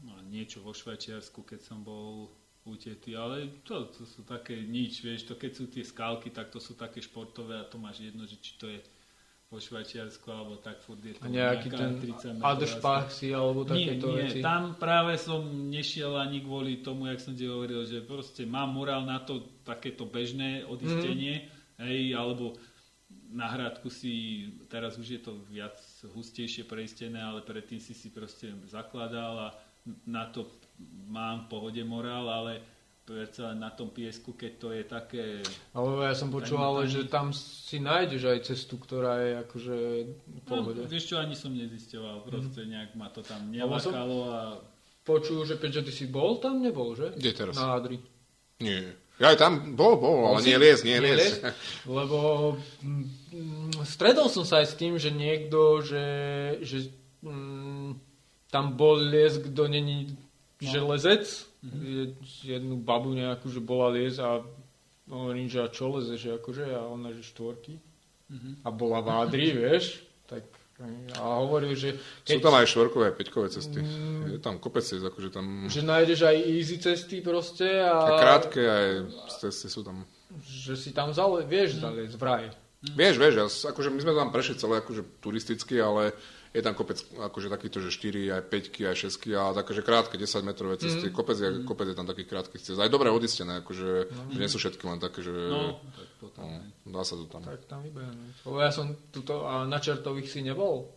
Speaker 2: No niečo vo Švajčiarsku, keď som bol, utety, ale to, to sú také nič, vieš, to keď sú tie skálky, tak to sú také športové a to máš jedno, že či to je po Švajčiarsku alebo tak furt je to
Speaker 1: A nejaký ten
Speaker 2: 30
Speaker 1: Adrspach si alebo
Speaker 2: nie,
Speaker 1: takéto
Speaker 2: nie,
Speaker 1: veci.
Speaker 2: tam práve som nešiel ani kvôli tomu, jak som ti hovoril, že proste mám morál na to takéto bežné odistenie, mm. hej, alebo na hradku si, teraz už je to viac hustejšie preistené, ale predtým si si proste zakladal a na to mám v pohode morál, ale predsa na tom piesku, keď to je také...
Speaker 1: Ale ja som počúval,
Speaker 2: Tani, tani.
Speaker 1: že tam si nájdeš aj cestu, ktorá je akože v pohode.
Speaker 2: No, vieš čo, ani som nezisťoval, proste nejak ma to tam
Speaker 1: Ale
Speaker 2: nelakalo a
Speaker 1: Počul, že Peťo, ty si bol tam? Nebol, že?
Speaker 3: Kde teraz?
Speaker 1: Na Adri.
Speaker 3: Nie. Ja aj tam bol, bol, ale nie lies, nie lies.
Speaker 1: Lebo mm, stredol som sa aj s tým, že niekto, že, že mm, tam bol les, kto není železec. Je- Jednu babu nejakú, že bola les a hovorím, že a čo leze, že akože a ona, že štvorky. A bola v Adri, vieš. Tak a hovoril, že
Speaker 3: Sú tam aj štvorkové, aj peťkové cesty. Je tam kopec ciest, akože tam...
Speaker 1: že nájdeš aj easy cesty proste a
Speaker 3: Aj krátke, aj cesty sú tam.
Speaker 1: že si tam zale, vieš zaliesť vraj.
Speaker 3: Vieš, vieš, s- akože my sme tam prešli celé akože turisticky, ale je tam kopec akože takýto, že 4, aj 5, aj 6, a také, krátke, 10 metrové cesty, kopec, je, kopec je tam takých krátkych cest. Aj dobre odistené, akože, že nie sú všetky len také, že
Speaker 2: no, tak potom.
Speaker 3: no, dá sa to tam.
Speaker 1: Tak tam vybehnú. Lebo ja som tuto, a na čertových si nebol.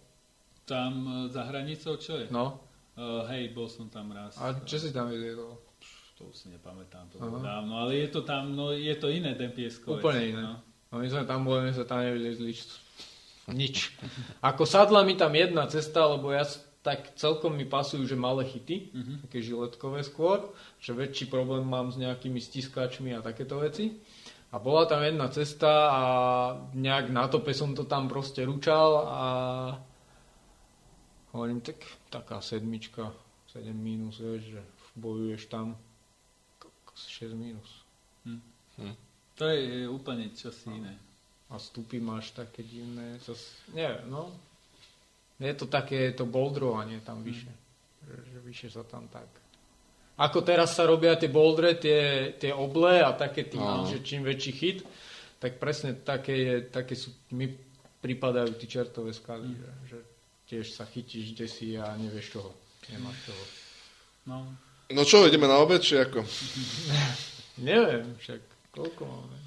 Speaker 2: Tam e, za hranicou čo je?
Speaker 1: No.
Speaker 2: Uh, hej, bol som tam raz.
Speaker 1: A čo si tam vyliedol?
Speaker 2: To už si nepamätám, to bolo dávno, ale je to tam, no je to iné ten pieskovec.
Speaker 1: Úplne iné.
Speaker 2: No.
Speaker 1: No my sme tam boli, my sme tam nevyliezli č- nič. Ako sadla mi tam jedna cesta, lebo ja tak celkom mi pasujú, že malé chyty, také žiletkové skôr, že väčší problém mám s nejakými stiskačmi a takéto veci. A bola tam jedna cesta a nejak na tope som to tam proste ručal a hovorím, tak taká sedmička, 7 minus, vieš, že bojuješ tam 6 minus.
Speaker 2: To je úplne čosi iné.
Speaker 1: A stupy máš také divné, zas, neviem, no. Je to také, to boldrovanie tam vyššie. Že, že vyššie sa tam tak. Ako teraz sa robia tie boldre, tie, tie oble a také tým,
Speaker 3: No.
Speaker 1: že čím väčší chyt, tak presne také, je, také sú, mi pripadajú tí čertové skaly, že, že tiež sa chytíš kde si a nevieš čoho. Nemáš čoho.
Speaker 2: No,
Speaker 3: No čo, ideme na obed, či ako?
Speaker 1: Neviem však, koľko máme.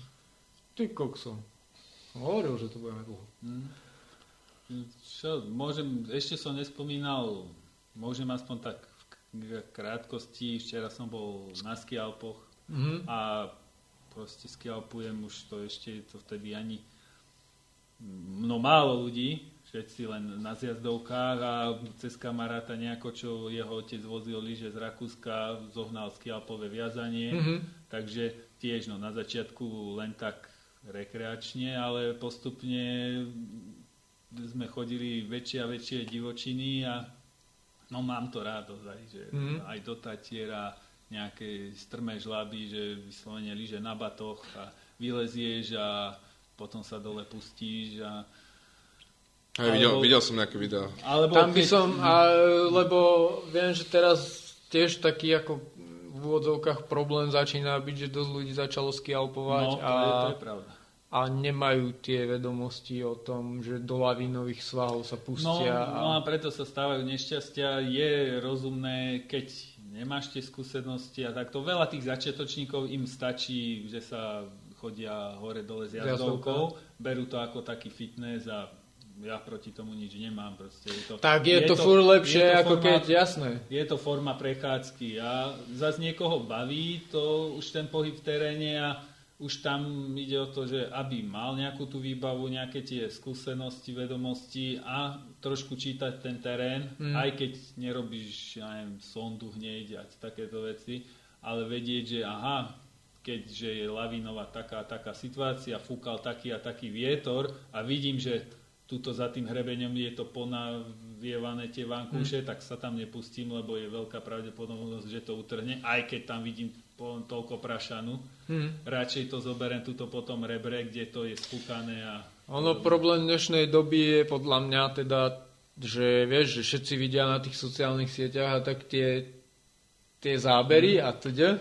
Speaker 1: Ty koksom. Hovoril, že to budeme dlho.
Speaker 2: čo, môžem, ešte som nespomínal, môžem aspoň tak v krátkosti, včera som bol na skialpoch
Speaker 1: Mhm.
Speaker 2: a proste skialpujem už to ešte, to vtedy ani no málo ľudí, všetci len na zjazdovkách a cez kamaráta nejako, čo jeho otec vozil lyže z Rakúska, zohnal skialpové viazanie,
Speaker 1: Mhm.
Speaker 2: takže tiež no, na začiatku len tak rekreačne, ale postupne sme chodili väčšie a väčšie divočiny a no mám to rád ozaj, že
Speaker 1: Mhm.
Speaker 2: aj do Tatiera nejaké strmé žlaby, že vyslovene lyže na batoch a vylezieš a potom sa dole pustíš a
Speaker 3: Hej, videl,
Speaker 2: Alebo-
Speaker 3: videl som nejaké videá.
Speaker 2: alebo
Speaker 1: Tam by
Speaker 2: keď-
Speaker 1: som, a, lebo viem, že teraz tiež taký ako v úvodzovkách problém začína byť, že dosť ľudí začalo skialpovať
Speaker 2: no, to,
Speaker 1: a,
Speaker 2: je, to je pravda.
Speaker 1: A nemajú tie vedomosti o tom, že do lavínových svahov sa
Speaker 2: No,
Speaker 1: pustia.
Speaker 2: no
Speaker 1: a,
Speaker 2: a preto sa stávajú nešťastia. Je rozumné, keď nemáš tie skúsenosti a takto. Veľa tých začiatočníkov im stačí, že sa chodia hore-dole s jazdovkou, berú to ako taký fitness a ja proti tomu nič nemám. Proste je to,
Speaker 1: tak je, to, fur lepšie,
Speaker 2: je to
Speaker 1: ako
Speaker 2: forma-
Speaker 1: keď, jasné.
Speaker 2: Je to forma prechádzky a zase niekoho baví to už ten pohyb v teréne a už tam ide o to, že aby mal nejakú tú výbavu, nejaké tie skúsenosti, vedomosti a trošku čítať ten terén,
Speaker 1: Mm.
Speaker 2: aj keď nerobíš, ja neviem, sondu hneď a takéto veci, ale vedieť, že aha, keďže je lavinová taká a taká situácia, fúkal taký a taký vietor a vidím, že tuto za tým hrebeňom je to ponavievané tie vankúše, tak sa tam nepustím, lebo je veľká pravdepodobnosť, že to utrhne, aj keď tam vidím po, toľko prašanu.
Speaker 1: Hm.
Speaker 2: Radšej to zoberiem tuto potom rebre, kde to je spúkané a...
Speaker 1: Ono problém dnešnej doby je podľa mňa teda, že vieš, že všetci vidia na tých sociálnych sieťach a tak tie, tie zábery a teda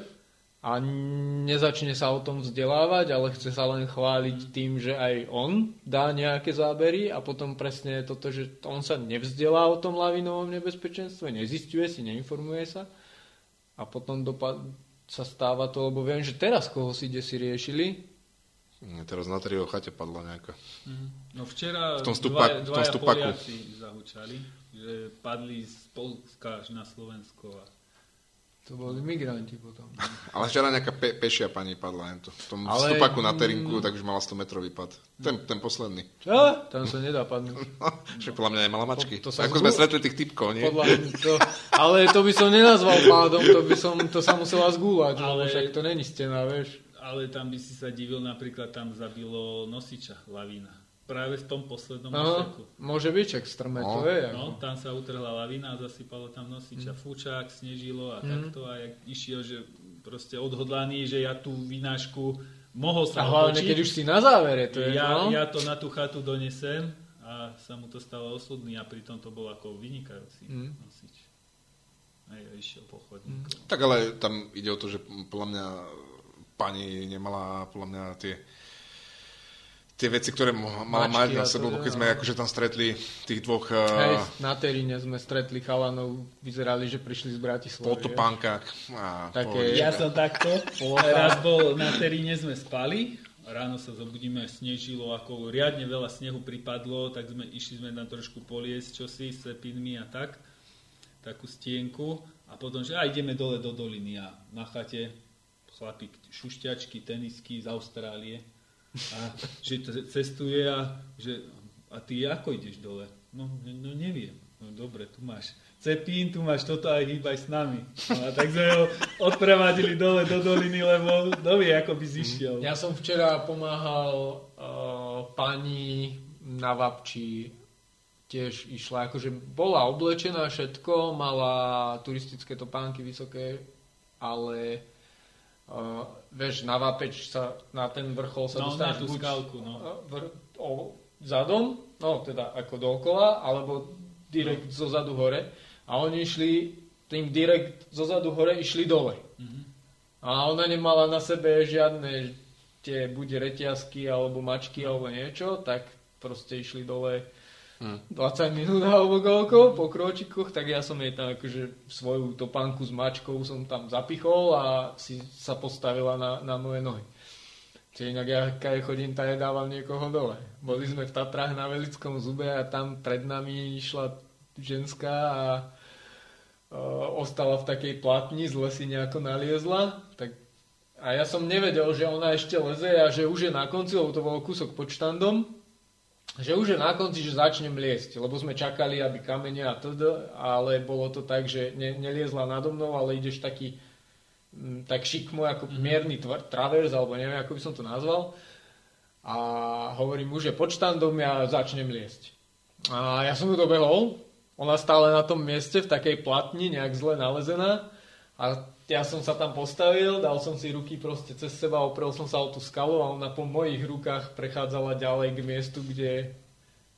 Speaker 1: a nezačne sa o tom vzdelávať, ale chce sa len chváliť tým, že aj on dá nejaké zábery a potom presne toto, že on sa nevzdelá o tom lavinovom nebezpečenstve, nezistuje si, neinformuje sa a potom dopad- sa stáva to, lebo viem, že teraz koho si kde si riešili,
Speaker 3: Teraz na trio chate padla nejaká.
Speaker 2: No včera
Speaker 3: V tom stupak- v tom
Speaker 2: dvaja
Speaker 3: stupaku.
Speaker 2: Poliaci zahučali, že padli z Polska až na Slovensko. A...
Speaker 1: to boli migranti potom.
Speaker 3: Ale včera nejaká pe- pešia pani padla jen to. V tom
Speaker 1: Ale-
Speaker 3: stupaku na terinku, tak už mala 100 metrový pad. Ten, ten posledný.
Speaker 1: Čo? Tam sa nedá padnúť.
Speaker 3: Však podľa mňa nemala mačky.
Speaker 1: To- to sa
Speaker 3: Ako sme
Speaker 1: zhu-
Speaker 3: stretli tých typkov, nie?
Speaker 1: Podľa mňa to, ale to by som nenazval pádom, to by som, to sa musela zgúľať, ale... Však to není stena, vieš.
Speaker 2: Ale tam by si sa divil, napríklad tam zabilo nosiča lavína. Práve v tom poslednom
Speaker 1: Aha,
Speaker 2: úseku.
Speaker 1: môže byť, čak strme
Speaker 3: No.
Speaker 1: to je. Ako.
Speaker 2: No, tam sa utrhla lavína a zasypalo tam nosiča. Fúčák, snežilo a takto. A jak išiel, že proste odhodlaný, že ja tú vynášku mohol
Speaker 1: A
Speaker 2: sa
Speaker 1: hlavne,
Speaker 2: otočiť.
Speaker 1: keď už si na závere, to je,
Speaker 2: ja,
Speaker 1: no?
Speaker 2: ja to na tú chatu donesem a sa mu to stalo osudný a pritom to bol ako vynikajúci
Speaker 1: Mm.
Speaker 2: nosič. A ja išiel po chodníku.
Speaker 3: Tak ale tam ide o to, že podľa mňa pani nemala podľa mňa tie tie veci, ktoré mala
Speaker 1: Mačky
Speaker 3: mať na sebou, keď sme akože tam stretli tých dvoch
Speaker 1: Hej,
Speaker 3: uh,
Speaker 1: na Teríne sme stretli chalanov, vyzerali, že prišli z Bratislavy.
Speaker 3: potopánkach a
Speaker 1: Také-.
Speaker 2: Ja som takto. Raz bol na teríne, sme spali. Ráno sa zobudíme, snežilo, ako riadne veľa snehu pripadlo, tak sme išli sme tam trošku poliesť čosi s pinmi a tak. Takú stienku. A potom, že a ideme dole do doliny a na chate chlapík šušťačky, tenisky z Austrálie. A že cestuje a že a ty ako ideš dole? No, no neviem. No dobre, tu máš cepín, tu máš toto aj hýbaj s nami. No a tak sme ho odprevadili dole do doliny, lebo dovie, ako by zišiel.
Speaker 1: Ja som včera pomáhal uh, pani na Vapči, tiež išla, akože bola oblečená všetko, mala turistické topánky vysoké, ale uh, vieš, na Vapeč sa, na ten vrchol sa
Speaker 2: No,
Speaker 1: dostaneš buď,
Speaker 2: skalku, no.
Speaker 1: vr- o, zadom, no teda ako dookola, alebo direkt zo zadu hore. A oni išli tým direkt zo zadu hore, išli dole. A ona nemala na sebe žiadne tie buď reťazky alebo mačky alebo niečo, tak proste išli dole 20 minút alebo koľko po kročikoch, tak ja som jej tam akože svoju topánku s mačkou som tam zapichol a si sa postavila na, na moje nohy. Čiže inak ja keď chodím, tak dávam niekoho dole. Boli sme v Tatrách na Velickom zube a tam pred nami išla ženská a uh, ostala v takej platni, zle si nejako naliezla, tak a ja som nevedel, že ona ešte leze a že už je na konci, lebo to bol kúsok pod štandom, že už je na konci, že začnem liesť, lebo sme čakali, aby kamene a td, ale bolo to tak, že ne, neliezla nado mnou, ale ideš taký mm, tak šikmo, ako mierny tvr, travers, alebo neviem, ako by som to nazval. A hovorím mu, že pod štandom ja začnem liesť. A ja som ju dobehol, ona stále na tom mieste v takej platni, nejak zle nalezená. A ja som sa tam postavil, dal som si ruky proste cez seba, oprel som sa o tú skalu a ona po mojich rukách prechádzala ďalej k miestu, kde,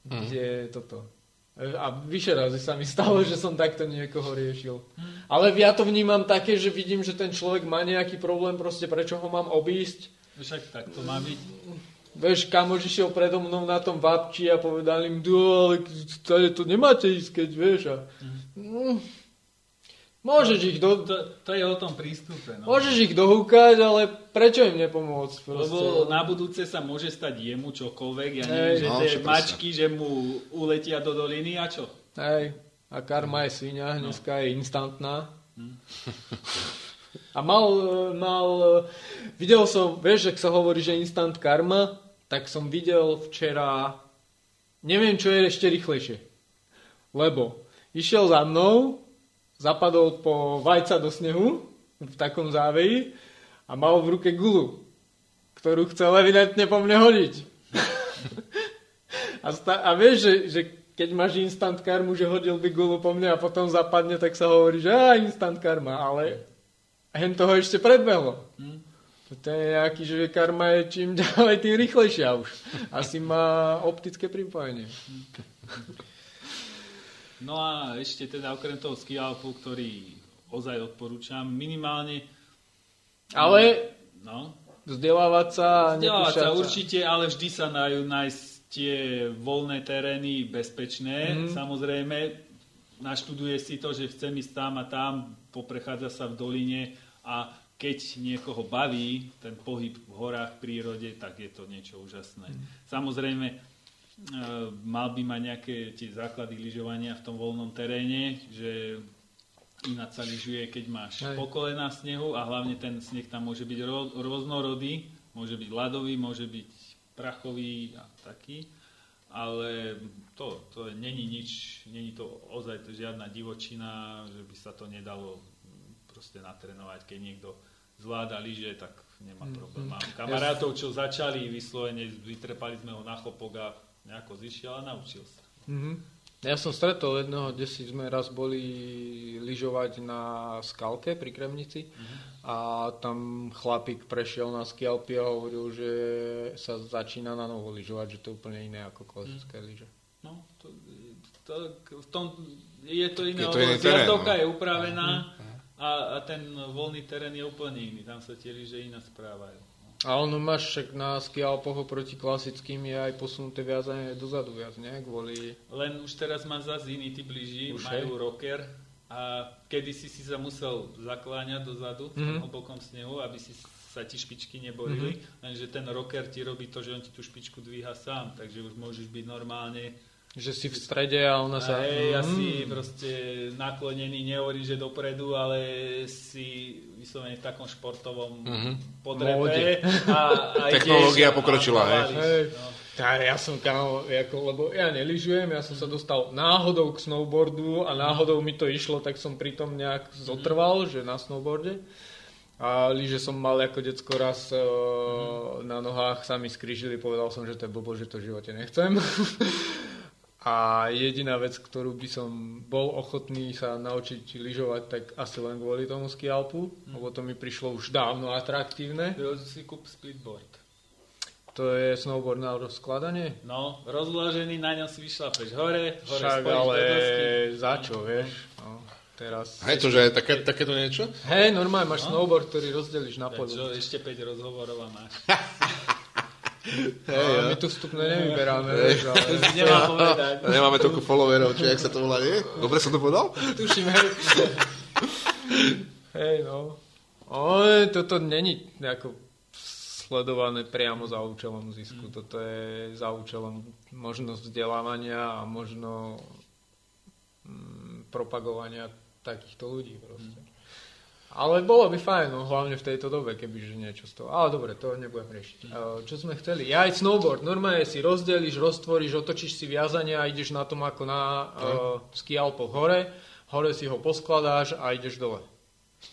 Speaker 1: kde toto. A vyše razy sa mi stalo, že som takto niekoho riešil. Ale ja to vnímam také, že vidím, že ten človek má nejaký problém, proste prečo ho mám obísť.
Speaker 2: Však tak to má byť.
Speaker 1: Vieš, kamož išiel predo mnou na tom vapči a povedal im, ale to nemáte ísť, keď vieš. A... Mm. Môžeš ich, do,
Speaker 2: To, to je o tom prístupe. No.
Speaker 1: môžeš ich dohúkať, ale prečo im nepomôcť? Proste?
Speaker 2: Lebo na budúce sa môže stať jemu čokoľvek. Ja neviem,
Speaker 1: Hej.
Speaker 2: že
Speaker 3: No,
Speaker 2: tie mačky, že mu uletia do doliny a čo?
Speaker 1: Hej, a karma je svinia, dneska je instantná. A mal, mal, videl som, vieš, ak sa hovorí, že instant karma, tak som videl včera, neviem, čo je ešte rýchlejšie. Lebo išiel za mnou, zapadol po vajca do snehu, v takom záveji, a mal v ruke gulu, ktorú chcel evidentne po mne hodiť. A, sta- a vieš, že, že keď máš instant karmu, že hodil by gulu po mne a potom zapadne, tak sa hovorí, že á, instant karma, ale hen toho ešte predbehlo. To je nejaký, že karma je čím ďalej, tým rýchlejšia už. Asi má optické pripojenie.
Speaker 2: No a ešte teda okrem toho ski ktorý ozaj odporúčam, minimálne
Speaker 1: Ale
Speaker 2: No,
Speaker 1: vzdelávať sa
Speaker 2: Vzdelávať sa určite, ale vždy sa dajú nájsť tie voľné terény bezpečné. Mm. Samozrejme, naštuduje si to, že chcem ísť tam a tam, poprechádza sa v doline a keď niekoho baví ten pohyb v horách, v prírode, tak je to niečo úžasné.
Speaker 1: Mhm.
Speaker 2: Samozrejme, mal by mať nejaké tie základy lyžovania v tom voľnom teréne, že ináč sa lyžuje, keď máš
Speaker 1: Hej.
Speaker 2: po kolena snehu a hlavne ten sneh tam môže byť ro- rôznorodý, môže byť ľadový, môže byť prachový a taký, ale to, to není nič, není to ozaj to žiadna divočina, že by sa to nedalo proste natrénovať, keď niekto zvláda lyže, tak nemá problém. Mám kamarátov, čo začali vyslovene, vytrepali sme ho na chopok a nejako zišiel a naučil sa.
Speaker 1: Mhm. Ja som stretol jedného, kde si sme raz boli lyžovať na skalke pri Kremnici a tam chlapík prešiel na skialpy a hovoril, že sa začína na novo lyžovať, že to je úplne iné ako klasické lyže.
Speaker 2: No, to, to, v tom, je to iné,
Speaker 3: Je to iný terén, no.
Speaker 2: je upravená a, a ten voľný terén je úplne iný. Tam sa tie lyže iná správajú.
Speaker 1: A ono máš však na skialpoch oproti klasickým je aj posunuté viazanie dozadu viac, nie? Kvôli...
Speaker 2: Len už teraz má zase iný typ lyží, majú rocker a kedysi si sa musel zakláňať dozadu v
Speaker 1: Mhm.
Speaker 2: hlbokom snehu, aby si sa ti špičky neborili, lenže ten rocker ti robí to, že on ti tú špičku dvíha sám, takže už môžeš byť normálne
Speaker 1: Že si v strede a ona sa...
Speaker 2: Hej, ja
Speaker 1: Mm.
Speaker 2: si proste naklonený, nehovorím, že dopredu, ale si vyslovene v takom športovom
Speaker 3: Mhm.
Speaker 2: podrepe. A, a
Speaker 3: Technológia
Speaker 2: ideš
Speaker 3: pokročila,
Speaker 2: a
Speaker 3: hej.
Speaker 2: no.
Speaker 1: Ja, ja som kámo, ako, lebo ja neližujem, ja som sa dostal náhodou k snowboardu a náhodou mi to išlo, tak som pri tom nejak zotrval, že na snowboarde. A lyže som mal ako decko raz e, na nohách, sa mi skrížili, povedal som, že to je blbo, že to v živote nechcem. A jediná vec, ktorú by som bol ochotný sa naučiť lyžovať, tak asi len kvôli tomu skialpu, lebo to mi prišlo už dávno atraktívne.
Speaker 2: Jo, si kúp splitboard.
Speaker 1: To je snowboard na rozkladanie?
Speaker 2: No, rozložený, na ňom si vyšlapeš hore, hore
Speaker 1: Však ale za čo, vieš? No, teraz...
Speaker 3: Hej, to, že je také, takéto niečo?
Speaker 1: Hej, normálne máš snowboard, ktorý rozdelíš na polu.
Speaker 2: ešte 5 rozhovorov a máš.
Speaker 1: Hey, my tu vstupné nevyberáme, vieš, ale...
Speaker 2: Nemá povedať.
Speaker 3: Nemáme toľko followerov, či jak sa to volá, nie? Dobre som to povedal?
Speaker 1: Tuším, hej. hej, no. Ale toto není nejako sledované priamo za účelom zisku. Toto je za účelom možno vzdelávania a možno mm, propagovania takýchto ľudí proste. Ale bolo by fajn, no, hlavne v tejto dobe, kebyže niečo z toho. Ale dobre, to nebudem riešiť. E, Čo sme chceli? Ja aj snowboard. Normálne si rozdeliš, roztvoríš, otočíš si viazania a ideš na tom ako na uh, ski hore. Hore si ho poskladáš a ideš dole.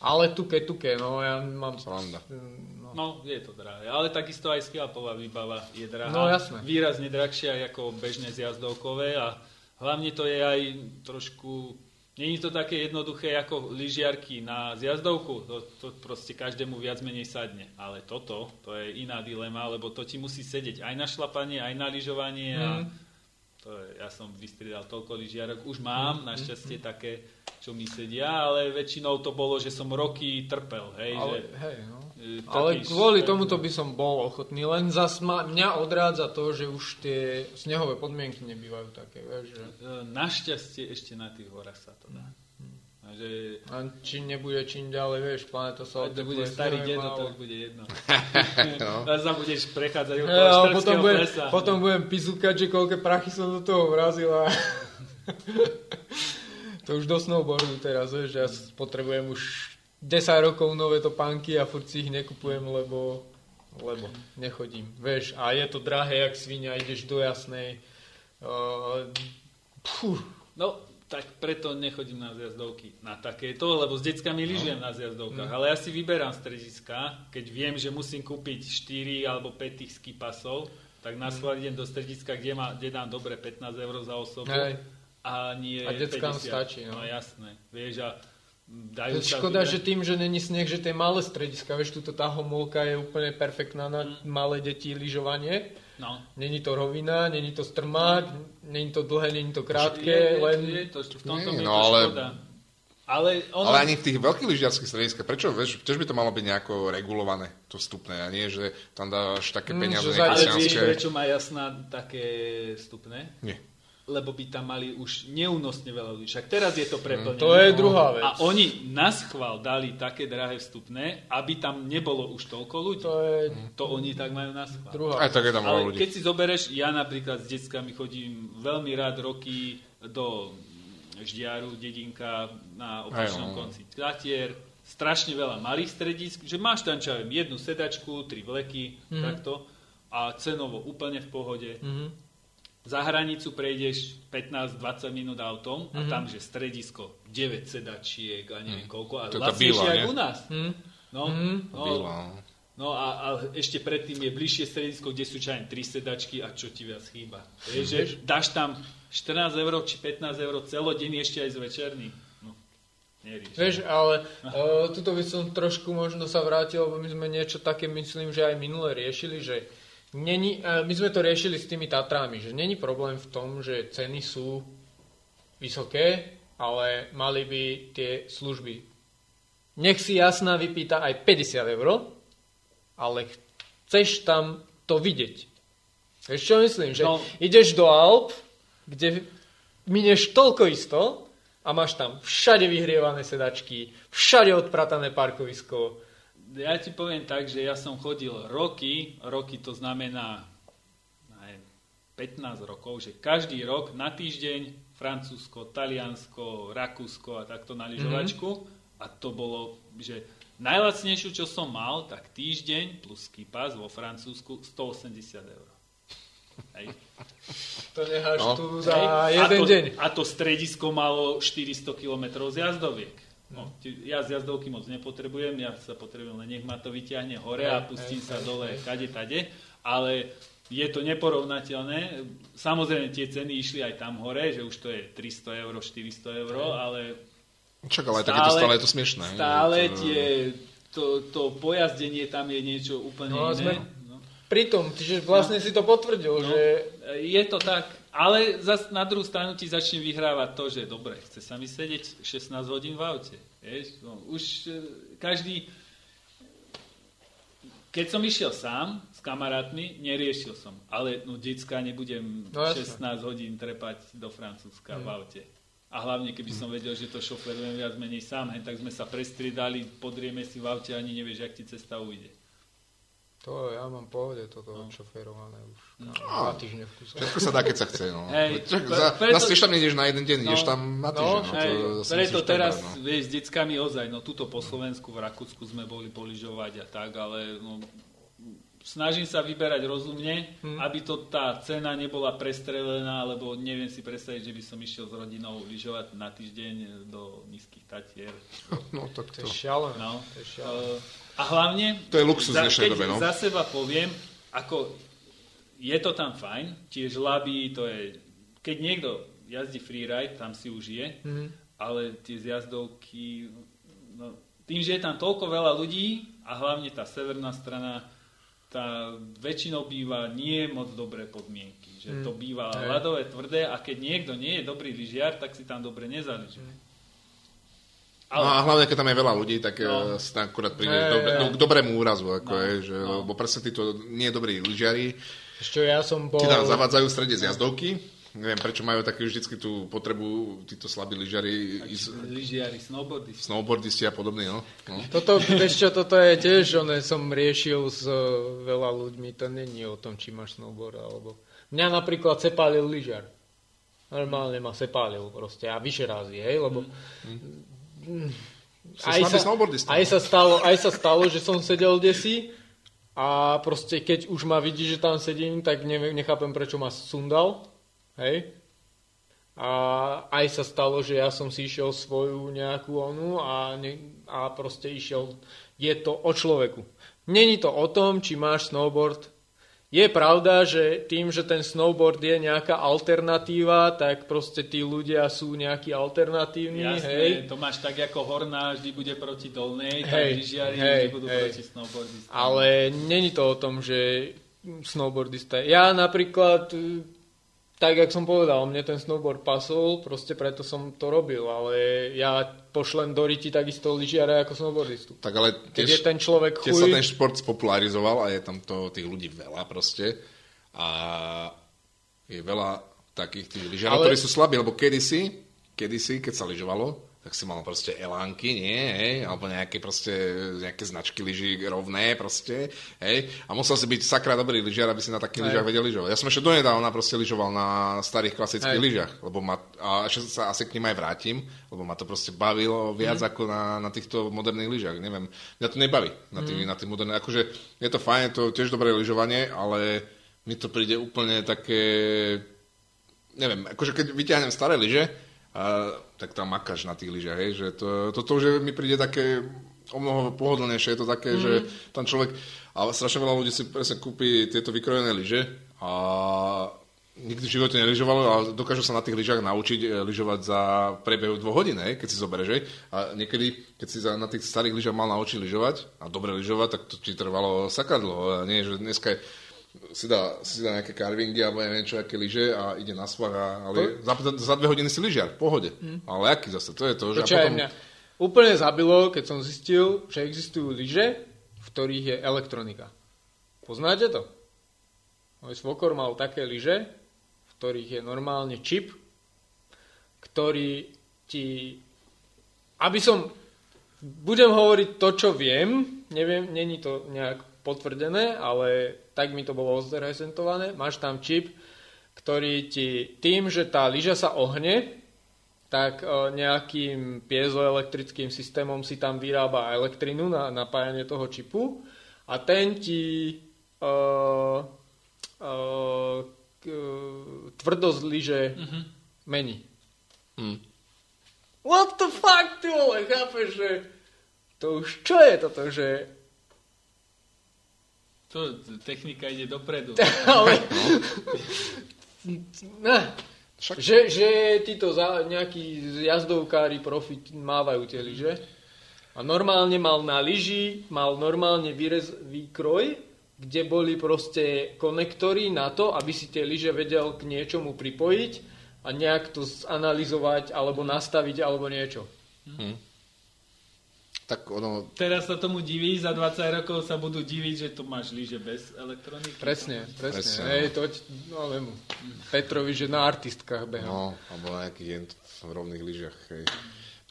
Speaker 1: Ale tuke, tuke, no ja mám...
Speaker 3: Sranda.
Speaker 1: No,
Speaker 2: No, je to drahé. Ale takisto aj skiapová výbava je drahá.
Speaker 1: No, jasné.
Speaker 2: Výrazne drahšia ako bežné zjazdovkové a hlavne to je aj trošku... Není to také jednoduché ako lyžiarky na zjazdovku, to, to proste každému viac menej sadne. Ale toto, to je iná dilema, lebo to ti musí sedieť aj na šlapanie, aj na lyžovanie a
Speaker 1: Mhm.
Speaker 2: to je, ja som vystriedal toľko lyžiarok. Už mám našťastie také, čo mi sedia, ale väčšinou to bolo, že som roky trpel. Hej,
Speaker 1: ale,
Speaker 2: že,
Speaker 1: hej, no.
Speaker 2: E,
Speaker 1: Ale kvôli tomuto by som bol ochotný, len zas ma, mňa odrádza to, že už tie snehové podmienky nebývajú také, vieš, že...
Speaker 2: E, Našťastie ešte na tých horách sa to dá. A že
Speaker 1: A čím nebude čím ďalej, vieš, planéta sa
Speaker 2: to bude starý dedo, to už bude jedno.
Speaker 3: No.
Speaker 2: A sa budeš prechádzať okolo
Speaker 1: ale potom,
Speaker 2: Štrbského
Speaker 1: budem,
Speaker 2: plesa.
Speaker 1: potom budem pizúkať, že koľké prachy som do toho vrazil a... to už do snowboardu teraz, vieš, že ja potrebujem už 10 rokov nové topánky a furt si ich nekupujem, lebo, lebo nechodím. Vieš, a je to drahé, jak svinia, ideš do jasnej. Uh, pfú,
Speaker 2: No, tak preto nechodím na zjazdovky na takéto, lebo s deckami lyžujem na zjazdovkách.
Speaker 1: Mm.
Speaker 2: Ale ja si vyberám strediska, keď viem, že musím kúpiť 4 alebo 5 tých ski pasov, tak na schvál idem do strediska, kde, má, kde dám dobre 15 eur za osobu.
Speaker 1: Hej.
Speaker 2: A nie
Speaker 1: A deckám
Speaker 2: 50.
Speaker 1: stačí, no.
Speaker 2: no jasné. Vieš, a
Speaker 1: To
Speaker 2: dajú
Speaker 1: je
Speaker 2: sa
Speaker 1: škoda, že tým, že není sneh, že tie malé strediska, vieš, tuto tá homolka je úplne perfektná na
Speaker 2: Mm.
Speaker 1: malé deti lyžovanie.
Speaker 2: No.
Speaker 1: Není to rovina, není to strmák, není to dlhé, není to krátke,
Speaker 2: je,
Speaker 1: len...
Speaker 2: je to, v tomto
Speaker 3: Nie, no
Speaker 2: to
Speaker 3: ale-
Speaker 2: škoda. Ale, ono,
Speaker 3: Ale ani v tých veľkých lyžiarských strediskách, prečo, vieš, tiež by to malo byť nejako regulované, to vstupné, a nie, že tam dáš také
Speaker 1: Mm,
Speaker 3: peniaze
Speaker 1: že
Speaker 3: mm,
Speaker 1: za-
Speaker 2: ale vieš, prečo má jasná také stupné?
Speaker 3: Nie.
Speaker 2: Lebo by tam mali už neúnosne veľa ľudí. Však teraz je to preplnené.
Speaker 1: To je druhá vec.
Speaker 2: A oni na schvál dali také drahé vstupné, aby tam nebolo už toľko ľudí.
Speaker 1: To je
Speaker 2: To oni tak majú na schvál.
Speaker 1: druhá
Speaker 3: Aj tak je tam
Speaker 2: Ale
Speaker 3: ľudí.
Speaker 2: keď si zoberieš, ja napríklad s deckami chodím veľmi rád roky do Ždiaru, dedinka na opačnom
Speaker 3: Aj, no.
Speaker 2: konci Tatier, strašne veľa malých stredísk, že máš tam, čo jednu sedačku, tri vleky,
Speaker 1: Mhm.
Speaker 2: takto, a cenovo úplne v pohode.
Speaker 1: Mhm.
Speaker 2: Za hranicu prejdeš 15-20 minút autom
Speaker 1: Mhm.
Speaker 2: a tam, že stredisko, 9 sedačiek a neviem koľko, a
Speaker 3: je
Speaker 2: lacnejšie
Speaker 3: nie?
Speaker 2: u nás.
Speaker 1: Mhm.
Speaker 2: No,
Speaker 1: Mhm.
Speaker 2: no,
Speaker 3: Byla.
Speaker 2: No a, a ešte predtým je bližšie stredisko, kde sú aj tri sedačky a čo ti viac chýba. Vieš, že dáš tam 14 eur či 15 eur celodenný ešte aj z večerný. No, nerieš.
Speaker 1: Vieš, ale uh, tuto by som trošku možno sa vrátil, lebo my sme niečo také, myslím, že aj minule riešili, že není, uh, my sme to riešili s tými Tatrami, že není problém v tom, že ceny sú vysoké, ale mali by tie služby. Nech si jasná vypýta aj 50 eur, ale chceš tam to vidieť. Vieš čo myslím? Že
Speaker 2: No.
Speaker 1: ideš do Alp, kde minieš toľko isto a máš tam všade vyhrievané sedačky, všade odpratané parkovisko.
Speaker 2: Ja ti poviem tak, že ja som chodil roky, roky to znamená aj 15 rokov, že každý rok na týždeň Francúzsko, Taliansko, Rakúsko a takto na lyžovačku a to bolo, že najlacnejšiu, čo som mal, tak týždeň plus ski pass vo Francúzsku 180 eur. Hej.
Speaker 1: To necháš
Speaker 3: No.
Speaker 1: tu
Speaker 2: Hej.
Speaker 1: za
Speaker 2: a
Speaker 1: jeden
Speaker 2: to,
Speaker 1: deň.
Speaker 2: A to stredisko malo 400 km z jazdoviek. No, ja z jazdovky moc nepotrebujem, ja sa potrebujem, len nech ma to vyťahne hore a pustím sa dole kade tade, ale je to neporovnateľné. Samozrejme tie ceny išli aj tam hore, že už to je 300 eur, 400 eur, ale
Speaker 3: Čak, ale aj tak je to stále je to smiešné.
Speaker 2: stále
Speaker 3: to,
Speaker 2: tie, to, to pojazdenie tam je niečo úplne
Speaker 1: No
Speaker 2: iné.
Speaker 1: sme-
Speaker 2: No.
Speaker 1: Pritom, čiže vlastne si to potvrdil,
Speaker 2: No,
Speaker 1: že
Speaker 2: je to tak, ale zas na druhú stranu ti začne vyhrávať to, že dobre, chce sa mi sedieť 16 hodín v aute. Vieš? No, už e, každý... Keď som išiel sám s kamarátmi, neriešil som. Ale no, decka nebudem
Speaker 1: No, jasné.
Speaker 2: 16 hodín trepať do Francúzska v aute. A hlavne, keby som vedel, že to šoferujem viac menej sám, hen, tak sme sa prestriedali, podrieme si v aute, ani nevieš, jak ti cesta ujde.
Speaker 1: To ja mám pohode toto
Speaker 2: No.
Speaker 1: šoférované už dva týždne v kuse.
Speaker 3: Všetko sa dá, keď sa chce. No.
Speaker 2: Hej,
Speaker 3: Čak,
Speaker 2: pre-
Speaker 3: za,
Speaker 2: preto-
Speaker 3: zase tiež tam nejdeš na jeden deň,
Speaker 2: No,
Speaker 3: ideš tam na
Speaker 1: no,
Speaker 3: týždeň. No,
Speaker 2: Hej,
Speaker 3: to
Speaker 2: preto teraz,
Speaker 3: brať, no.
Speaker 2: vieš, s deckami ozaj, no tuto po Slovensku, v Rakúsku sme boli poližovať a tak, ale no, snažím sa vyberať rozumne,
Speaker 3: Hm.
Speaker 2: aby to tá cena nebola prestrelená, lebo neviem si predstaviť, že by som išiel s rodinou lyžovať na týždeň do nízkych tatier.
Speaker 3: no, tak
Speaker 1: To
Speaker 3: to.
Speaker 1: je šialené.
Speaker 2: No.
Speaker 1: To je šialené.
Speaker 2: Uh, a hlavne,
Speaker 3: To je luxus v dnešnej
Speaker 2: keď
Speaker 3: dobe, no.
Speaker 2: za seba poviem, ako je to tam fajn, tie žlaby, to je, keď niekto jazdí freeride, tam si užije,
Speaker 1: Mhm.
Speaker 2: ale tie zjazdovky, no, tým, že je tam toľko veľa ľudí a hlavne tá severná strana, tá väčšinou býva nie moc dobré podmienky. Že to býva
Speaker 1: Hej.
Speaker 2: ľadové, tvrdé a keď niekto nie je dobrý lyžiar, tak si tam dobre nezaližuje.
Speaker 3: No a hlavne, keď tam je veľa ľudí, tak
Speaker 2: No.
Speaker 3: no. sa tam akurát príde
Speaker 1: Hej,
Speaker 3: do,
Speaker 1: hej.
Speaker 3: do, k dobrému úrazu. Ako
Speaker 2: No,
Speaker 3: je, že,
Speaker 2: no.
Speaker 3: Lebo presne títo nie dobrí lyžiari
Speaker 1: Ešte ja som bol...
Speaker 3: ti tam zavádzajú v strede z jazdovky. Neviem, prečo majú také vždycky tú potrebu, títo slabí lyžiari, ísť-
Speaker 2: Lyžiari, snowboardisti.
Speaker 3: snowboardisti a podobne. No. No.
Speaker 1: Toto, vieš čo, toto je tiež, one som riešil s e, veľa ľuďmi, to není o tom, či máš snowboard, alebo... Mňa napríklad sepálil lyžiar. Normálne ma sepálil proste a vyše razy, hej, lebo...
Speaker 3: Si slabý snowboardista.
Speaker 1: aj, sa stalo, aj sa stalo, že som sedel desi a proste keď už ma vidí, že tam sedím, tak neviem, nechápem, prečo ma sundal, hej. A aj sa stalo, že ja som si išiel svoju nejakú onu a, ne, a proste išiel, je to o človeku. Není to o tom, či máš snowboard. Je pravda, že tým, že ten snowboard je nejaká alternatíva, tak proste tí ľudia sú nejakí alternatívni,
Speaker 2: Jasné,
Speaker 1: hej.
Speaker 2: to máš tak ako horná vždy bude proti dolnej, tak
Speaker 1: Hej,
Speaker 2: lyžiari
Speaker 1: hej,
Speaker 2: vždy budú
Speaker 1: hej.
Speaker 2: proti snowboardistom.
Speaker 1: Ale není to o tom, že snowboardista. Ja napríklad, tak, jak som povedal, mne ten snowboard pasol, proste preto som to robil, ale ja pošlem do riti takisto lyžiara ako snowboardistu.
Speaker 3: Tak ale
Speaker 1: Keď
Speaker 3: tiež,
Speaker 1: je ten človek chuj,
Speaker 3: sa ten šport spopularizoval a je tam to, tých ľudí veľa proste. A je veľa takých tých lyžiarov,
Speaker 1: Ale-
Speaker 3: ktorí sú slabí, lebo kedysi, kedysi, keď sa lyžovalo, tak si mal proste elánky, nie, hej, alebo nejaké proste, nejaké značky lyží rovné proste, hej, a musel si byť sakra dobrý lyžiar, aby si na takých lyžiach vedel lyžovať. Ja som ešte donedávna proste lyžoval na starých klasických
Speaker 1: Hej.
Speaker 3: lyžiach, lebo ma, a ešte sa asi k nim aj vrátim, lebo ma to proste bavilo viac
Speaker 1: Mhm.
Speaker 3: ako na, na týchto moderných lyžiach, neviem, mňa to nebaví na tých,
Speaker 1: Mhm.
Speaker 3: na tých moderných, akože je to fajn, je to tiež dobré lyžovanie, ale mi to príde úplne také, neviem, akože keď vyťahnem staré lyže, a, tak tam makáš na tých lyžiach, hej, že to, toto už mi príde také o mnoho pohodlnejšie, je to také, mm. že tam človek, a strašne veľa ľudí si presne kúpi tieto vykrojené lyže a nikdy v živote nelyžovalo a dokážu sa na tých lyžach naučiť e, lyžovať za priebehu dvoch hodín, hej, keď si zoberieš, hej. A niekedy, keď si za, na tých starých lyžach mal naučiť lyžovať a dobre lyžovať, tak to ti trvalo sakadlo. Nie, že dneska je, si dá, si dá nejaké carvingy alebo neviem čo, aké lyže a ide na svah, ale za, za dve hodiny si lyžiar, v pohode. Ale aký zase, to je to, že... a
Speaker 1: Čo aj mňa úplne zabilo, keď som zistil, že existujú lyže, v ktorých je elektronika. Poznáte to? Môj svokor mal také lyže, v ktorých je normálne čip, ktorý ti... Aby som... Budem hovoriť to, čo viem, neviem, není to nejak potvrdené, ale tak mi to bolo ozrepresentované. Máš tam čip, ktorý ti tým, že tá lyža sa ohne, tak e, nejakým piezoelektrickým systémom si tam vyrába elektrinu na napájanie toho čipu a ten ti uh, uh, tvrdosť lyže mení.
Speaker 3: Hm.
Speaker 1: What the fuck, ty vole, chápeš, že to už čo je toto, že
Speaker 2: To technika ide dopredu.
Speaker 1: ale
Speaker 3: No.
Speaker 1: ne, že, že títo za, nejakí jazdovkári profi mávajú tie lyže a normálne mal na lyži, mal normálne výrez, výkroj, kde boli proste konektory na to, aby si tie lyže vedel k niečomu pripojiť a nejak to zanalizovať alebo nastaviť alebo niečo.
Speaker 3: Tak ono,
Speaker 2: Teraz sa tomu diví, za 20 rokov sa budú diviť, že tu máš lyže bez elektroniky.
Speaker 1: Presne, presne.
Speaker 3: Presne,
Speaker 1: presne Hej, to, no, viem, Petrovi, že na artistkách behal.
Speaker 3: no, alebo na nejakých jen v rovných lyžiach, hej.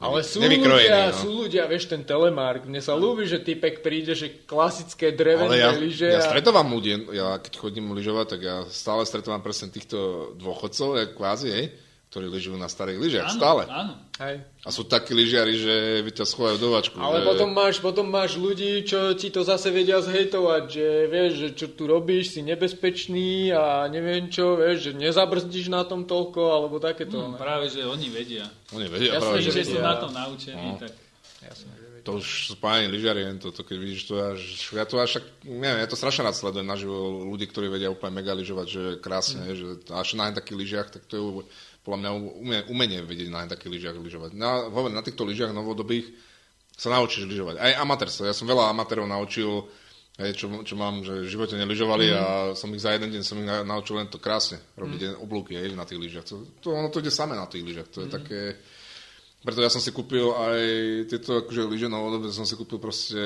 Speaker 1: Ale sú ľudia,
Speaker 3: no.
Speaker 1: sú ľudia, vieš, ten telemark. Mne sa ľúbi, že typek príde, že klasické drevené
Speaker 3: ja,
Speaker 1: lyže.
Speaker 3: ja
Speaker 1: a-
Speaker 3: stretávam ľudí, ja keď chodím lyžovať, tak ja stále stretávam presne týchto dôchodcov, jak kvázi, hej, ktorí lyžujú na starých lyžiach,
Speaker 2: Áno,
Speaker 3: stále.
Speaker 2: Áno.
Speaker 1: Hej.
Speaker 3: A sú takí lyžiari, že by ťa schovajú do vačku.
Speaker 1: Ale
Speaker 3: že...
Speaker 1: potom máš, potom máš ľudí, čo ti to zase vedia zhejtovať, že vieš, že čo tu robíš, si nebezpečný a neviem čo, vieš, že nezabrzdíš na tom toľko, alebo takéto. Ne?
Speaker 2: práve, že oni vedia.
Speaker 3: Oni vedia
Speaker 1: Jasné,
Speaker 3: práve, že
Speaker 2: že sú na to naučení,
Speaker 3: No.
Speaker 2: tak...
Speaker 3: to už sú páni lyžiari, jen toto, keď vidíš to, až, ja to až, tak- neviem, ja to strašne rád sledujem naživo ľudí, ktorí vedia úplne mega lyžovať, že krásne, mm. že až na takých lyžiach, tak to je podľa mňa umenie, umenie vedieť na takých lyžiach lyžovať. Na, hovorím, na týchto lyžiach novodobých sa naučíš lyžovať. Aj amatérstvo. Ja som veľa amatérov naučil, hej, čo, čo mám, že v živote nelyžovali mm. a som ich za jeden deň som ich na, naučil len to krásne, robiť mm. oblúky hej, na tých lyžiach. To, to, ono to ide samé na tých lyžiach. To je také... Preto ja som si kúpil aj tieto akože lyže novodobé, som si kúpil proste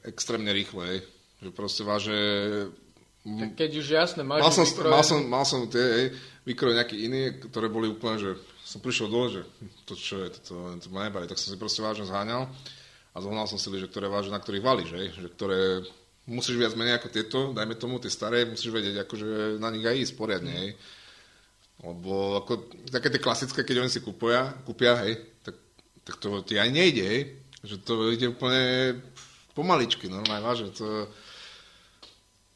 Speaker 3: extrémne rýchle, hej. Že proste váže...
Speaker 1: Tak keď už jasné, máš
Speaker 3: Mal som, mal som, mal som tie, hej, výkroj nejaké iné, ktoré boli úplne, že som prišiel dole, že to čo je, to, to, to ma nebaví, tak som si proste vážne zháňal a zohnal som si lyže, ktoré vážne, na ktorých valíš, hej, že ktoré musíš viac menej ako tieto, dajme tomu tie staré, musíš vedieť, akože na nich aj ísť poriadne, hej. Lebo ako, také tie klasické, keď oni si kúpia, kúpia, hej, tak, tak to ti aj nejde, hej. Že to ide úplne pomaličky, normálne, vážne, to...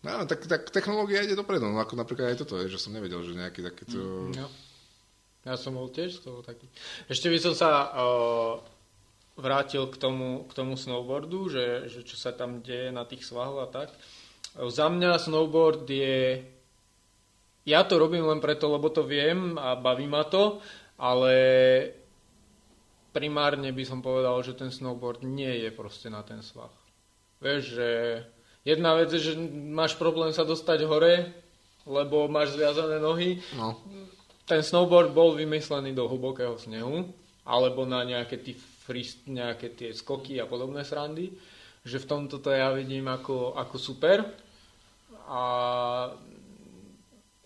Speaker 3: No, tak, tak technológia ide dopredu, no ako napríklad aj toto, že som nevedel, že nejaký takýto...
Speaker 1: No. Ja som bol tiež z toho taký. Ešte by som sa uh, vrátil k tomu, k tomu snowboardu, že, že čo sa tam deje na tých svahoch a tak. Uh, za mňa snowboard je... Ja to robím len preto, lebo to viem a baví ma to, ale primárne by som povedal, že ten snowboard nie je proste na ten svah. Vieš, že jedna vec je, že máš problém sa dostať hore, lebo máš zviazané nohy.
Speaker 3: No,
Speaker 1: ten snowboard bol vymyslený do hlbokého snehu, alebo na nejaké, tí frist, nejaké tie skoky a podobné srandy, že v tomto to ja vidím ako, ako super. A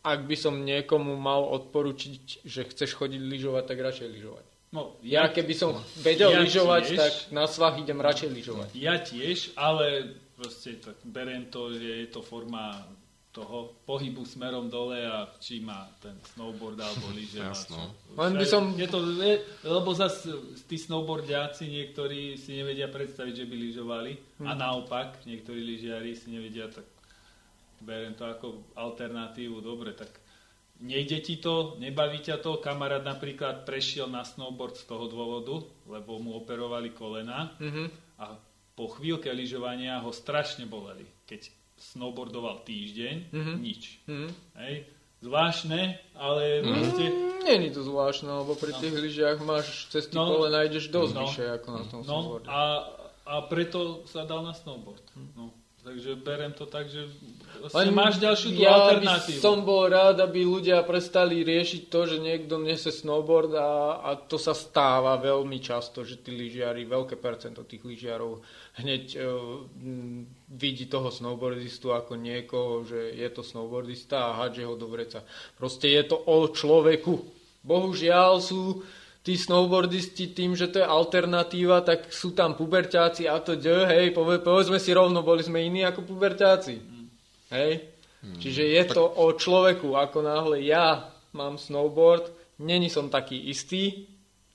Speaker 1: ak by som niekomu mal odporučiť, že chceš chodiť lyžovať, tak radšej lyžovať.
Speaker 2: No,
Speaker 1: Ja keby som vedel
Speaker 2: ja
Speaker 1: lyžovať,
Speaker 2: tiež.
Speaker 1: tak na svah idem radšej lyžovať.
Speaker 2: Ja tiež, ale proste tak beriem to, že je to forma toho pohybu smerom dole a či má ten snowboard alebo lyže.
Speaker 3: Jasno.
Speaker 1: Len by som-
Speaker 2: Je to, je, lebo zase tí snowboardiaci niektorí si nevedia predstaviť, že by lyžovali a
Speaker 1: Hm.
Speaker 2: naopak niektorí lyžiari si nevedia, tak beriem to ako alternatívu. Dobre, tak nejde ti to, nebaví ťa to. Kamarát napríklad prešiel na snowboard z toho dôvodu, lebo mu operovali kolena
Speaker 1: Mhm.
Speaker 2: a po chvíľke lyžovania ho strašne boleli. Keď snowboardoval týždeň,
Speaker 1: Mhm.
Speaker 2: nič.
Speaker 1: Mhm.
Speaker 2: Hej. Zvláštne, ale proste...
Speaker 1: Není to zvláštne, lebo pri tých lyžiach máš cez tie
Speaker 2: No.
Speaker 1: kolena ideš dosť
Speaker 2: No.
Speaker 1: vyššie ako na tom
Speaker 2: No
Speaker 1: snowboarde.
Speaker 2: a, a preto sa dal na snowboard. No, takže berem to tak, že proste máš ďalšiu tú
Speaker 1: ja
Speaker 2: alternatívu.
Speaker 1: by som bol rád, aby ľudia prestali riešiť to, že niekto nese snowboard a, a to sa stáva veľmi často, že tí lyžiari, veľké percento tých lyžiarov hneď uh, vidí toho snowboardistu ako niekoho, že je to snowboardista a hádže ho do vreca. Proste je to o človeku. Bohužiaľ sú tí snowboardisti tým, že to je alternatíva, tak sú tam puberťáci a to ď, hej, pove, povedzme si rovno, boli sme iní ako puberťáci. Hej? Čiže je to o človeku, ako náhle ja mám snowboard, není som taký istý,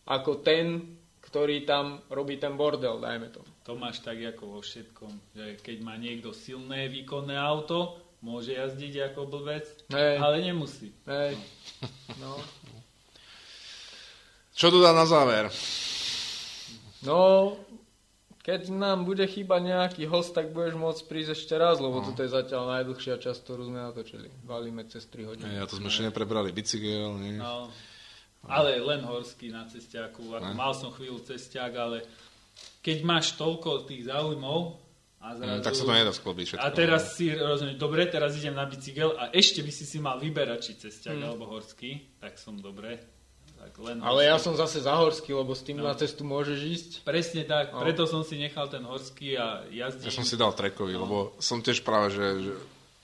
Speaker 1: ako ten, ktorý tam robí ten bordel, dajme to.
Speaker 2: To máš tak ako vo všetkom, že keď má niekto silné výkonné auto, môže jazdiť ako blbec,
Speaker 1: Hej.
Speaker 2: ale nemusí.
Speaker 1: Hej. No.
Speaker 3: Čo tu dá na záver?
Speaker 1: no, keď nám bude chýba nejaký host, tak budeš môcť prísť ešte raz, lebo toto je zatiaľ najdlhšia časť, ktorú sme natočili. Valíme cez 3 hodiny.
Speaker 3: Ja to sme ešte neprebrali bicykel, nie?
Speaker 2: No, ale len horský na cestiaku. Ako
Speaker 3: Ne?
Speaker 2: mal som chvíľu cestiak, ale keď máš toľko tých záujmov a zrazu...
Speaker 3: Mm, tak sa to nedá sklobiť všetko.
Speaker 2: A teraz si rozumieš, dobre, teraz idem na bicykel a ešte by si si mal vyberať, či cestiak
Speaker 3: Mm.
Speaker 2: alebo horský, tak som dobre. Tak len
Speaker 1: Ale ja som zase za horský, lebo s tým
Speaker 2: No.
Speaker 1: na cestu môžeš ísť.
Speaker 2: Presne tak,
Speaker 1: No.
Speaker 2: preto som si nechal ten horský a jazdím.
Speaker 3: Ja som si dal trekový, lebo som tiež práve, že, že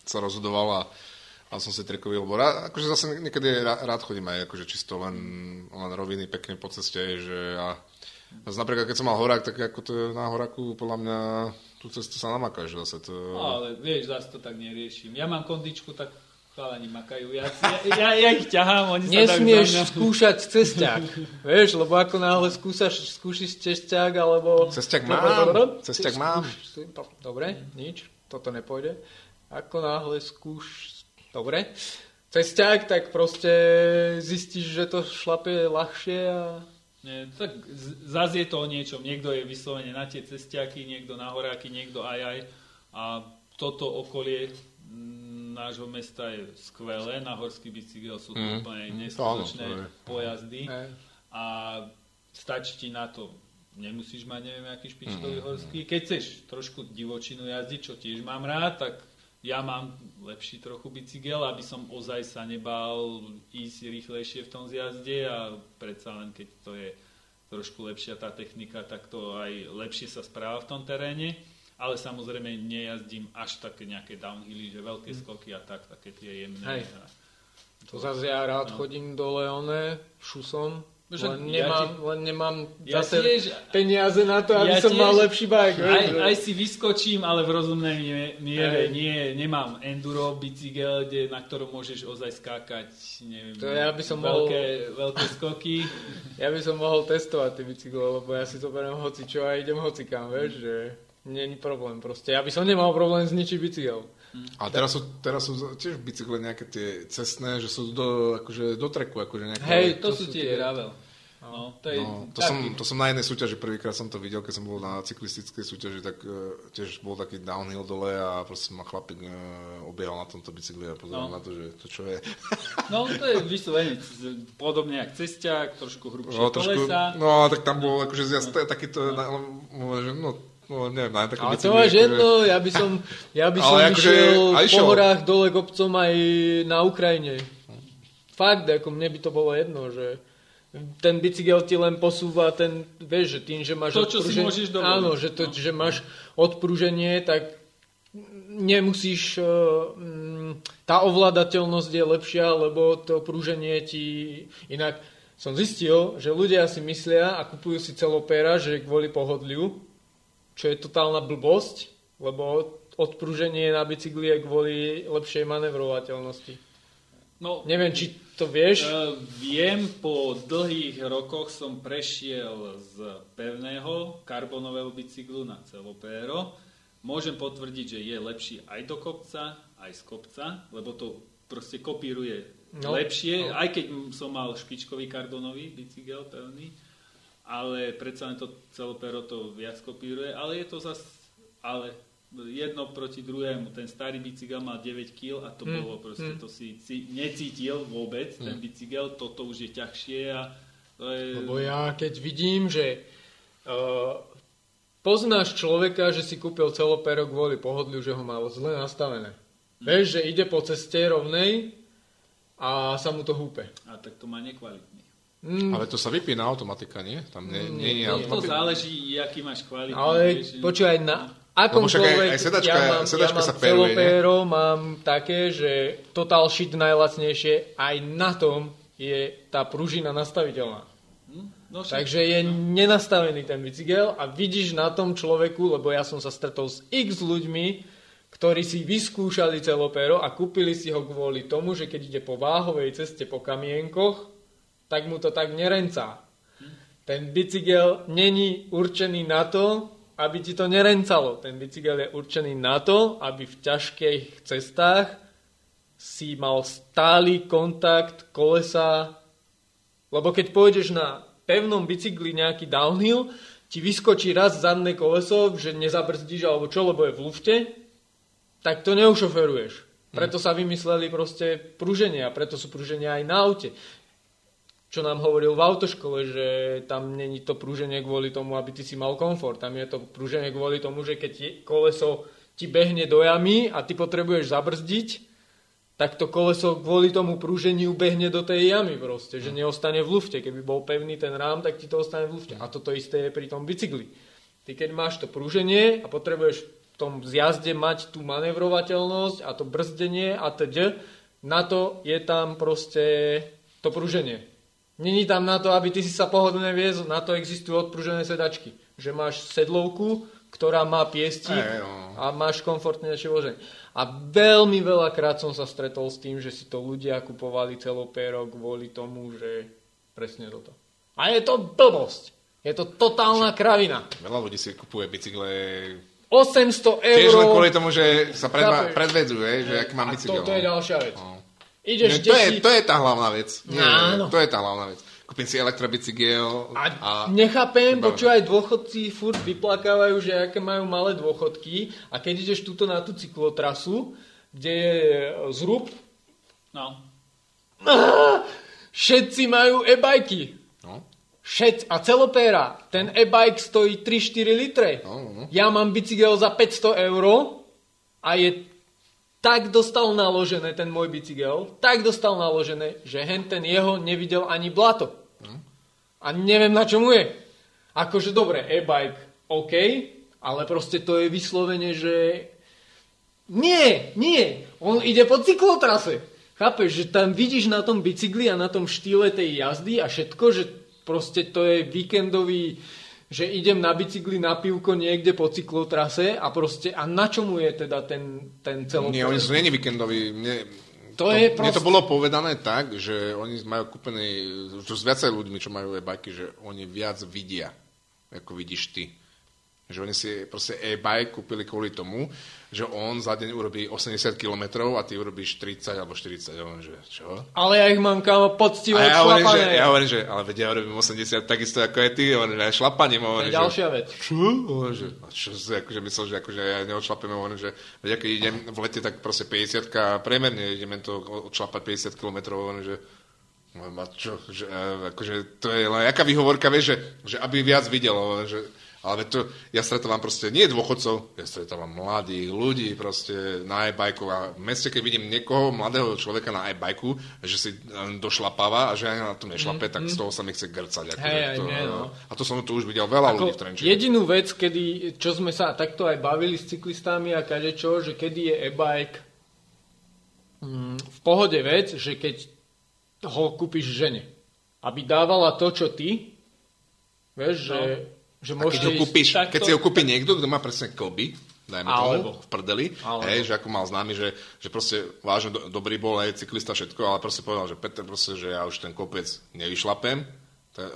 Speaker 3: sa rozhodoval a a som si trekový, lebo rád, akože zase niekedy rád, rád chodím aj akože čisto len, len roviny pekne po ceste, že a napríklad keď som mal horák, tak ako to na horáku, podľa mňa tú cestu sa namakáš zase. To...
Speaker 2: No, ale vieš, zase to tak neriešim. Ja mám kondičku, tak chalani makajú. Ja, ja, ja, ja ich ťahám, oni sa
Speaker 1: Nesmieš
Speaker 2: mňa...
Speaker 1: skúšať cesťák. Vieš, lebo ako náhle skúsaš, skúšiš cesťák, alebo...
Speaker 3: Cesťák mám, cesťák mám.
Speaker 1: Dobre, nič, toto nepôjde. Ako náhle skúš... Dobre. Cesťák, tak proste zistíš, že to šlape ľahšie a...
Speaker 2: Nie, tak z- zas je to o niečom. Niekto je vyslovene na tie cestiaky, niekto na horáky, niekto aj aj. A toto okolie mm, nášho mesta je skvelé. Na horský bicykel sú to
Speaker 3: Mm.
Speaker 2: úplne
Speaker 3: Mm,
Speaker 2: neskutočné pojazdy.
Speaker 1: Hej.
Speaker 2: A stačí ti na to nemusíš mať neviem aký špičkový horský. Keď chceš trošku divočinu jazdiť, čo tiež mám rád, tak ja mám lepší trochu bicykel, aby som ozaj sa nebál ísť rýchlejšie v tom zjazde a predsa len keď to je trošku lepšia tá technika, tak to aj lepšie sa správa v tom teréne. Ale samozrejme nejazdím až také nejaké downhilly, že veľké skoky a tak, také tie jemné.
Speaker 1: Hej. To zase ja rád
Speaker 2: No.
Speaker 1: chodím dole one, šusom,
Speaker 2: Však
Speaker 1: len
Speaker 2: ja
Speaker 1: nemám,
Speaker 2: ti-
Speaker 1: len nemám
Speaker 2: Ja
Speaker 1: zase
Speaker 2: tiež-
Speaker 1: peniaze na to, aby
Speaker 2: Ja
Speaker 1: som
Speaker 2: tiež-
Speaker 1: mal lepší bike.
Speaker 2: Aj,
Speaker 1: že-
Speaker 2: aj si vyskočím, ale v rozumnej mie- miere. Nie, nemám enduro bicykel, kde, na ktorom môžeš ozaj skákať, neviem,
Speaker 1: To ja by som
Speaker 2: veľké, veľké skoky.
Speaker 1: Ja by som mohol testovať tie bicykle, lebo ja si to beriem hoci čo a idem hocikam, vieš, že není problém proste. Ja by som nemal problém zničiť bicykel.
Speaker 3: A teraz sú, teraz sú tiež bicykle nejaké tie cestné, že sú do, akože do treku, akože nejaké...
Speaker 1: Hej,
Speaker 2: to,
Speaker 1: to
Speaker 2: sú tie
Speaker 1: tie-
Speaker 2: gravel. No, to je
Speaker 3: No, to,
Speaker 2: taký-
Speaker 3: som, to som na jednej súťaži, prvýkrát som to videl, keď som bol na cyklistickej súťaži, tak uh, tiež bol taký downhill dole a proste ma chlapík uh, obiehal na tomto bicykli a pozeral
Speaker 2: No.
Speaker 3: na to, že to čo je.
Speaker 2: No, to je vyslovene podobne jak cestiak, trošku hrubšie
Speaker 3: No, trošku,
Speaker 2: kolesa.
Speaker 3: no tak tam bol akože zjazd, to je takýto, na, no, že, no, no, neviem, na také
Speaker 1: Ale to máš
Speaker 3: akože-
Speaker 1: jedno, ja by som, ja by som
Speaker 3: akože
Speaker 1: išiel
Speaker 3: aj
Speaker 1: po horách dole kopcom aj na Ukrajine. fakt, ako mne by to bolo jedno, že ten bicykel ti len posúva ten, vieš, že tým, že máš
Speaker 2: To, čo si
Speaker 1: odpruženie-
Speaker 2: môžeš dovoliť.
Speaker 1: Áno, že, to,
Speaker 2: No.
Speaker 1: že máš odpruženie, tak nemusíš, eh, mm, tá ovládateľnosť je lepšia, lebo to prúženie ti, inak som zistil, že ľudia si myslia a kupujú si celopéra, že kvôli pohodliu, čo je totálna blbosť, lebo odpruženie na bicykli je kvôli lepšej manevrovateľnosti.
Speaker 2: No,
Speaker 1: Neviem, či to vieš.
Speaker 2: E, viem, po dlhých rokoch som prešiel z pevného karbonového bicyklu na celopéro. Môžem potvrdiť, že je lepší aj do kopca, aj z kopca, lebo to proste kopíruje
Speaker 1: No,
Speaker 2: lepšie, aj keď som mal špičkový karbonový bicykel pevný, ale predsa len to celopéro to viac kopíruje, ale je to zas, ale jedno proti druhému. Ten starý bicykel mal 9 kg a to
Speaker 1: Hmm,
Speaker 2: bolo proste,
Speaker 1: hmm.
Speaker 2: to si, necítil vôbec, ten bicykel, toto už je ťažšie a to je...
Speaker 1: Lebo ja keď vidím, že uh, poznáš človeka, že si kúpil celopéro kvôli pohodliu, že ho malo zle nastavené. Vieš, že ide po ceste rovnej a sa mu to húpe.
Speaker 2: A tak to má nekvalitný.
Speaker 1: Mm,
Speaker 3: Ale to sa vypína automatika, nie? Tam nie, nie, nie,
Speaker 1: nie.
Speaker 2: To
Speaker 3: automatika.
Speaker 2: záleží, aký máš kvalitný.
Speaker 1: ale
Speaker 2: vieš,
Speaker 1: počúvaj, na
Speaker 3: Lebo však aj-
Speaker 1: akomkoľvek,
Speaker 3: aj sedačka-
Speaker 1: ja mám,
Speaker 3: sedačka
Speaker 1: ja
Speaker 3: sa
Speaker 1: mám
Speaker 3: peruje,
Speaker 1: celopéro, mám také, že Total Shit najlacnejšie, aj na tom je tá pružina nastaviteľná.
Speaker 2: Hm? No však,
Speaker 1: Takže je nenastavený ten bicykel a vidíš na tom človeku, lebo ja som sa stretol s x ľuďmi, ktorí si vyskúšali celopéro a kúpili si ho kvôli tomu, že keď ide po váhovej ceste po kamienkoch, tak mu to tak nerencá. Ten bicykel není určený na to, aby ti to nerencalo. Ten bicykel je určený na to, aby v ťažkých cestách si mal stály kontakt kolesa lebo keď pôjdeš na pevnom bicykli nejaký downhill, ti vyskočí raz zadné koleso, že nezabrzdíš alebo čo, lebo je v lufte, tak to neušoferuješ. Preto sa vymysleli proste pruženia, preto sú pruženia aj na aute. Čo nám hovoril v autoškole, že tam není to pruženie kvôli tomu, aby ty si mal komfort. Tam je to pruženie kvôli tomu, že keď koleso ti behne do jamy a ty potrebuješ zabrzdiť, tak to koleso kvôli tomu prúženiu behne do tej jamy proste, že neostane v lufte. Keby bol pevný ten rám, tak ti to ostane v lufte. A toto isté je pri tom bicykli. Ty keď máš to prúženie a potrebuješ v tom zjazde mať tú manevrovateľnosť a to brzdenie a teď, na to je tam proste to prúženie. Není tam na to, aby ty si sa pohodlne viezol, na to existujú odpružené sedačky. Že máš sedlovku, ktorá má piestík
Speaker 3: Ej, no.
Speaker 1: a máš komfortnejšie vloženie. A veľmi veľakrát som sa stretol s tým, že si to ľudia kupovali celopéro kvôli tomu, že presne toto. A je to blbosť. Je to totálna kravina.
Speaker 3: Veľa ľudí si kupuje bicykle
Speaker 1: 800 eur.
Speaker 3: tiež len kvôli tomu, že sa predva- predvedú, že aký mám
Speaker 1: a
Speaker 3: bicykel.
Speaker 1: toto je
Speaker 3: no.
Speaker 1: ďalšia vec.
Speaker 3: No.
Speaker 1: Ideš
Speaker 3: Nie, to, je,
Speaker 1: desi-
Speaker 3: to je tá hlavná vec. Nie,
Speaker 1: Áno.
Speaker 3: To je tá hlavná vec. Kúpim si elektrobicykel
Speaker 1: A,
Speaker 3: a...
Speaker 1: nechápem, počúvaj, dôchodci furt vyplakávajú, že aké majú malé dôchodky a keď ideš túto na tú cyklotrasu, kde je zrub,
Speaker 2: no,
Speaker 1: všetci majú e-bajky.
Speaker 3: No,
Speaker 1: Všetci. A celopéra. Ten e-bike stojí 3-4 litre.
Speaker 3: no, no.
Speaker 1: Ja mám bicykel za 500 eur a je tak dostal naložené ten môj bicykel, tak dostal naložené, že hen ten jeho nevidel ani blato. A neviem na čomu je. Akože dobre, e-bike, OK, ale proste to je vyslovene, že nie, nie, on ide po cyklotrase. Chápeš, že tam vidíš na tom bicykli a na tom štýle tej jazdy a všetko, že proste to je víkendový, že idem na bicykli na pivko niekde po cyklotrase a proste, a na čomu je teda ten, ten celopér?
Speaker 3: Nie, oni sú není víkendoví. Mne,
Speaker 1: To je
Speaker 3: Mne to
Speaker 1: proste-
Speaker 3: bolo povedané tak, že oni majú kúpený, čo s viacej ľuďmi, čo majú e-bajky, že oni viac vidia, ako vidíš ty. Že oni si proste e-bike kúpili kvôli tomu, že on za deň urobí 80 km a ty urobíš 30 alebo 40. Ja hovorím, že čo?
Speaker 1: Ale ja ich mám kámo poctivo
Speaker 3: A ja hovorím, že, ja hovorím, že ale veď ja urobím 80 takisto ako aj ty, hovorím, že aj šlapaním.
Speaker 1: To je
Speaker 3: že,
Speaker 1: ďalšia vec.
Speaker 3: čo? Hovorím, že, a čo si akože myslel, že akože ja neodšlapem, hovorím, že veď keď idem v lete, tak proste 50 priemerne ideme to odšlapať 50 km, hovorím, že a čo, že, e, akože to je len jaká výhovorka, vieš, že, že aby viac videl, hovorím, že Ale to, ja stretávam proste nie dôchodcov, ja stretávam mladých ľudí proste na e-bajku a v meste, keď vidím niekoho, mladého človeka na e-bajku, že si došlapáva a že ani na to nešlape, mm, tak z toho sa mi chce grcať. Ako
Speaker 1: aj
Speaker 3: to,
Speaker 1: mne, no.
Speaker 3: A to som tu už videl veľa
Speaker 1: Ako
Speaker 3: ľudí v Trenčine.
Speaker 1: jedinú vec, kedy, čo sme sa takto aj bavili s cyklistami a kadečo, že kedy je e-bike mm, v pohode vec, že keď ho kúpiš žene, aby dávala to, čo ty, vieš, že, že.
Speaker 3: A keď ho kúpiš,
Speaker 2: takto-
Speaker 3: keď si ho kúpi niekto, kto má presne klby, dajme
Speaker 1: Alebo.
Speaker 3: tomu, v prdeli,
Speaker 1: Alebo.
Speaker 3: hej, že ako mal známy, že, že proste vážne do, dobrý bol aj cyklista všetko, ale proste povedal, že Peter proste, že ja už ten kopec nevyšlapem. Tak,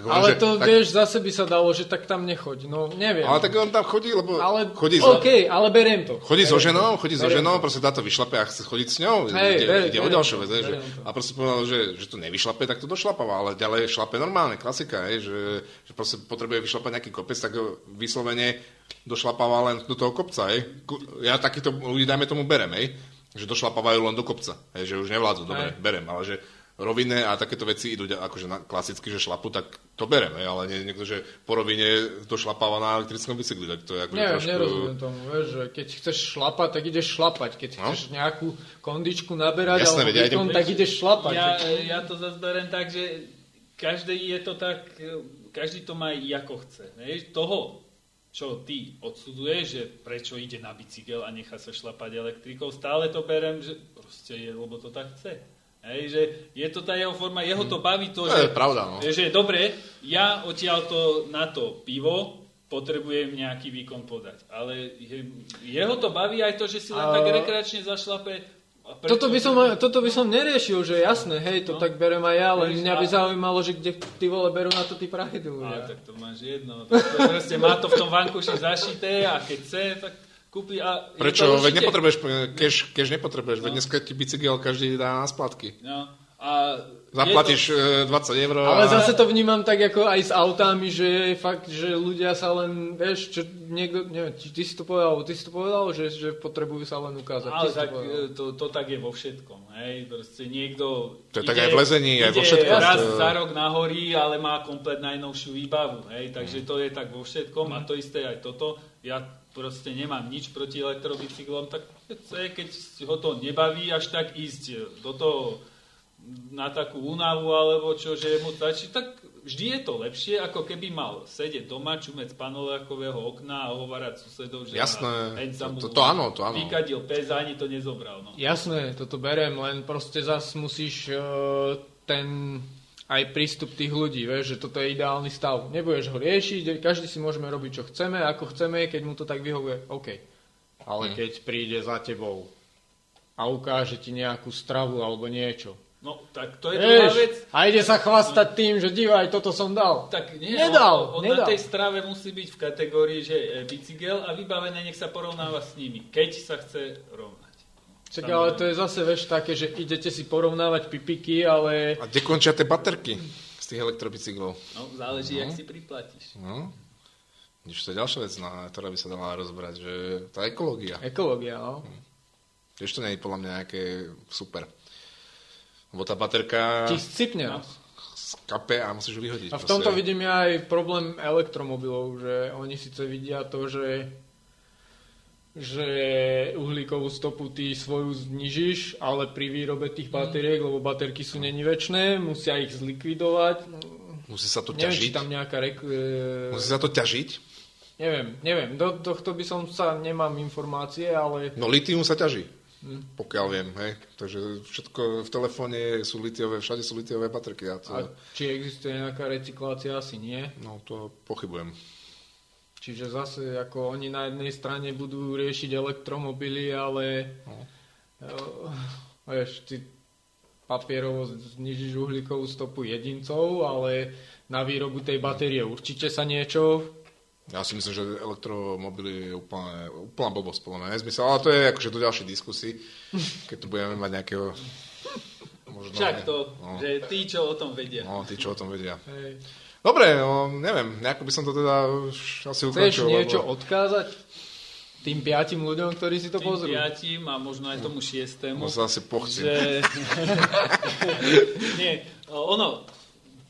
Speaker 3: hovorím,
Speaker 1: Ale
Speaker 3: že,
Speaker 1: to,
Speaker 3: tak,
Speaker 1: vieš, zase by sa dalo, že tak tam nechoď. No, neviem.
Speaker 3: ale tak on tam chodí, lebo
Speaker 1: ale
Speaker 3: chodí, za,
Speaker 1: OK, ale beriem to.
Speaker 3: chodí so
Speaker 1: Beriem
Speaker 3: ženou,
Speaker 1: to.
Speaker 3: chodí so
Speaker 1: Beriem
Speaker 3: ženou,
Speaker 1: to.
Speaker 3: proste táto vyšlape a chce chodiť s ňou.
Speaker 1: Hej,
Speaker 3: ide,
Speaker 1: beriem-
Speaker 3: ide o
Speaker 1: beriem
Speaker 3: ďalšiu
Speaker 1: to,
Speaker 3: vec, že,
Speaker 1: to.
Speaker 3: a proste povedal, že, že to nevyšlape, tak to došlapáva, ale ďalej šlape normálne, klasika, hej, že, že proste potrebuje vyšlapať nejaký kopec, tak vyslovene došlapáva len do toho kopca. Ku- Ja takýchto ľudí, dajme tomu, berem, hej, že došlapávajú len do kopca, hej, že už nevládzu, dobre, berem, ale že rovinné a takéto veci idú akože na, klasicky, že šlapu, tak to berem, hej, ale nie, niekto, že po rovine došlapáva na elektrickom bicykli, tak to je akože
Speaker 1: Neviem,
Speaker 3: trošku...
Speaker 1: nerozumiem tomu, vieš, že keď chceš šlapať, tak ideš šlapať. Keď
Speaker 3: No.
Speaker 1: chceš nejakú kondičku naberať
Speaker 3: Jasné,
Speaker 1: alebo
Speaker 3: veď ja idem-
Speaker 1: výkon, tak ideš šlapať.
Speaker 2: Ja,
Speaker 1: Že-
Speaker 2: ja to zase berem tak, že každý je to tak, každý to má ako chce. Vieš, toho, čo ty odsudzuješ, že prečo ide na bicykel a nechá sa šlapať elektrikou, stále to berem, že proste je, lebo to tak chce. Hej, že je to tá jeho forma, jeho to baví to,
Speaker 3: To
Speaker 2: že,
Speaker 3: je pravda, no.
Speaker 2: že dobre, ja odtiaľ to na to pivo potrebujem nejaký výkon podať. Ale je, jeho to baví aj to, že si len
Speaker 1: A-
Speaker 2: tak rekreačne zašlape. preto-
Speaker 1: Toto by, som, toto by som neriešil, že jasné, hej, to
Speaker 2: No.
Speaker 1: tak berem aj ja,
Speaker 2: Vieš,
Speaker 1: mňa by zaujímalo, že kde ty vole berú na to tí prachy
Speaker 2: Ale tak to máš jedno. Tak to proste má to v tom vankuši zašité a keď chce, tak kúpi a...
Speaker 3: Prečo?
Speaker 2: to
Speaker 3: Veď
Speaker 2: určite-
Speaker 3: nepotrebuješ, cash, cash nepotrebuješ, veď dneska ti bicykel každý dá na splatky.
Speaker 2: No, a
Speaker 3: Zaplatíš e, 20 eur
Speaker 1: Ale
Speaker 3: a...
Speaker 1: zase to vnímam tak ako aj s autami, že je fakt, že ľudia sa len, vieš, čo niekto, neviem, ty si to povedal, ty si to povedal, že, že potrebujú sa len
Speaker 2: To,
Speaker 1: ukázať.
Speaker 2: ale
Speaker 1: to
Speaker 2: tak
Speaker 1: povedal.
Speaker 2: e, to, to tak je vo všetkom. Hej? Proste niekto
Speaker 3: To je tak aj v lezení, aj vo
Speaker 2: ide
Speaker 3: všetkom.
Speaker 2: raz
Speaker 3: To-
Speaker 2: za rok na hory, ale má komplet najnovšiu výbavu. Hej? Takže to je tak vo všetkom a to isté aj toto. Ja proste nemám nič proti elektrobicyklom, tak keď ho to nebaví až tak ísť do toho na takú únavu alebo čo, že mu stačí, tak vždy je to lepšie, ako keby mal sedieť doma, čumec panolákového okna a hovárať susedov, že
Speaker 3: Jasné.
Speaker 2: sa mu
Speaker 3: To- to áno, to áno.
Speaker 2: vykadil pes a ani to nezobral. No.
Speaker 1: Jasné, toto berem, len proste zas musíš uh, ten aj prístup tých ľudí, vieš, že toto je ideálny stav. Nebudeš ho riešiť, každý si môžeme robiť, čo chceme, ako chceme, keď mu to tak vyhovuje, OK. Ale
Speaker 3: Hm.
Speaker 1: keď príde za tebou a ukáže ti nejakú stravu alebo niečo,
Speaker 2: no, tak to je
Speaker 1: vieš,
Speaker 2: vec.
Speaker 1: a ide sa chvastať tým, že divaj, toto som dal.
Speaker 2: Tak nie,
Speaker 1: Nedal,
Speaker 2: on, on
Speaker 1: nedal.
Speaker 2: na tej strave musí byť v kategórii, že e, bicykel a vybavené nech sa porovnáva s nimi, keď sa chce rovnať.
Speaker 1: Čak, ale to je zase, vieš, také, že idete si porovnávať pipiky, ale
Speaker 3: A kde končia tie baterky z tých elektrobicyklov?
Speaker 2: No, záleží, jak si priplatíš.
Speaker 3: No. Vidíš, to je ďalšia vec, na, ktorá by sa dala rozbrať, že tá ekológia.
Speaker 1: ekológia, no.
Speaker 3: Tiež to nie je podľa mňa nejaké super. Lebo tá baterka
Speaker 1: Ti scipne.
Speaker 2: No.
Speaker 3: skape a musíš ju vyhodiť.
Speaker 1: A v tomto vidím ja aj problém elektromobilov, že oni síce vidia to, že že uhlíkovú stopu ty svoju znižíš, ale pri výrobe tých batériek, lebo baterky sú není väčšie, musia ich zlikvidovať.
Speaker 3: Musí sa to
Speaker 1: Neviem,
Speaker 3: ťažiť.
Speaker 1: či tam nejaká... Rek- e,
Speaker 3: Musí sa to ťažiť.
Speaker 1: Neviem, neviem. Do tohto by som sa, nemám informácie, ale...
Speaker 3: No litium sa ťaží.
Speaker 1: Hm.
Speaker 3: Pokiaľ viem, hej. Takže všetko v telefóne sú litiové, všade sú litiové baterky. A to,
Speaker 1: A či existuje nejaká recyklácia, asi nie.
Speaker 3: No to pochybujem.
Speaker 1: Čiže zase ako oni na jednej strane budú riešiť elektromobily, ale
Speaker 3: No.
Speaker 1: uh, vieš, ty papierovo znižíš uhlíkovú stopu jedincov, ale na výrobu tej batérie určite sa niečo...
Speaker 3: Ja si myslím, že elektromobily je úplne, úplná blbosť, podľa mňa nezmysel, ale to je akože do ďalšej diskusii, keď tu budeme mať nejakého... Možno,
Speaker 2: Však to,
Speaker 3: no,
Speaker 2: že tí, čo o tom vedia.
Speaker 3: no, tí, čo o tom vedia.
Speaker 1: Hej.
Speaker 3: Dobre, no, neviem, nejako by som to teda už asi
Speaker 1: Chceš
Speaker 3: ukončil.
Speaker 1: niečo
Speaker 3: lebo...
Speaker 1: odkázať tým piatim ľuďom, ktorí si to
Speaker 2: Tým
Speaker 1: pozrú?
Speaker 2: piatim a možno aj tomu šiestému.
Speaker 3: Možno asi pochcím.
Speaker 2: že... Nie, ono,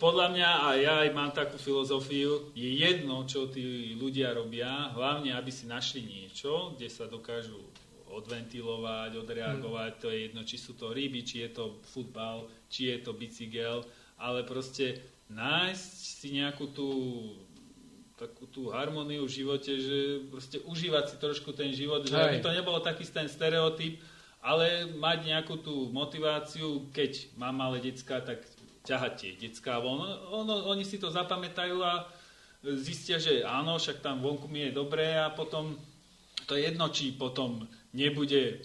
Speaker 2: podľa mňa, a ja aj mám takú filozofiu, je jedno, čo tí ľudia robia, hlavne, aby si našli niečo, kde sa dokážu odventilovať, odreagovať, to je jedno, či sú to ryby, či je to futbal, či je to bicykel, ale proste nájsť si nejakú tú takú tú harmóniu v živote, že proste užívať si trošku ten život, že aby to nebolo taký ten stereotyp, ale mať nejakú tú motiváciu, keď mám malé decka, tak ťahať tie decka von. Ono, oni si to zapamätajú a zistia, že áno, však tam vonku mi je dobré a potom to je jedno, či potom nebude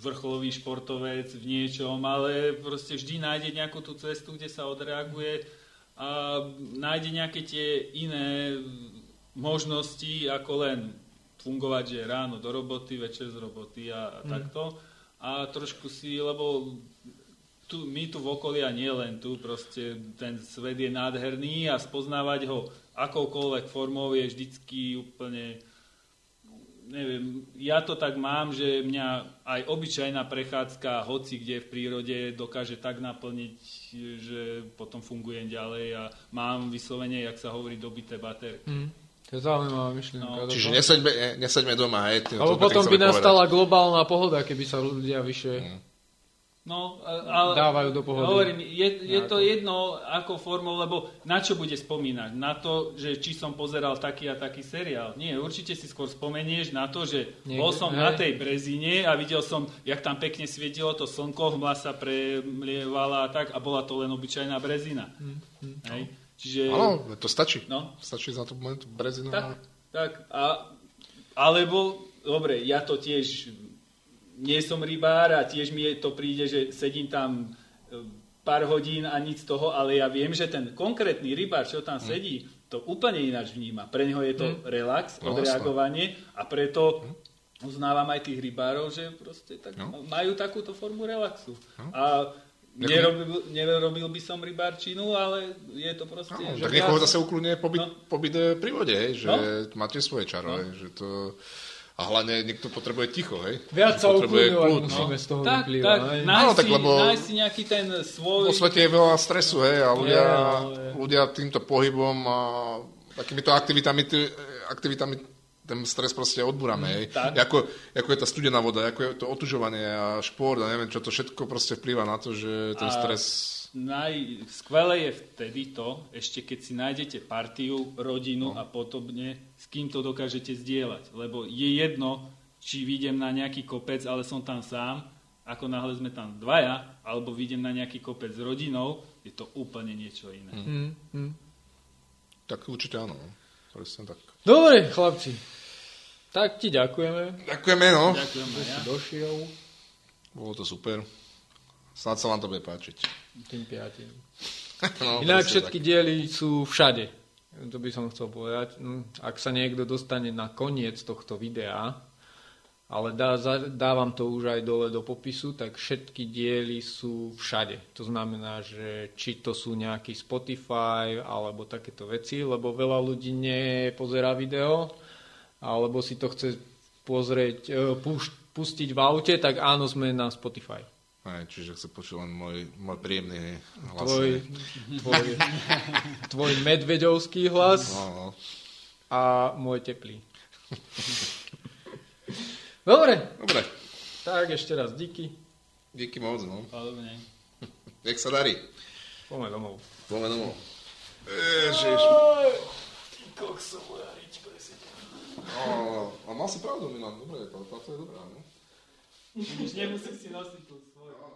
Speaker 2: vrcholový športovec v niečom, ale proste vždy nájde nejakú tú cestu, kde sa odreaguje a nájde nejaké tie iné možnosti, ako len fungovať, že ráno do roboty, večer z roboty a, a mm. takto. A trošku si, lebo tu, my tu v okolí a nie len tu, proste ten svet je nádherný a spoznávať ho akoukoľvek formou je vždycky úplne neviem, ja to tak mám, že mňa aj obyčajná prechádzka hoci kde v prírode dokáže tak naplniť, že potom fungujem ďalej a mám vyslovene, jak sa hovorí, dobité baterky. Mm.
Speaker 1: To je zaujímavá myšlienka.
Speaker 3: No. Čiže nesaďme, nesaďme doma, hej.
Speaker 1: Lebo potom by nastala povedať. globálna pohoda, keby sa ľudia vyššie... Mm
Speaker 2: No, ale
Speaker 1: dávajú do pohody.
Speaker 2: Hovorím, je, je to jedno ako formou, lebo na čo bude spomínať? Na to, že či som pozeral taký a taký seriál? Nie, určite si skôr spomenieš na to, že Niekde, bol som hej. na tej brezine a videl som, jak tam pekne svietilo to slnko, hmla sa premlievala a tak a bola to len obyčajná brezina. Hmm, hmm. Hej?
Speaker 3: Čiže... Áno, to stačí. No? Stačí za tú brezinu.
Speaker 2: Tak, tak a, alebo, dobre, ja to tiež nie som rybár a tiež mi to príde, že sedím tam e, pár hodín a nic z toho, ale ja viem, že ten konkrétny rybár, čo tam hm. sedí, to úplne ináč vníma. Pre neho je to mm. relax, no, odreagovanie a preto mm. uznávam aj tých rybárov, že proste tak no. majú takúto formu relaxu. No. A Nerobil, nerobil by som rybárčinu, ale je to proste... No,
Speaker 3: tak niekoho zase ukludne pobyt, no. pobyt pri vode, že no. máte svoje čaro, no. že to... A hlavne niekto potrebuje ticho, hej?
Speaker 1: Viac sa ukludňovať no. musíme z toho
Speaker 2: tak, vyplývať. Tak, nájsť, no, tak, lebo nájsť si nejaký ten svoj...
Speaker 3: Vo svete je veľa stresu, hej, a ľudia, je, je. ľudia týmto pohybom a takýmito aktivitami, aktivitami ten stres proste odbúrame, mm, hej. Ako, ako je tá studená voda, ako je to otužovanie a šport a neviem čo, to všetko proste vplýva na to, že ten a... stres
Speaker 2: najskvelé je vtedy to, ešte keď si nájdete partiu, rodinu no. a podobne, s kým to dokážete zdieľať. Lebo je jedno, či vidím na nejaký kopec, ale som tam sám, ako náhle sme tam dvaja, alebo vidím na nejaký kopec s rodinou, je to úplne niečo iné. Mm. Mm.
Speaker 3: Tak určite áno. Presne tak.
Speaker 1: Dobre, chlapci. Tak ti ďakujeme.
Speaker 3: Ďakujeme, no.
Speaker 2: Ďakujeme,
Speaker 1: ja. došiel.
Speaker 3: Bolo to super. Snad sa vám to bude páčiť.
Speaker 1: Tým piatým. no, Inak všetky tak. diely sú všade. To by som chcel povedať. No, ak sa niekto dostane na koniec tohto videa, ale dá, dávam to už aj dole do popisu, tak všetky diely sú všade. To znamená, že či to sú nejaký Spotify alebo takéto veci, lebo veľa ľudí nepozerá video, alebo si to chce pozrieť, e, pustiť v aute, tak áno, sme na Spotify.
Speaker 3: Aj, čiže chce počuť len môj, môj príjemný hlas.
Speaker 1: Tvoj, tvoj, tvoj medvedovský hlas no, no. a môj teplý. Dobre.
Speaker 3: Dobre.
Speaker 1: Tak ešte raz díky.
Speaker 3: Díky moc, no.
Speaker 2: Podobne.
Speaker 3: Nech sa darí.
Speaker 1: Poďme domov.
Speaker 3: Poďme domov. Ježiš.
Speaker 1: Ty kokso, moja ričko, si
Speaker 3: A mal si pravdu, Milan. Dobre, táto je dobrá, no.
Speaker 2: Už nemusíš si nosiť tú svoju.